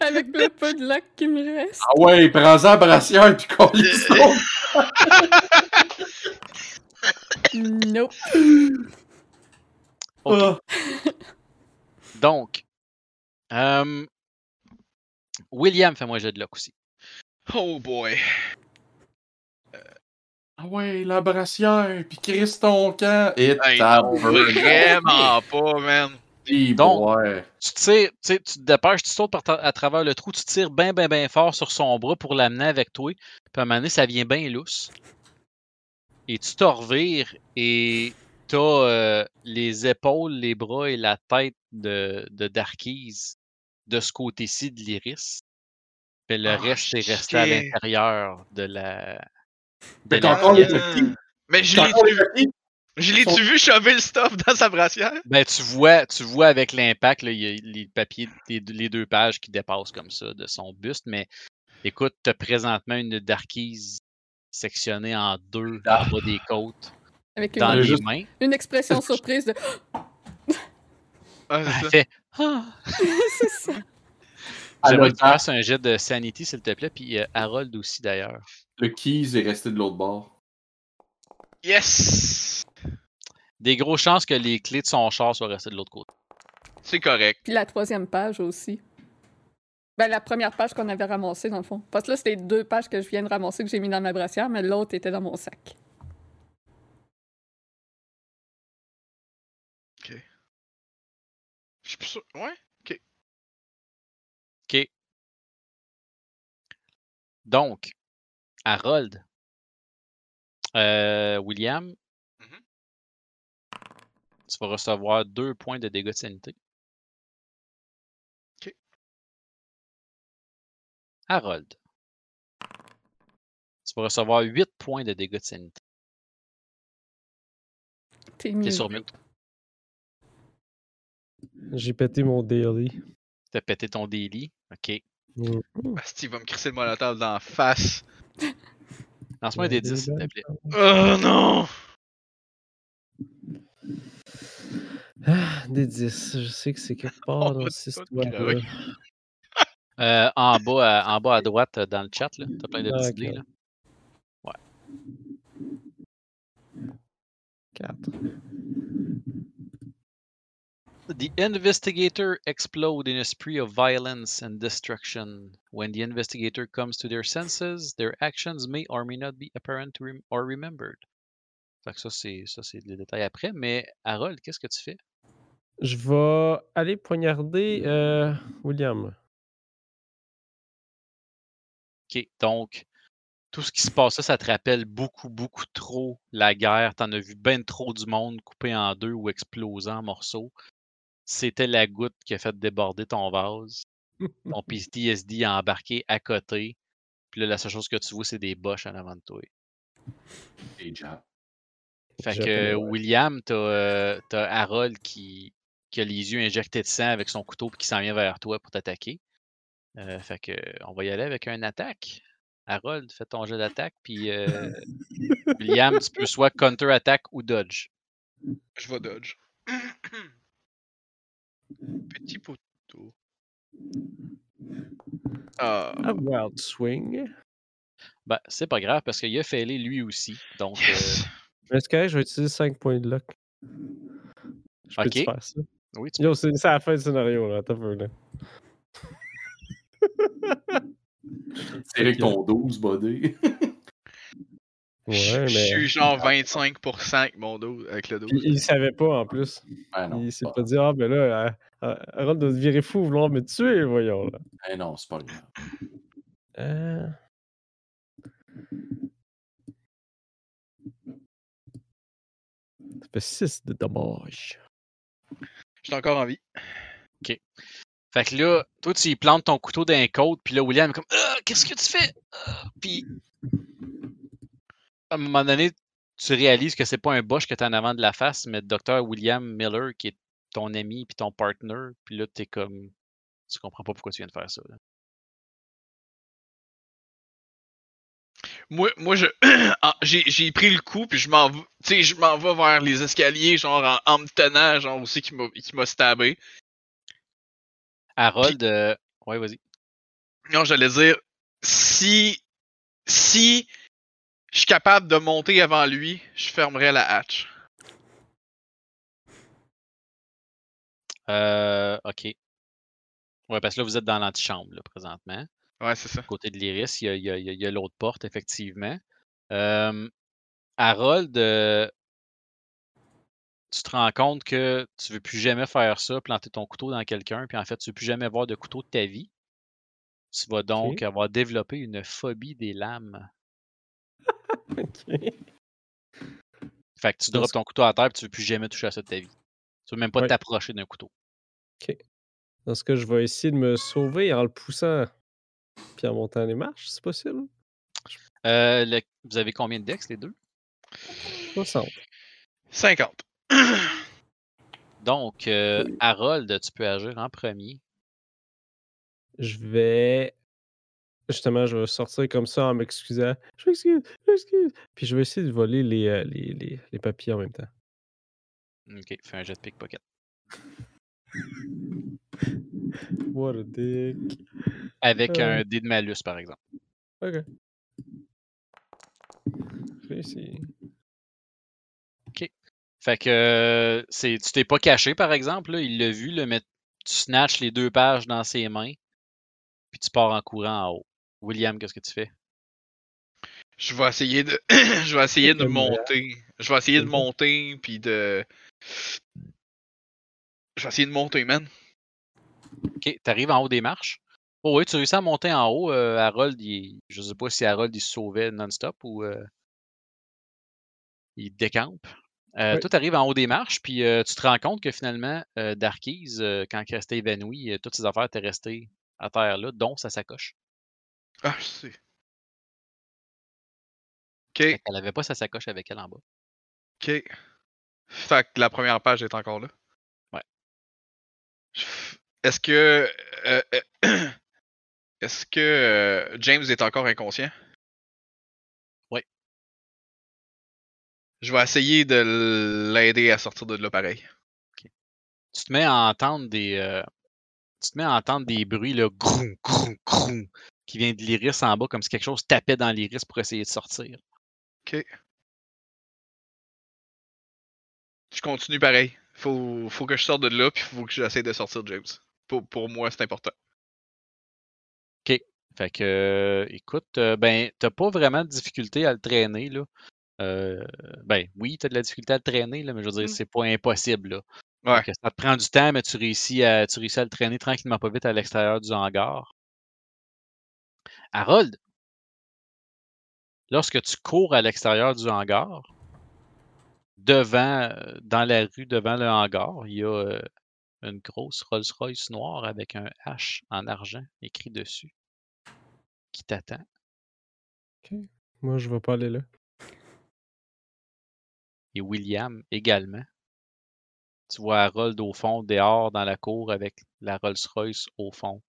Avec le peu de lac qui me reste. Ah ouais, prends-en brassière puis colle. Nope. OK. Ah. Donc, euh, William, fais-moi jet de luck aussi. Oh boy. Ah ouais, la brassière, puis Chris ton camp. Et Hey, vraiment pas, man. Donc, ouais. tu tires, tu sais, tu te dépêches, tu sautes par ta- à travers le trou, tu tires bien, bien, bien fort sur son bras pour l'amener avec toi. Puis à un moment donné, ça vient bien lousse. Et tu te revires et t'as euh, les épaules, les bras et la tête de, de Darkise de ce côté-ci de l'iris. Puis le Ah, reste est resté à l'intérieur de la. de Mais encore les petits. Mais je l'ai petits. je l'ai-tu vu shover le stuff dans sa brassière? Ben, tu vois, tu vois avec l'impact, il y a les papiers, les, deux- les deux pages qui dépassent comme ça de son buste, mais écoute, tu as présentement une darkise sectionnée en deux en Ah. bas des côtes, Avec dans une, les juste- mains. une expression surprise de Ah, c'est Elle ça. fait Ah! C'est ça. J'aimerais que tu fasses un jet de sanity, s'il te plaît, puis euh, Harold aussi d'ailleurs. Le keys est resté de l'autre bord. Yes! Des grosses chances que les clés de son char soient restées de l'autre côté. C'est correct. Puis la troisième page aussi. Ben, la première page qu'on avait ramassée, dans le fond. Parce que là, c'était deux pages que je viens de ramasser que j'ai mis dans ma brassière, mais l'autre était dans mon sac. Suis plus sûr. Ouais? OK. Donc, Harold, euh, William, Mhm. tu vas recevoir deux points de dégâts de sanité. OK. Harold, tu vas recevoir huit points de dégâts de sanité. T'es sur mute. J'ai pété mon daily. T'as pété ton daily? OK. Mm. Il va me crisser le molotov dans la face. Lance-moi un des Ouais, 10, s'il te plaît. Oh non! Ah, des 10. Je sais que c'est quelque part dans histoire. crever. Euh, en, bas à, en bas à droite, euh, dans le chat, là. T'as plein de Ah, petits ok. dés, là. 4. The investigator explode in a spree of violence and destruction. When the investigator comes to their senses, their actions may or may not be apparent to rem- or remembered. Fait que ça, c'est ça, c'est les détails après. Mais Harold, qu'est-ce que tu fais? Je vais aller poignarder euh, William. OK, donc, tout ce qui se passe là, ça te rappelle beaucoup, beaucoup trop la guerre. T'en as vu ben trop du monde coupé en deux ou explosé en morceaux. C'était la goutte qui a fait déborder ton vase. Ton PTSD a embarqué à côté. Puis là, la seule chose que tu vois, c'est des boches en avant de toi. Déjà. Fait que. William, t'as euh, Harold qui, qui a les yeux injectés de sang avec son couteau puis qui s'en vient vers toi pour t'attaquer. Euh, fait que on va y aller avec un attaque. Harold, fais ton jeu d'attaque, puis euh, William, tu peux soit counter-attack ou dodge. Je vais dodge. Petit poteau. Ah, A wild swing. Ben, c'est pas grave parce qu'il a failé lui aussi. Donc, yes. Mais c'est correct, je vais utiliser 5 points de luck. Je peux Ok. faire ça? euh, oui, tu Yo, c'est la fin du scénario, là. Un peu, là. C'est avec ton 12, buddy. Ouais, Je mais. suis genre 25% avec mon dos, avec le dos. Il, il savait pas en plus. Ah non, il s'est pas, pas dit, ah, ben là, euh, euh, doit se virer fou, vouloir me tuer, voyons, là. eh non, c'est pas grave. Euh... Ça fait 6 de dommages. Je suis encore en vie. Fait que là, toi, tu y plantes ton couteau dans un côte, puis là, William est comme Ah, Qu'est-ce que tu fais? Ah! Puis, à un moment donné, tu réalises que c'est pas un Bosch que t'as en avant de la face, mais Dr. William Miller, qui est ton ami puis ton partner. Puis là, t'es comme. Tu comprends pas pourquoi tu viens de faire ça. là. Moi, moi je, j'ai, j'ai pris le coup, puis je m'en, v- tu sais, je m'en vais vers les escaliers, genre en, en me tenant, genre aussi qui m'a, qui m'a stabé. Harold, euh, ouais, vas-y. Non, j'allais dire, si, si je suis capable de monter avant lui, je fermerai la hatch. Euh, ok. Ouais, parce que là, vous êtes dans l'antichambre, là, présentement. Ouais, c'est ça. côté de l'iris, il y a, l'autre porte, effectivement. Euh, Harold, euh, tu te rends compte que tu veux plus jamais faire ça, planter ton couteau dans quelqu'un, puis en fait, tu veux plus jamais voir de couteau de ta vie. Tu vas donc avoir développé une phobie des lames. Ok. Fait que tu drops ton couteau à terre, puis tu veux plus jamais toucher à ça de ta vie. Tu veux même pas Ouais. t'approcher d'un couteau. Dans ce cas, je vais essayer de me sauver en le poussant puis en montant les marches, c'est possible. Euh, le- vous avez combien de dex, les deux? 60. 50. Donc, euh, Harold, tu peux agir en premier. Je vais. Justement, je vais sortir comme ça en m'excusant. Je m'excuse, je m'excuse. Puis je vais essayer de voler les, euh, les, les, les papiers en même temps. Ok, fais un jet de pickpocket. What a dick. Avec Euh. un dé de malus, par exemple. Ok. Vais essayer. Fait que euh, c'est, tu t'es pas caché, par exemple, là, il l'a vu, là, mais tu snatches les deux pages dans ses mains, puis tu pars en courant en haut. William, qu'est-ce que tu fais? Je vais essayer de, je vais essayer de monter. Je vais essayer de monter, puis de, je vais essayer de monter, man. Ok, t'arrives en haut des marches? Oh oui, tu réussis à monter en haut. euh, Harold, il, je sais pas si Harold il se sauvait non-stop ou euh, il décampe. Euh, Oui. Toi, t'arrives en haut des marches, puis euh, tu te rends compte que finalement, euh, Darkies, euh, quand il restait évanoui, euh, toutes ses affaires étaient restées à terre là, dont sa sacoche. Ah, je sais. Ok, qu'elle avait pas sa sacoche avec elle en bas. ok. Fait que la première page est encore là. Ouais. Est-ce que, euh, euh, est-ce que euh, James est encore inconscient? Ouais. Je vais essayer de l'aider à sortir de là pareil. tu te mets à entendre des tu te mets à entendre des bruits là groum, groum, groum, qui vient de l'iris en bas comme si quelque chose tapait dans l'iris pour essayer de sortir. Ok. Je continue pareil. Faut, faut que je sorte de là, puis faut que j'essaie de sortir James. Pour, pour moi, c'est important. Fait que euh, écoute, euh, ben t'as pas vraiment de difficulté à le traîner là. Euh, ben oui, t'as de la difficulté à le traîner là, mais je veux dire Mm. c'est pas impossible là. Ouais. Ça te prend du temps, mais tu réussis à tu réussis à le traîner tranquillement pas vite à l'extérieur du hangar. Harold, lorsque tu cours à l'extérieur du hangar, devant, euh, dans la rue devant le hangar, il y a euh, une grosse Rolls-Royce noire avec un H en argent écrit dessus qui t'attend. Moi, je vais pas aller là. et William également. Tu vois Harold au fond, dehors, dans la cour, avec la Rolls-Royce au fond,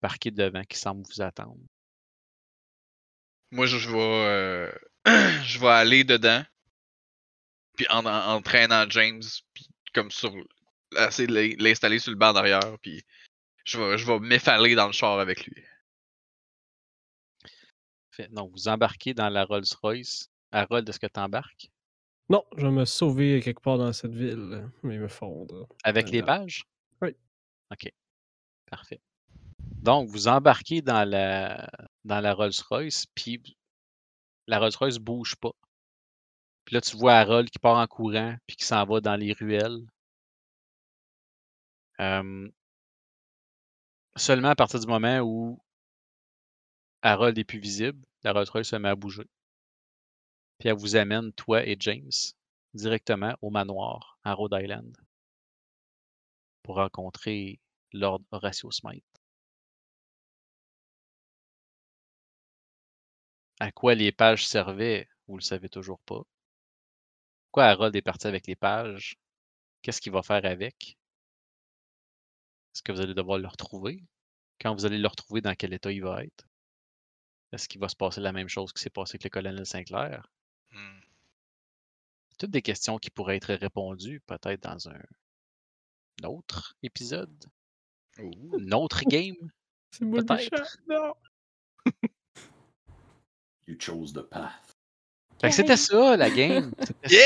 parquée devant, qui semble vous attendre. Moi, je, je vais, euh, je vais aller dedans, puis en, en, entraînant James, puis comme sur, essayer de l'in- l'installer sur le banc d'arrière, puis je vais, je vais m'effaler dans le char avec lui. Donc, vous embarquez dans la Rolls-Royce. Harold, est-ce que tu embarques? Non, je vais me sauver quelque part dans cette ville, mais me fondre. Avec les pages? oui. OK. Parfait. Donc, vous embarquez dans la, dans la Rolls-Royce, puis la Rolls-Royce bouge pas. Puis là, tu vois Harold qui part en courant, puis qui s'en va dans les ruelles. Seulement à partir du moment où Harold est plus visible, la Rolls-Royce se met à bouger. Puis elle vous amène, toi et James, directement au manoir à Rhode Island pour rencontrer Lord Horatio Smythe. À quoi les pages servaient, vous le savez toujours pas. Pourquoi Harold est parti avec les pages? Qu'est-ce qu'il va faire avec? Est-ce que vous allez devoir le retrouver? Quand vous allez le retrouver, dans quel état il va être? Est-ce qu'il va se passer la même chose qui s'est passé avec le colonel Sinclair? Hmm. Toutes des questions qui pourraient être répondues peut-être dans un autre épisode, Ouh. une autre game? C'est moi le non! You chose the path. Fait que c'était ça, la game. Yeah!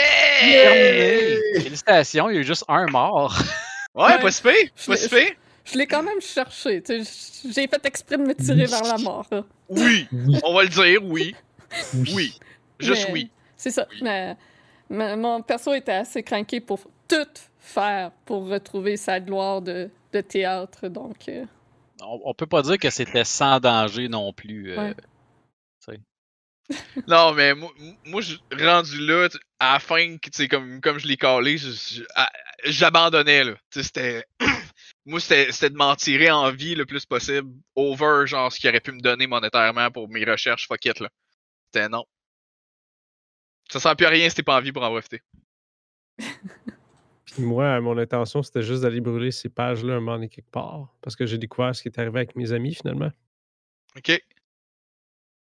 terminé. Félicitations, il y a eu juste un mort. Ouais, pas si pas l'ai- si. Je l'ai quand même cherché. J'ai fait exprès de me tirer vers la mort. là. Oui, Oui. on va le dire, oui. Oui. Juste Mais oui. C'est ça. Oui. Mais, mais mon perso était assez craqué pour tout faire pour retrouver sa gloire de, de théâtre. Donc, euh, On, on peut pas dire que c'était sans danger non plus. euh, Ouais. Non, mais moi, moi je- rendu là, à la fin, comme, comme je l'ai calé, j'abandonnais, là. C'était. moi, c'était c'était de m'en tirer en vie le plus possible, over, genre, ce qu'il aurait pu me donner monétairement pour mes recherches, fuck it, là. C'était non. Ça sert plus à rien si t'es pas en vie pour en profiter. Puis moi, mon intention, c'était juste d'aller brûler ces pages-là un moment donné quelque part. Parce que j'ai découvert ce qui est arrivé avec mes amis, finalement. Ok?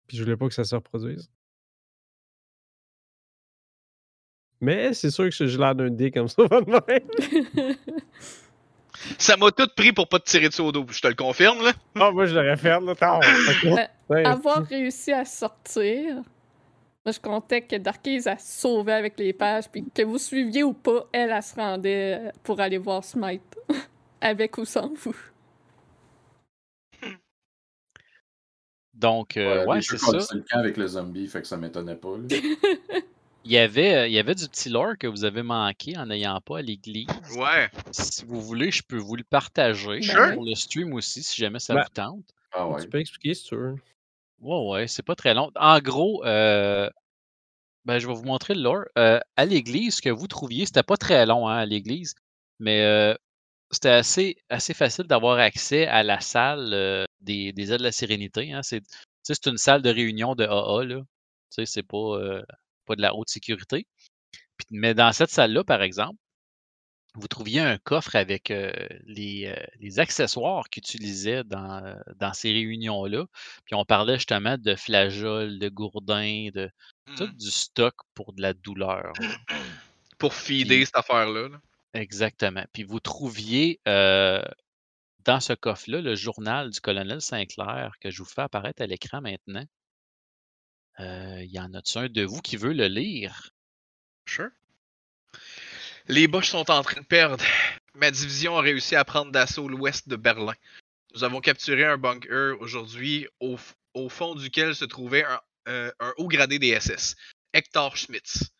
Puis je voulais pas que ça se reproduise. Mais c'est sûr que j'ai l'air d'un dé comme ça. même. Ça m'a tout pris pour pas te tirer dessus au dos, je te le confirme, là. Ah, moi, je l'aurais fait, là. Euh, Ouais. avoir réussi à sortir, moi, je comptais que Darkies a sauvé avec les pages, puis que vous suiviez ou pas, elle, elle se rendait euh, pour aller voir Smite. avec ou sans vous. Donc, euh, ouais, déjà c'est ça. le camp avec le zombie, fait que ça m'étonnait pas. Il y, avait, euh, il y avait du petit lore que vous avez manqué en n'ayant pas à l'église. Ouais. Si vous voulez, je peux vous le partager Sure. pour le stream aussi, si jamais ça Ben, vous tente. Ah ouais. Tu peux expliquer si tu veux. Ouais, ouais, c'est pas très long. En gros, euh, ben, je vais vous montrer le lore. Euh, à l'église, ce que vous trouviez, c'était pas très long hein, à l'église, mais euh, c'était assez, assez facile d'avoir accès à la salle euh, des, des ailes de la sérénité. Hein. C'est, c'est une salle de réunion de AA, là. C'est pas, euh, pas de la haute sécurité. Puis- mais dans cette salle-là, par exemple, vous trouviez un coffre avec euh, les, euh, les accessoires qu'ils utilisaient dans, dans ces réunions-là. Puis on parlait justement de flageoles, de gourdins, de tout Hmm. du stock pour de la douleur. Pour feeder Puis- cette affaire-là. là. Exactement. Puis vous trouviez euh, dans ce coffre-là le journal du colonel Sinclair que je vous fais apparaître à l'écran maintenant. Euh, y en a-tu un de vous qui veut le lire? Sure. Les Boches sont en train de perdre. Ma division a réussi à prendre d'assaut l'ouest de Berlin. Nous avons capturé un bunker aujourd'hui au fond duquel se trouvait un, euh, un haut gradé des SS, Hector Schmitz.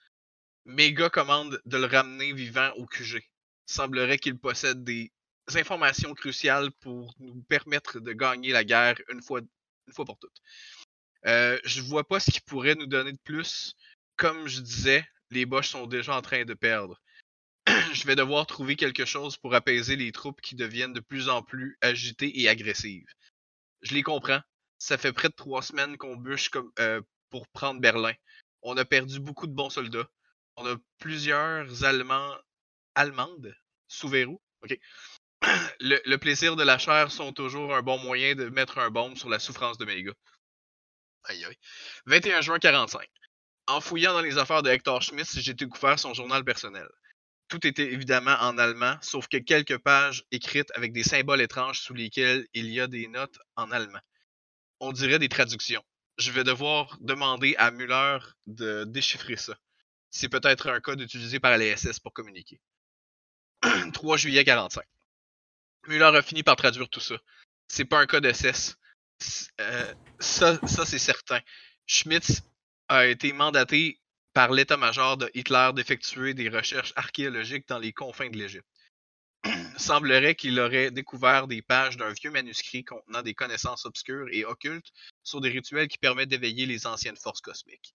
Mes gars commandent de le ramener vivant au QG. Semblerait qu'il possède des informations cruciales pour nous permettre de gagner la guerre une fois, une fois pour toutes. Euh, je vois pas ce qu'il pourrait nous donner de plus. Comme je disais, les Boches sont déjà en train de perdre. je vais devoir trouver quelque chose pour apaiser les troupes qui deviennent de plus en plus agitées et agressives. Je les comprends. Ça fait près de trois semaines qu'on bûche comme, euh, pour prendre Berlin. On a perdu beaucoup de bons soldats. On a plusieurs Allemands, Allemandes? Sous verrou. OK. Le, plaisir de la chair sont toujours un bon moyen de mettre un baume sur la souffrance de mes gars. Aïe aïe. 21 juin 45. En fouillant dans les affaires de Hector Schmidt, j'ai découvert son journal personnel. Tout était évidemment en allemand, sauf que quelques pages écrites avec des symboles étranges sous lesquels il y a des notes en allemand. On dirait des traductions. Je vais devoir demander à Müller de déchiffrer ça. C'est peut-être un code utilisé par les SS pour communiquer. 3 juillet 45. Müller a fini par traduire tout ça. C'est pas un code SS. C- euh, ça, ça c'est certain. Schmitz a été mandaté par l'état-major de Hitler d'effectuer des recherches archéologiques dans les confins de l'Égypte. Semblerait qu'il aurait découvert des pages d'un vieux manuscrit contenant des connaissances obscures et occultes sur des rituels qui permettent d'éveiller les anciennes forces cosmiques.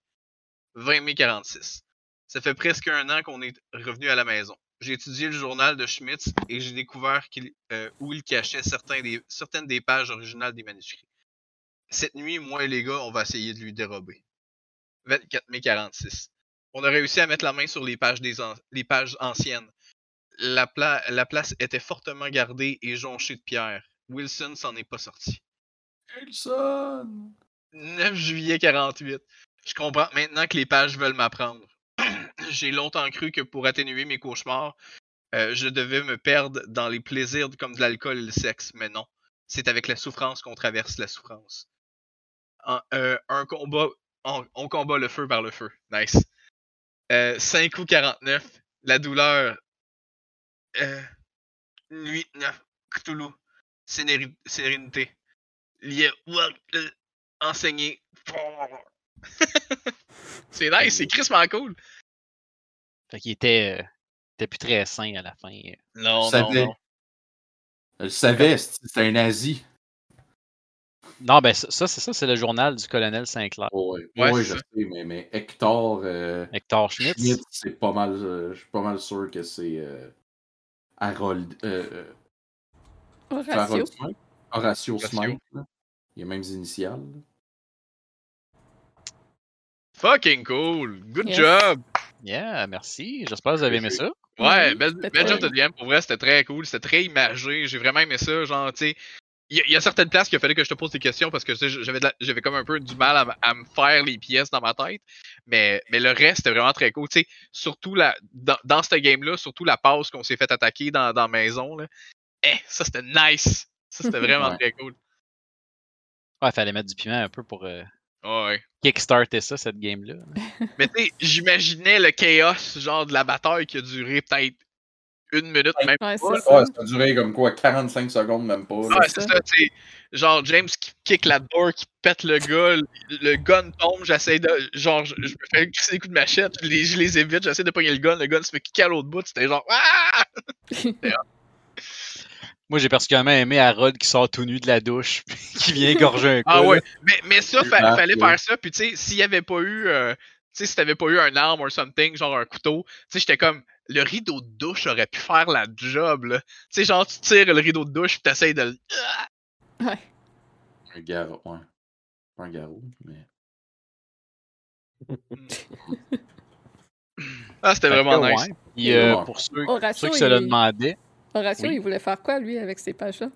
20 mai 46. Ça fait presque un an qu'on est revenu à la maison. J'ai étudié le journal de Schmitz et j'ai découvert qu'il, euh, où il cachait certains des, certaines des pages originales des manuscrits. Cette nuit, moi et les gars, on va essayer de lui dérober. 24 mai 46. On a réussi à mettre la main sur les pages, des an- les pages anciennes. La, pla- la place était fortement gardée et jonchée de pierres. Wilson s'en est pas sorti. Wilson! 9 juillet 48. Je comprends maintenant que les pages veulent m'apprendre. J'ai longtemps cru que pour atténuer mes cauchemars, euh, je devais me perdre dans les plaisirs comme de l'alcool et le sexe, mais non. C'est avec la souffrance qu'on traverse la souffrance. En- euh, un combat, on, on combat le feu par le feu. Nice. Euh, 5 ou 49. La douleur. Euh, nuit 9. Cthulhu. Sérénité. Lié. Enseigné. c'est nice, c'est crissement cool. Fait qu'il était, euh, était plus très sain à la fin. euh. Non, Ça non, fait- non. Elle le savait, c'est c'est un nazi. Non, ben ça, c'est ça, c'est le journal du colonel Sinclair. Oui, Ouais, ouais, c'est je ça. sais, mais, mais Hector euh, Hector Schmitz. Schmidt, c'est pas mal. euh, je suis pas mal sûr que c'est euh, Harold. Horatio. Harold Smith? Horatio Horatio. Smith. Il y a mêmes initiales. Fucking cool. Good Yes. job. Yeah, merci. J'espère que vous avez aimé ça. Ouais, belle, c'était belle très job de DM. Pour vrai, c'était très cool. C'était très imagé. J'ai vraiment aimé ça. Genre, tu sais, il y, a- il y a certaines places qu'il fallait que je te pose des questions parce que j'avais comme un peu du mal à, me faire les pièces dans ma tête. Mais, mais le reste, c'était vraiment très cool. Tu sais, surtout la, dans, dans ce game-là, surtout la pause qu'on s'est fait attaquer dans, dans la maison. Là. Eh, ça, c'était nice. Ça, c'était vraiment Ouais. très cool. Ouais, fallait mettre du piment un peu pour euh, Ouais. kickstarter ça, cette game-là. Mais tu sais, j'imaginais le chaos, genre de la bataille qui a duré peut-être une minute, même Ouais, pas. Ouais, ça a duré comme quoi, 45 secondes, même pas. Ouais, c'est ça. tu sais. Genre, James qui kick la door, qui pète le gars, le, le gun tombe, j'essaie de. Genre, je, je me fais crisser des coups de machette, je les, je les évite, j'essaie de pogner le gun, le gun se fait kicker à l'autre bout, c'était genre. Ah! Moi, j'ai particulièrement aimé Harold qui sort tout nu de la douche qui vient égorger un coup. Ah ouais, mais, mais ça, fa- Ah, fallait faire ça, puis tu sais, s'il y avait pas eu. euh, tu sais, si t'avais pas eu un arme ou something, genre un couteau, tu sais, j'étais comme. Le rideau de douche aurait pu faire la job, là. Tu sais, genre, tu tires le rideau de douche, puis t'essayes de le. Ouais. Un garrot, ouais. Pas un garrot, mais. Ah, c'était vraiment nice. ouais. Puis, euh, pour ceux, ceux qui se le demandaient, Horatio, Oui. il voulait faire quoi, lui, avec ces pages-là?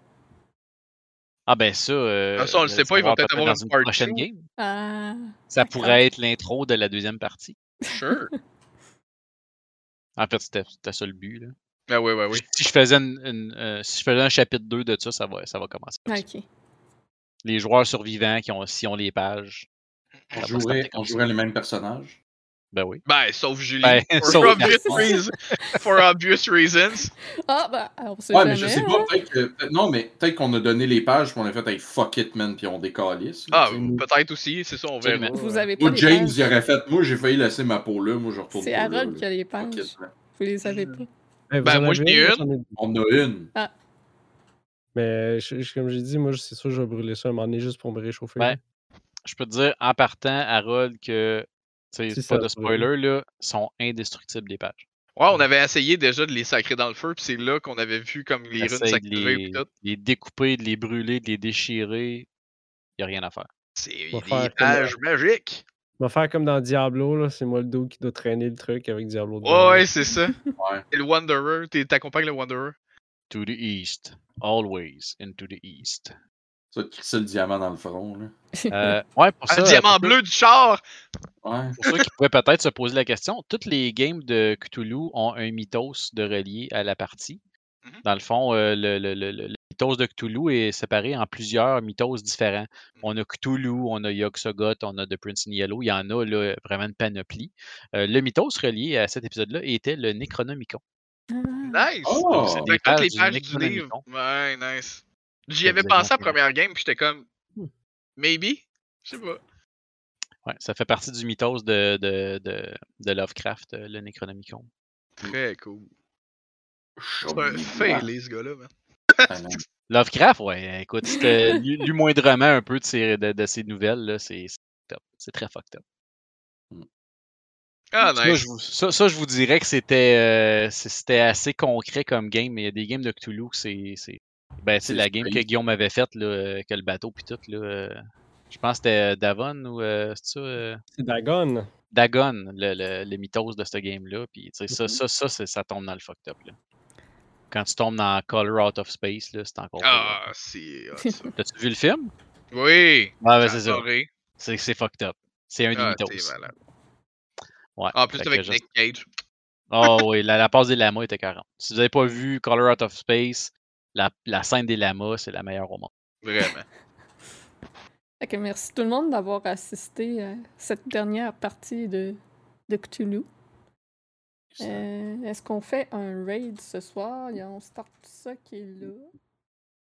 ah ben ça. euh, Ah, ça, on le sait pas, ils vont savoir peut-être avoir dans une part prochaine two. game. Ah, Ça pourrait être l'intro de la deuxième partie. Sure. En fait, c'était ça le but. Là. Ah, ouais, ouais, oui. Si je faisais une, une, euh, si je faisais un chapitre 2 de ça, ça va, ça va commencer. ok. Les joueurs survivants qui ont, si ont les pages. On va jouerait, on jouerait les mêmes personnages. Ben oui. Ben, sauf Julie. Ben, for, sauf obvious reasons. for obvious reasons. Ah, ben, on sait Ouais, jamais. mais je sais hein? pas, peut-être que. peut- Non, mais peut-être qu'on a donné les pages, puis on a fait hey, fuck it, man, puis on décalisse. Ah, peut-être aussi, c'est ça, on verra. Vous avez pas Moi, les James, pages. il aurait fait. Moi, j'ai failli laisser ma peau là, moi, je retourne C'est Harold qui a les pages. it. Vous les avez pas. Vous Ben, en moi, avez j'en ai une. On a une. Mais je- je- comme j'ai dit, moi, c'est sûr je vais brûler ça un moment donné juste pour me réchauffer. Ben, Je peux te dire en partant, Harold, que pas ça de spoiler, là, sont indestructibles les pages. Ouais, on avait essayé déjà de les sacrer dans le feu, puis c'est là qu'on avait vu comme les runes Essaye de s'activer les, tout. les découper, de les brûler, de les déchirer. Il n'y a rien à faire. C'est des faire comme- pages magiques. On va faire comme dans Diablo, là. C'est moi le dos qui doit traîner le truc avec Diablo 2. Ouais, ouais, c'est ça. Ouais. Et le Wanderer, t'accompagnes le Wanderer. To the east. Always into the east. Ça, crisser le diamant dans le front, là. Euh, ouais, pour ça. diamant pour- bleu du char! Ouais. Pour ceux qui pourraient peut-être se poser la question, toutes les games de Cthulhu ont un mythos de relié à la partie. Mhm. Dans le fond, euh, le, le- le- le mythos de Cthulhu est séparé en plusieurs mythos différents. On a Cthulhu, on a Yog-Sothoth, on a The Prince in Yellow. Il y en a là, vraiment une panoplie. Euh, le mythos relié à cet épisode-là était le Necronomicon. Ah. Nice! Oh! C'est toutes les pages du livre. Ouais, nice. J'y avais pensé à la première game, puis j'étais comme. Hmm. Maybe? Je sais pas. Ouais, ça fait partie du mythos de, de, de, de Lovecraft, euh, le Necronomicon. Très cool. C'est un failé, ce gars-là, man. Ah. Lovecraft, ouais, écoute, c'était lu, lu moindrement un peu de ces, de, de ces nouvelles, là, c'est c'est top. C'est très fucked up. Ah, Ça, nice. je vous, ça, ça, je vous dirais que c'était euh, c'était assez concret comme game, mais il y a des games de Cthulhu que c'est. C'est- Ben, c'est la game que. Guillaume avait faite, là, euh, que le bateau puis tout. Là, euh, je pense que c'était Davon ou euh, c'est ça, euh, C'est Dagon. Dagon, le, le, le mythos de ce game-là. Puis, tu sais, ça, ça, ça, ça tombe dans le fucked up. Là. Quand tu tombes dans Color Out of Space, là, c'est encore. Ah, c'est. T'as-tu vu le film? Oui! Ah, ben, c'est ça. C'est c'est fucked up. C'est un des Ah, mythos. c'est malade. Ouais. En plus, que avec Nick Cage. Ah oui, la, la passe des lamas était 40. Si vous n'avez pas vu Color Out of Space, la, la scène des lamas, c'est la meilleure au monde. Vraiment. Que merci tout le monde d'avoir assisté à cette dernière partie de, de Cthulhu. Euh, Est-ce qu'on fait un raid ce soir? Il y a On start ça qui est là.